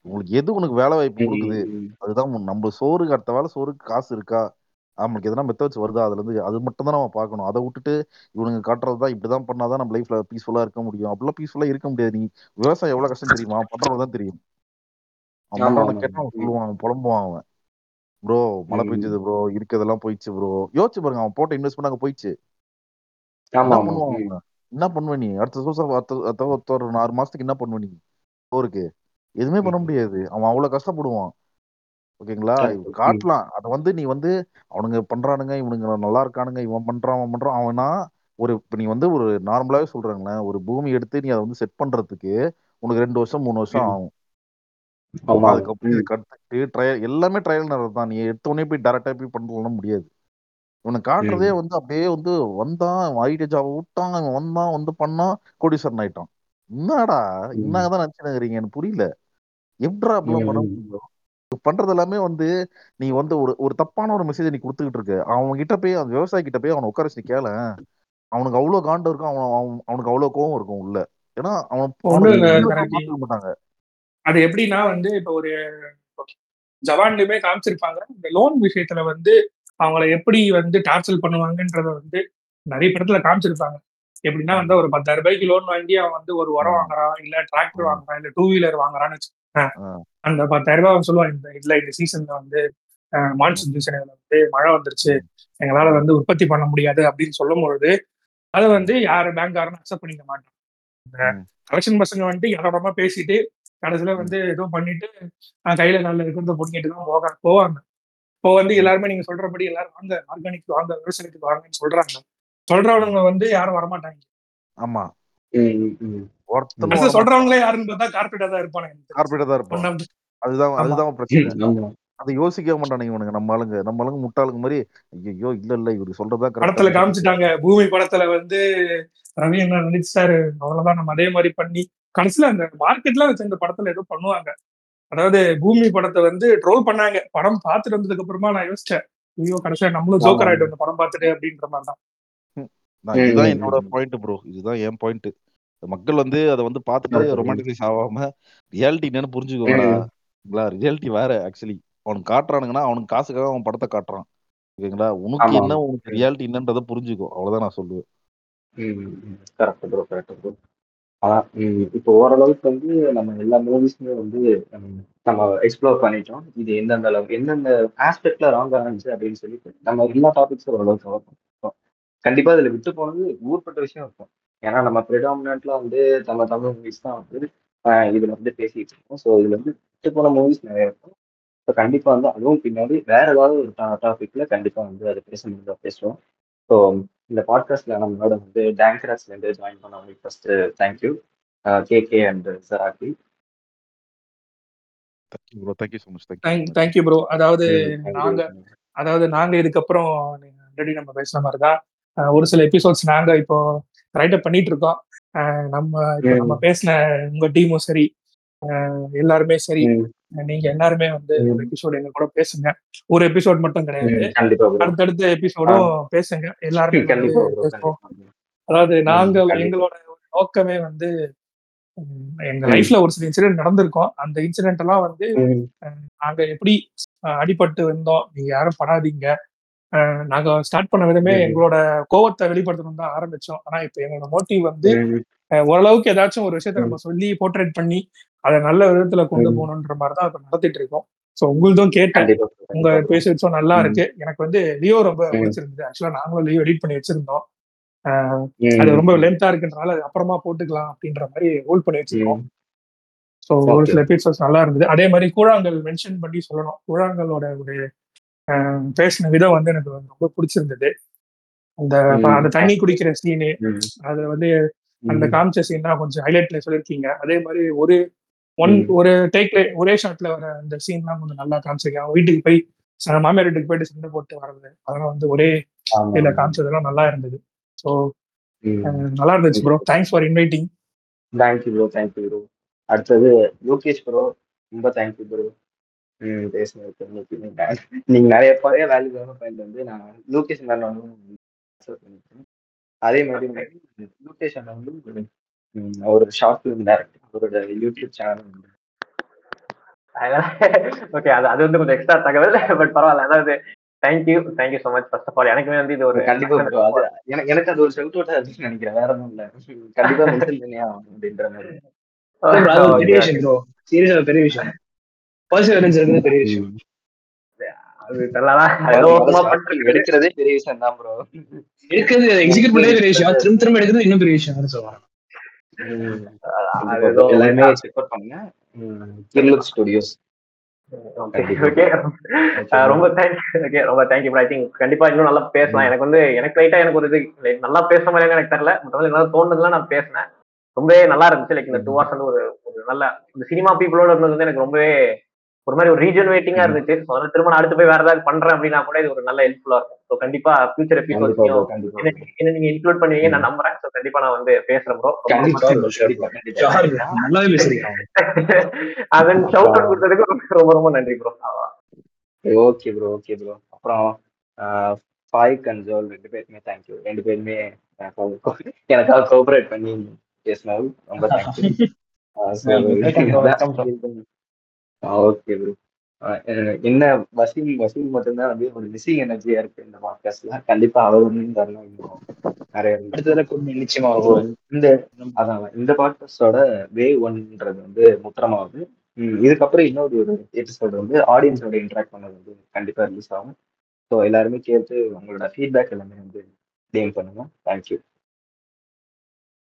E: உங்களுக்கு எது உனக்கு வேலை வாய்ப்பு கொடுக்குது? அதுதான் நம்ம சோறுக்கு அடுத்த வேலை சோறுக்கு காசு இருக்கா? நம்மளுக்கு எதனா மெத்தட்ஸ் வருதா? அதுல இருந்து அது மட்டும் தான் நம்ம பார்க்கணும். அதை விட்டுட்டு இவனுங்க காட்டுறது தான் இப்படிதான் பண்ணாதான் நம்ம லைஃப்ல பீஸ்ஃபுல்லா இருக்க முடியும். அப்படிலாம் பீஸ்ஃபுல்லா இருக்க முடியாது. நீ விவசாயம் எவ்வளவு கஷ்டம் தெரியுமா? பண்றவங்க தான் தெரியும். அவன் கேட்டா அவன் சொல்லுவான் அவன் புலம்புவான் அவன். ப்ரோ மழை பெஞ்சது ப்ரோ இருக்கிறதெல்லாம் போயிடுச்சு ப்ரோ. யோசிச்சு பாருங்க அவன் போட்ட இன்வெஸ்ட்மெண்ட் அங்க போயிடுச்சு. என்ன பண்ணுவ நீ? அடுத்த வருஷம் அடுத்த ஒரு ஆறு மாசத்துக்கு என்ன பண்ணுவ நீ? போருக்கு. எதுவுமே பண்ண முடியாது. அவன் அவ்வளவு கஷ்டப்படுவான். ஓகேங்களா? காட்டலாம். அதை வந்து நீ வந்து அவனுங்க பண்றானுங்க இவனுங்க நல்லா இருக்கானுங்க இவன் பண்றான் அவன் பண்றான் அவனா ஒரு இப்ப நீ வந்து ஒரு நார்மலாவே சொல்றாங்களேன் ஒரு பூமி எடுத்து நீ அதை வந்து செட் பண்றதுக்கு உனக்கு ரெண்டு வருஷம் மூணு வருஷம் ஆகும். அதுக்கப்புறம் இது ட்ரையல் எல்லாமே ட்ரையல் தான். நீ எடுத்த உடனே போய் டேரக்டா போய் பண்ணலாம் முடியாது. இவனை காட்டுறதே வந்து அப்படியே வந்து வந்தான் ஐடி ஜாப் விட்டான் இவன் வந்தான் வந்து பண்ணான் கோடீஸ்வரன் ஆயிட்டான். என்னடா என்னதான் நினைச்சுனுங்கிறீங்க எனக்கு புரியல. எப்படா அப்படிலாம் பண்ண முடியும்? பண்றது எல்லாமே வந்து நீ வந்து ஒரு ஒரு தப்பான ஒரு மெசேஜ் நீ கொடுத்துக்கிட்டு இருக்க. அவன் கிட்ட போய் அந்த விவசாயி கிட்ட போய் அவனை உட்கார வச்சு கேள. அவனுக்கு அவ்வளவு காண்டம் இருக்கும் அவன் அவன்- அவனுக்கு அவ்வளவு கோவம் இருக்கும் உள்ள. ஏன்னா அவன் மாட்டாங்க.
F: அது எப்படின்னா வந்து இப்போ ஒரு ஜவான்லயுமே காமிச்சிருப்பாங்க. இந்த லோன் விஷயத்துல வந்து அவங்கள எப்படி வந்து டார்ச்சல் பண்ணுவாங்கன்றத வந்து நிறைய படத்துல காமிச்சிருப்பாங்க. எப்படின்னா வந்து ஒரு பத்தாயிரம் ரூபாய்க்கு லோன் வாங்கி அவன் வந்து ஒரு உரம் வாங்குறான் இல்ல டிராக்டர் வாங்குறான் இல்ல டூ வீலர் வாங்குறான்னு வச்சுக்கோங்களேன்.
E: ஆ,
F: அந்த பத்தாயிரம் ரூபாய் அவன் சொல்லுவான் இந்த இல்ல இந்த சீசன்ல வந்து மான்சூன் சீசன் வந்து மழை வந்துருச்சு. எங்களால வந்து உற்பத்தி பண்ண முடியாது அப்படின்னு சொல்லும் பொழுது அதை வந்து யாரு பேங்க்காரனும் அக்செப்ட் பண்ணிக்க மாட்டான். இந்த கலெக்ஷன் பசங்க வந்துட்டு இடமா பேசிட்டு கடைசியில வந்து ஏதோ பண்ணிட்டு கையில காலில் இருக்கிறத பொடிக்கிட்டு தான் போக போவாங்க. இப்போ வந்து எல்லாருமே நீங்க சொல்றபடி எல்லாரும் வாங்க ஆர்கானிக் வாங்க விவசாயத்துக்கு வாங்கன்னு சொல்றாங்க. சொல்றவனுங்க வந்து யாரும் வரமாட்டாங்க.
E: ஆமா.
F: சொல்றவங்களே யாருன்னு பார்த்தா கார்பரேட்டா தான்
E: கார்பரேட்டா தான்
F: ஆஃப்
E: அதுதான் அதுதான் பிரச்சனை. அதை யோசிக்க மாட்டானுங்க இவனுங்க நம்ம ஆளுங்க. நம்ம ஆளுங்க முட்டாளுங்க மாதிரி ஐயோ இல்ல இல்ல இவரு சொல்றதா
F: படத்துல காமிச்சிட்டாங்க. பூமி படத்துல வந்து ரவி என்ன நினைச்சாரு அவ்வளவுதான் நம்ம அதே மாதிரி பண்ணி கடைசியில அந்த மார்க்கெட்ல வச்சு அந்த படத்துல ஏதோ பண்ணுவாங்க. அதாவது பூமி படத்தை வந்து ட்ரோல் பண்ணாங்க. படம் பார்த்துட்டு வந்ததுக்கு அப்புறமா நான் யோசிச்சேன் ஐயோ கடைசியா நம்மளும் ஜோக்கர் ஆயிட்டு இந்த படம் பார்த்துட்டு அப்படின்ற மாதிரி தான்.
E: இதுதான் என்னோட. பாயிண்ட் ப்ரோ இதுதான் என் பாயிண்ட் மக்கள் வந்து அதை வந்து பார்த்துட்டு ரொமான்டிசைஸ் ஆகாம ரியாலிட்டி என்னன்னு ஓகேங்களா ரியாலிட்டி வேற ஆக்சுவலி அவனுக்கு காட்டுறானுங்கன்னா அவனுக்கு காசுக்காக அவன் படத்தை காட்டுறான். ஓகேங்களா? உனக்கு என்ன உனக்கு ரியாலிட்டி என்னன்றதை புரிஞ்சுக்கோ. அவ்வளவுதான் நான் சொல்லுவேன்.
A: கரெக்ட் ப்ரோ கரெக்ட் ப்ரோ அதான் இப்போ ஓரளவுக்கு வந்து நம்ம எல்லா மூவிஸுமே வந்து நம்ம எக்ஸ்ப்ளோர் பண்ணிட்டோம். இது எந்தெந்த அளவுக்கு எந்தெந்த ஆஸ்பெக்ட்ல ராங்கா இருந்துச்சு அப்படின்னு சொல்லிட்டு நம்ம எல்லா டாபிக்ஸும் ஓரளவுக்கு கவர் பண்ணிட்டோம். கண்டிப்பா இதுல விட்டு போனது ஊர்பட்ட விஷயம் இருக்கும். ஏன்னா நம்ம ப்ரிடாமினா வந்து நம்ம தமிழ் மூவிஸ் தான் வந்து ஆஹ், இதுல வந்து பேசிட்டு இருக்கோம். ஸோ இதுல வந்து விட்டு போன மூவிஸ் நிறைய இருக்கும். ஸோ கண்டிப்பா வந்து அதுவும் பின்னாடி வேற ஏதாவது ஒரு டாபிக்ல கண்டிப்பா வந்து அதை பேச முடிஞ்சா பேசுவோம். ஸோ இந்த பாட்காஸ்ட்ல நம்மளோட வந்து டேங்கராஸ்ல இருந்து ஜாயின் பண்ணவங்களுக்கு first thank you K K and Zaraki
E: bro thank you so much thank you
F: thank thank you bro அதாவது நாங்க அதாவது நாங்க இதுக்கப்புறம் ஆல்ரெடி நம்ம பேசுன மாதிரி தான். அஹ் ஒரு சில எபிசோட்ஸ் நாங்க இப்போ ரைட்டப் பண்ணிட்டு இருக்கோம். அஹ் நம்ம இப்போ நம்ம பேசின உங்க டீமும் சரி. அஹ் எல்லாருமே சரி. நீங்க எல்லாருமே வந்து ஒரு எபிசோட் எங்க கூட பேசுங்க. ஒரு எபிசோட் மட்டும் கிடையாது. அடுத்தடுத்த எபிசோடும் பேசுங்க. எல்லாருமே. அதாவது நாங்க. எங்களோட நோக்கமே வந்து எங்க. லைஃப்ல ஒரு சில இன்சிடென்ட் நடந்திருக்கும். அந்த இன்சிடென்ட் எல்லாம் வந்து நாங்க எப்படி அடிபட்டு வந்தோம் நீங்க யாரும் படாதீங்க நாங்க ஸ்டார்ட் பண்ண விதமே. எங்களோட கோவத்தை வெளிப்படுத்தணும் தான் ஆரம்பிச்சோம். ஆனா இப்ப எங்களோட மோட்டிவ் வந்து ஓரளவுக்கு ஏதாச்சும் ஒரு விஷயத்த நம்ம சொல்லி போர்ட்ரேட் பண்ணி அதை நல்ல விதத்துல கொண்டு. போகணுன்ற மாதிரி தான் இப்ப நடத்திட்டு இருக்கோம் ஸோ உங்களுதும் கேட்டேன் உங்க. பேசுறதும் நல்லா. இருக்கு எனக்கு வந்து லியோ ரொம்ப. பிடிச்சிருந்தது ஆக்சுவலா நாங்களும் லியோ எடிட் பண்ணி வச்சிருந்தோம் அது ரொம்ப லென்த்தா இருக்குன்றனால அது அப்புறமா போட்டுக்கலாம் அப்படின்ற மாதிரி ஹோல்ட் பண்ணி வச்சிருக்கோம். ஸோ ஒரு. சில எபிசோட்ஸ் நல்லா இருந்தது அதே மாதிரி கூழாங்கல் மென்ஷன் பண்ணி சொல்லணும் கூழாங்கலோட ஒரு பேசின விதம் வந்து எனக்கு ரொம்ப பிடிச்சிருந்தது அந்த. அந்த தண்ணி குடிக்கிற சீனு அது வந்து அந்த. காமிச்ச சீன் தான் கொஞ்சம் ஹைலைட்ல சொல்லியிருக்கீங்க. அதே மாதிரி ஒரு ஒன். ஒரு டேக்ல ஒரே ஷாட்ல வர அந்த சீன்லாம் கொஞ்சம் நல்லா காமிச்சிருக்கீங்க. அவங்க வீட்டுக்கு போய் மாமியார் வீட்டுக்கு போயிட்டு சண்டை போட்டு வர்றது அதெல்லாம் வந்து ஒரே இதுல. காமிச்சதெல்லாம் நல்லா இருந்தது. ஸோ. நல்லா இருந்துச்சு bro thanks for inviting
A: thank you bro thank you bro அடுத்தது லோகேஷ் ப்ரோ ரொம்ப தேங்க்யூ ப்ரோ பேசுனதுக்கு நீங்க நிறைய பழைய வேல்யூவான பாயிண்ட் வந்து நான் லோகேஷ் மேல அதே மாதிரி லொகேஷன் வந்து ஒரு, ஷார்ட் ஃபிலிம் டேரக்டர் அவரோட யூடியூப் சேனல் உண்டு
D: ஓகே அது அது வந்து கொஞ்சம் எக்ஸ்ட்ரா தகவல் பட் பரவாயில்ல. அதாவது thank you thank you so much first of all எனக்குமே வந்து இது ஒரு
A: கண்டிப்பா எனக்கு எனக்கு அது ஒரு ஷவுட் அவுட் நினைக்கிறேன். வேற ஒன்றும் இல்ல. கண்டிப்பா மென்ஷன் பண்ணியா அப்படின்ற மாதிரி.
C: பெரிய விஷயம் பெரிய விஷயம். பெரிய விஷயம்
D: அது தெரியலடா ஏதோ சும்மா பண்ணிட்டு
A: எடுக்கிறதே பெரிய விஷயம் தான் ப்ரோ
C: இருக்கிறது எக்ஸிக்யூட் பண்ணவே பெரிய விஷயம். திரும்ப திரும்ப எடுக்கிறது இன்னும் பெரிய விஷயம் சொல்லுவாங்க
D: அது ஏதோ
A: எல்லாருமே செக் அவுட் பண்ணுங்க. கிர்லுக் ஸ்டுடியோஸ்
D: ஓகே ஓகே ரொம்ப தேங்க்ஸ் ஓகே ரொம்ப தேங்க்யூ ஐ திங்க் கண்டிப்பா இன்னும் நல்லா பேசலாம். எனக்கு வந்து எனக்கு லைட்டா எனக்கு ஒரு இது நல்லா பேசுற மாதிரி எனக்கு தெரியல. வந்து என்னால தோணுதுலாம் நான் பேசினேன். ரொம்பவே நல்லா இருந்துச்சு. லைக் இந்த டூ ஹவர்ஸ் வந்து ஒரு ஒரு நல்ல இந்த சினிமா பீப்புளோட இருந்தது வந்து எனக்கு ரொம்பவே ஒரு மாதிரி ஒரு ரீஜெனரேட்டிங்கா இருந்துச்சு. ஸோ அதனால திரும்ப நான் அடுத்து போய் வேற ஏதாவது பண்றேன் அப்படின்னா கூட இது ஒரு நல்ல ஹெல்ப்ஃபுல்லா இருக்கும். ஸோ கண்டிப்பா ஃபியூச்சர்
A: கண்டிப்பா
D: என்ன நீங்க இன்க்ளூட் பண்ணுவீங்க நான் நம்புறேன். ஸோ கண்டிப்பா நான் வந்து பேசுறேன் ப்ரோ அதன் ஷவுட் அவுட் கொடுத்ததுக்கு ரொம்ப- ரொம்ப ரொம்ப நன்றி bro
A: okay bro okay bro அப்புறம் ஃபாய்க் அண்ட் ஜோல் ரெண்டு பேருமே தேங்க்யூ ரெண்டு பேருமே எனக்காக எனக்காக கோஆபரேட் பண்ணி பேசினது ரொம்ப தேங்க்யூ ஓகே ப்ரோ என்ன வசீம் வசீம் மட்டும்தான் வந்து ஒரு மிஸ்ஸிங் எனர்ஜியா இருக்கு இந்த பாட்காஸ்ட்ல கண்டிப்பா அவர் ஒன்றும் தரணும் நிறைய.
C: அடுத்ததுல கூட்டு நிச்சயமா
A: இந்த அதான் இந்த பாட்காஸ்டோட வே ஒன்ன்றது வந்து முத்திரமாகுது இதுக்கப்புறம் இன்னொரு ஒரு எபிசோடு வந்து ஆடியன்ஸோட இன்ட்ராக்ட் பண்ணது வந்து கண்டிப்பா ரிலீஸ் ஆகும். ஸோ எல்லாருமே கேட்டு உங்களோட ஃபீட்பேக் எல்லாமே வந்து கிளைம் பண்ணுங்க. தேங்க்யூ